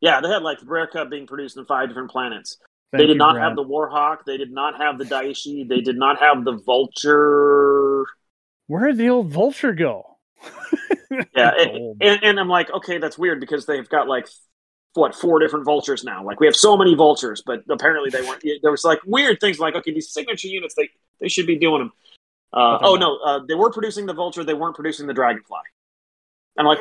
[SPEAKER 7] Yeah, they had like the bear cub being produced in five different planets.
[SPEAKER 1] Thank
[SPEAKER 7] they did
[SPEAKER 1] you,
[SPEAKER 7] not
[SPEAKER 1] Brad.
[SPEAKER 7] have the Warhawk. They did not have the Daishi. They did not have the Vulture.
[SPEAKER 1] Where did the old vulture go?
[SPEAKER 7] Yeah,
[SPEAKER 1] It's
[SPEAKER 7] it- and, and I'm like, okay, that's weird because they've got like what four different vultures now. Like we have so many vultures, but apparently they weren't. There was like weird things like okay, these signature units they they should be doing them. Uh, oh
[SPEAKER 1] not.
[SPEAKER 7] no, uh, they were producing the vulture. They weren't producing the dragonfly. I'm like,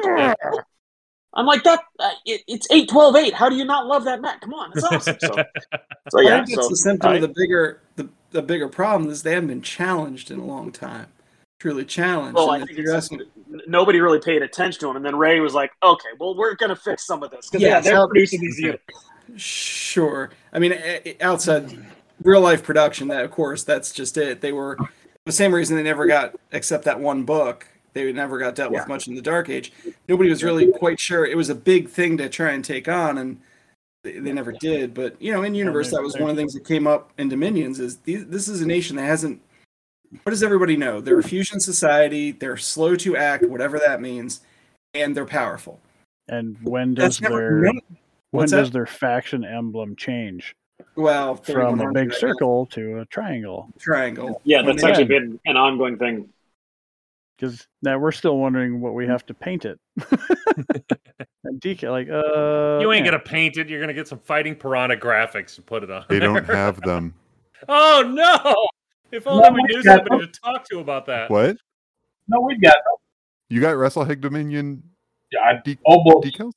[SPEAKER 7] I'm like that. Uh, it, it's eight twelve eight. How do you not love that mech? Come on, it's awesome. So, so
[SPEAKER 5] I
[SPEAKER 7] yeah,
[SPEAKER 5] think that's
[SPEAKER 7] so
[SPEAKER 5] the symptom
[SPEAKER 7] I-
[SPEAKER 5] of the bigger the, the bigger problem is they haven't been challenged in a long time. Truly challenged.
[SPEAKER 7] Well, I think
[SPEAKER 5] you're asking-
[SPEAKER 7] nobody really paid attention to him, and then Ray was like, "Okay, well, we're gonna fix some of this because
[SPEAKER 5] Yeah,
[SPEAKER 7] yeah, they're
[SPEAKER 5] so-
[SPEAKER 7] producing these units."
[SPEAKER 5] Sure. I mean, outside real life production, that of course, that's just it. They were the same reason they never got except that one book. They never got dealt
[SPEAKER 7] Yeah.
[SPEAKER 5] with much in the Dark Age. Nobody was really quite sure. It was a big thing to try and take on, and they, they never did. But you know, in universe, that was one of the things that came up in Dominions. Is these, this is a nation that hasn't. What does everybody know? They're a fusion society. They're slow to act, whatever that means, and they're powerful.
[SPEAKER 1] And when does
[SPEAKER 5] never
[SPEAKER 1] their
[SPEAKER 5] none-
[SPEAKER 1] when does
[SPEAKER 5] that?
[SPEAKER 1] their faction emblem change
[SPEAKER 5] Well,
[SPEAKER 1] from a big circle to a triangle?
[SPEAKER 5] triangle.
[SPEAKER 7] Yeah, that's
[SPEAKER 5] they-
[SPEAKER 7] actually been an ongoing thing.
[SPEAKER 1] Because now we're still wondering what we have to paint it. and DK, like, uh,
[SPEAKER 3] you ain't
[SPEAKER 1] yeah.
[SPEAKER 3] gonna paint it. You're gonna get some fighting piranha graphics and put it on.
[SPEAKER 9] They
[SPEAKER 3] there.
[SPEAKER 9] don't have them.
[SPEAKER 3] Oh no! If only we
[SPEAKER 8] we
[SPEAKER 3] knew
[SPEAKER 8] got
[SPEAKER 3] somebody to talk to about that.
[SPEAKER 9] What?
[SPEAKER 8] No, we've got
[SPEAKER 9] You got Wrestle Rasalhague Dominion
[SPEAKER 8] I,
[SPEAKER 9] de-
[SPEAKER 8] almost
[SPEAKER 9] decals?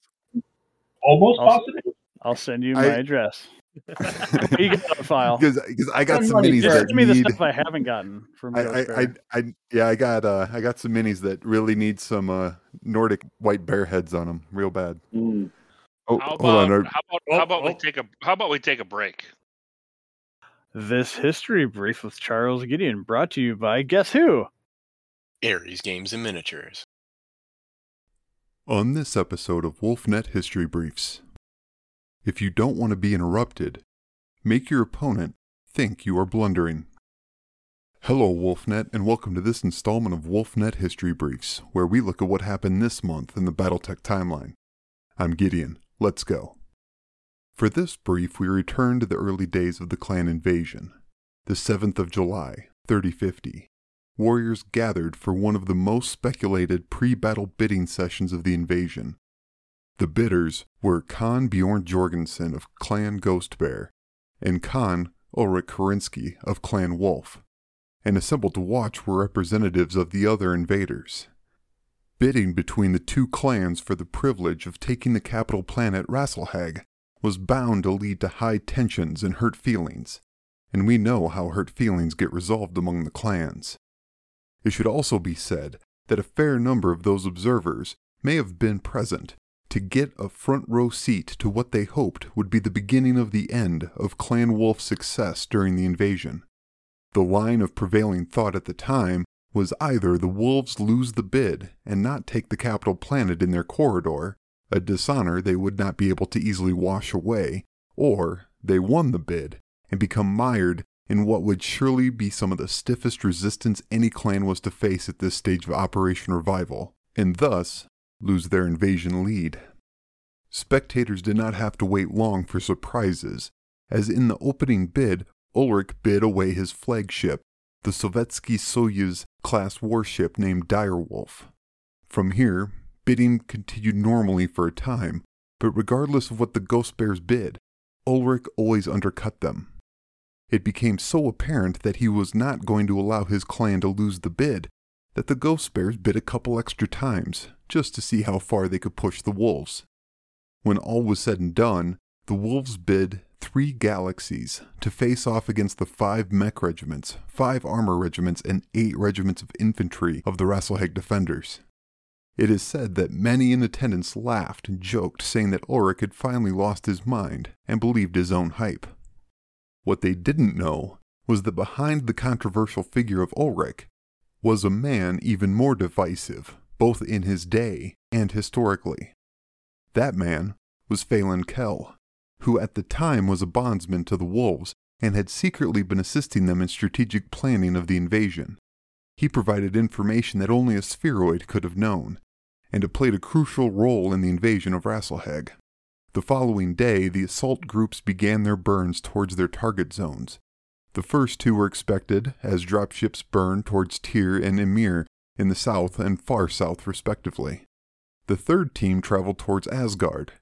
[SPEAKER 8] almost
[SPEAKER 1] I'll-
[SPEAKER 8] positive.
[SPEAKER 1] I'll send you
[SPEAKER 9] I-
[SPEAKER 1] my address. What you got on file?
[SPEAKER 9] Because I got
[SPEAKER 5] Send
[SPEAKER 9] some
[SPEAKER 5] money
[SPEAKER 9] minis
[SPEAKER 1] Just
[SPEAKER 9] that
[SPEAKER 1] send me the stuff I haven't gotten from
[SPEAKER 9] I,
[SPEAKER 1] Ghost
[SPEAKER 9] I, I,
[SPEAKER 1] Bear.
[SPEAKER 9] I, yeah, I got uh, I got some minis that really need some uh, Nordic white bear heads on them, real bad.
[SPEAKER 7] Mm.
[SPEAKER 9] Oh,
[SPEAKER 2] How
[SPEAKER 9] hold
[SPEAKER 2] about
[SPEAKER 9] on. are-
[SPEAKER 2] how about
[SPEAKER 3] Oh,
[SPEAKER 2] how about we
[SPEAKER 3] oh.
[SPEAKER 2] take a how about we take a break?
[SPEAKER 1] This history brief with Charles Gideon brought to you by Guess Who?
[SPEAKER 10] Aries Games and Miniatures.
[SPEAKER 9] On this episode of WolfNet History Briefs, if you don't want to be interrupted, make your opponent think you are blundering. Hello, WolfNet, and welcome to this installment of WolfNet History Briefs, where we look at what happened this month in the Battletech timeline. I'm Gideon. Let's go. For this brief, we return to the early days of the clan invasion, the 7th of July, 3050 warriors gathered for one of the most speculated pre battle bidding sessions of the invasion. The bidders were Khan Bjorn Jorgensen of Clan Ghost Bear and Khan Ulrich Kerensky of Clan Wolf, and assembled to watch were representatives of the other invaders. Bidding between the two clans for the privilege of taking the capital planet Rasalhague was bound to lead to high tensions and hurt feelings, and we know how hurt feelings get resolved among the clans. It should also be said that a fair number of those observers may have been present to get a front row seat to what they hoped would be the beginning of the end of Clan Wolf's success during the invasion. The line of prevailing thought at the time was either the Wolves lose the bid and not take the capital planet in their corridor, a dishonor they would not be able to easily wash away, or they won the bid and become mired in what would surely be some of the stiffest resistance any clan was to face at this stage of Operation Revival, and thus lose their invasion lead. Spectators did not have to wait long for surprises, as in the opening bid, Ulrich bid away his flagship, the Sovietsky Soyuz class warship named Direwolf. From here, bidding continued normally for a time, but regardless of what the Ghost Bears bid, Ulrich always undercut them. It became so apparent that he was not going to allow his clan to lose the bid that the Ghost Bears bit a couple extra times, just to see how far they could push the Wolves. When all was said and done, the Wolves bid three galaxies to face off against the five mech regiments, five armor regiments, and eight regiments of infantry of the Rasalhague defenders. It is said that many in attendance laughed and joked, saying that Ulrich had finally lost his mind and believed his own hype. What they didn't know was that behind the controversial figure of Ulrich was a man even more divisive, both in his day and historically. That man was Phelan Kell, who at the time was a bondsman to the Wolves and had secretly been assisting them in strategic planning of the invasion. He provided information that only a spheroid could have known, and it played a crucial role in the invasion of Rasalhague. The following day, the assault groups began their burns towards their target zones. The first two were expected as dropships burned towards Tyr and Ymir in the south and far south, respectively. The third team traveled towards Asgard,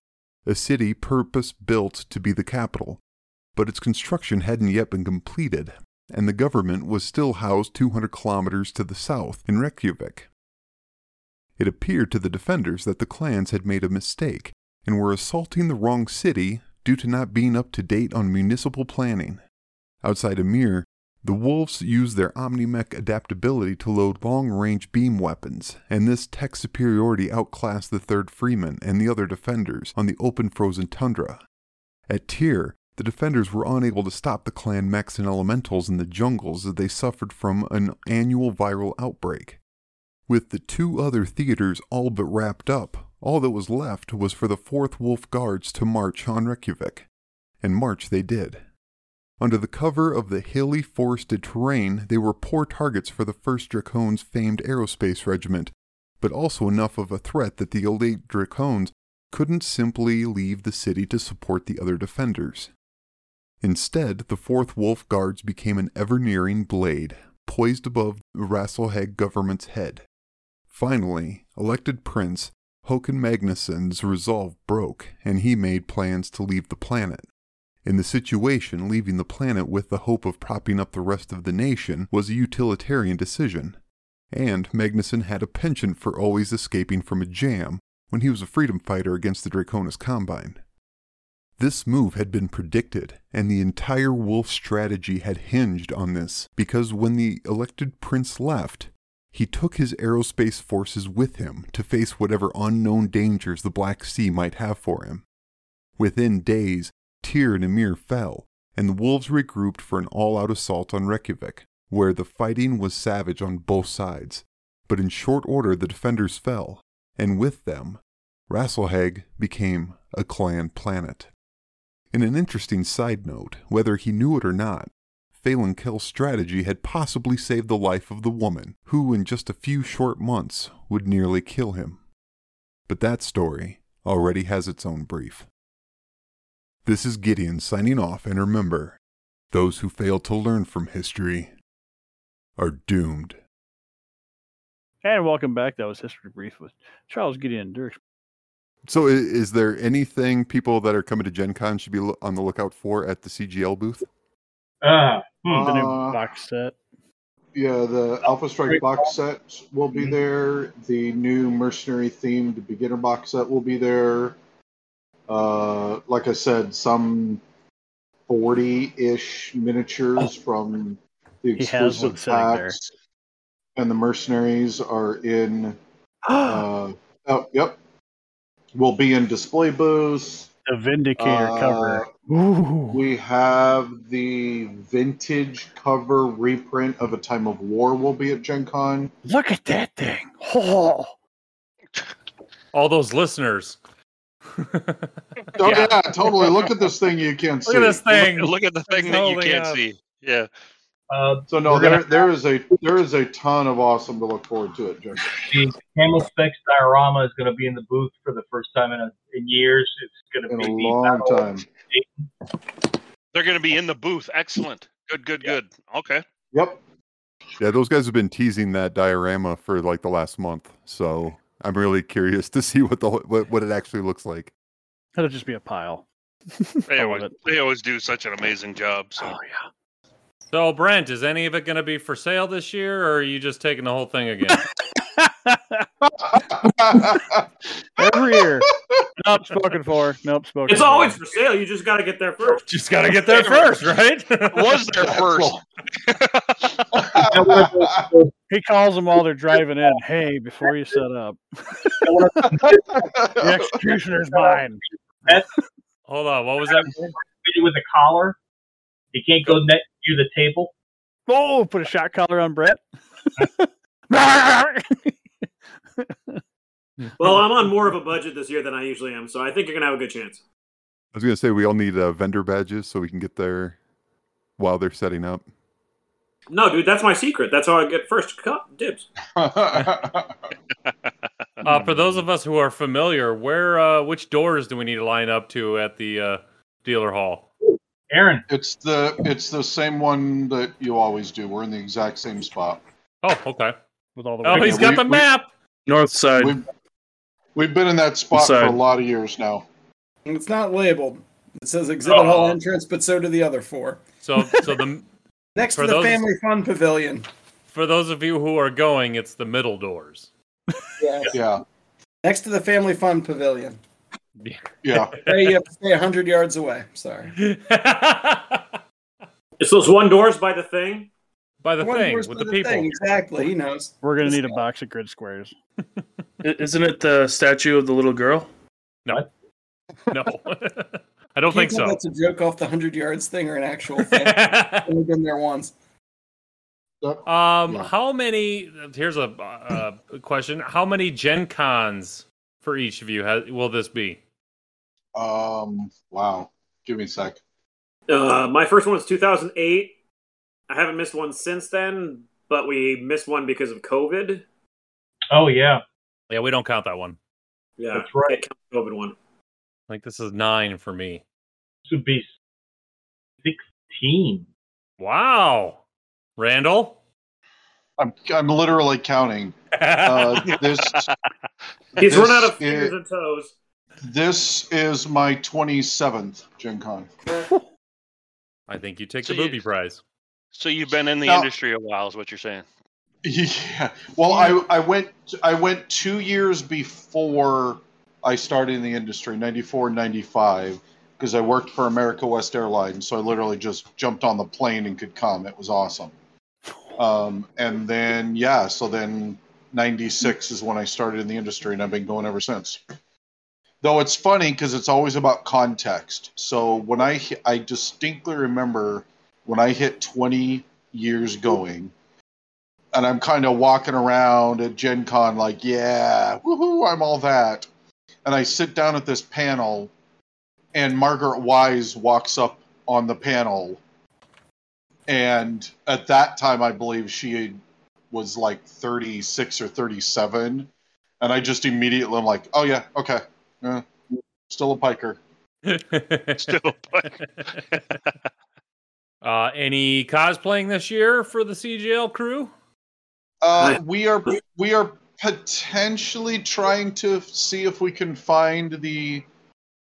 [SPEAKER 9] a city purpose built to be the capital, but its construction hadn't yet been completed, and the government was still housed 200 kilometers to the south in Reykjavik. It appeared to the defenders that the clans had made a mistake and were assaulting the wrong city due to not being up to date on municipal planning. Outside Ymir, the Wolves used their Omnimech adaptability to load long range beam weapons, and this tech superiority outclassed the 3rd Freeman and the other defenders on the open frozen tundra. At Tyr, the defenders were unable to stop the clan mechs and elementals in the jungles as they suffered from an annual viral outbreak. With the two other theaters all but wrapped up, all that was left was for the 4th Wolf Guards to march on Reykjavik. And march they did. Under the cover of the hilly, forested terrain, they were poor targets for the 1st Dracone's famed aerospace regiment, but also enough of a threat that the elite Dracones couldn't simply leave the city to support the other defenders. Instead, the 4th Wolf Guards became an ever nearing blade, poised above the Rasalhague government's head. Finally, elected prince Håkon Magnusson's resolve broke, and he made plans to leave the planet. In the situation, leaving the planet with the hope of propping up the rest of the nation was a utilitarian decision. And Magnusson had a penchant for always escaping from a jam when he was a freedom fighter against the Draconis Combine. This move had been predicted, and the entire Wolf strategy had hinged on this because when the elected prince left, he took his aerospace forces with him to face whatever unknown dangers the Black Sea might have for him. Within days, Tyr and Ymir fell, and the wolves regrouped for an all out assault on Reykjavik, where the fighting was savage on both sides. But in short order, the defenders fell, and with them, Rasalhague became a clan planet. In an interesting side note, whether he knew it or not, Phelan Kell's strategy had possibly saved the life of the woman, who in just a few short months would nearly kill him. But that story already has its own brief. This is Gideon signing off, and remember those who fail to learn from history are doomed.
[SPEAKER 1] And welcome back. That was History Brief with Charles Gideon Dirks.
[SPEAKER 9] So, is there anything people that are coming to Gen Con should be on the lookout for at the CGL booth?
[SPEAKER 8] Ah, hmm.
[SPEAKER 1] The new
[SPEAKER 6] Uh,
[SPEAKER 1] box set.
[SPEAKER 6] Yeah, the Alpha Strike box set will be there. The new mercenary themed beginner box set will be there. Uh, like I said, some 40 ish miniatures from the
[SPEAKER 1] He has one
[SPEAKER 6] exclusive packs. And the mercenaries are in. Uh, oh, yep. Will be in display booths.
[SPEAKER 1] the Vindicator
[SPEAKER 6] uh,
[SPEAKER 1] cover. Ooh.
[SPEAKER 6] We have the vintage cover reprint of A Time of War will be at Gen Con.
[SPEAKER 1] Look at that thing. Oh.
[SPEAKER 3] All those listeners.
[SPEAKER 6] Oh yeah. totally. Look at this thing you can't
[SPEAKER 3] Look
[SPEAKER 6] see.
[SPEAKER 3] at this thing.
[SPEAKER 2] Look at the thing that you can't
[SPEAKER 3] up.
[SPEAKER 2] see. Yeah.
[SPEAKER 8] Uh,
[SPEAKER 6] So no, there
[SPEAKER 8] gonna-
[SPEAKER 6] there is a there is a ton of awesome to look forward to it. Gen
[SPEAKER 8] the Camel Specs diorama is going to be in the booth for the first time in, a, in years. It's going to
[SPEAKER 6] In
[SPEAKER 8] be
[SPEAKER 6] a long
[SPEAKER 8] battle-
[SPEAKER 6] time.
[SPEAKER 2] They're going to be in the booth. Excellent. Good, good, good. Okay.
[SPEAKER 6] Yep.
[SPEAKER 9] Yeah, those guys have been teasing that diorama for like the last month, so I'm really curious to see what the what, what it actually looks like.
[SPEAKER 1] That'll just be a pile.
[SPEAKER 2] They always, they always do such an amazing job. So
[SPEAKER 1] Oh yeah.
[SPEAKER 3] So, Brent, is any of it going to be for sale this year, or are you just taking the whole thing again?
[SPEAKER 1] Every year. Nope, spoken for. Nope, spoken
[SPEAKER 11] It's
[SPEAKER 1] for.
[SPEAKER 11] always for sale. You just got to get there first.
[SPEAKER 3] just got to get there first, right?
[SPEAKER 2] was there first.
[SPEAKER 1] He calls them while they're driving in. Hey, before you set up, the executioner's mine.
[SPEAKER 3] Hold on. What was that?
[SPEAKER 8] with a collar. He can't go next to the table.
[SPEAKER 1] Oh, put a shot collar on Brett.
[SPEAKER 11] Well, I'm on more of a budget this year than I usually am, so I think you're gonna have a good chance.
[SPEAKER 9] I was gonna say we all need uh, vendor badges so we can get there while they're setting up.
[SPEAKER 11] No, dude, that's my secret. That's how I get first cut dibs.
[SPEAKER 3] Uh, for those of us who are familiar, where, uh, which doors do we need to line up to at the uh, dealer hall?
[SPEAKER 8] Aaron,
[SPEAKER 6] it's the it's the same one that you always do. We're in the exact same spot.
[SPEAKER 3] Oh, okay.
[SPEAKER 1] With all the
[SPEAKER 3] Oh, he's got
[SPEAKER 6] we-
[SPEAKER 3] the
[SPEAKER 6] we-
[SPEAKER 3] map.
[SPEAKER 4] North side.
[SPEAKER 6] We've we've been in that spot for a lot of years now.
[SPEAKER 5] It's not labeled. It says exhibit hall
[SPEAKER 3] Oh.
[SPEAKER 5] entrance, but so do the other four.
[SPEAKER 3] So, so the
[SPEAKER 5] Next to the
[SPEAKER 3] those-
[SPEAKER 5] family fun pavilion.
[SPEAKER 3] for those of you who are going, it's the middle doors.
[SPEAKER 5] Yeah.
[SPEAKER 6] Yeah,
[SPEAKER 5] Next to the family fun pavilion.
[SPEAKER 6] yeah.
[SPEAKER 5] Hey, you have to stay hundred yards away. Sorry.
[SPEAKER 11] It's those one doors by the thing.
[SPEAKER 3] By the
[SPEAKER 5] One
[SPEAKER 3] thing
[SPEAKER 5] door's
[SPEAKER 3] with
[SPEAKER 5] by
[SPEAKER 3] the people.
[SPEAKER 5] thing, Exactly. He knows.
[SPEAKER 1] We're gonna
[SPEAKER 5] This
[SPEAKER 1] need a box of grid squares.
[SPEAKER 4] Isn't it the statue of the little girl?
[SPEAKER 3] No, No. I don't think
[SPEAKER 5] Can't tell
[SPEAKER 3] so.
[SPEAKER 5] That's a joke off the hundred yards thing or an actual thing. I've only been there once.
[SPEAKER 3] Um, how many? Here's a, uh question: How many Gen Cons for each of you has, will this be?
[SPEAKER 6] Um, wow. Give me a sec.
[SPEAKER 11] Uh, my first one was 2008. I haven't missed one since then, but we missed one because of COVID.
[SPEAKER 8] Oh yeah,
[SPEAKER 3] Yeah, we don't count that one.
[SPEAKER 11] Yeah,
[SPEAKER 8] That's right.
[SPEAKER 11] count the COVID one.
[SPEAKER 3] I think this is nine for me.
[SPEAKER 8] this would be sixteen.
[SPEAKER 3] Wow, Randall.
[SPEAKER 6] I'm I'm literally counting. Uh, this
[SPEAKER 11] He's
[SPEAKER 6] this
[SPEAKER 11] run out of
[SPEAKER 6] is-
[SPEAKER 11] fingers and toes.
[SPEAKER 6] This is my 27th Gen Con.
[SPEAKER 3] I think you take
[SPEAKER 2] So
[SPEAKER 3] the
[SPEAKER 2] you-
[SPEAKER 3] booby prize.
[SPEAKER 2] So you've been in the
[SPEAKER 6] No.
[SPEAKER 2] industry a while, is what you're saying.
[SPEAKER 6] Yeah. Well, I I went I went two years before I started in the industry, 94, 95, because I worked for America West Airlines. So I literally just jumped on the plane and could come. It was awesome. Um, and then yeah, so then 96 is when I started in the industry, and I've been going ever since. Though it's funny because it's always about context. So when I I distinctly remember when I hit 20 years going, and I'm kind of walking around at Gen Con like, yeah, woohoo, I'm all that. And I sit down at this panel, and Margaret Weis walks up on the panel. And at that time, I believe she was like 36 or 37. And I just immediately, I'm like, oh, yeah, okay. Yeah, still a piker.
[SPEAKER 2] Still, but
[SPEAKER 3] uh, any cosplaying this year for the CGL crew?
[SPEAKER 6] Uh, we are we are potentially trying to see if we can find the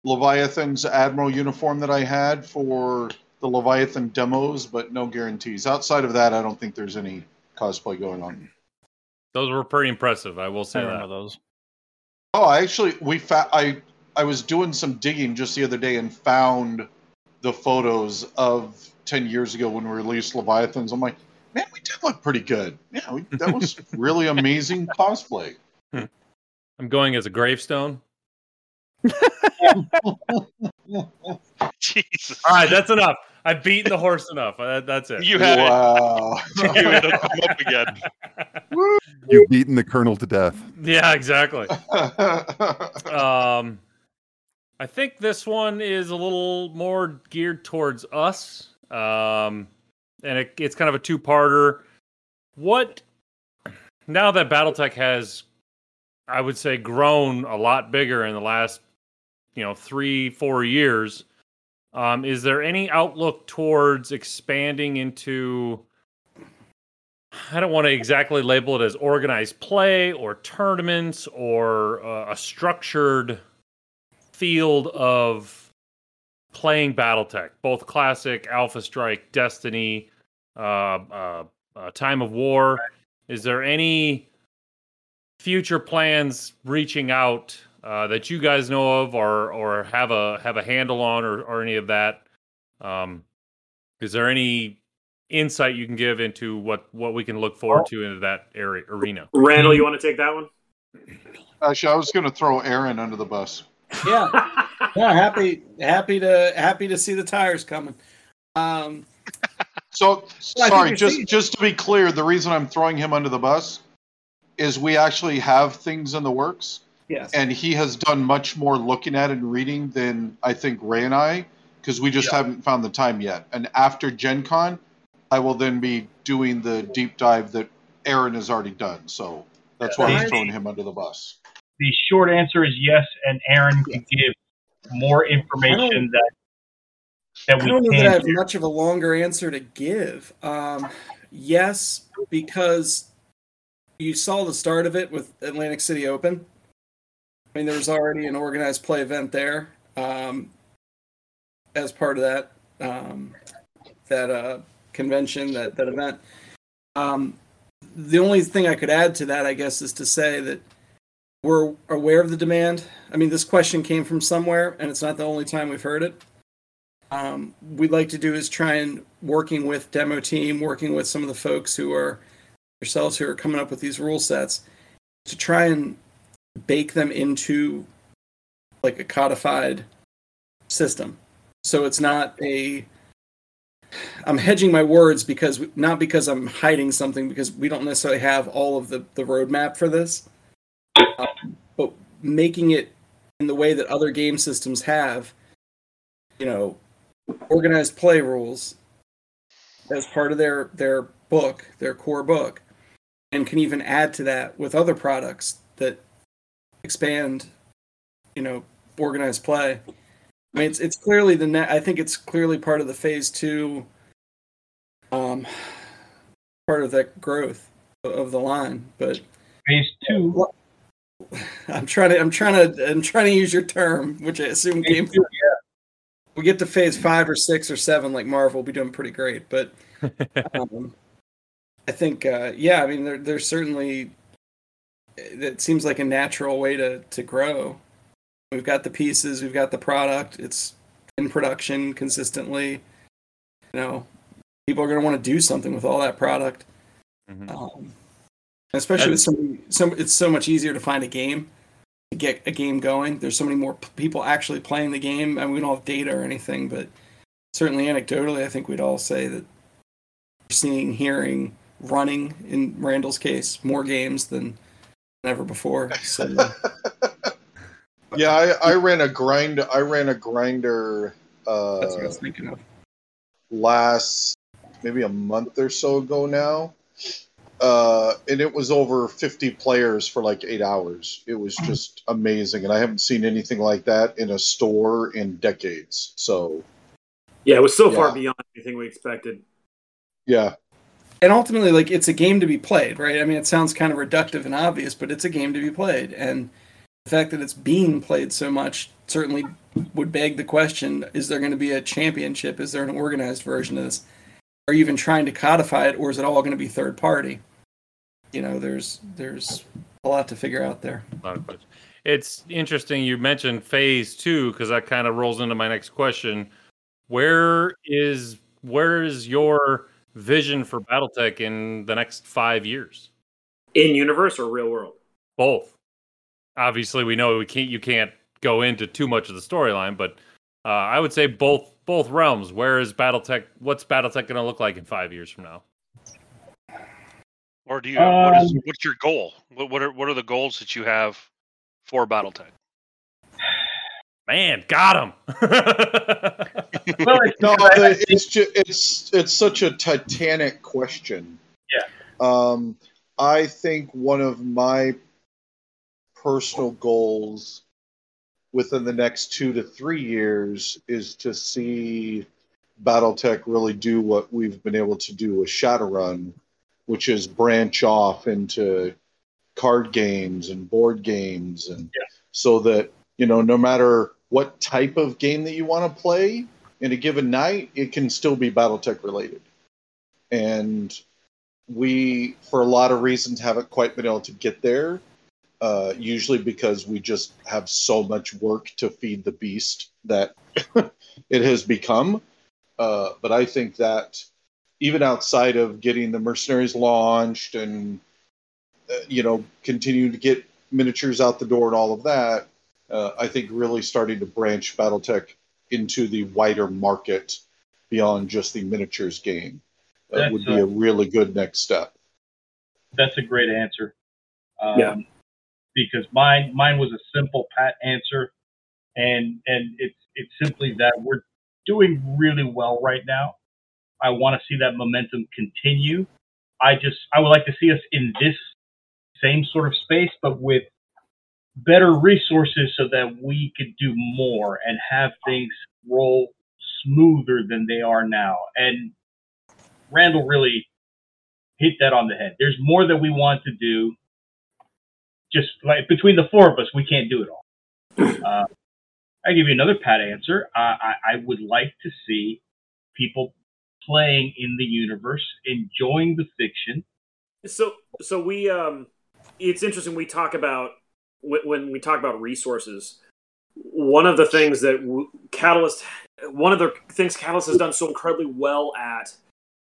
[SPEAKER 6] Leviathan's Admiral uniform that I had for the Leviathan demos, but no guarantees. Outside of that, I don't think there's any cosplay going on.
[SPEAKER 3] Those were pretty impressive. I will say
[SPEAKER 1] remember
[SPEAKER 3] that.
[SPEAKER 1] those.
[SPEAKER 6] Oh, I actually we fa- I I was doing some digging just the other day and found the photos of ten years ago when we released Leviathans. I'm like, man, we did look pretty good. Yeah, we, that was really amazing cosplay.
[SPEAKER 3] I'm going as a gravestone.
[SPEAKER 2] Jesus,
[SPEAKER 3] All right, that's enough. I've beaten the horse enough. Uh, that's it.
[SPEAKER 2] you had
[SPEAKER 6] wow.
[SPEAKER 2] it. You it'll come up again.
[SPEAKER 9] You've beaten the colonel to death.
[SPEAKER 3] yeah, exactly. Um, I think this one is a little more geared towards us. Um, and it, it's kind of a two-parter. What now that BattleTech has, I would say, grown a lot bigger in the last, you know, three, four years. Um, is there any outlook towards expanding into? I don't want to exactly label it as organized play or tournaments or uh, a structured field of playing BattleTech, both classic, Alpha Strike, Destiny, uh, uh, uh, Time of War. Is there any future plans reaching out uh, that you guys know of, or or have a have a handle on, or or any of that? Um, is there any insight you can give into what what we can look forward to into that area arena?
[SPEAKER 11] Randall, you want to take that one?
[SPEAKER 6] Actually, I was going to throw Aaron under the bus.
[SPEAKER 5] Yeah, yeah. Happy, happy to happy to see the tires coming. Um,
[SPEAKER 6] So,
[SPEAKER 5] Well,
[SPEAKER 6] sorry, just
[SPEAKER 5] seeing-
[SPEAKER 6] just to be clear, the reason I'm throwing him under the bus is we actually have things in the works,
[SPEAKER 5] yes.
[SPEAKER 6] and he has done much more looking at and reading than I think Ray and I, because we just haven't found the time yet. And after Gen Con, I will then be doing the deep dive that Aaron has already done. So that's why I'm throwing him under the bus.
[SPEAKER 8] The short answer is yes, and Aaron can give more information that that
[SPEAKER 5] I
[SPEAKER 8] we
[SPEAKER 5] don't know that I have much of a longer answer to give. Um, yes, because you saw the start of it with Atlantic City Open. I mean, there was already an organized play event there um, as part of that um, that uh, convention, that that event. Um, the only thing I could add to that, I guess, is to say that we're aware of the demand. I mean, this question came from somewhere, and it's not the only time we've heard it um, we'd like to do is try and working with demo team, working with some of the folks who are yourselves who are coming up with these rule sets to try and bake them into like a codified system. So it's not a I'm hedging my words because not because I'm hiding something because we don't necessarily have all of the the roadmap for this, uh, but making it in the way that other game systems have, you know, organized play rules as part of their their book, their core book, and can even add to that with other products that expand, you know, organized play. I mean, it's it's clearly the net. I think it's clearly part of the phase two, um, part of that growth of the line. But
[SPEAKER 8] phase two.
[SPEAKER 5] I'm trying to. I'm trying to. I'm trying to use your term, which I assume game. Two, yeah. We get to phase five or six or seven, like Marvel, we'll be doing pretty great. But um, I think, uh, yeah, I mean, there, there's certainly. It seems like a natural way to to grow. We've got the pieces, we've got the product. It's in production consistently. You know, people are going to want to do something with all that product. Mm-hmm. Um, especially with so, so it's so much easier to find a game to get a game going. There's so many more p- people actually playing the game. I mean, we don't have data or anything, but certainly anecdotally, I think we'd all say that we're seeing, hearing, running in Randall's case more games than ever before. So.
[SPEAKER 6] yeah, I, I ran a grind. I ran a grinder. Uh,
[SPEAKER 5] That's what I was thinking of.
[SPEAKER 6] Last maybe a month or so ago now, uh, and it was over 50 players for like eight hours. It was just amazing, and I haven't seen anything like that in a store in decades. So,
[SPEAKER 11] yeah, it was so yeah. far beyond anything we expected.
[SPEAKER 6] Yeah,
[SPEAKER 5] and ultimately, like it's a game to be played, right? I mean, it sounds kind of reductive and obvious, but it's a game to be played, and the fact that it's being played so much certainly would beg the question: Is there going to be a championship? Is there an organized version of this? Are you even trying to codify it, or is it all going to be third party? You know, there's there's a lot to figure out there.
[SPEAKER 3] It's interesting you mentioned phase two because that kind of rolls into my next question. Where is where is your vision for BattleTech in the next five years?
[SPEAKER 11] In universe or real world?
[SPEAKER 3] Both obviously we know we can't you can't go into too much of the storyline, but uh, I would say both both realms. Where is BattleTech? What's BattleTech going to look like in five years from now?
[SPEAKER 2] Or do you? Um, what is what's your goal? What, what are what are the goals that you have for BattleTech?
[SPEAKER 3] Man, got him.
[SPEAKER 6] well, no, it's just, it's it's such a titanic question.
[SPEAKER 8] Yeah.
[SPEAKER 6] Um, I think one of my personal goals within the next two to three years is to see Battletech really do what we've been able to do with Shadowrun, which is branch off into card games and board games, and
[SPEAKER 8] yeah.
[SPEAKER 6] so that you know no matter what type of game that you want to play in a given night, it can still be Battletech related. And we, for a lot of reasons, haven't quite been able to get there uh, usually because we just have so much work to feed the beast that it has become. Uh, but I think that even outside of getting the mercenaries launched and uh, you know continuing to get miniatures out the door and all of that, uh, I think really starting to branch BattleTech into the wider market beyond just the miniatures game uh, would be a, a really good next step.
[SPEAKER 8] That's a great answer.
[SPEAKER 11] Um, yeah
[SPEAKER 8] because mine mine was a simple pat answer, and and it's it's simply that we're doing really well right now. I want to see that momentum continue. I just I would like to see us in this same sort of space, but with better resources so that we could do more and have things roll smoother than they are now. And Randall really hit that on the head. There's more that we want to do just like between the four of us, we can't do it all. Uh, I give you another pat answer. I, I, I would like to see people playing in the universe, enjoying the fiction.
[SPEAKER 11] So, so we, um, it's interesting. We talk about when we talk about resources. One of the things that Catalyst, one of the things Catalyst has done so incredibly well at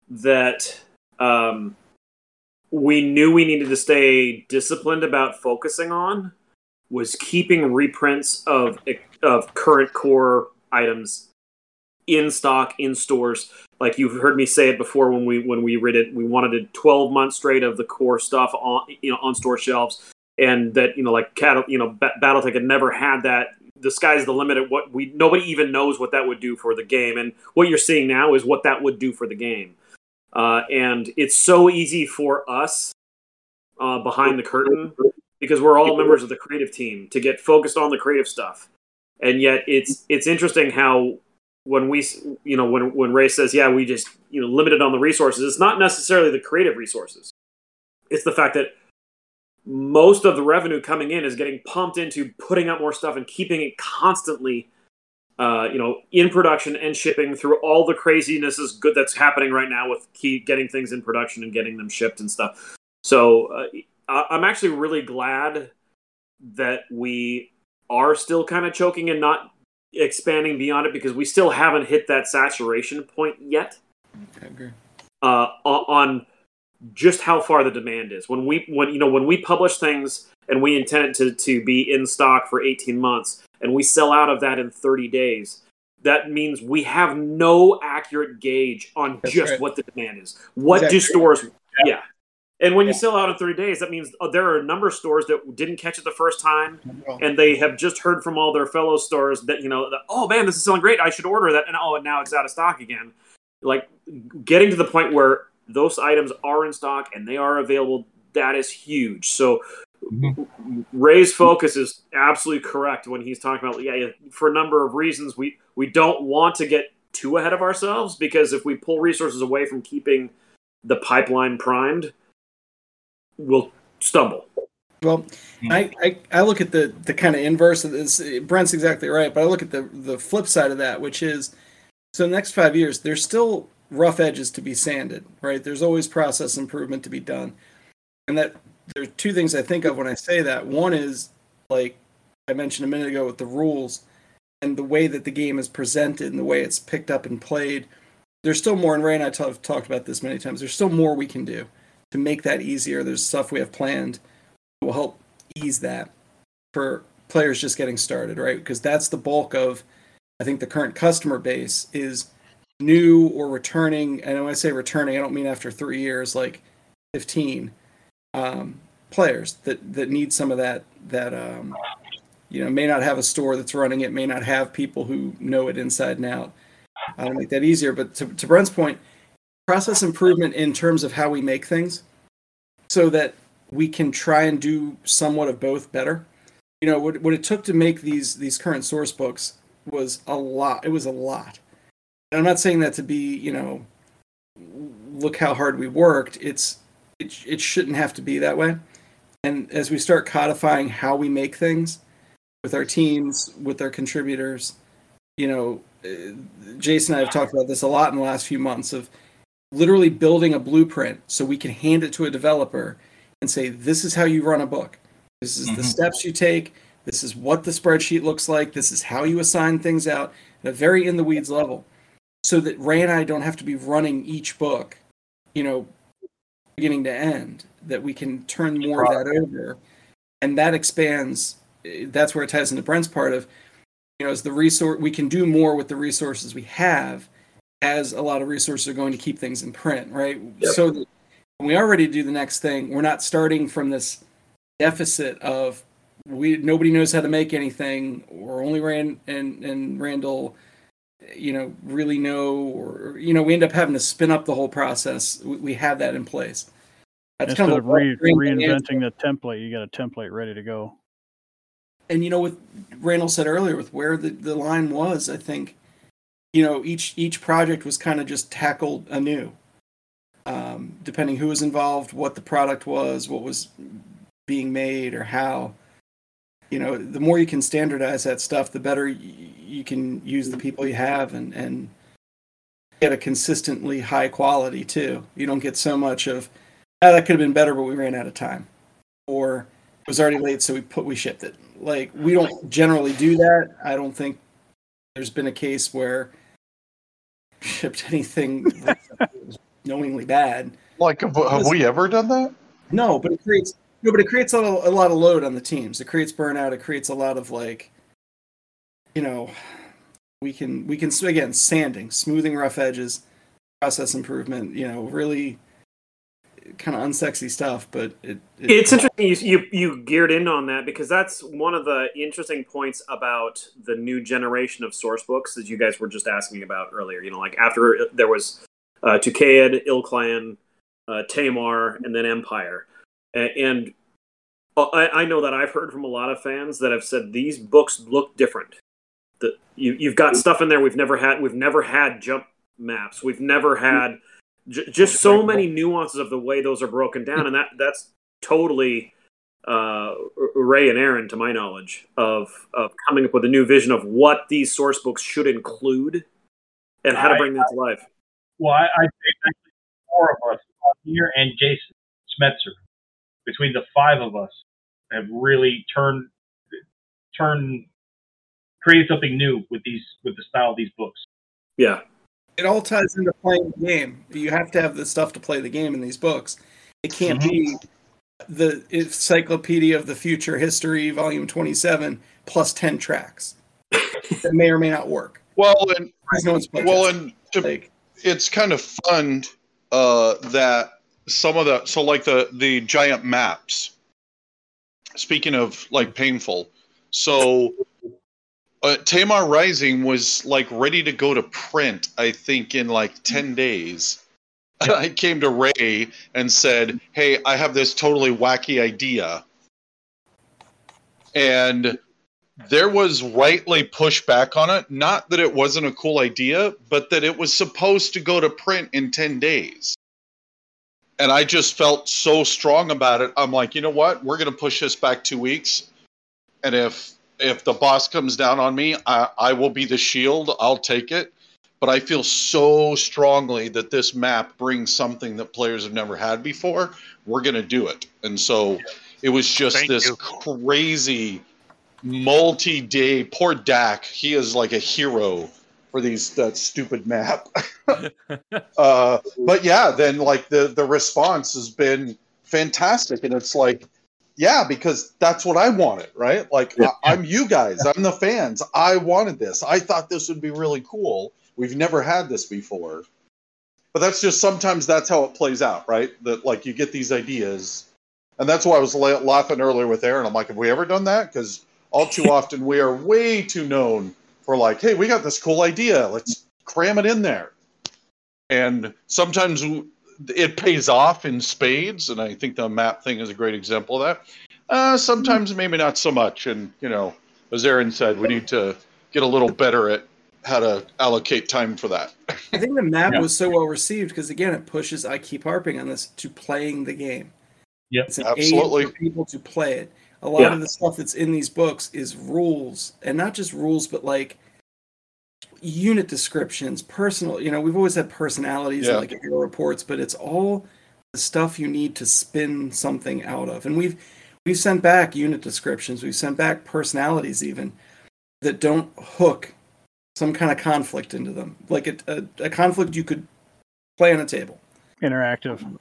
[SPEAKER 11] that um, we knew we needed to stay disciplined about focusing on was keeping reprints of of current core items in stock in stores
[SPEAKER 7] like you've heard me say it before when we when we read it, we wanted a 12 months straight of the core stuff on you know on store shelves, and that you know like cattle you know ba- BattleTech had never had that. The sky's the limit at what we nobody even knows what that would do for the game, and what you're seeing now is what that would do for the game. Uh, and it's so easy for us uh, behind the curtain because we're all members of the creative team to get focused on the creative stuff. And yet it's it's interesting how when we you know when when ray says yeah we just you know limited on the resources it's not necessarily the creative resources. It's the fact that most of the revenue coming in is getting pumped into putting out more stuff and keeping it constantly uh, you know in production and shipping through all the craziness is good that's happening right now with key getting things in production and getting them shipped and stuff so uh, i'm actually really glad that we are still kind of choking and not expanding beyond it because we still haven't hit that saturation point yet
[SPEAKER 5] I agree.
[SPEAKER 7] uh, on on just how far the demand is. When we when you know when we publish things and we intend it to to be in stock for 18 months and we sell out of that in 30 days, that means we have no accurate gauge on
[SPEAKER 5] That's
[SPEAKER 7] just
[SPEAKER 5] right.
[SPEAKER 7] what the demand is. What do stores yeah. And when you sell out in 30 days, that means uh, there are a number of stores that didn't catch it the first time and they have just heard from all their fellow stores that you know that, oh man this is selling great. I should order that and oh and now it's out of stock again. Like getting to the point where those items are in stock and they are available that is huge. So Mm-hmm. ray's focus is absolutely correct when he's talking about yeah yeah, for a number of reasons we we don't want to get too ahead of ourselves because if we pull resources away from keeping the pipeline primed we'll stumble
[SPEAKER 5] Well, mm-hmm. I, I, I look at the, the kind of inverse of this. Brent's exactly right, but I look at the, the flip side of that, which is so the next five years, there's still rough edges to be sanded, right? There's always process improvement to be done. And that there's two things I think of when I say that. One is, like I mentioned a minute ago, with the rules and the way that the game is presented and the way it's picked up and played. There's still more, and Ray and I have talked about this many times. There's still more we can do to make that easier. There's stuff we have planned that will help ease that for players just getting started, right? Because that's the bulk of, I think, the current customer base is new or returning. And when I say returning, I don't mean after three years, like 15 um, players that that need some of that that um, you know may not have a store that's running it, may not have people who know it inside and out. Uh, to make that easier, but to, to Brent's point, process improvement in terms of how we make things, so that we can try and do somewhat of both better. You know, what, what it took to make these these current source books was a lot. It was a lot. And I'm not saying that to be, you know, look how hard we worked. It's it, it shouldn't have to be that way. And as we start codifying how we make things with our teams, with our contributors, you know, uh, Jason and I have talked about this a lot in the last few months of literally building a blueprint so we can hand it to a developer and say, this is how you run a book. This is the
[SPEAKER 8] Mhm.
[SPEAKER 5] steps you take. This is what the spreadsheet looks like. This is how you assign things out at a very in the weeds level. So that Ray and I don't have to be running each book, you know, beginning to end, that we can turn more of that over. And that expands. That's where it ties into Brent's part of, you know, as the resource, we can do more with the resources we have as a lot of resources are going to keep things in print, right? So that when we are ready to do the next thing, we're not starting from this deficit of we nobody knows how to make anything, or only Rand and and Randall, you know, really know, or you know, we end up having to spin up the whole process. We, we have that in place. That's
[SPEAKER 1] Instead
[SPEAKER 5] kind of
[SPEAKER 1] of re-
[SPEAKER 5] bring the answer.
[SPEAKER 1] reinventing the template, you got a template ready to go.
[SPEAKER 5] and you know what Randall said earlier with where the, the line was, I think, you know, each each project was kind of just tackled anew. Um, depending who was involved, what the product was, what was being made or how. You know, the more you can standardize that stuff, the better y- you can use the people you have and and get a consistently high quality too. You don't get so much of ah, that could have been better, but we ran out of time, or it was already late, so we put we shipped it. Like we don't generally do that. I don't think there's been a case where shipped anything was knowingly bad.
[SPEAKER 6] Like, have, have we ever done that?
[SPEAKER 5] No, but it creates no, but it creates a, a lot of load on the teams. It creates burnout. It creates a lot of like, you know, we can we can again sanding, smoothing rough edges, process improvement. You know, really kind of unsexy stuff, but it, it
[SPEAKER 11] It's interesting you, you you geared in on that because that's one of the interesting points about the new generation of source books that you guys were just asking about earlier. You know, like after there was uh, Tukayyid, ilClan, uh, Tamar, and then Empire, and I, I know that I've heard from a lot of fans that have said these books look different. That you you've got stuff in there we've never had. We've never had jump maps. We've never had j- just so many nuances of the way those are broken down, and that that's totally uh, Ray and Aaron, to my knowledge, of of coming up with a new vision of what these source books should include and how to
[SPEAKER 8] I-
[SPEAKER 11] bring them to life.
[SPEAKER 8] Well, I, I think four of us here and Jason Schmetzer, between the five of us, have really turned turned created something new with these with the style of these books.
[SPEAKER 11] Yeah.
[SPEAKER 5] it all ties into playing the game. You have to have the stuff to play the game in these books. It can't be the Encyclopedia of the Future History, Volume 27, plus 10 tracks. that may or may not work.
[SPEAKER 6] Well, and
[SPEAKER 5] no one's
[SPEAKER 6] well, and to, it's kind of fun uh, that some of the so like the the giant maps. Speaking of like painful, so uh, Tamar Rising was like ready to go to print. I think in like ten days. I came to Ray and said, "Hey, I have this totally wacky idea," and there was rightly pushback on it. Not that it wasn't a cool idea, but that it was supposed to go to print in 10 days. And I just felt so strong about it. I'm like, you know what? We're going to push this back two weeks. And if if the boss comes down on me, I, I will be the shield. I'll take it. But I feel so strongly that this map brings something that players have never had before. We're going to do it. And so it was just
[SPEAKER 2] Thank
[SPEAKER 6] this
[SPEAKER 2] you.
[SPEAKER 6] crazy multi-day poor Dak. He is like a hero for these that stupid map. uh, but yeah, then like the the response has been fantastic, and it's like, yeah, because that's what I wanted, right? Like I, I'm you guys, I'm the fans. I wanted this. I thought this would be really cool. We've never had this before. But that's just sometimes that's how it plays out, right? That like you get these ideas, and that's why I was la- laughing earlier with Aaron. I'm like, have we ever done that? Because all too often we are way too known for like, hey, we got this cool idea. Let's cram it in there. And sometimes it pays off in spades, and I think the map thing is a great example of that. Uh, sometimes maybe not so much. And you know, as Aaron said, we need to get a little better at how to allocate time for that.
[SPEAKER 5] I think the map
[SPEAKER 6] Yeah.
[SPEAKER 5] was so well received because again, it pushes. I keep harping on this to playing the game.
[SPEAKER 8] Yep,
[SPEAKER 5] it's an
[SPEAKER 6] Absolutely.
[SPEAKER 5] aid for people to play it. A lot
[SPEAKER 6] Yeah.
[SPEAKER 5] of the stuff that's in these books is rules, and not just rules, but like unit descriptions, personal. You know, we've always had personalities
[SPEAKER 6] Yeah.
[SPEAKER 5] like hero reports, but it's all the stuff you need to spin something out of. And we've we've sent back unit descriptions, we've sent back personalities even that don't hook some kind of conflict into them, like a, a, a conflict you could play on a table.
[SPEAKER 1] Interactive.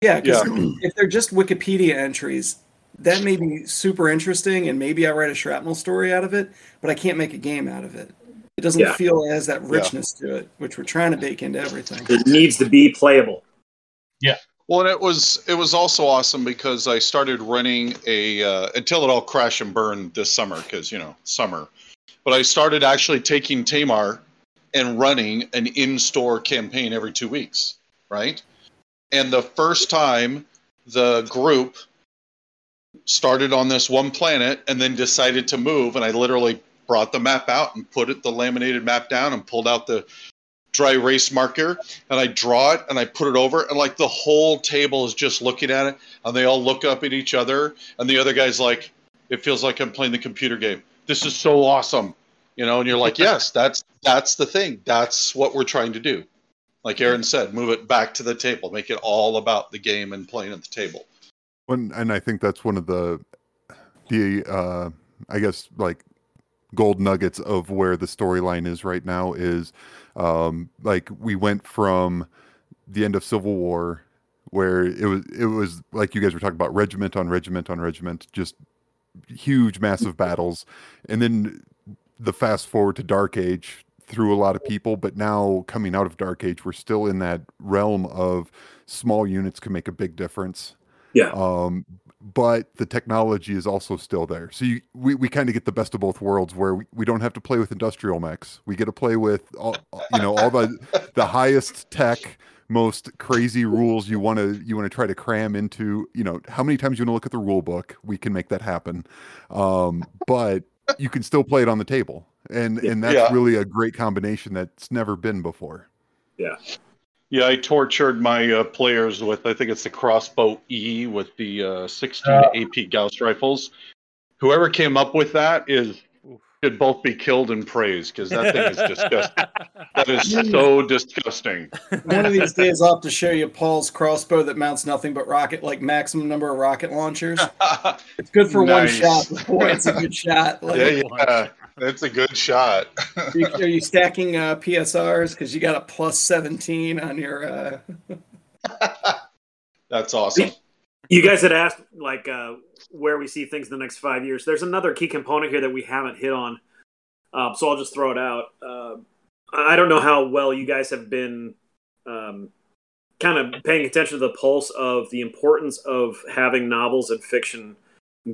[SPEAKER 5] Yeah, because
[SPEAKER 1] Yeah.
[SPEAKER 5] if they're just Wikipedia entries, that may be super interesting, and maybe I write a shrapnel story out of it, but I can't make a game out of it. It doesn't
[SPEAKER 11] Yeah.
[SPEAKER 5] feel it has that
[SPEAKER 11] Yeah.
[SPEAKER 5] richness to it, which we're trying to bake into everything.
[SPEAKER 11] It needs to be playable.
[SPEAKER 8] Yeah.
[SPEAKER 6] Well, and it was it was also awesome because I started running a uh, until it all crashed and burned this summer because you know summer, but I started actually taking Tamar and running an in-store campaign every two weeks, right? And the first time the group started on this one planet and then decided to move, and I literally brought the map out and put it the laminated map down and pulled out the dry erase marker and I draw it and I put it over and like the whole table is just looking at it and they all look up at each other and the other guy's like it feels like I'm playing the computer game. This is so awesome. You know, and you're like, "Yes, that's that's the thing. That's what we're trying to do." Like Aaron said, move it back to the table, make it all about the game and playing at the table.
[SPEAKER 9] One, and I think that's one of the the uh, I guess like gold nuggets of where the storyline is right now is um, like we went from the end of Civil War where it was it was like you guys were talking about regiment on regiment on regiment just huge massive battles and then the fast forward to dark age through a lot of people, but now coming out of Dark Age, we're still in that realm of small units can make a big difference.
[SPEAKER 7] Yeah.
[SPEAKER 9] Um, but the technology is also still there. So you, we, we kind of get the best of both worlds where we, we don't have to play with industrial mechs. We get to play with all, you know, all the, the highest tech, most crazy rules you want to, you want to try to cram into, you know, how many times you want to look at the rule book, we can make that happen. Um, but you can still play it on the table. And, and that's
[SPEAKER 6] Yeah.
[SPEAKER 9] really a great combination that's never been before.
[SPEAKER 7] Yeah.
[SPEAKER 6] Yeah, I tortured my uh, players with I think it's the crossbow E with the uh, 16
[SPEAKER 8] Uh.
[SPEAKER 6] AP Gauss rifles. Whoever came up with that is should both be killed and praised because that thing is disgusting. That is so disgusting.
[SPEAKER 5] One of these days, I'll have to show you Paul's crossbow that mounts nothing but rocket, like maximum number of rocket launchers. It's good for
[SPEAKER 6] Nice.
[SPEAKER 5] one shot. Boy, it's a good shot. Like,
[SPEAKER 6] yeah, yeah, that's a good shot.
[SPEAKER 5] Are you, are you stacking uh, PSRs because you got a plus seventeen on your? Uh...
[SPEAKER 6] That's awesome.
[SPEAKER 7] You guys had asked like uh, where we see things in the next five years. There's another key component here that we haven't hit on, um, so I'll just throw it out. Uh, I don't know how well you guys have been um, kind of paying attention to the pulse of the importance of having novels and fiction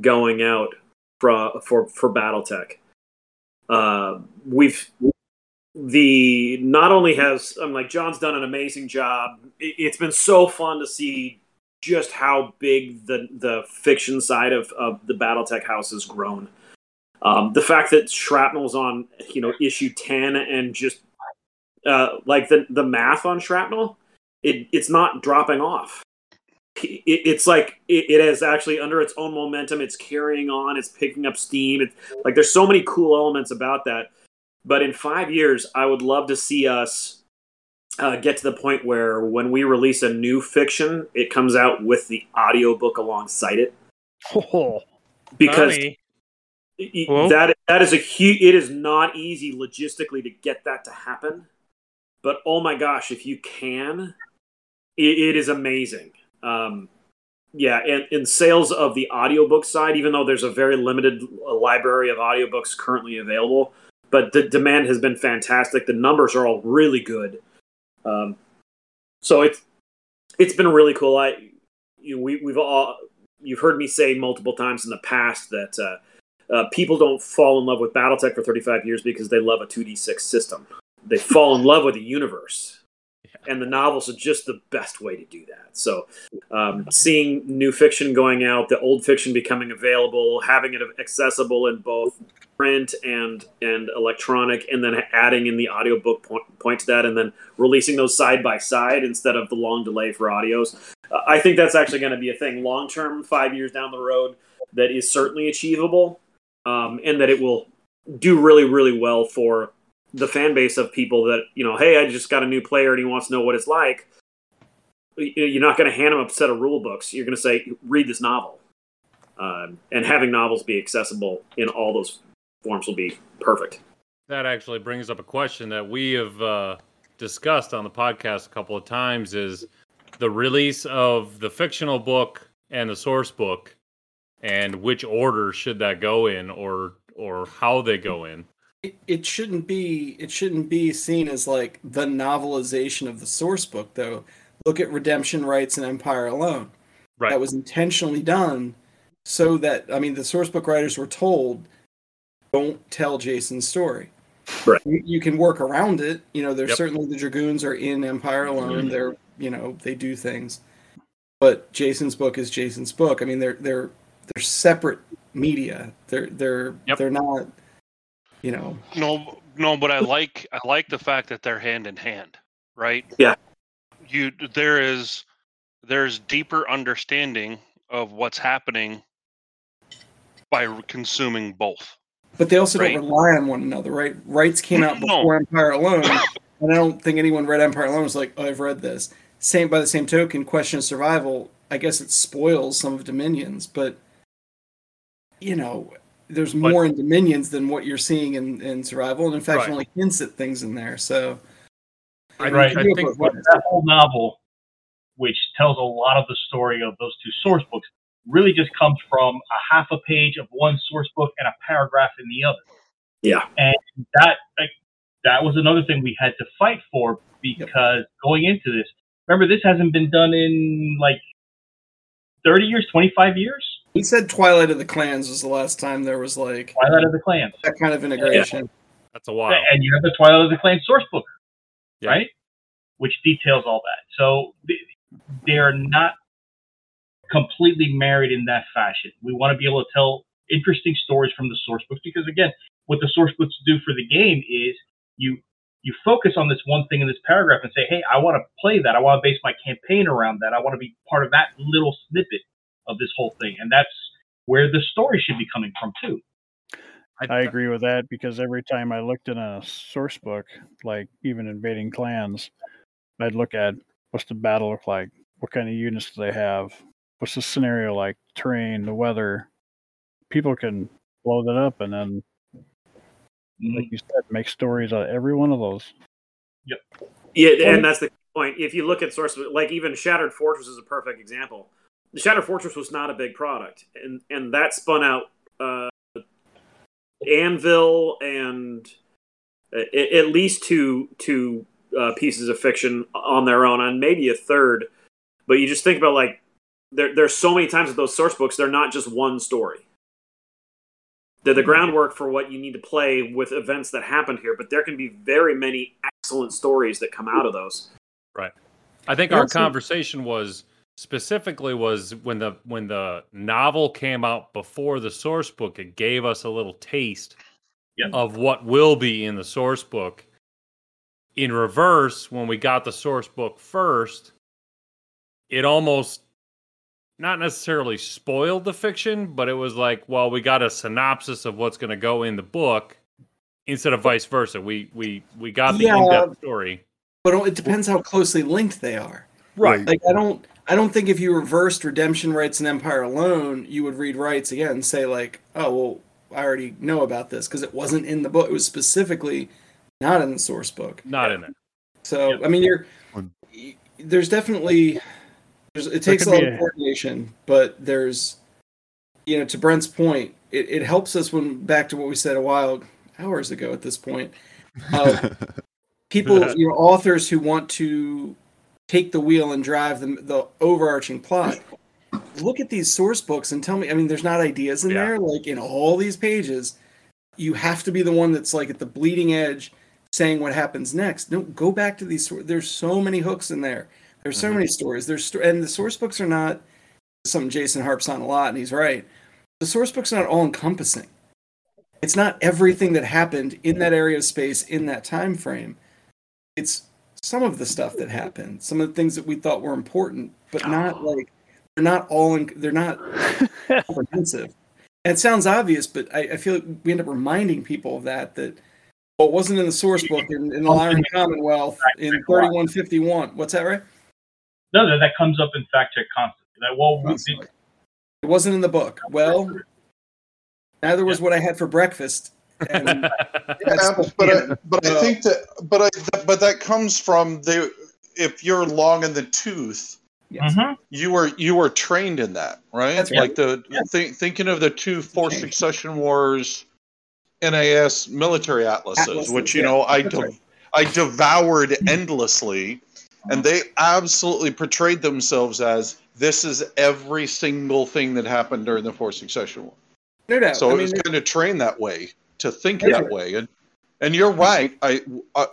[SPEAKER 7] going out for for for BattleTech. Uh, we've the not only has I'm like John's done an amazing job. It, it's been so fun to see just how big the the fiction side of, of the BattleTech house has grown. Um, the fact that Shrapnel's on you know issue ten and just uh, like the the math on Shrapnel, it it's not dropping off. It, it's like it, is actually under its own momentum. It's carrying on. It's picking up steam. It's like there's so many cool elements about that. But in five years, I would love to see us uh, get to the point where when we release a new fiction, it comes out with the audiobook alongside it.
[SPEAKER 1] Oh,
[SPEAKER 7] Because that that is a huge. It is not easy logistically to get that to happen, but oh my gosh, if you can, it, it is amazing. Um, yeah, and in sales of the audiobook side, even though there's a very limited uh, library of audiobooks currently available, but the demand has been fantastic. The numbers are all really good. Um, so it's it's been really cool. I you we we've all you've heard me say multiple times in the past that uh, uh, people don't fall in love with BattleTech for 35 years because they love a 2d6 system. They fall in love with the universe, and the novels are just the best way to do that. So, um, seeing new fiction going out, the old fiction becoming available, having it accessible in both print and and electronic, and then adding in the audiobook point, point to that, and then releasing those side by side instead of the long delay for audios. Uh, I think that's actually going to be a thing long term, five years down the road, that is certainly achievable, um, and that it will do really, really well for the fan base of people that you know. Hey, I just got a new player and he wants to know what it's like. You're not going to hand him a set of rule books. You're going to say, read this novel, um, and having novels be accessible in all those forms will be perfect.
[SPEAKER 3] That actually brings up a question that we have uh, discussed on the podcast a couple of times: is the release of the fictional book and the source book, and which order should that go in, or or how they go in.
[SPEAKER 5] It, it shouldn't be. It shouldn't be seen as like the novelization of the source book, though. Look at Redemption Rites and Empire Alone.
[SPEAKER 3] Right.
[SPEAKER 5] That was intentionally done so that I mean the source book writers were told, don't tell Jason's story.
[SPEAKER 7] Right.
[SPEAKER 5] You, you can work around it. You know, there's
[SPEAKER 3] Yep.
[SPEAKER 5] certainly the dragoons are in Empire mm-hmm. Alone. They're you know they do things, but Jason's book is Jason's book. I mean they're they're they're separate media. They're they're
[SPEAKER 3] Yep.
[SPEAKER 5] they're not. You know,
[SPEAKER 2] No, no, but I like I like the fact that they're hand in hand, right?
[SPEAKER 7] Yeah.
[SPEAKER 2] You there is there's deeper understanding of what's happening by consuming both.
[SPEAKER 5] But they also
[SPEAKER 2] Right.
[SPEAKER 5] don't rely on one another, right? Rites came out
[SPEAKER 2] No.
[SPEAKER 5] before Empire Alone, and I don't think anyone read Empire Alone was like, "Oh, I've read this." Same by the same token, Question of Survival. I guess it spoils some of Dominions, but you know, there's
[SPEAKER 3] But-
[SPEAKER 5] more in Dominions than what you're seeing in, in Survival, and in fact,
[SPEAKER 3] Right.
[SPEAKER 5] only hints at things in there. So,
[SPEAKER 3] I,
[SPEAKER 8] Right.
[SPEAKER 3] I think
[SPEAKER 5] go for
[SPEAKER 8] But that whole novel, which tells a lot of the story of those two source books, really just comes from a half a page of one source book and a paragraph in the other.
[SPEAKER 7] Yeah.
[SPEAKER 8] And that, like, that was another thing we had to fight for because going into this, remember this hasn't been done in like 30 years, 25 years.
[SPEAKER 5] He said Twilight of the Clans was the last time there was like
[SPEAKER 8] Twilight of the Clans.
[SPEAKER 5] that kind of integration.
[SPEAKER 3] That's a while.
[SPEAKER 8] And you have the Twilight of the Clans source book,
[SPEAKER 3] Yeah.
[SPEAKER 8] right? Which details all that. So they're not completely married in that fashion. We want to be able to tell interesting stories from the source books because, again, what the source books do for the game is you you focus on this one thing in this paragraph and say, hey, I want to play that. I want to base my campaign around that. I want to be part of that little snippet of this whole thing. And that's where the story should be coming from, too.
[SPEAKER 1] I agree with that because every time I looked in a source book, like even invading clans, I'd look at what's the battle look like, what kind of units do they have, what's the scenario like, terrain, the weather. People can blow that up and then, mm-hmm. like you said, make stories out of every one of those. Yep.
[SPEAKER 11] Yeah, and that's the point. If you look at source, like even Shattered Fortress is a perfect example. The Shattered Fortress was not a big product, and and that spun out uh, Anvil and a- at least two two uh, pieces of fiction on their own, and maybe a third. But you just think about like there there's so many times with those source books, they're not just one story. They're the groundwork for what you need to play with events that happened here, but there can be very many excellent stories that come out of those.
[SPEAKER 3] Right. I think
[SPEAKER 11] And
[SPEAKER 3] our
[SPEAKER 11] also-
[SPEAKER 3] conversation was specifically was when the when the novel came out before the source book, it gave us a little taste of what will be in the source book. In reverse, when we got the source book first, it almost not necessarily spoiled the fiction, but it was like, well, we got a synopsis of what's going to go in the book instead of vice versa. We we we got the
[SPEAKER 5] Yeah.
[SPEAKER 3] in-depth story.
[SPEAKER 5] But it depends how closely linked they are.
[SPEAKER 3] Right.
[SPEAKER 5] Like I don't I don't think if you reversed Redemption Rites and empire alone, you would read Rites again and say like, oh well, I already know about this because it wasn't in the book. It was specifically not in the source book.
[SPEAKER 3] Not in it.
[SPEAKER 5] So I mean, you're there's definitely there's, it takes a lot
[SPEAKER 1] be
[SPEAKER 5] of
[SPEAKER 1] a-
[SPEAKER 5] coordination, but there's you know to Brent's point, it, it helps us when back to what we said a while hours ago at this point. Uh, people, you know, authors who want to take the wheel and drive the, the overarching plot. Look at these source books and tell me. I mean, there's not ideas in
[SPEAKER 3] Yeah.
[SPEAKER 5] there. Like in all these pages, you have to be the one that's like at the bleeding edge, saying what happens next. No, go back to these. There's so many hooks in there. There's so mm-hmm. many stories. There's sto- and the source books are not something Jason harps on a lot, and he's right. The source book's are not all encompassing. It's not everything that happened in that area of space in that time frame. It's some of the stuff that happened, some of the things that we thought were important, but not oh. like they're not all in, they're not comprehensive. And it sounds obvious, but I, I feel like we end up reminding people of that that well, it wasn't in the source book in, in the Iron Commonwealth in 3151. What's that right?
[SPEAKER 8] No, that, that comes up in fact check constantly. That well,
[SPEAKER 5] Constantly. It wasn't in the book. Well, neither was what I had for breakfast. And
[SPEAKER 6] Yeah, but I, but I think that but I but that comes from the if you're long in the tooth,
[SPEAKER 8] Mhm.
[SPEAKER 6] you were you were trained in that, right?
[SPEAKER 5] That's
[SPEAKER 6] Like the thi- thinking of the two Fourth Succession Wars NAS military atlases,
[SPEAKER 5] Atlases,
[SPEAKER 6] which you
[SPEAKER 5] yeah,
[SPEAKER 6] know I
[SPEAKER 5] that's
[SPEAKER 6] de-
[SPEAKER 5] right.
[SPEAKER 6] I devoured endlessly, and they absolutely portrayed themselves as this is every single thing that happened during the Fourth Succession War.
[SPEAKER 5] no doubt.
[SPEAKER 6] So
[SPEAKER 5] I
[SPEAKER 6] it
[SPEAKER 5] mean,
[SPEAKER 6] was kind of trained that way to think
[SPEAKER 5] Yeah.
[SPEAKER 6] that way, and and you're right. I uh,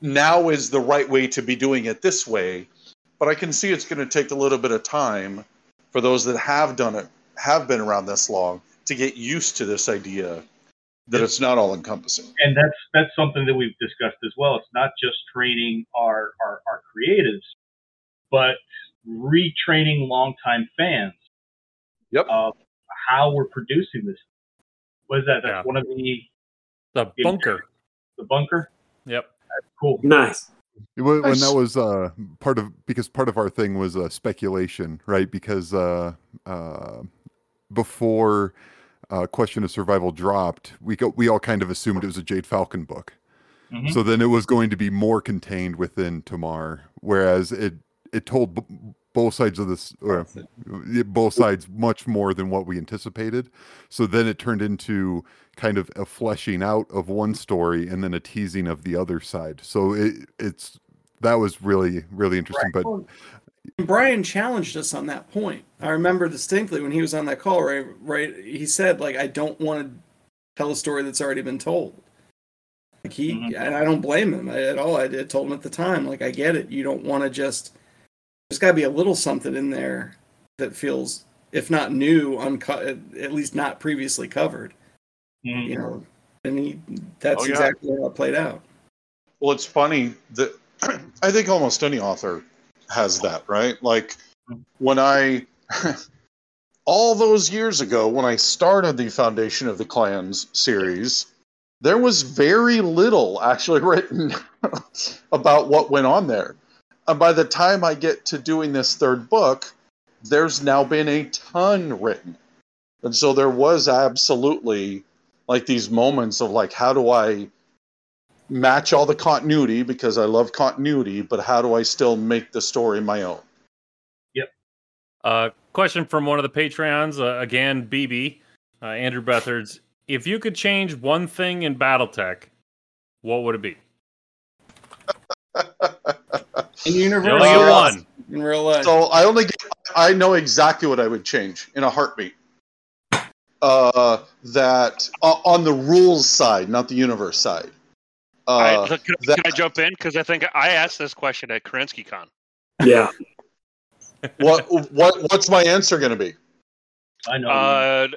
[SPEAKER 6] now is the right way to be doing it this way, but I can see it's going to take a little bit of time for those that have done it, have been around this long, to get used to this idea that it's not all encompassing.
[SPEAKER 8] and that's that's something that we've discussed as well. It's not just training our our, our creatives, but retraining longtime fans
[SPEAKER 6] Yep.
[SPEAKER 8] of how we're producing this. What is that? That's
[SPEAKER 3] Yeah.
[SPEAKER 8] one of the
[SPEAKER 3] The bunker.
[SPEAKER 8] the bunker.
[SPEAKER 3] Yep.
[SPEAKER 8] Cool.
[SPEAKER 11] Nice.
[SPEAKER 9] When, when that was uh, part of because part of our thing was uh, speculation, right? Because uh, uh, before uh, Question of Survival dropped, we go, we all kind of assumed it was a Jade Falcon book.
[SPEAKER 8] Mhm.
[SPEAKER 9] So then it was going to be more contained within Tamar, whereas it it told b- both sides of this, or both sides much more than what we anticipated. So then it turned into kind of a fleshing out of one story and then a teasing of the other side. So it, it's that was really really interesting. But
[SPEAKER 5] And Bryan challenged us on that point. I remember distinctly when he was on that call, right? Right, he said like, "I don't want to tell a story that's already been told." Like he, mm-hmm. and I don't blame him at all. I did told him at the time, like, I get it. You don't want to just. There's got to be a little something in there that feels, if not new, uncut, at least not previously covered. Mm-hmm. You know, and he, that's
[SPEAKER 6] Oh, yeah.
[SPEAKER 5] exactly how it played out.
[SPEAKER 6] Well, it's funny that I think almost any author has that, right? Like when I, all those years ago, when I started the Founding of the Clans series, there was very little actually written about what went on there. And by the time I get to doing this third book, there's now been a ton written. And so there was absolutely like these moments of like, how do I match all the continuity because I love continuity, but how do I still make the story my own?
[SPEAKER 3] Uh, question from one of the Patreons, uh, again, BB, uh, Andrew Bethards. If you could change one thing in BattleTech, what would it be?
[SPEAKER 5] In
[SPEAKER 3] You
[SPEAKER 5] universe,
[SPEAKER 3] only get
[SPEAKER 6] Uh,
[SPEAKER 3] one.
[SPEAKER 5] in real life.
[SPEAKER 6] So I only get, I know exactly what I would change in a heartbeat. Uh, that uh, on the rules side, not the universe side. Uh,
[SPEAKER 2] All right, look, can, I-
[SPEAKER 6] that-
[SPEAKER 2] can I jump in? Because I think I asked this question at Kerensky Con.
[SPEAKER 11] Yeah.
[SPEAKER 6] what what what's my answer going to be?
[SPEAKER 8] I know.
[SPEAKER 2] Uh,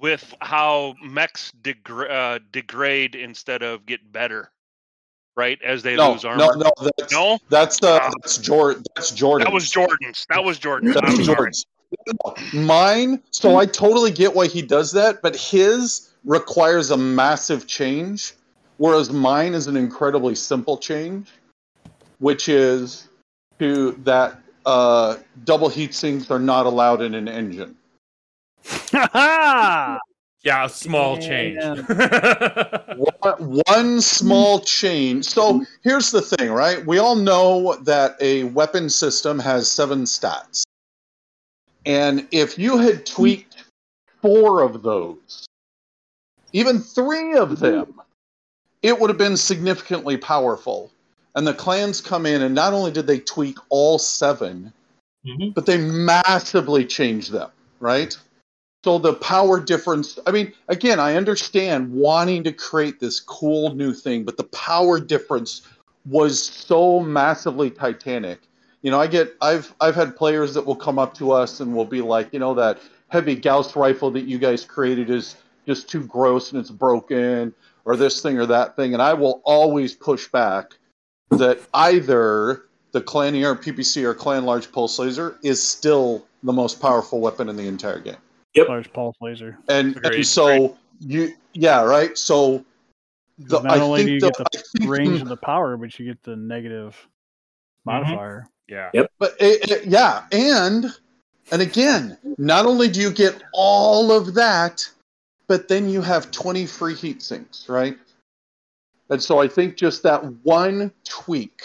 [SPEAKER 2] with how mechs degra- uh, degrade instead of get better, right? As they
[SPEAKER 6] No,
[SPEAKER 2] lose armor.
[SPEAKER 6] no, no. That's
[SPEAKER 2] No?
[SPEAKER 6] that's uh,
[SPEAKER 2] Ah.
[SPEAKER 6] that's Jordan. That's Jordan.
[SPEAKER 2] That was Jordan's. That was Jordan's.
[SPEAKER 6] That's
[SPEAKER 2] I'm.
[SPEAKER 6] Jordan's. Mine, so I totally get why he does that, but his requires a massive change, whereas mine is an incredibly simple change, which is to that uh, double heat sinks are not allowed in an engine.
[SPEAKER 1] Ha
[SPEAKER 3] Yeah, a small change.
[SPEAKER 6] One, one small change. So here's the thing, right? We all know that a weapon system has seven stats. And if you had tweaked four of those, even three of them, it would have been significantly powerful. And the clans come in, and not only did they tweak all 7 mm-hmm. but they massively changed them, right? So the power difference, I mean, again, I understand wanting to create this cool new thing, but the power difference was so massively titanic. You know, I get I've I've had players that will come up to us and will be like, you know, that heavy Gauss rifle that you guys created is just too gross and it's broken, or this thing or that thing, and I will always push back that either the Clan ER PPC or Clan Large Pulse Laser is still the most powerful weapon in the entire game.
[SPEAKER 1] Large pulse laser.
[SPEAKER 6] And, and so you yeah, right? So the,
[SPEAKER 1] not
[SPEAKER 6] I
[SPEAKER 1] only do you
[SPEAKER 6] the,
[SPEAKER 1] get the
[SPEAKER 6] I think
[SPEAKER 1] range of the power, but you get the negative modifier.
[SPEAKER 3] Yeah. Yep.
[SPEAKER 6] But it, it- yeah, and and again, not only do you get all of that, but then you have 20 free heat sinks, right? And so I think just that one tweak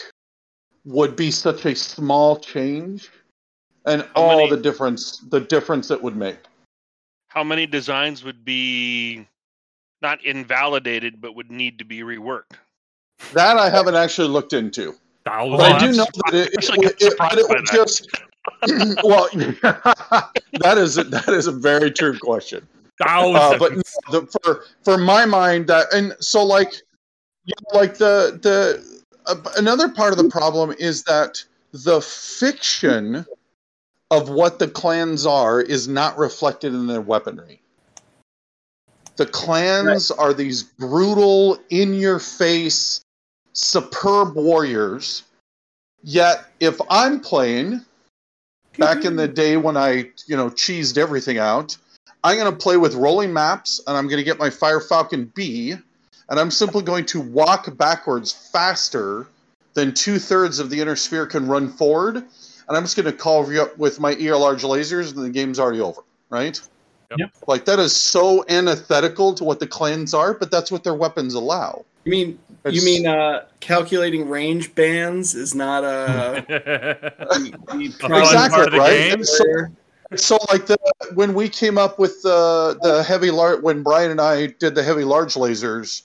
[SPEAKER 6] would be such a small change and all
[SPEAKER 2] many-
[SPEAKER 6] the difference the difference it would make.
[SPEAKER 2] How many designs would be not invalidated, but would need to be reworked?
[SPEAKER 6] That I haven't actually looked into.
[SPEAKER 3] Thousands.
[SPEAKER 6] But I do know that it, it, it, it, but it
[SPEAKER 2] by
[SPEAKER 6] just well that is a, that is a very true question. Uh, but no, the, for for my mind, that and so like you know, like the the uh, another part of the problem is that the fiction of what the clans are is not reflected in their weaponry. The clans are these brutal, in your face, superb warriors. Yet, if I'm playing back in the day when I, you know, cheesed everything out, I'm going to play with rolling maps and I'm going to get my Fire Falcon B and I'm simply going to walk backwards faster than two thirds of the inner sphere can run forward. And I'm just going to call you up with my ER large lasers and the game's already over, right?
[SPEAKER 8] Yep.
[SPEAKER 6] Like that is so antithetical to what the clans are, but that's what their weapons allow.
[SPEAKER 5] You mean, You mean uh, calculating range bands is not a the, the
[SPEAKER 6] exactly
[SPEAKER 3] part of the
[SPEAKER 6] right?
[SPEAKER 3] game.
[SPEAKER 6] So, so like the when we came up with the the heavy large when Brian and I did the heavy large lasers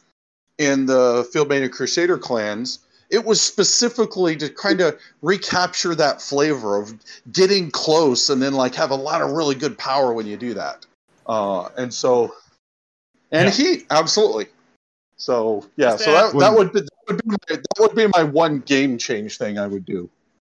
[SPEAKER 6] in the Field Fieldbane Crusader clans, it was specifically to kind of recapture that flavor of getting close and then like have a lot of really good power when you do that. Uh, and so, and heat absolutely. So yeah,
[SPEAKER 3] Just
[SPEAKER 6] so that, that would be that would be my, that would be my one game change thing I would do.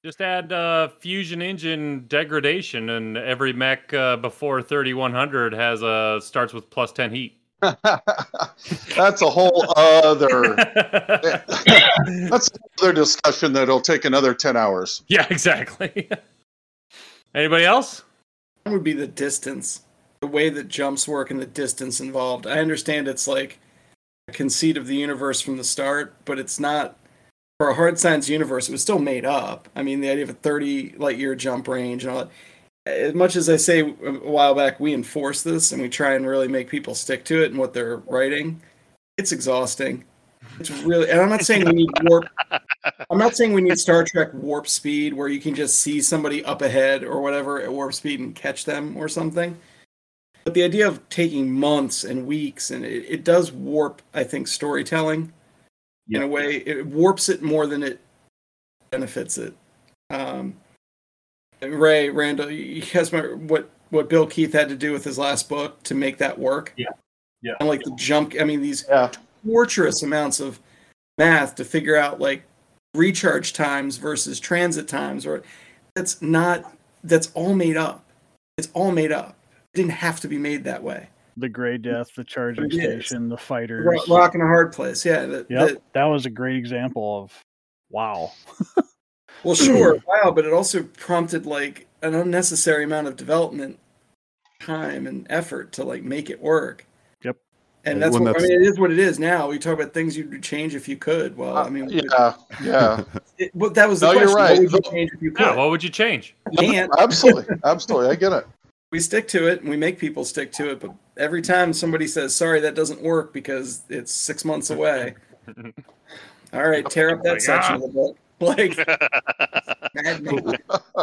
[SPEAKER 3] Just add uh, fusion engine degradation, and every mech uh, before 3100 has a starts with plus 10 heat.
[SPEAKER 6] That's a whole other. that's another discussion that'll take another ten hours.
[SPEAKER 3] Yeah, exactly. Anybody else?
[SPEAKER 5] That would be the distance, the way that jumps work and the distance involved. I understand it's like a conceit of the universe from the start, but it's not for a hard science universe. It was still made up. I mean, the idea of a 30 light year jump range and all that. As much as I say a while back, we enforce this and we try and really make people stick to it and what they're writing. It's exhausting. It's really, and I'm not saying we need warp. I'm not saying we need Star Trek warp speed where you can just see somebody up ahead or whatever at warp speed and catch them or something. But the idea of taking months and weeks and it, it does warp, I think, storytelling in a way. It warps it more than it benefits it. Um, Ray Randall, you guys remember what what Bill Keith had to do with his last book to make that work?
[SPEAKER 8] Yeah, yeah.
[SPEAKER 5] And like the jump, I mean, these torturous amounts of math to figure out like recharge times versus transit times, or that's not that's all made up. It's all made up. It didn't have to be made that way.
[SPEAKER 1] The Gray Death, the charging station, the fighters.
[SPEAKER 5] Rock, rock in a hard place, yeah. That,
[SPEAKER 1] Yep,
[SPEAKER 5] that-
[SPEAKER 1] that was a great example of wow.
[SPEAKER 5] well, sure, wow, but it also prompted like an unnecessary amount of development time and effort to like make it work.
[SPEAKER 1] Yep.
[SPEAKER 5] And that's
[SPEAKER 9] when
[SPEAKER 5] what I mean. It is what it is now. We talk about things you'd change if you could. Well, I mean,
[SPEAKER 6] Yeah, yeah.
[SPEAKER 5] it, well, that was the
[SPEAKER 6] No, you're right.
[SPEAKER 5] What would you change if you could?
[SPEAKER 3] Yeah, what would you change?
[SPEAKER 5] You can't.
[SPEAKER 6] absolutely, absolutely. I get it.
[SPEAKER 5] we stick to it and we make people stick to it but every time somebody says sorry that doesn't work because it's six months away all right tear up that
[SPEAKER 3] Like,
[SPEAKER 5] section
[SPEAKER 3] ah.
[SPEAKER 5] of the book like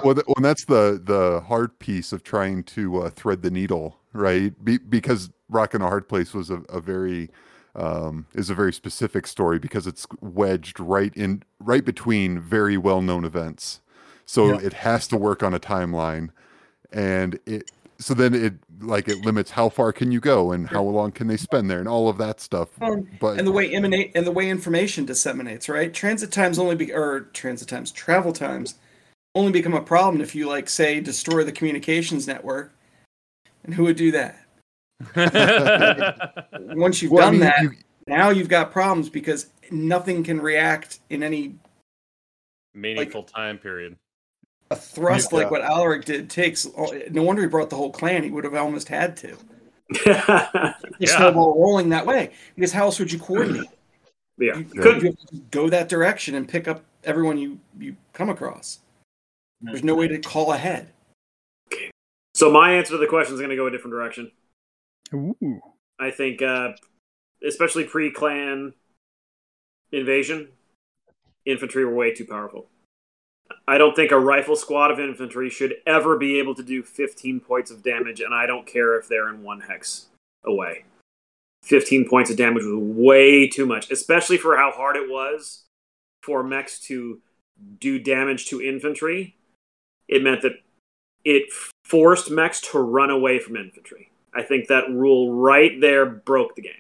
[SPEAKER 9] well, well, that's the the hard piece of trying to uh, thread the needle, right? Be- because Rock in a Hard Place was a, a very um, is a very specific story because it's wedged right in right between very well known events, so
[SPEAKER 8] Yeah.
[SPEAKER 9] it has to work on a timeline, and it so then it like it limits how far can you go and how long can they spend there and all of that stuff.
[SPEAKER 5] Um,
[SPEAKER 9] But
[SPEAKER 5] and the way emanate and the way information disseminates right transit times only be or transit times travel times only become a problem if you like say destroy the communications network and who would do that once you've
[SPEAKER 9] Well, I
[SPEAKER 5] done
[SPEAKER 9] mean,
[SPEAKER 5] that
[SPEAKER 9] you-
[SPEAKER 5] now you've got problems because nothing can react in any
[SPEAKER 3] Meaningful time period.
[SPEAKER 5] A thrust
[SPEAKER 6] Yeah.
[SPEAKER 5] like what Alaric did takes. No wonder he brought the whole clan. He would have almost had to. The
[SPEAKER 3] Yeah.
[SPEAKER 5] snowball rolling that way because how else would you coordinate?
[SPEAKER 7] Yeah.
[SPEAKER 5] You,
[SPEAKER 9] Yeah.
[SPEAKER 5] could you go that direction and pick up everyone you you come across. There's no way to call ahead. Okay.
[SPEAKER 11] So my answer to the question is going to go a different direction.
[SPEAKER 1] Ooh.
[SPEAKER 11] I think, uh, especially pre-clan invasion, infantry were way too powerful. I don't think a rifle squad of infantry should ever be able to do 15 points of damage, and I don't care if they're in one hex away. 15 points of damage was way too much, especially for how hard it was for mechs to do damage to infantry. It meant that it forced mechs to run away from infantry. I think that rule right there broke the game.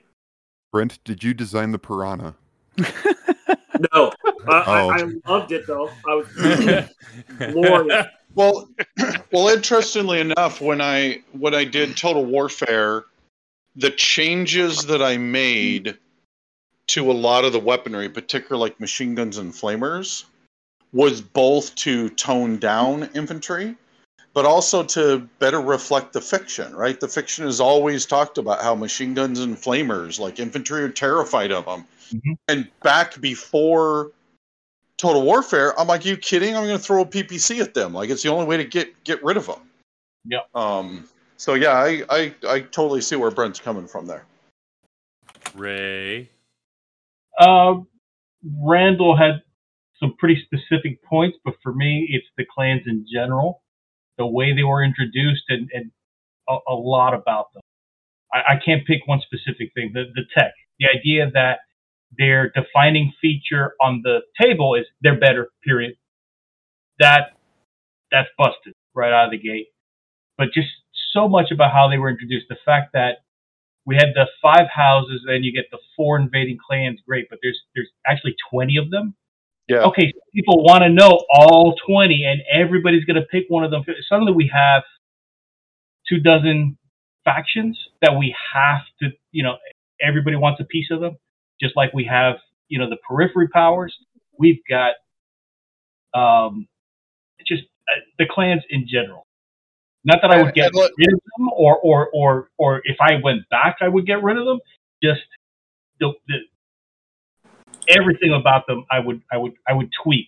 [SPEAKER 9] Brent, did you design the piranha?
[SPEAKER 11] No, uh,
[SPEAKER 9] Oh.
[SPEAKER 11] I, I loved it though. I was glorious.
[SPEAKER 6] Well, well, interestingly enough, when I when I did Total Warfare, the changes that I made to a lot of the weaponry, particularly like machine guns and flamers, was both to tone down infantry, but also to better reflect the fiction. Right, the fiction has always talked about how machine guns and flamers, like infantry, are terrified of them.
[SPEAKER 8] Mhm.
[SPEAKER 6] And back before Total Warfare, I'm like, you kidding? I'm going to throw a PPC at them. Like it's the only way to get get rid of them.
[SPEAKER 8] Yeah.
[SPEAKER 6] Um. So yeah, I I, I totally see where Brent's coming from there.
[SPEAKER 3] Ray.
[SPEAKER 8] Uh, Randall had some pretty specific points, but for me, it's the clans in general, the way they were introduced, and, and a, a lot about them. I, I can't pick one specific thing. The the tech, the idea that their defining feature on the table is they're better. Period. That that's busted right out of the gate. But just so much about how they were introduced. The fact that we had the five houses, then you get the four invading clans, great. But there's there's actually twenty of them.
[SPEAKER 6] Yeah.
[SPEAKER 8] Okay, so people want to know all twenty, and everybody's going to pick one of them. Suddenly, we have two dozen factions that we have to, you know, everybody wants a piece of them. Just like we have, you know, the periphery powers. We've got um, just uh, the clans in general. Not that I would get
[SPEAKER 6] and let-
[SPEAKER 8] rid of them, or or or or if I went back, I would get rid of them. Just the, the everything about them, I would I would I would tweak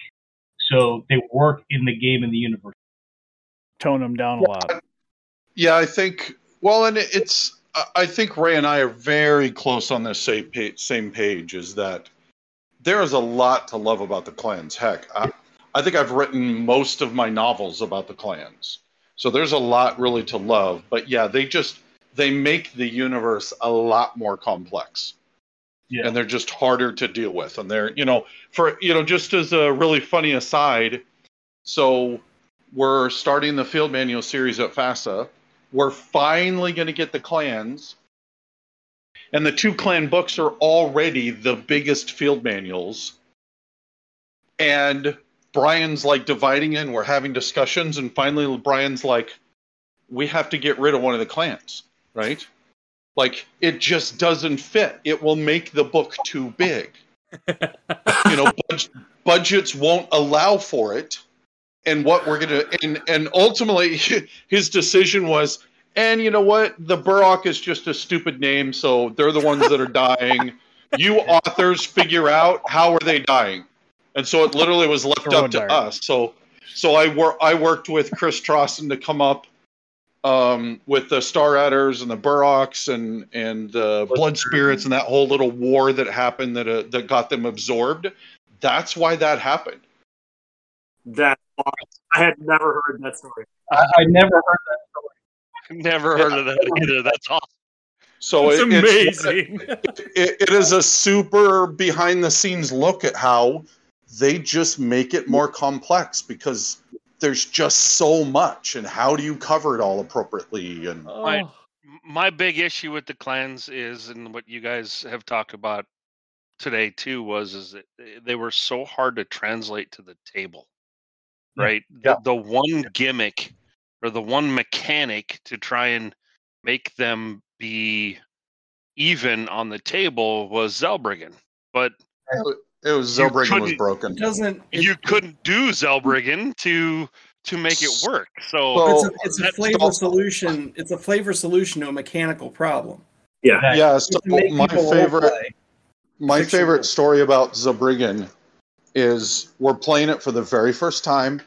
[SPEAKER 8] so they work in the game in the universe.
[SPEAKER 1] Tone them down a lot.
[SPEAKER 6] Yeah, I think. Well, and it's. I- think Ray and I are very close on this same page. Same page is that there is a lot to love about the clans. Heck, I, I think I've written most of my novels about the clans, so there's a lot really to love. But yeah, they just they make the universe a lot more complex.
[SPEAKER 8] Yeah.
[SPEAKER 6] and they're just harder to deal with. And they're, you know, for you know, just as a really funny aside, so we're starting the field manual series at FASA. We're finally going to get the clans, and the two clan books are already the biggest field manuals. And Bryan's like dividing in. We're having discussions, and finally Bryan's like, "We have to get rid of one of the clans, right?" Like it just doesn't fit. It will make the book too big. you know, budg- budgets won't allow for it. And what we're gonna and and ultimately his decision was, and you know what, the Burrock is just a stupid name, so they're the ones that are dying. You authors figure out how are they dying, and so it literally was left
[SPEAKER 1] Throw a
[SPEAKER 6] up to
[SPEAKER 1] dart.
[SPEAKER 6] us. So so I wor- I worked with Chris Trossen to come up um, with the Star Adders and the Burrocks and and the Blood Spirits and that whole little war that happened that uh, that got them absorbed. That's why that happened.
[SPEAKER 11] That I had never heard that story.
[SPEAKER 8] I, I never heard that story.
[SPEAKER 2] Never heard of that either. That's awesome.
[SPEAKER 6] So
[SPEAKER 3] It's
[SPEAKER 6] it, it's-
[SPEAKER 3] amazing.
[SPEAKER 6] it, it is a super behind the scenes look at how they just make it more complex because there's just so much and how do you cover it all appropriately and oh.
[SPEAKER 2] My,
[SPEAKER 3] Oh,
[SPEAKER 2] my big issue with the clans is, and what you guys have talked about today too, was is that they- they were so hard to translate to the table,
[SPEAKER 8] Yeah.
[SPEAKER 2] Right?
[SPEAKER 6] Yeah.
[SPEAKER 2] The, the one gimmick or the one mechanic to try and make them be even on the table was Zellbrigen, but
[SPEAKER 6] it was
[SPEAKER 2] You
[SPEAKER 6] Zellbrigen was broken.
[SPEAKER 5] It doesn't. It,
[SPEAKER 2] you couldn't do Zellbrigen to to make it work. So
[SPEAKER 6] So-
[SPEAKER 5] it's a, it's a flavor
[SPEAKER 6] all-
[SPEAKER 5] solution. It's a flavor solution to a mechanical problem.
[SPEAKER 11] Yeah.
[SPEAKER 6] Yeah, so my favorite. My favorite story about Zellbrigen is we're playing it for the very first time.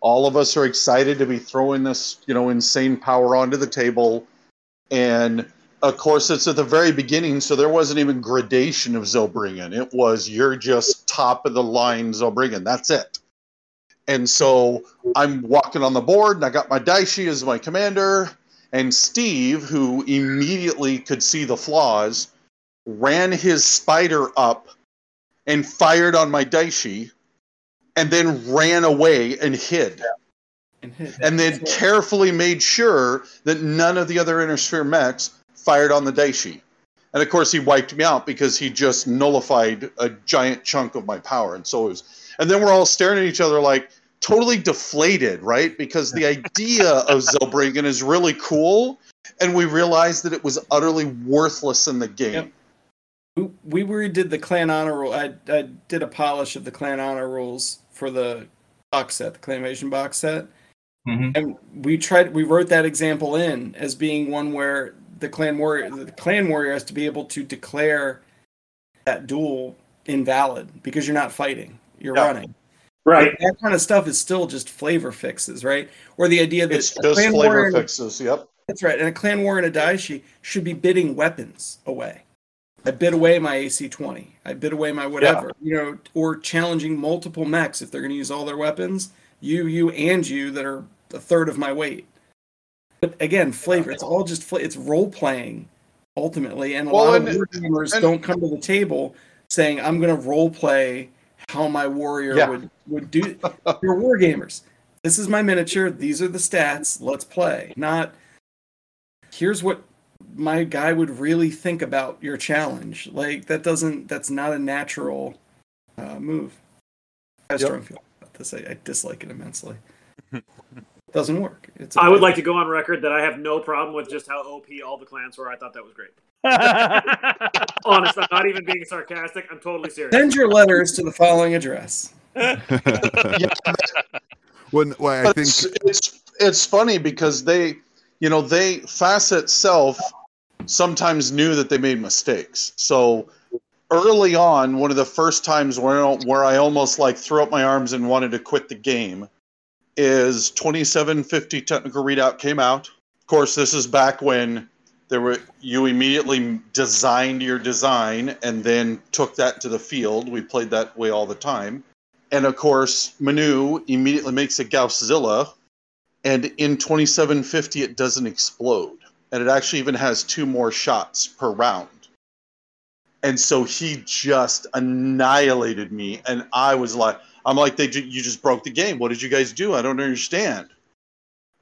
[SPEAKER 6] All of us are excited to be throwing this, you know, insane power onto the table. And of course, it's at the very beginning, so there wasn't even gradation of Zellbrigen. It was you're just top of the line Zellbrigen. That's it. And so I'm walking on the board, and I got my Daishi as my commander. And Steve, who immediately could see the flaws, ran his spider up and fired on my Daishi, and then ran away and hid.
[SPEAKER 5] And,
[SPEAKER 6] then
[SPEAKER 5] That's it.
[SPEAKER 6] carefully made sure that none of the other Inner Sphere mechs fired on the Daishi. And of course, he wiped me out because he just nullified a giant chunk of my power. And so it was. And then we're all staring at each other like totally deflated, right? Because the idea of Zellbrigen is really cool. And we realized that it was utterly worthless in the game.
[SPEAKER 5] We, we redid the clan honor rule. I, I did a polish of the clan honor rules for the box set, the Clan Invasion box set,
[SPEAKER 8] Mhm.
[SPEAKER 5] and we tried. We wrote that example in as being one where the clan warrior, the clan warrior, has to be able to declare that duel invalid because you're not fighting, you're
[SPEAKER 6] Yeah.
[SPEAKER 5] running.
[SPEAKER 11] Right.
[SPEAKER 5] That kind of stuff is still just flavor fixes, right? Or the idea that
[SPEAKER 6] It's just
[SPEAKER 5] clan
[SPEAKER 6] flavor
[SPEAKER 5] warrior,
[SPEAKER 6] fixes. Yep.
[SPEAKER 5] that's right, and a clan warrior and a Daishi should be bidding weapons away. I bid away my AC20. I bid away my whatever. You know, or challenging multiple mechs if they're going to use all their weapons. You, you, and you that are a third of my weight. But again, flavor. It's all just fla- it's role playing ultimately, and a
[SPEAKER 6] Well,
[SPEAKER 5] lot of
[SPEAKER 6] and-
[SPEAKER 5] war gamers don't come to the table saying, "I'm going to role play how my warrior
[SPEAKER 6] Yeah.
[SPEAKER 5] would would do." You're war gamers. This is my miniature. These are the stats. Let's play. Not here's what my guy would really think about your challenge. Like that doesn't. That's not a natural uh, move. I have
[SPEAKER 6] Yep.
[SPEAKER 5] strong feelings about this. I, I dislike it immensely. doesn't work. It's.
[SPEAKER 11] I would like to go on record that I have no problem with just how OP all the clans were. I thought that was great. Honest, I'm not even being sarcastic. I'm totally serious.
[SPEAKER 5] send your letters to the following address.
[SPEAKER 9] When, well, I think
[SPEAKER 6] it's, it's it's funny because they, you know, they FASA itself sometimes knew that they made mistakes. So early on, one of the first times where where I almost like threw up my arms and wanted to quit the game is 2750 technical readout came out. Of course, this is back when there were you immediately designed your design and then took that to the field. We played that way all the time. And of course, Manu immediately makes a Gausszilla, and in 2750 it doesn't explode. And it actually even has two more shots per round. And so he just annihilated me. And I was like, I'm like, they, you just broke the game. What did you guys do? I don't understand.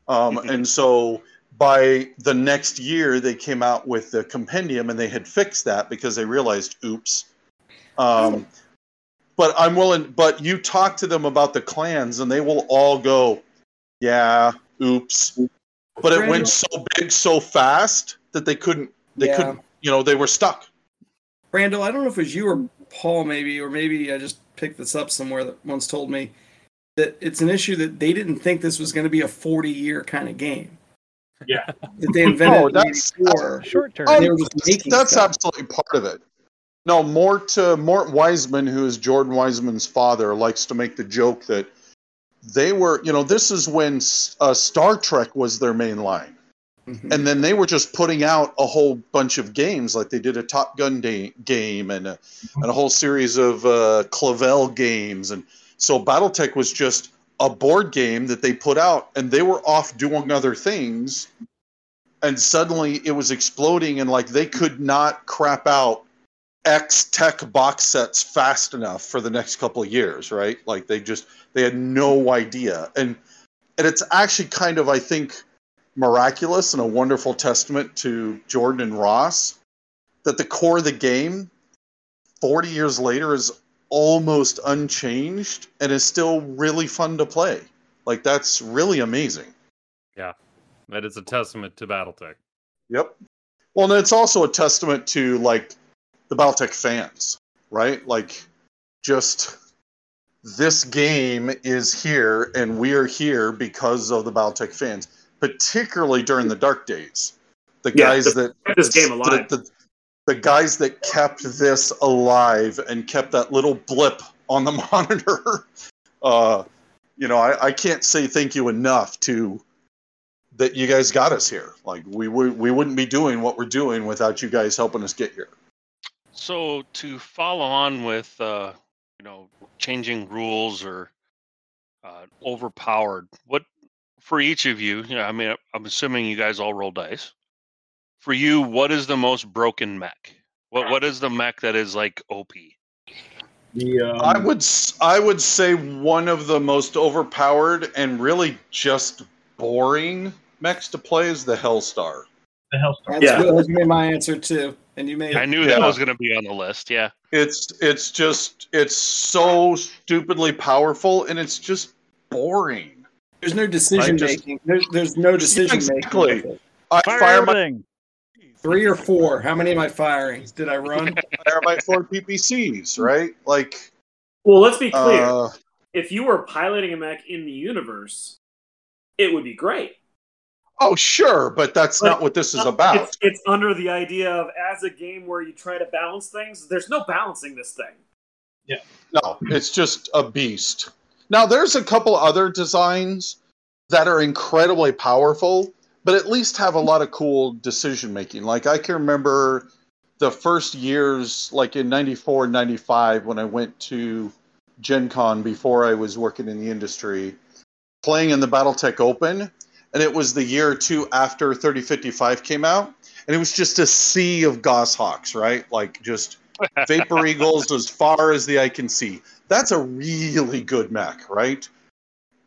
[SPEAKER 6] Um, and so by the next year, they came out with the compendium and they had fixed that because they realized, oops. Um, but I'm willing, but you talk to them about the clans and they will all go, yeah, oops. But it went so big so fast that they couldn't, they
[SPEAKER 5] Yeah.
[SPEAKER 6] couldn't, you know, they were stuck.
[SPEAKER 5] Randall, I don't know if it was you or Paul, maybe, or maybe I just picked this up somewhere that once told me that it's an issue that they didn't think this was going to be a 40 year kind of game.
[SPEAKER 8] Yeah.
[SPEAKER 5] That they invented
[SPEAKER 6] Oh,
[SPEAKER 5] in
[SPEAKER 6] that's-
[SPEAKER 1] Short term.
[SPEAKER 5] They were just making
[SPEAKER 6] that's absolutely part of it. No, Mort uh, Mort Weisman, who is Jordan Weisman's father, likes to make the joke that they were, you know, this is when uh, Star Trek was their main line,
[SPEAKER 5] Mhm.
[SPEAKER 6] and then they were just putting out a whole bunch of games, like they did a Top Gun day, game and a, and a whole series of uh, Clavell games, and so BattleTech was just a board game that they put out, and they were off doing other things, and suddenly it was exploding, and like they could not crap out X Tech box sets fast enough for the next couple of years, right? Like they just they had no idea, and and it's actually kind of I think miraculous and a wonderful testament to Jordan and Ross that the core of the game 40 years later is almost unchanged and is still really fun to play. Like that's really amazing. Yeah.
[SPEAKER 3] That is a testament to BattleTech.
[SPEAKER 6] Yep. Well, and it's also a testament to like the BattleTech fans, right? Like, just this game is here, and we are here because of the BattleTech fans, particularly during the dark days. The
[SPEAKER 11] Yeah,
[SPEAKER 6] guys
[SPEAKER 11] to
[SPEAKER 6] that
[SPEAKER 11] this game alive.
[SPEAKER 6] The, the, the guys that kept this alive and kept that little blip on the monitor. Uh, you know, I, I can't say thank you enough to that you guys got us here. Like we would we wouldn't be doing what we're doing without you guys helping us get here.
[SPEAKER 2] So to follow on with, uh, you know, changing rules or uh, overpowered, what for each of you? You know, I mean, I'm assuming you guys all roll dice. For you, what is the most broken mech? What what is the mech that is like OP?
[SPEAKER 8] The, um,
[SPEAKER 6] I would s- I would say one of the most overpowered and really just boring mechs to play is the Hellstar.
[SPEAKER 8] The Hellstar.
[SPEAKER 5] That's good. That's been my answer too. And you made
[SPEAKER 2] I knew that
[SPEAKER 6] Yeah.
[SPEAKER 2] was going to be on the list. Yeah.
[SPEAKER 6] It's it's just it's so stupidly powerful and it's just boring.
[SPEAKER 5] There's no decision
[SPEAKER 6] just-
[SPEAKER 5] making. There's, there's no decision
[SPEAKER 6] Exactly.
[SPEAKER 5] making. with.
[SPEAKER 6] I
[SPEAKER 1] Fire,
[SPEAKER 6] fire my.
[SPEAKER 5] Three or four. How many am I firing? Did I run?
[SPEAKER 6] fire my four PPCs, right? Like
[SPEAKER 11] Well, let's be clear.
[SPEAKER 6] uh,
[SPEAKER 11] if you were piloting a mech in the universe, it would be great.
[SPEAKER 6] Oh sure, but that's
[SPEAKER 11] But
[SPEAKER 6] not what this is about.
[SPEAKER 11] It's, it's under the idea of as a game where you try to balance things. There's no balancing this thing. Yeah.
[SPEAKER 6] No, it's just a beast. Now, there's a couple other designs that are incredibly powerful, but at least have a lot of cool decision making. Like I can remember the first years, like in 94 and 95, when I went to Gen Con before I was working in the industry, playing in the Battletech Open. And it was the year or two after 3055 came out. And it was just a sea of goshawks, right? Like just Vapor Eagles as far as the eye can see. That's a really good mech, right?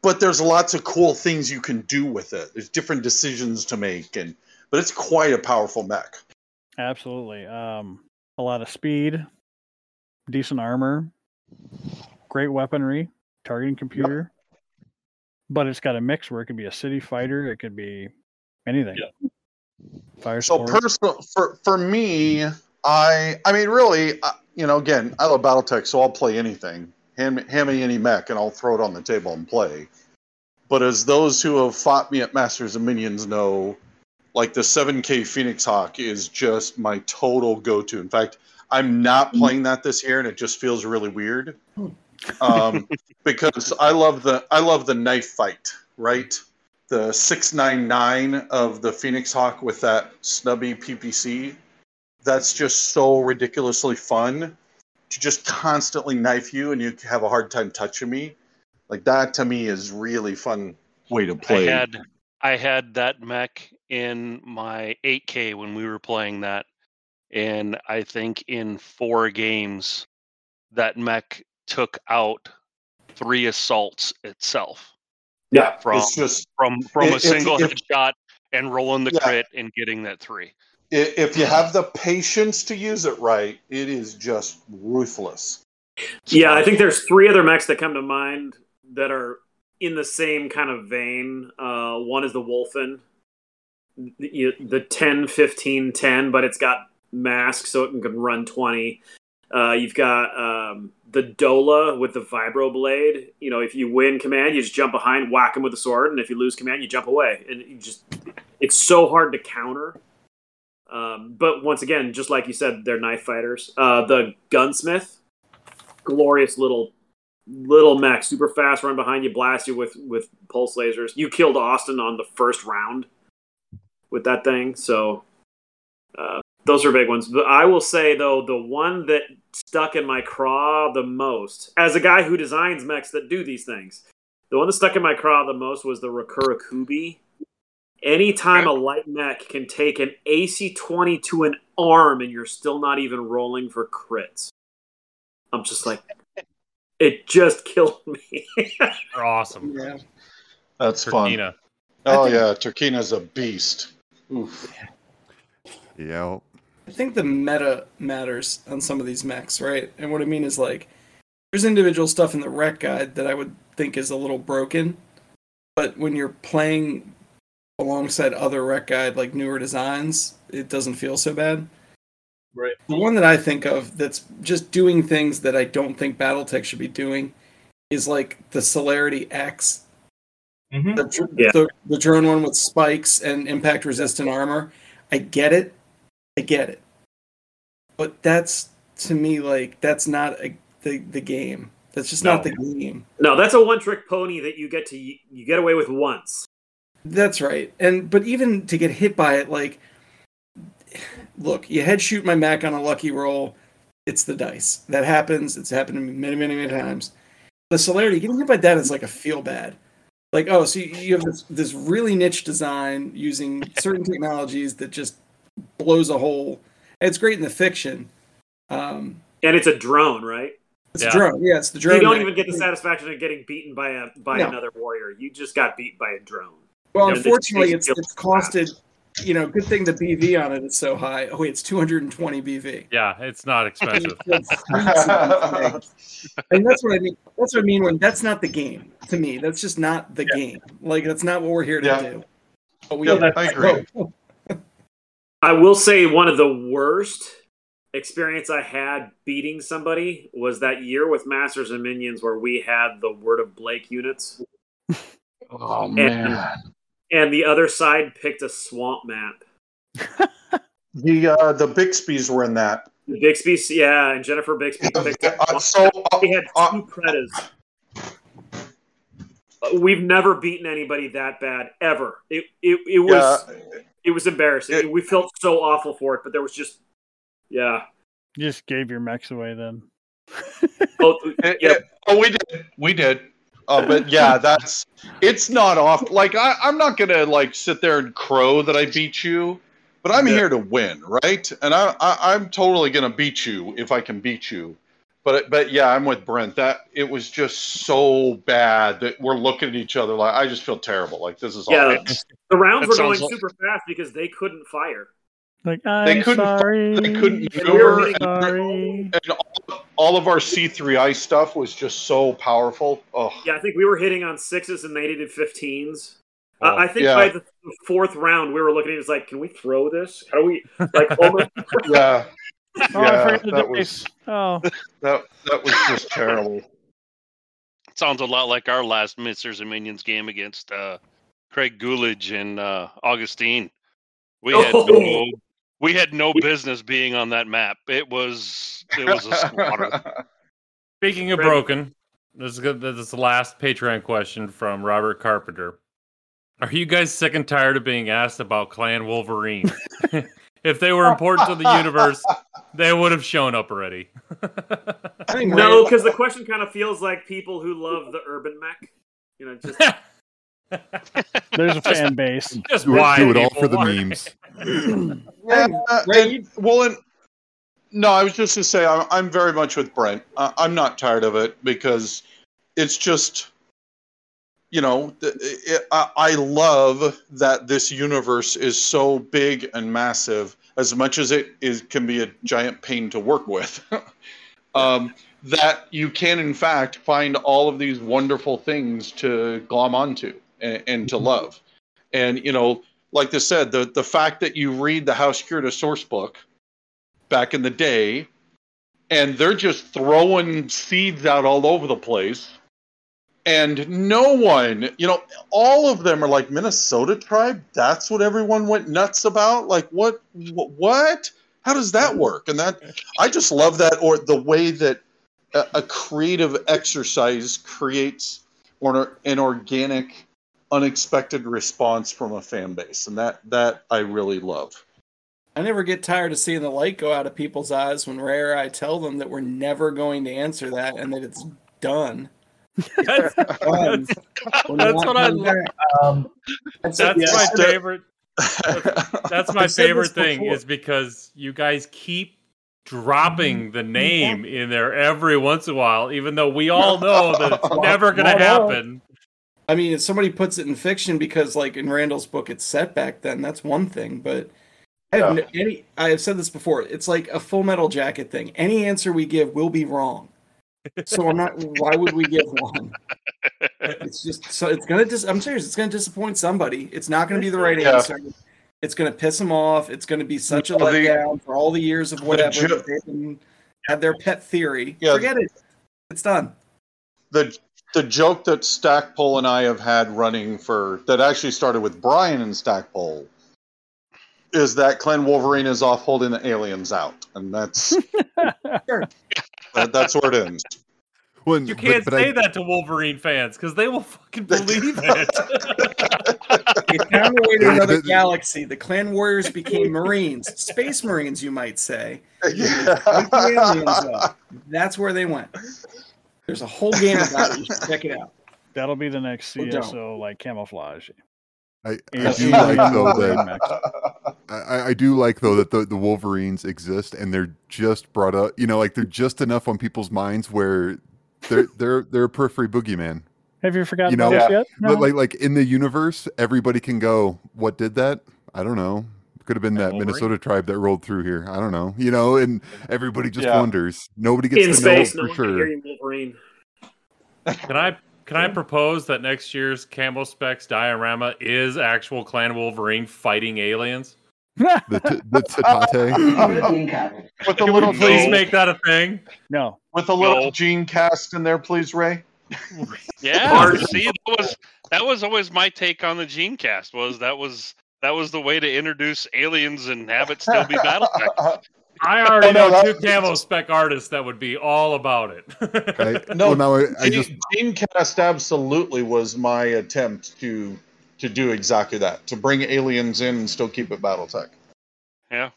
[SPEAKER 6] But there's lots of cool things you can do with it. There's different decisions to make, and but it's quite a powerful mech.
[SPEAKER 1] Absolutely. Um, a lot of speed, decent armor, great weaponry, targeting computer. But it's got a mix where it could be a city fighter, it could be anything. Fire
[SPEAKER 6] So personal for for me, I I mean really, uh, you know, again, I love BattleTech, so I'll play anything. Hand me, hand me any mech, and I'll throw it on the table and play. But as those who have fought me at Masters of Minions know, like the 7K Phoenix Hawk is just my total go-to. In fact, I'm not playing that this year, and it just feels really weird. Um, because I love the I love the knife fight, right? The 699 of the Phoenix Hawk with that snubby PPC. That's just so ridiculously fun to just constantly knife you and you have a hard time touching me. Like that to me is really fun way to play.
[SPEAKER 2] I had I had that mech in my 8K when we were playing that, and I think in four games, that mech took out three assaults itself.
[SPEAKER 7] Yeah,
[SPEAKER 2] from
[SPEAKER 6] it's just
[SPEAKER 2] from from a
[SPEAKER 6] if-
[SPEAKER 2] single
[SPEAKER 6] if-
[SPEAKER 2] headshot and rolling the
[SPEAKER 6] Yeah.
[SPEAKER 2] crit and getting that three.
[SPEAKER 6] If you have the patience to use it right, it is just ruthless.
[SPEAKER 7] Yeah, I think there's three other mechs that come to mind that are in the same kind of vein. Uh, one is the Wolfen, the, the 10, 15, 10, but it's got MASC so it can run 20. Uh, you've got um, the Dola with the Vibro Blade. You know, if you win command, you just jump behind, whack him with the sword, and if you lose command, you jump away. And you just, it's so hard to counter. Um, but once again, just like you said, they're knife fighters. Uh, the Gunsmith, glorious little little mech, super fast, run behind you, blast you with with pulse lasers. You killed Austin on the first round with that thing, so uh, those are big ones. But I will say though, the one that stuck in my craw the most, as a guy who designs mechs that do these things, the one that stuck in my craw the most was the Rakura Kubi. Anytime a light mech can take an AC twenty to an arm and you're still not even rolling for crits. I'm just like, it just killed me.
[SPEAKER 3] They're awesome.
[SPEAKER 5] Yeah.
[SPEAKER 6] That's fun.
[SPEAKER 3] Turkina.
[SPEAKER 6] Oh yeah, Turkina's a beast. Oof.
[SPEAKER 9] Yeah.
[SPEAKER 5] I think the meta matters on some of these mechs, right? And what I mean is like, there's individual stuff in the rec guide that I would think is a little broken, but when you're playing alongside other rec guide like newer designs, it doesn't feel so bad.
[SPEAKER 8] Right.
[SPEAKER 5] The one that I think of that's just doing things that I don't think BattleTech should be doing is like the Celerity X,
[SPEAKER 8] Mhm.
[SPEAKER 5] the,
[SPEAKER 7] Yeah.
[SPEAKER 5] the the drone one with spikes and impact resistant armor. I get it, I get it, but that's to me like that's not a, the the game. That's just not the game.
[SPEAKER 7] no, that's a one-trick pony that you get to you get away with once.
[SPEAKER 5] That's right. And but even to get hit by it, like, look, you head shoot my mech on a lucky roll. It's the dice. That happens. It's happened to me many, many, many times. The celerity, getting hit by that is like a feel bad. Like, oh, so you, you have this, this really niche design using certain technologies that just blows a hole. It's great in the fiction. Um,
[SPEAKER 7] And it's a drone, right?
[SPEAKER 5] it's
[SPEAKER 3] Yeah.
[SPEAKER 5] a drone. Yeah, it's the drone.
[SPEAKER 7] you don't even get the satisfaction of getting beaten by a by
[SPEAKER 5] No.
[SPEAKER 7] another warrior. You just got beat by a drone.
[SPEAKER 5] Well,
[SPEAKER 7] And it
[SPEAKER 5] unfortunately,
[SPEAKER 7] makes
[SPEAKER 5] it's
[SPEAKER 7] you
[SPEAKER 5] it's costed. You know, good thing the BV on it is so high. Oh wait, it's 220 BV.
[SPEAKER 3] Yeah, it's not expensive.
[SPEAKER 5] and that's what I mean. That's what I mean when that's not the game to me. That's just not the game. Like that's not what we're here to
[SPEAKER 6] Yeah.
[SPEAKER 5] do. But we,
[SPEAKER 6] Yeah, I agree.
[SPEAKER 7] I will say one of the worst experience I had beating somebody was that year with Masters and Minions where we had the Word of Blake units.
[SPEAKER 6] Oh
[SPEAKER 7] man. And the other side picked a swamp map.
[SPEAKER 6] The uh, the Bixby's were in that.
[SPEAKER 7] The Bixby, yeah, and Jennifer Bixby picked a
[SPEAKER 6] Uh, so uh,
[SPEAKER 7] We had
[SPEAKER 6] uh,
[SPEAKER 7] two Pretas. Uh, We've never beaten anybody that bad ever. It it, it was
[SPEAKER 6] yeah,
[SPEAKER 7] it was embarrassing.
[SPEAKER 6] It-
[SPEAKER 7] we felt so awful for it, but there was just
[SPEAKER 11] Yeah.
[SPEAKER 1] You just gave your mechs away then.
[SPEAKER 11] Oh,
[SPEAKER 6] It-
[SPEAKER 11] yep.
[SPEAKER 6] it- oh, we did. We did. Uh, but yeah, that's it's not off. Like I, I'm not gonna like sit there and crow that I beat you, but I'm here to win, right? And I, I, I'm totally gonna beat you if I can beat you. But but yeah, I'm with Brent. That it was just so bad that we're looking at each other like I just feel terrible. Like this is
[SPEAKER 11] Yeah,
[SPEAKER 6] awful.
[SPEAKER 11] the rounds
[SPEAKER 2] That
[SPEAKER 11] were going
[SPEAKER 2] like-
[SPEAKER 11] super fast because they couldn't fire.
[SPEAKER 1] Like I'm
[SPEAKER 6] couldn't fi-
[SPEAKER 1] sorry.
[SPEAKER 6] they couldn't
[SPEAKER 11] And we were
[SPEAKER 6] maneuver,
[SPEAKER 11] hitting-
[SPEAKER 1] sorry.
[SPEAKER 6] and all, all of our C3I stuff was just so powerful. Oh,
[SPEAKER 11] Yeah, I think we were hitting on sixes and they needed 15s. Uh, I think
[SPEAKER 6] yeah.
[SPEAKER 11] by the fourth round, we were looking at it as like, can we throw this? How do we like almost?
[SPEAKER 6] yeah.
[SPEAKER 1] Oh, I
[SPEAKER 6] Yeah,
[SPEAKER 1] forgot the
[SPEAKER 6] that was
[SPEAKER 1] Oh,
[SPEAKER 6] that that was just terrible.
[SPEAKER 2] Sounds a lot like our last Masters and Minions game against uh, Craig Coolidge and uh, Augustine. We had
[SPEAKER 11] Oh.
[SPEAKER 2] no, we had no business being on that map. It was it was a slaughter.
[SPEAKER 3] Speaking of broken, this is good. This is the last Patreon question from Robert Carpenter. Are you guys sick and tired of being asked about Clan Wolverine? if they were important to the universe, they would have shown up already.
[SPEAKER 5] I
[SPEAKER 11] no, because the question kind of feels like people who love the urban mech. You know, just
[SPEAKER 1] there's a fan base.
[SPEAKER 3] Just
[SPEAKER 9] Do it,
[SPEAKER 3] why
[SPEAKER 9] do it all for the
[SPEAKER 3] are-
[SPEAKER 9] memes.
[SPEAKER 6] Yeah, uh,
[SPEAKER 5] Ray,
[SPEAKER 6] and- well, and, no, I was just to say I'm, I'm very much with Brent. I, I'm not tired of it because it's just, you know, it, I, I love that this universe is so big and massive. As much as it is can be a giant pain to work with, um, that you can in fact find all of these wonderful things to glom onto and, and to love. And you know, like I said, the the fact that you read the House Kurita source book back in the day, and they're just throwing seeds out all over the place, and no one, you know, all of them are like Minnesota tribe. That's what everyone went nuts about. Like, what, wh- what? How does that work? And that I just love that, or the way that a, a creative exercise creates or an organic unexpected response from a fan base and that that i really love
[SPEAKER 5] I never get tired of seeing the light go out of people's eyes when or I tell them that we're never going to answer that and that it's done.
[SPEAKER 3] That's,
[SPEAKER 5] Done. We're
[SPEAKER 3] that's what I
[SPEAKER 5] coming
[SPEAKER 3] love.
[SPEAKER 8] Um,
[SPEAKER 3] That's
[SPEAKER 5] Yeah.
[SPEAKER 3] my
[SPEAKER 6] St-
[SPEAKER 3] favorite. That's my favorite thing
[SPEAKER 5] before.
[SPEAKER 3] is because you guys keep dropping the name in there every once in a while, even though we all know that it's never going to
[SPEAKER 5] Not all.
[SPEAKER 3] happen.
[SPEAKER 5] I mean, if somebody puts it in fiction because, like in Randall's book, it's set back then, that's one thing. But I have no- any. I have said this before. It's like a Full Metal Jacket thing. Any answer we give will be wrong. So I'm not. Why would we give one? It's just so it's gonna. Dis, I'm serious. It's gonna disappoint somebody. It's not gonna be the right
[SPEAKER 6] Yeah.
[SPEAKER 5] answer. It's gonna piss them off. It's gonna be such a
[SPEAKER 6] the-
[SPEAKER 5] letdown for all the years of whatever
[SPEAKER 6] jo-
[SPEAKER 5] that they've been, had their pet theory.
[SPEAKER 6] Yeah.
[SPEAKER 5] Forget it. It's done.
[SPEAKER 6] the the joke that stackpole and i have had running for that actually started with brian and stackpole is that Clan Wolverine is off holding the aliens out, and that's that, that's where it ends.
[SPEAKER 9] Well,
[SPEAKER 3] You can't
[SPEAKER 9] but
[SPEAKER 3] say
[SPEAKER 9] I-
[SPEAKER 3] that to Wolverine fans because they will fucking believe it.
[SPEAKER 5] They found a way to another galaxy. The clan warriors became Marines, space Marines, you might say.
[SPEAKER 6] Yeah.
[SPEAKER 5] Like the aliens up. That's where they went. There's a whole game about it. You should check it out.
[SPEAKER 1] That'll be the next
[SPEAKER 5] Or don't.
[SPEAKER 1] CSO like camouflage.
[SPEAKER 9] I, I do
[SPEAKER 1] you
[SPEAKER 9] like
[SPEAKER 1] know
[SPEAKER 9] though
[SPEAKER 1] Wolverine
[SPEAKER 9] that I, I do like though that the, the Wolverines exist and they're just brought up. You know, like they're just enough on people's minds where they're they're they're a periphery boogeyman.
[SPEAKER 1] Have you forgotten
[SPEAKER 9] You know,
[SPEAKER 6] Yeah.
[SPEAKER 1] this yet?
[SPEAKER 9] But
[SPEAKER 1] No.
[SPEAKER 9] like like in the universe, everybody can go. What did that? I don't know. Could have been that
[SPEAKER 3] Wolverine?
[SPEAKER 9] Minnesota tribe that rolled through here. I don't know. You know, and everybody just
[SPEAKER 6] Yeah.
[SPEAKER 9] wonders. Nobody gets
[SPEAKER 11] in
[SPEAKER 9] to
[SPEAKER 11] space,
[SPEAKER 9] know
[SPEAKER 11] no
[SPEAKER 9] for
[SPEAKER 11] can
[SPEAKER 9] sure.
[SPEAKER 11] Wolverine.
[SPEAKER 3] Can I can I propose that next year's CamoSpecs diorama is actual Clan Wolverine fighting aliens?
[SPEAKER 9] The t- the Tatate.
[SPEAKER 6] with a little
[SPEAKER 3] please
[SPEAKER 6] gene,
[SPEAKER 3] make that a thing?
[SPEAKER 1] no.
[SPEAKER 6] with a little
[SPEAKER 2] No.
[SPEAKER 6] gene cast in there, please, Ray.
[SPEAKER 2] Yeah, see, that was that was always my take on the Gene Cast. Was that was that was the way to introduce aliens and have it still be battle
[SPEAKER 3] I already
[SPEAKER 6] Oh, no,
[SPEAKER 3] know two Camo Spec artists that would be all about it.
[SPEAKER 9] I,
[SPEAKER 6] No,
[SPEAKER 9] well, now I, I
[SPEAKER 6] Gene,
[SPEAKER 9] just
[SPEAKER 6] Gene Cast absolutely was my attempt to to do exactly that, to bring aliens in and still keep it BattleTech.
[SPEAKER 2] Yeah,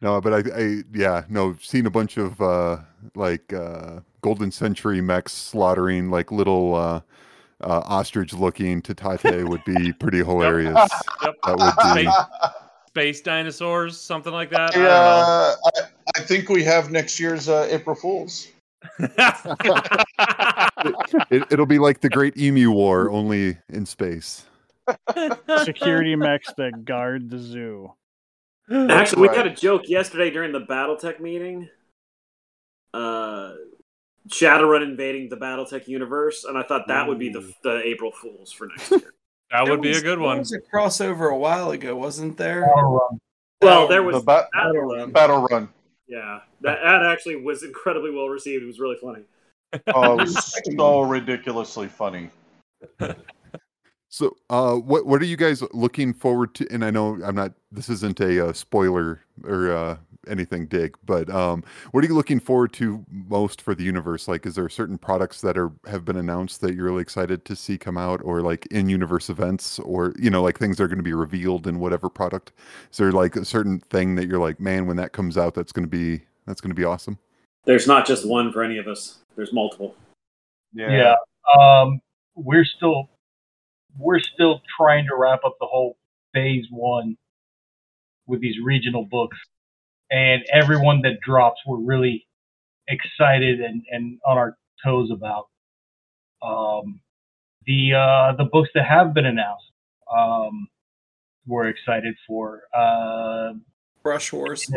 [SPEAKER 9] No, but I, I yeah, no, seen a bunch of uh like uh Golden Century mechs slaughtering like little uh uh ostrich looking Tatate would be pretty hilarious.
[SPEAKER 3] Yep.
[SPEAKER 9] That would be
[SPEAKER 3] Space, space dinosaurs, something like that. I
[SPEAKER 6] Yeah, I, I think we have next year's uh, April Fools.
[SPEAKER 3] Don't
[SPEAKER 9] it, it'll be like the Great Emu War, only in space.
[SPEAKER 1] Security mechs that guard the zoo.
[SPEAKER 11] Actually, we
[SPEAKER 6] Right.
[SPEAKER 11] had a joke yesterday during the BattleTech meeting. Uh, Shadowrun invading the BattleTech universe, and I thought that would be the the April Fools for next year.
[SPEAKER 3] that
[SPEAKER 5] There
[SPEAKER 3] would be a
[SPEAKER 5] was-
[SPEAKER 3] good
[SPEAKER 5] there
[SPEAKER 3] one.
[SPEAKER 5] was a crossover a while ago, wasn't there?
[SPEAKER 11] well, there was
[SPEAKER 6] the ba-
[SPEAKER 11] Battle Run.
[SPEAKER 6] Battle Run.
[SPEAKER 11] Yeah, that, ad actually was incredibly well received. It was really funny.
[SPEAKER 6] Oh, it was so ridiculously funny.
[SPEAKER 9] So, uh, what what are you guys looking forward to? And I know I'm not. This isn't a uh, spoiler or uh, anything, Dig. But um, what are you looking forward to most for the universe? Like, is there certain products that are have been announced that you're really excited to see come out, or like in universe events, or you know, like things that are going to be revealed in whatever product? Is there like a certain thing that you're like, man, when that comes out, that's going to be that's going to be awesome?
[SPEAKER 11] There's not just one for any of us. There's multiple.
[SPEAKER 8] Yeah. Um, we're still we're still trying to wrap up the whole phase one with these regional books, and everyone that drops, we're really excited and, and on our toes about. Um, the uh, the books that have been announced, um, we're excited for. Uh,
[SPEAKER 5] Brush Horse.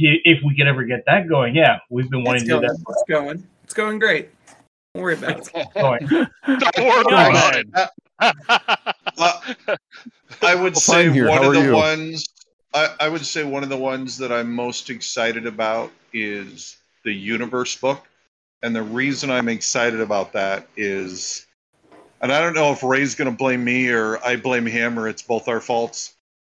[SPEAKER 8] if we could ever get that going, yeah, we've been wanting
[SPEAKER 5] It's
[SPEAKER 8] to do
[SPEAKER 5] going.
[SPEAKER 8] that.
[SPEAKER 5] It's going. It's going great. Don't worry about it.
[SPEAKER 2] Don't worry about it.
[SPEAKER 6] I would
[SPEAKER 9] Well,
[SPEAKER 6] say one of the
[SPEAKER 9] you?
[SPEAKER 6] ones I, I would say one of the ones that I'm most excited about is the universe book. And the reason I'm excited about that is and I don't know if Ray's gonna blame me or I blame him or it's both our faults.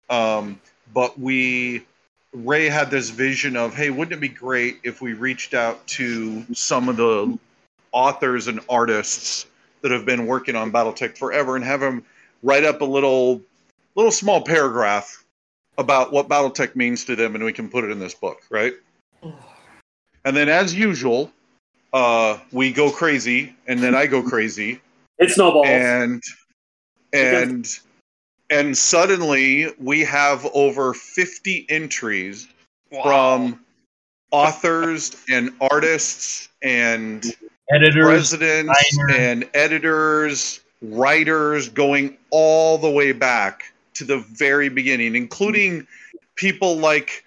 [SPEAKER 6] Um, but we Ray had this vision of, hey, wouldn't it be great if we reached out to some of the authors and artists that have been working on BattleTech forever and have them write up a little little small paragraph about what BattleTech means to them, and we can put it in this book, right? And then, as usual, uh, we go crazy, and then I go crazy,
[SPEAKER 11] It snowballs.
[SPEAKER 6] and and and suddenly we have over 50 entries from authors and artists and
[SPEAKER 8] Editors,
[SPEAKER 6] presidents
[SPEAKER 8] designers.
[SPEAKER 6] and editors, writers going all the way back to the very beginning, including people like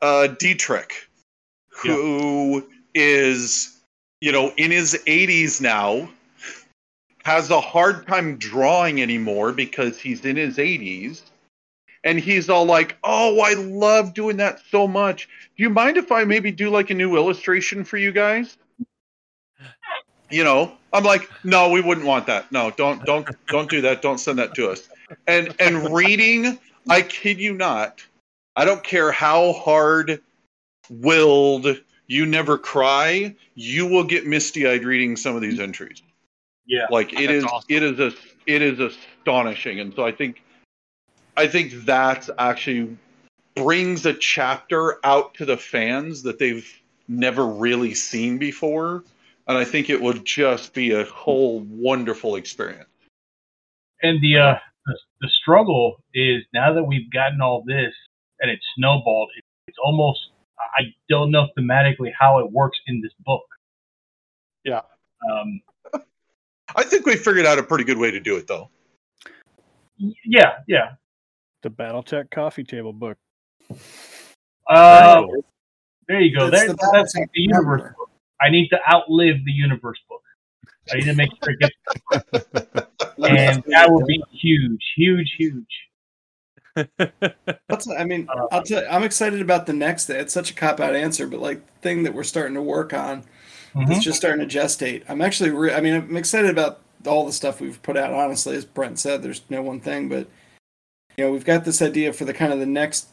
[SPEAKER 6] uh, Dietrich, who is, you know, in his 80s now, has a hard time drawing anymore because he's in his 80s. And he's all like, oh, I love doing that so much. Do you mind if I maybe do like a new illustration for you guys? you know i'm like no we wouldn't want that no don't don't don't do that don't send that to us and and reading i kid you not i don't care how hard willed you never cry you will get misty-eyed reading some of these entries
[SPEAKER 8] Yeah.
[SPEAKER 6] like it
[SPEAKER 2] That's
[SPEAKER 6] is
[SPEAKER 2] awesome.
[SPEAKER 6] it is a it is astonishing and so i think i think that's actually brings a chapter out to the fans that they've never really seen before and I think it would just be a whole wonderful experience.
[SPEAKER 8] and the uh the, the struggle is now that we've gotten all this and it's snowballed it, it's almost i don't know thematically how it works in this book.
[SPEAKER 6] Yeah.
[SPEAKER 8] um
[SPEAKER 6] I think we figured out a pretty good way to do it, though.
[SPEAKER 8] yeah yeah.
[SPEAKER 1] The BattleTech coffee table book.
[SPEAKER 8] uh, there you go.
[SPEAKER 5] It's
[SPEAKER 8] there,
[SPEAKER 5] the
[SPEAKER 8] that's the universe book. I need to outlive the universe book. I need to make sure it gets and that would be huge huge huge
[SPEAKER 5] What's, I mean, I'll tell you, I'm excited about the next. It's such a cop out answer, but like the thing that we're starting to work on,
[SPEAKER 8] Mhm.
[SPEAKER 5] it's just starting to gestate. I'm actually, re- I mean, I'm excited about all the stuff we've put out. Honestly, as Brent said, there's no one thing, but you know, we've got this idea for the kind of the next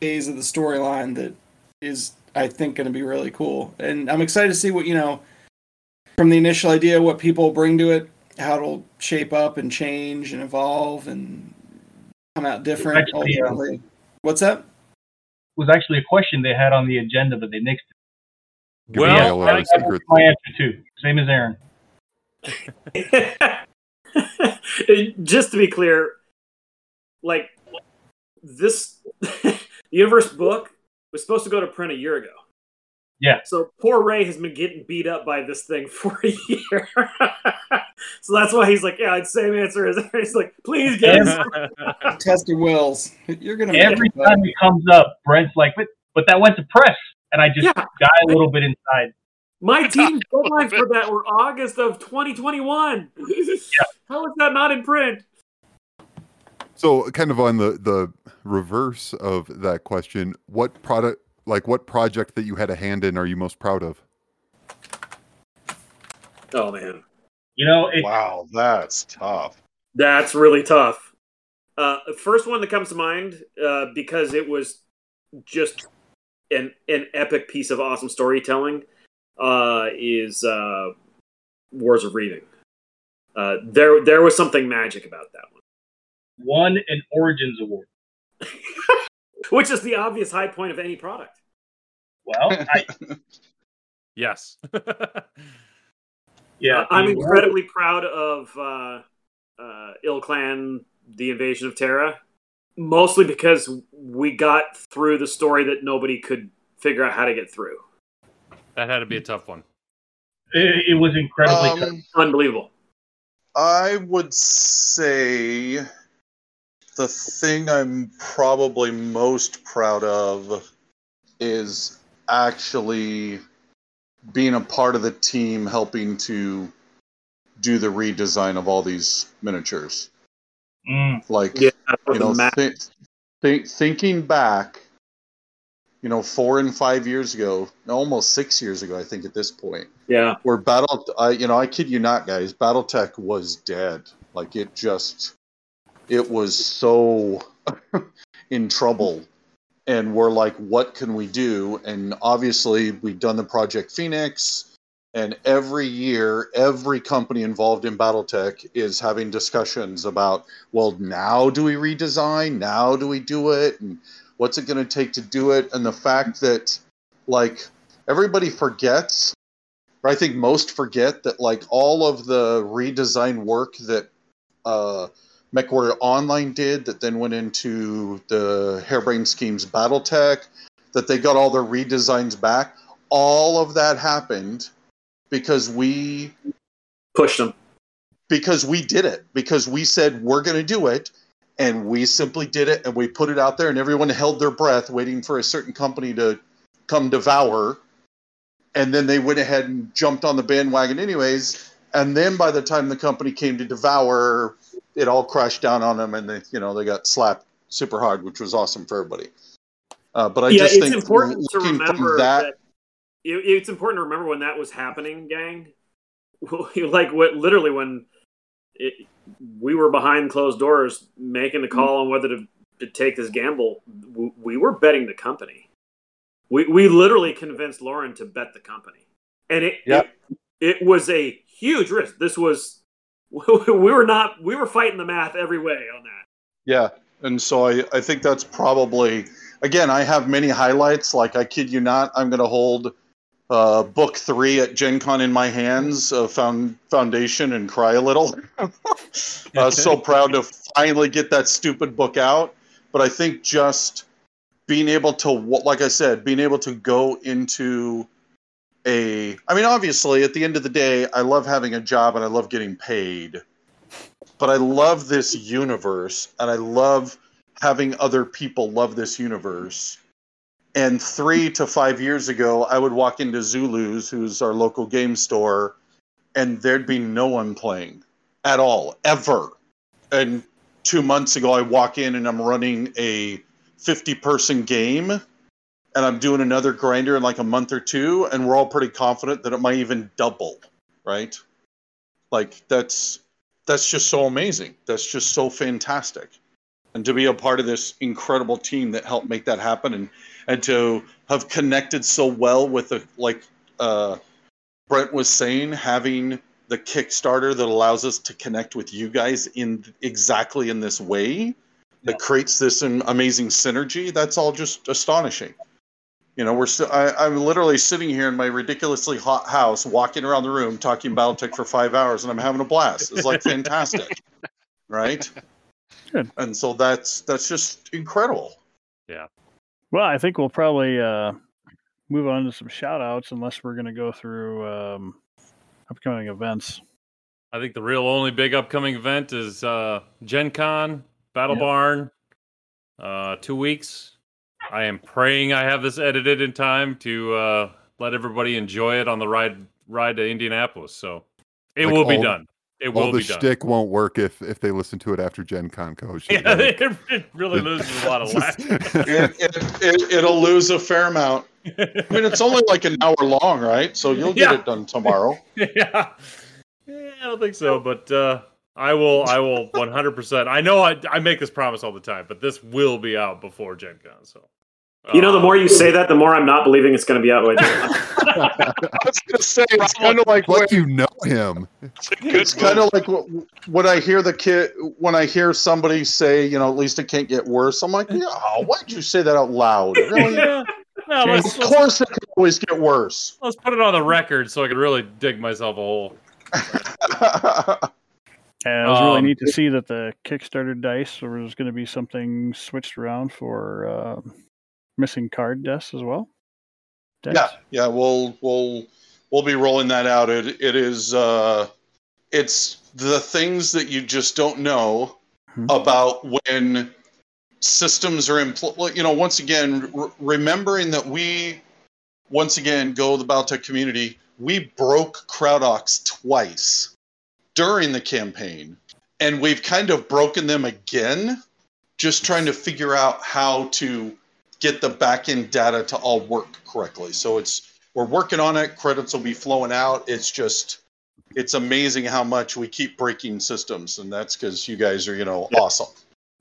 [SPEAKER 5] phase of the storyline that is, I think, going to be really cool. And I'm excited to see what you know from the initial idea, what people bring to it, how it'll shape up and change and evolve and come out different
[SPEAKER 8] Actually,
[SPEAKER 5] ultimately. What's that?
[SPEAKER 8] was actually a question they had on the agenda, but they nixed it.
[SPEAKER 9] Give away all our
[SPEAKER 8] that's
[SPEAKER 9] secrets.
[SPEAKER 8] my answer too. Same as Aaron.
[SPEAKER 7] Just to be clear, like this universe book was supposed to go to print a year ago.
[SPEAKER 8] Yeah.
[SPEAKER 7] So poor Ray has been getting beat up by this thing for a year. so that's why he's like, yeah, it's same answer as He's like, please guys.
[SPEAKER 5] Testing wills. You're gonna make
[SPEAKER 8] Every
[SPEAKER 5] it,
[SPEAKER 8] time it comes up, Brent's like, but but that went to press, and I just die a little bit inside.
[SPEAKER 7] My team deadlines for that were August of 2021. How is that not in print?
[SPEAKER 9] So, kind of on the the reverse of that question, what product, like what project that you had a hand in, are you most proud of?
[SPEAKER 7] Oh man,
[SPEAKER 8] You know, it,
[SPEAKER 6] Wow, that's tough.
[SPEAKER 7] that's really tough. Uh, first one that comes to mind uh, because it was just an an epic piece of awesome storytelling uh, is uh, Wars of Reaving. Uh, there there was something magic about that one,
[SPEAKER 8] won an Origins award.
[SPEAKER 7] which is the obvious high point of any product.
[SPEAKER 8] Well, I,
[SPEAKER 3] Yes.
[SPEAKER 8] yeah,
[SPEAKER 7] Uh, I'm incredibly proud of uh, uh, ilClan, the invasion of Terra, mostly because we got through the story that nobody could figure out how to get through.
[SPEAKER 3] that had to be a tough one.
[SPEAKER 8] It, it was incredibly
[SPEAKER 6] Um.
[SPEAKER 7] Unbelievable.
[SPEAKER 6] I would say the thing I'm probably most proud of is actually being a part of the team helping to do the redesign of all these miniatures.
[SPEAKER 8] Mm.
[SPEAKER 6] Like,
[SPEAKER 7] Yeah,
[SPEAKER 6] you know,
[SPEAKER 7] the map.
[SPEAKER 6] thi- thi- thinking back, you know, four and five years ago, almost six years ago, I think at this point,
[SPEAKER 7] Yeah.
[SPEAKER 6] where battle I you know I kid you not guys battletech was dead like it just it was so in trouble. And we're like what can we do? And obviously we've done the project phoenix. And every year every company involved in battletech is having discussions about well now do we redesign? Now do we do it? And what's it going to take to do it? And the fact that like everybody forgets or I think most forget that like all of the redesign work that uh, MechWarrior Online did, that then went into the Harebrained Schemes BattleTech, that they got all their redesigns back. All of that happened because we
[SPEAKER 7] Pushed them.
[SPEAKER 6] because we did it because we said we're going to do it and we simply did it and we put it out there and everyone held their breath waiting for a certain company to come devour and then they went ahead and jumped on the bandwagon anyways and then by the time the company came to devour it all crashed down on them and they you know they got slapped super hard which was awesome for everybody uh, but i
[SPEAKER 7] yeah,
[SPEAKER 6] just
[SPEAKER 7] it's
[SPEAKER 6] think
[SPEAKER 7] important to remember
[SPEAKER 6] that,
[SPEAKER 7] that, it- it's important to remember when that was happening, gang. like what literally when it, we were behind closed doors making the call on whether to, to take this gamble, w- we were betting the company. We we literally convinced Loren to bet the company, and it
[SPEAKER 6] Yep.
[SPEAKER 7] it, it was a huge risk. This was we were not we were fighting the math every way on that.
[SPEAKER 6] Yeah, and so I, I think that's probably again I have many highlights. Like I kid you not, I'm going to hold uh, book three at Gen Con in my hands, uh, found foundation, and cry a little. uh, so proud to finally get that stupid book out. But I think just being able to, like I said, being able to go into a. I mean, obviously, at the end of the day, I love having a job and I love getting paid but I love this universe and I love having other people love this universe. And three to five years ago, I would walk into Zulu's, who's our local game store, and there'd be no one playing at all, ever. And two months ago, I walk in and I'm running a 50 person game, and I'm doing another grinder in like a month or two, and we're all pretty confident that it might even double, right? Like, that's that's just so amazing. That's just so fantastic. And to be a part of this incredible team that helped make that happen and and to have connected so well with the like uh Brent was saying, having the Kickstarter that allows us to connect with you guys in exactly in this way that creates this amazing synergy. That's all just astonishing. You know, we're still. I'm literally sitting here in my ridiculously hot house, walking around the room, talking BattleTech for five hours, and I'm having a blast. It's like fantastic, right?
[SPEAKER 1] Good.
[SPEAKER 6] And so that's that's just incredible.
[SPEAKER 3] Yeah.
[SPEAKER 1] Well, I think we'll probably uh, move on to some shout outs unless we're going to go through um, upcoming events.
[SPEAKER 3] I think the real only big upcoming event is uh, Gen Con, Battle
[SPEAKER 1] Yeah.
[SPEAKER 3] Barn, uh, two weeks. I am praying I have this edited in time to uh, let everybody enjoy it on the ride ride to Indianapolis. So it
[SPEAKER 9] Like
[SPEAKER 3] will be done. It
[SPEAKER 9] All
[SPEAKER 3] will
[SPEAKER 9] the
[SPEAKER 3] be done.
[SPEAKER 9] shtick won't work if if they listen to it after Gen Con coach.
[SPEAKER 3] Yeah, it, it really loses a lot of laugh.
[SPEAKER 6] It, it, it, it'll lose a fair amount. I mean, it's only like an hour long, right? So you'll get
[SPEAKER 3] Yeah.
[SPEAKER 6] it done tomorrow.
[SPEAKER 3] yeah. yeah, I don't think so, but uh, I will. I will 100. percent I know I, I make this promise all the time, but this will be out before Gen Con. So
[SPEAKER 11] You know, the more you um, say that, the more I'm not believing it's going to be out. Right now.
[SPEAKER 6] I was gonna say it's kind of like
[SPEAKER 9] like you know him.
[SPEAKER 6] it's kind of like wh- when I hear the kid when I hear somebody say, you know, at least it can't get worse. I'm like, yeah, why'd you say that out loud? Really?
[SPEAKER 3] yeah. No,
[SPEAKER 6] of
[SPEAKER 3] let's, let's,
[SPEAKER 6] course, it can always get worse.
[SPEAKER 3] let's put it on the record so I can really dig myself a hole.
[SPEAKER 1] And it was really
[SPEAKER 3] Um,
[SPEAKER 1] neat to see that the Kickstarter dice there was going to be something switched around for uh, missing card deaths as well.
[SPEAKER 6] yeah,
[SPEAKER 1] Deaths?
[SPEAKER 6] yeah, we'll we'll we'll be rolling that out. It it is uh, it's the things that you just don't know
[SPEAKER 1] Hmm.
[SPEAKER 6] about when systems are in. pl- well, You know, once again, r- remembering that we once again go the BattleTech community. We broke Crowdox twice during the campaign, and we've kind of broken them again. Just trying to figure out how to get the back end data to all work correctly. So it's we're working on it. Credits will be flowing out. It's just it's amazing how much we keep breaking systems, and that's because you guys are you know awesome.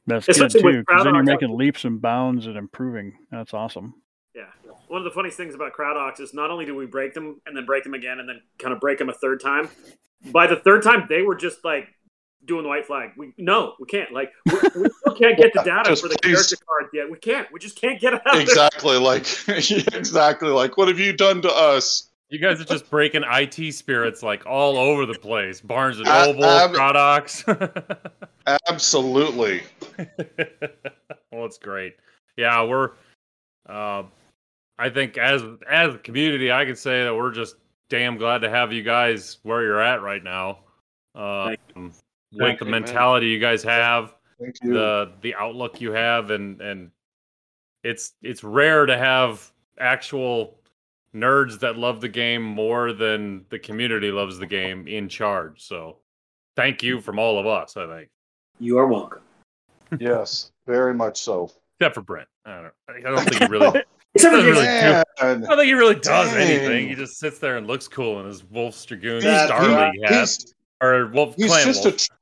[SPEAKER 1] That's good
[SPEAKER 11] Especially
[SPEAKER 1] too, because then you're
[SPEAKER 11] Crowdox,
[SPEAKER 1] making leaps and bounds and improving. That's awesome.
[SPEAKER 11] Yeah. One of the funniest things about CrowdOx is not only do we break them and then break them again and then kind of break them a third time, by the third time they were just like doing the white flag. We no, we can't. Like we, we still can't get the data
[SPEAKER 6] Just
[SPEAKER 11] for the
[SPEAKER 6] please.
[SPEAKER 11] character cards yet. We can't. We just can't get it out.
[SPEAKER 6] exactly like exactly like what have you done to us?
[SPEAKER 3] You guys are just breaking IT spirits like all over the place. Barnes and Noble,
[SPEAKER 6] um,
[SPEAKER 3] CrowdOx.
[SPEAKER 6] Absolutely.
[SPEAKER 3] well, it's great. Yeah, we're. Uh, I think as as a community, I can say that we're just damn glad to have you guys where you're at right now. Uh, with
[SPEAKER 6] Thank
[SPEAKER 3] the
[SPEAKER 6] you, man.
[SPEAKER 3] mentality you guys have,
[SPEAKER 6] Thank you.
[SPEAKER 3] the the outlook you have, and and it's it's rare to have actual nerds that love the game more than the community loves the game in charge. So, thank you from all of us. I think,
[SPEAKER 11] You are welcome.
[SPEAKER 6] yes, very much so.
[SPEAKER 3] except for Brent. I don't. I don't think he really.
[SPEAKER 11] Except for
[SPEAKER 3] really
[SPEAKER 11] Jason.
[SPEAKER 3] I don't think he really does
[SPEAKER 6] Dang.
[SPEAKER 3] anything. He just sits there and looks cool in his Wolf's Dragoon
[SPEAKER 6] He's-
[SPEAKER 3] Starly
[SPEAKER 6] he-
[SPEAKER 3] hat
[SPEAKER 6] he's,
[SPEAKER 3] or Wolf
[SPEAKER 6] he's
[SPEAKER 3] Clan
[SPEAKER 6] just
[SPEAKER 3] Wolf.
[SPEAKER 6] a tr-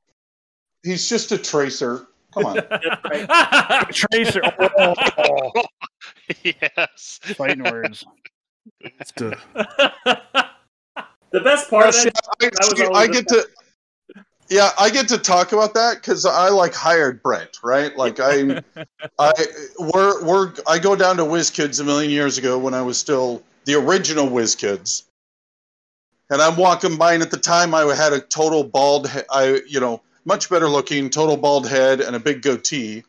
[SPEAKER 6] he's just a tracer. Come on.
[SPEAKER 1] Tracer. Oh,
[SPEAKER 2] yes.
[SPEAKER 1] fighting words.
[SPEAKER 11] The best part of that,
[SPEAKER 6] yeah, I,
[SPEAKER 11] that was
[SPEAKER 6] see,
[SPEAKER 11] always
[SPEAKER 6] I get to yeah i get to talk about that because i like hired brent right? Like i i we're we're i go down to WizKids a million years ago when i was still the original WizKids. And i'm walking by and at the time i had a total bald i you know much better looking total bald head and a big goatee.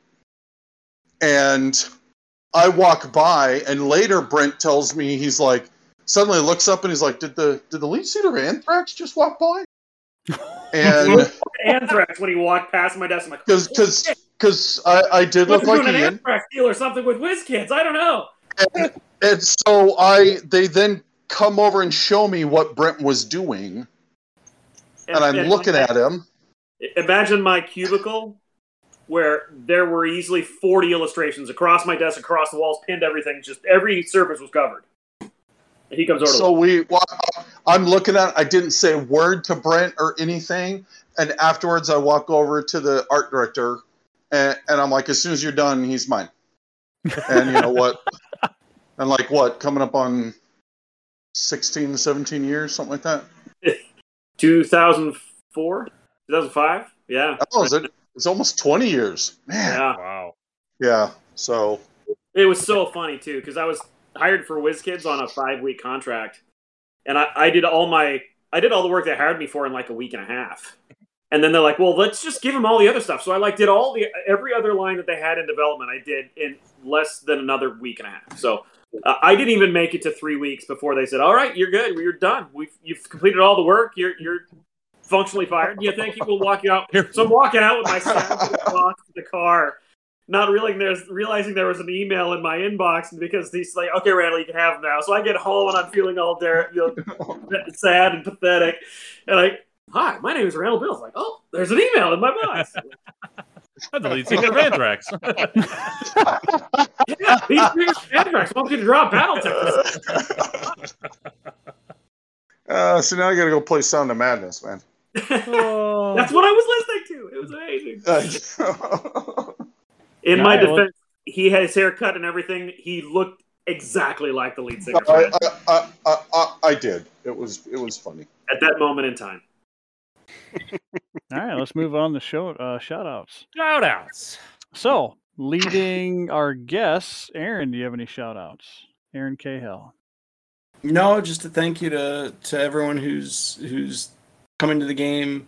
[SPEAKER 6] And i walk by and later brent tells me he's like suddenly looks up and he's like did the did the lead singer of anthrax just walk by and
[SPEAKER 11] anthrax when he walked past my desk. I'm like,
[SPEAKER 6] because because because I, I did look like
[SPEAKER 11] an
[SPEAKER 6] Ian,
[SPEAKER 11] anthrax deal or something with WizKids. I don't know.
[SPEAKER 6] and, and so I they then come over and show me what Brent was doing, and, I'm looking at him.
[SPEAKER 11] Imagine my cubicle where there were easily 40 illustrations across my desk, across the walls, pinned everything. Just every surface was covered. And he comes over.
[SPEAKER 6] So we, well, I'm looking at. I didn't say a word to Brent or anything, and afterwards I walk over to the art director, and, and I'm like, as soon as you're done, he's mine. And you know what? and like what? Coming up on 16, 17 years, something like that.
[SPEAKER 11] 2004, 2005. Yeah.
[SPEAKER 6] Oh, is it? It's almost 20 years, man.
[SPEAKER 11] Yeah.
[SPEAKER 3] wow.
[SPEAKER 6] Yeah. So
[SPEAKER 7] It was so funny too because I was hired for WizKids on a five week contract, and I, I did all my I did all the work they hired me for in like a week and a half, and then they're like, "Well, let's just give them all the other stuff." So I like did all the every other line that they had in development. I did in less than another week and a half. So uh, I didn't even make it to three weeks before they said, "All right, you're good. You're done. We've you've completed all the work. You're you're functionally fired. Yeah, thank you. We'll walk you out." So I'm walking out with my box to the car not realizing there's realizing there was an email in my inbox because he's like, okay, Randall, you can have them now. So I get home and I'm feeling all der- you know, sad and pathetic, and I, hi, my name is Randall Bills. Like, oh, there's an email in my box.
[SPEAKER 3] I'm the lead singer of Anthrax.
[SPEAKER 7] yeah, these three Anthrax want you to draw drop Battletech.
[SPEAKER 6] uh, so now I got to go play Sound of Madness, man.
[SPEAKER 3] Oh.
[SPEAKER 7] That's what I was listening to. It was amazing. In my
[SPEAKER 1] Yeah, well-
[SPEAKER 7] defense, he had his hair cut and everything. He looked exactly like the lead singer
[SPEAKER 6] I, I, I, I, I, I did. It was it was funny.
[SPEAKER 7] at that moment in time.
[SPEAKER 1] All right, let's move on to show uh, shout outs.
[SPEAKER 3] Shout outs.
[SPEAKER 1] So, leading our guests, Aaron, do you have any shout outs? Aaron Cahall.
[SPEAKER 5] No, just a thank you to to everyone who's who's coming to the game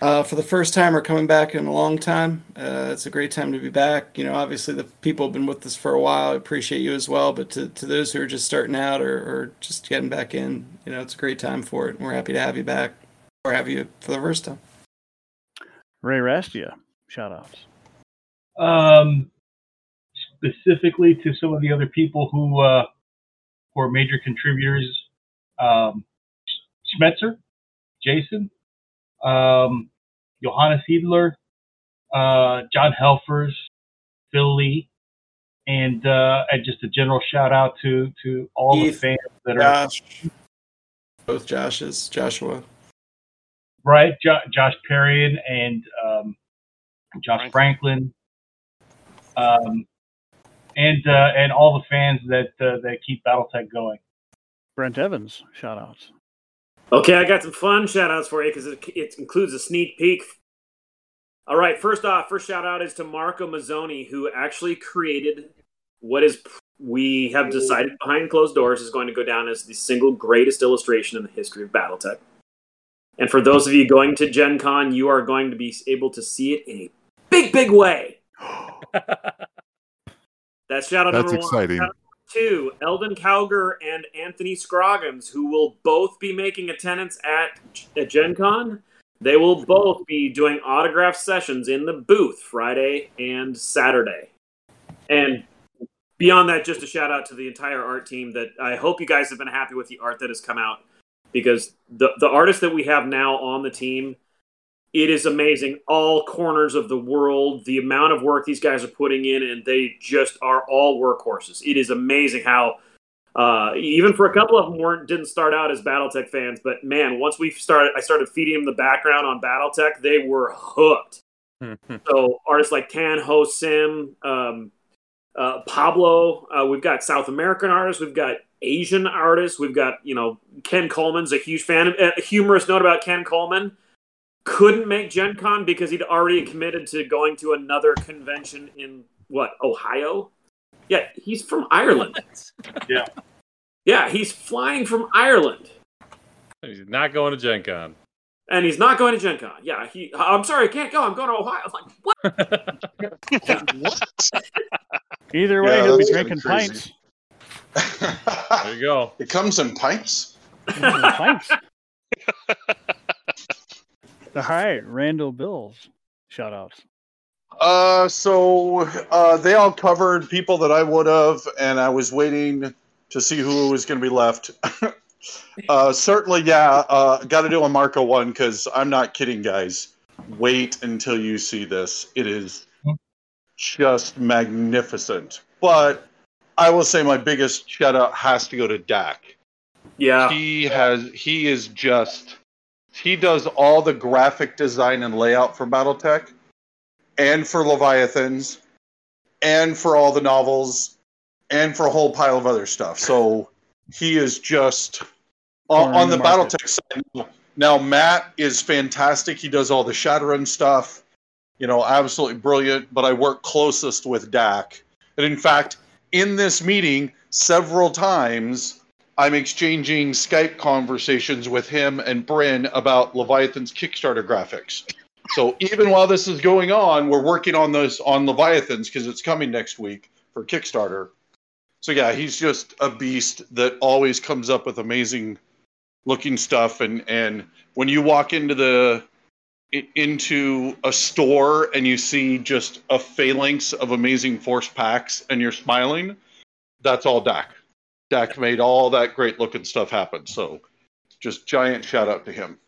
[SPEAKER 5] uh, for the first time or coming back in a long time. Uh, it's a great time to be back. You know, obviously the people have been with us for a while. I appreciate you as well. But to, to those who are just starting out or, or just getting back in, you know, it's a great time for it. And we're happy to have you back or have you for the first time.
[SPEAKER 1] Ray Arrastia, shout outs.
[SPEAKER 8] Um, specifically to some of the other people who uh, who are major contributors, um, Schmetzer, Jason, um, Johannes Heidler, uh, John Helfers, Phil Lee, and uh, and just a general shout out to to all the fans that are
[SPEAKER 5] Josh, both Joshes, Joshua.
[SPEAKER 8] right, jo- Josh Perian and um, Josh Franklin, um, and uh, and all the fans that uh, that keep BattleTech going.
[SPEAKER 1] Brent Evans, shout outs.
[SPEAKER 7] Okay, I got some fun shout outs for you because it, it includes a sneak peek. All right, first off, first shout out is to Marco Mazzoni, who actually created what is we have decided behind closed doors is going to go down as the single greatest illustration in the history of BattleTech. And for those of you going to Gen Con, you are going to be able to see it in a big, big way. That's shout out
[SPEAKER 9] That's
[SPEAKER 7] number one.
[SPEAKER 9] exciting.
[SPEAKER 7] Shout out two, Eldon Cowger and Anthony Scroggins, who will both be making attendance at, at Gen Con. They will both be doing autograph sessions in the booth Friday and Saturday. And beyond that, just a shout out to the entire art team that I hope you guys have been happy with the art that has come out because the, the artists that we have now on the team, it is amazing. All corners of the world, the amount of work these guys are putting in, and they just are all workhorses. It is amazing how, uh, even for a couple of them, weren't didn't start out as BattleTech fans, but man, once we started, I started feeding them the background on BattleTech, they were hooked. so artists like Tan Ho Sim, um, uh, Pablo, uh, we've got South American artists, we've got Asian artists, we've got you know Ken Coleman's a huge fan. A humorous note about Ken Coleman couldn't make Gen Con because he'd already committed to going to another convention in what Ohio. Yeah, he's from Ireland.
[SPEAKER 8] Yeah.
[SPEAKER 7] Yeah, he's flying from Ireland.
[SPEAKER 3] He's not going to Gen Con.
[SPEAKER 7] And he's not going to Gen Con. Yeah, he. I'm sorry, I can't go. I'm going to Ohio. I'm like, what?
[SPEAKER 6] what?
[SPEAKER 1] Either way,
[SPEAKER 6] Yeah,
[SPEAKER 1] he'll be drinking
[SPEAKER 6] crazy.
[SPEAKER 1] pints.
[SPEAKER 3] There you go.
[SPEAKER 6] It comes in pints.
[SPEAKER 1] pints. All right, Randall Bills, shout outs.
[SPEAKER 6] Uh, so uh, they all covered people that I would have, and I was waiting to see who was going to be left. uh, certainly, yeah. Uh, Got to do a Marco one because I'm not kidding, guys. Wait until you see this. It is just magnificent. But I will say my biggest shout out has to go to Dak.
[SPEAKER 7] Yeah.
[SPEAKER 6] He has. He is just. He does all the graphic design and layout for BattleTech and for Leviathans, and for all the novels, and for a whole pile of other stuff. So he is just on, on the,
[SPEAKER 1] the.
[SPEAKER 6] BattleTech side. Now Matt is fantastic. He does all the Shadowrun stuff. you know, absolutely brilliant, but I work closest with Dak. And in fact, in this meeting, several times I'm exchanging Skype conversations with him and Bryn about Leviathan's Kickstarter graphics. So even while this is going on, we're working on this on Leviathans because it's coming next week for Kickstarter. So yeah, he's just a beast that always comes up with amazing looking stuff and and when you walk into the into a store and you see just a phalanx of amazing force packs and you're smiling, that's all Dak. Dak made all that great looking stuff happen. So just giant shout out to him.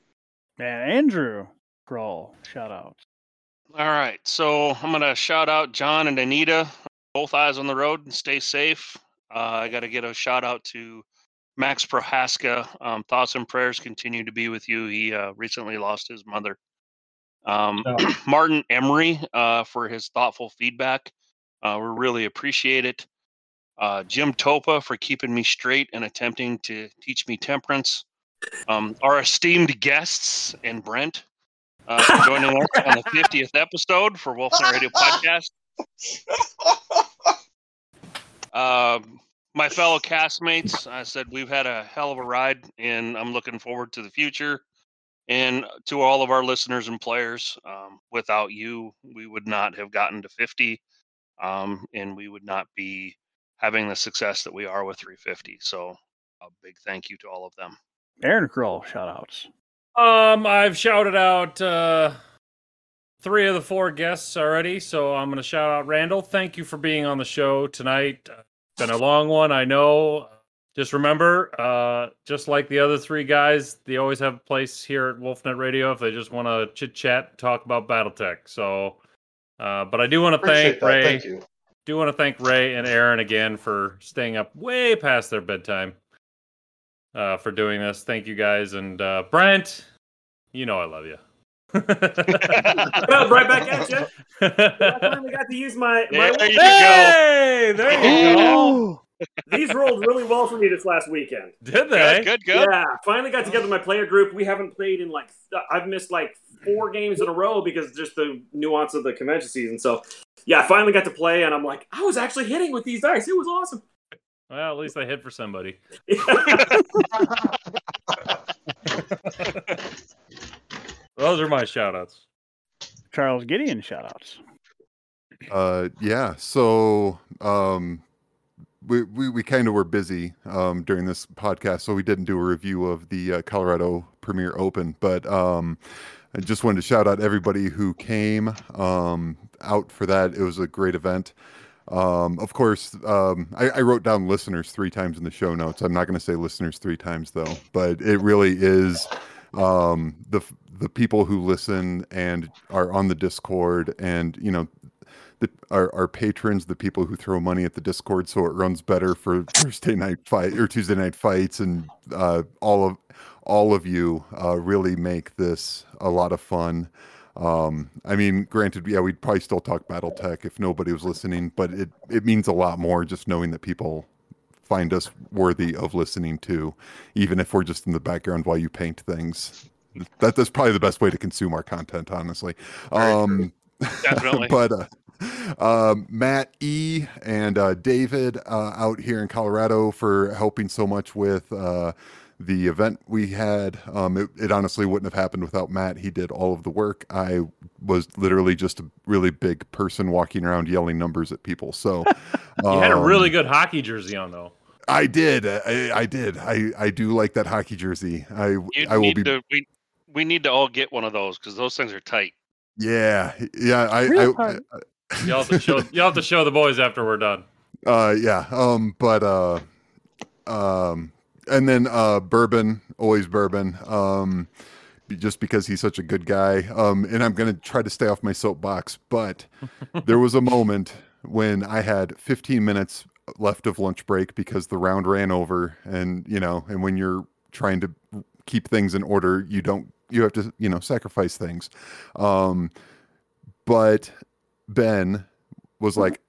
[SPEAKER 1] And Andrew Kroll, shout out.
[SPEAKER 2] All right, so I'm gonna shout out John and Anita, both eyes on the road, and stay safe. Uh, I got to get a shout out to Max Prohaska. Um, thoughts and prayers continue to be with you. He uh, recently lost his mother. Um, Martin Emery uh, for his thoughtful feedback. Uh, we really appreciate it. Uh, Jim Topa for keeping me straight and attempting to teach me temperance. Um, our esteemed guests and Brent uh, for joining us on the 50th episode for Wolfnet Radio Podcast. Um, my fellow castmates, I said we've had a hell of a ride, and I'm looking forward to the future. And to all of our listeners and players, um, without you, we would not have gotten to 50, um, and we would not be having the success that we are with 350. So, a big thank you to all of them.
[SPEAKER 1] Aaron Kroll, shout outs.
[SPEAKER 3] Um, I've shouted out uh, three of the four guests already, so I'm going to shout out Randall. Thank you for being on the show tonight. Uh, It's been a long one, I know. Just remember, uh, just like the other three guys, they always have a place here at Wolfnet Radio if they just want to chit chat, talk about BattleTech. So, uh, but I do want to
[SPEAKER 6] Appreciate
[SPEAKER 3] thank
[SPEAKER 6] that.
[SPEAKER 3] Ray.
[SPEAKER 6] Thank you.
[SPEAKER 3] Do want to thank Ray and Aaron again for staying up way past their bedtime uh, for doing this. Thank you guys. And uh, Brent, you know I love you.
[SPEAKER 11] Well, right back at you. I finally got to use my. my
[SPEAKER 2] There you
[SPEAKER 3] Hey, there you go.
[SPEAKER 11] These rolled really well for me this last weekend.
[SPEAKER 3] Did they?
[SPEAKER 2] Good, good, good.
[SPEAKER 11] Yeah, finally got together with my player group. We haven't played in like I've missed like four games in a row because just the nuance of the convention season. So yeah, I finally got to play, and I'm like, I was actually hitting with these dice. It was awesome.
[SPEAKER 3] Well, at least I hit for somebody. Those are my shout outs.
[SPEAKER 1] Charles Gideon, shout outs.
[SPEAKER 9] Uh, yeah. So, um, we we, we kind of were busy um, during this podcast, so we didn't do a review of the uh, Colorado Premier Open. But um, I just wanted to shout out everybody who came um, out for that. It was a great event. Um, of course, um, I, I wrote down listeners three times in the show notes. I'm not going to say listeners three times though, but it really is um, the the people who listen and are on the Discord, and you know, the our, our patrons, the people who throw money at the Discord, so it runs better for Thursday night fight or Tuesday night fights, and uh, all of all of you uh, really make this a lot of fun. Um, I mean, granted, yeah, we'd probably still talk BattleTech if nobody was listening, but it it means a lot more just knowing that people find us worthy of listening to, even if we're just in the background while you paint things. That that's probably the best way to consume our content, honestly. Um,
[SPEAKER 2] Definitely.
[SPEAKER 9] but uh, um, Matt E and uh, David uh, out here in Colorado for helping so much with uh, the event we had. Um, it, it honestly wouldn't have happened without Matt. He did all of the work. I was literally just a really big person walking around yelling numbers at people. So
[SPEAKER 3] You had a really
[SPEAKER 9] um,
[SPEAKER 3] good hockey jersey on, though.
[SPEAKER 9] I did. I, I did. I, I do like that hockey jersey. I
[SPEAKER 2] You
[SPEAKER 9] I will
[SPEAKER 2] need
[SPEAKER 9] be.
[SPEAKER 2] to we we need to all get one of those because those things are tight.
[SPEAKER 9] Yeah, yeah. I,
[SPEAKER 1] Real
[SPEAKER 9] I,
[SPEAKER 1] hard.
[SPEAKER 3] You have to show you have to show the boys after we're done.
[SPEAKER 9] uh yeah um but uh um and then uh bourbon always bourbon um just because he's such a good guy um and i'm gonna try to stay off my soapbox but there was a moment when i had 15 minutes left of lunch break because the round ran over and you know and when you're trying to keep things in order you don't you have to you know sacrifice things um but ben was like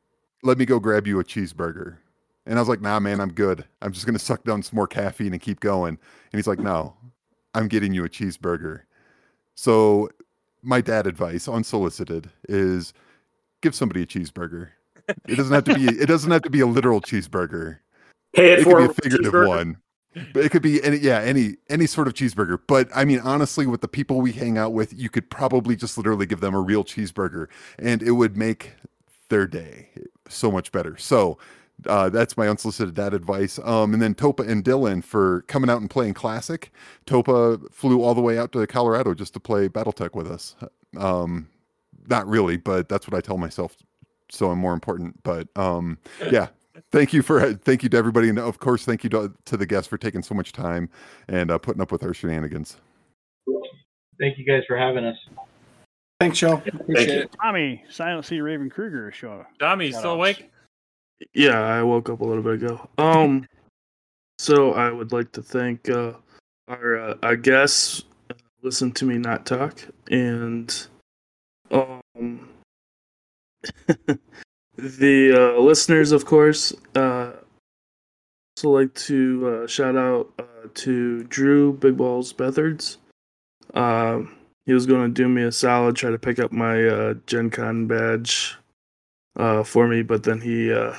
[SPEAKER 9] let me go grab you a cheeseburger. And I was like, nah, man, I'm good. I'm just going to suck down some more caffeine and keep going. And he's like, no, I'm getting you a cheeseburger. So my dad advice, unsolicited, is give somebody a cheeseburger. It doesn't have to be. It doesn't have to be a literal cheeseburger.
[SPEAKER 11] Pay it,
[SPEAKER 9] It
[SPEAKER 11] for
[SPEAKER 9] could be a figurative one. But it could be any yeah any any sort of cheeseburger. But I mean honestly, with the people we hang out with, you could probably just literally give them a real cheeseburger, and it would make their day so much better. So uh, that's my unsolicited dad advice. Um, and then Topa and Dylan for coming out and playing Classic. Topa flew all the way out to Colorado just to play BattleTech with us. Um, not really, but that's what I tell myself. So I'm more important. But um, yeah, thank you for thank you to everybody, and of course, thank you to, to the guests for taking so much time and uh, putting up with our shenanigans.
[SPEAKER 8] Thank you guys for having us.
[SPEAKER 5] Thanks, Joe. Appreciate
[SPEAKER 7] you.
[SPEAKER 5] it.
[SPEAKER 1] Tommy, Silent Sea Raven Kruger show.
[SPEAKER 3] Tommy, still awake?
[SPEAKER 4] Yeah, I woke up a little bit ago. Um, so I would like to thank uh, our uh, our guests. uh, Listen to me not talk, and um, the uh, listeners, of course. Uh, also like to uh, shout out uh, to Drew Big Balls Bethards. Uh, he was going to do me a solid, try to pick up my uh, Gen Con badge uh, for me, but then he uh,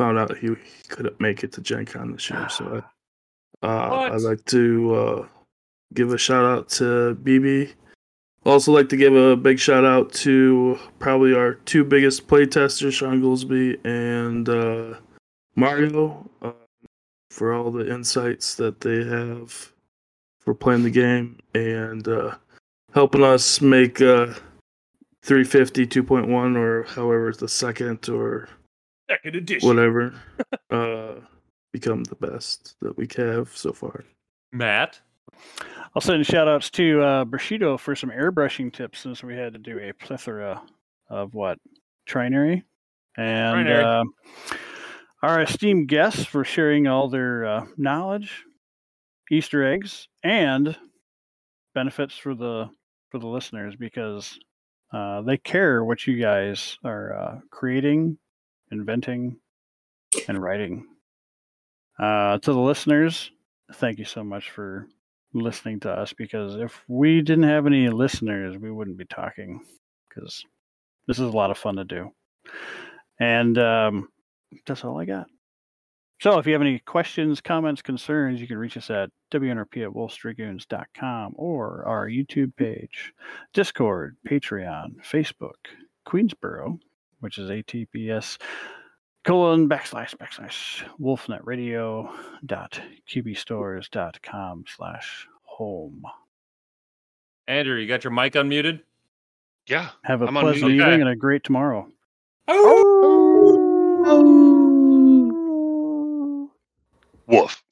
[SPEAKER 4] found out he, he couldn't make it to Gen Con this year. So I, uh, I'd like to uh, give a shout out to BB. Also, like to give a big shout out to probably our two biggest playtesters, Sean Goolsby and uh, Mario, uh, for all the insights that they have for playing the game and uh, helping us make uh, 350 2.1 or however it's the second or
[SPEAKER 3] Second edition.
[SPEAKER 4] whatever uh, become the best that we have so far.
[SPEAKER 3] Matt.
[SPEAKER 1] I'll send shout outs to uh, Bushido for some airbrushing tips since we had to do a plethora of what? Trinary. And
[SPEAKER 3] Trinary.
[SPEAKER 1] uh, our esteemed guests for sharing all their uh, knowledge, Easter eggs, and benefits for the for the listeners because uh, they care what you guys are uh, creating, inventing, and writing. Uh, to the listeners, thank you so much for listening to us because if we didn't have any listeners, we wouldn't be talking because this is a lot of fun to do. And um, that's all I got. So if you have any questions, comments, concerns, you can reach us at WNRP at wolfsdragoons.com or our YouTube page, Discord, Patreon, Facebook, Queensboro, which is ATPS colon backslash backslash wolfnetradio dot qbstores dot com slash home.
[SPEAKER 3] Andrew, you got your mic unmuted?
[SPEAKER 2] Yeah.
[SPEAKER 1] Have a
[SPEAKER 2] I'm
[SPEAKER 1] pleasant
[SPEAKER 3] mute.
[SPEAKER 1] evening
[SPEAKER 3] Okay.
[SPEAKER 1] and a great tomorrow. Oh.
[SPEAKER 2] Woof.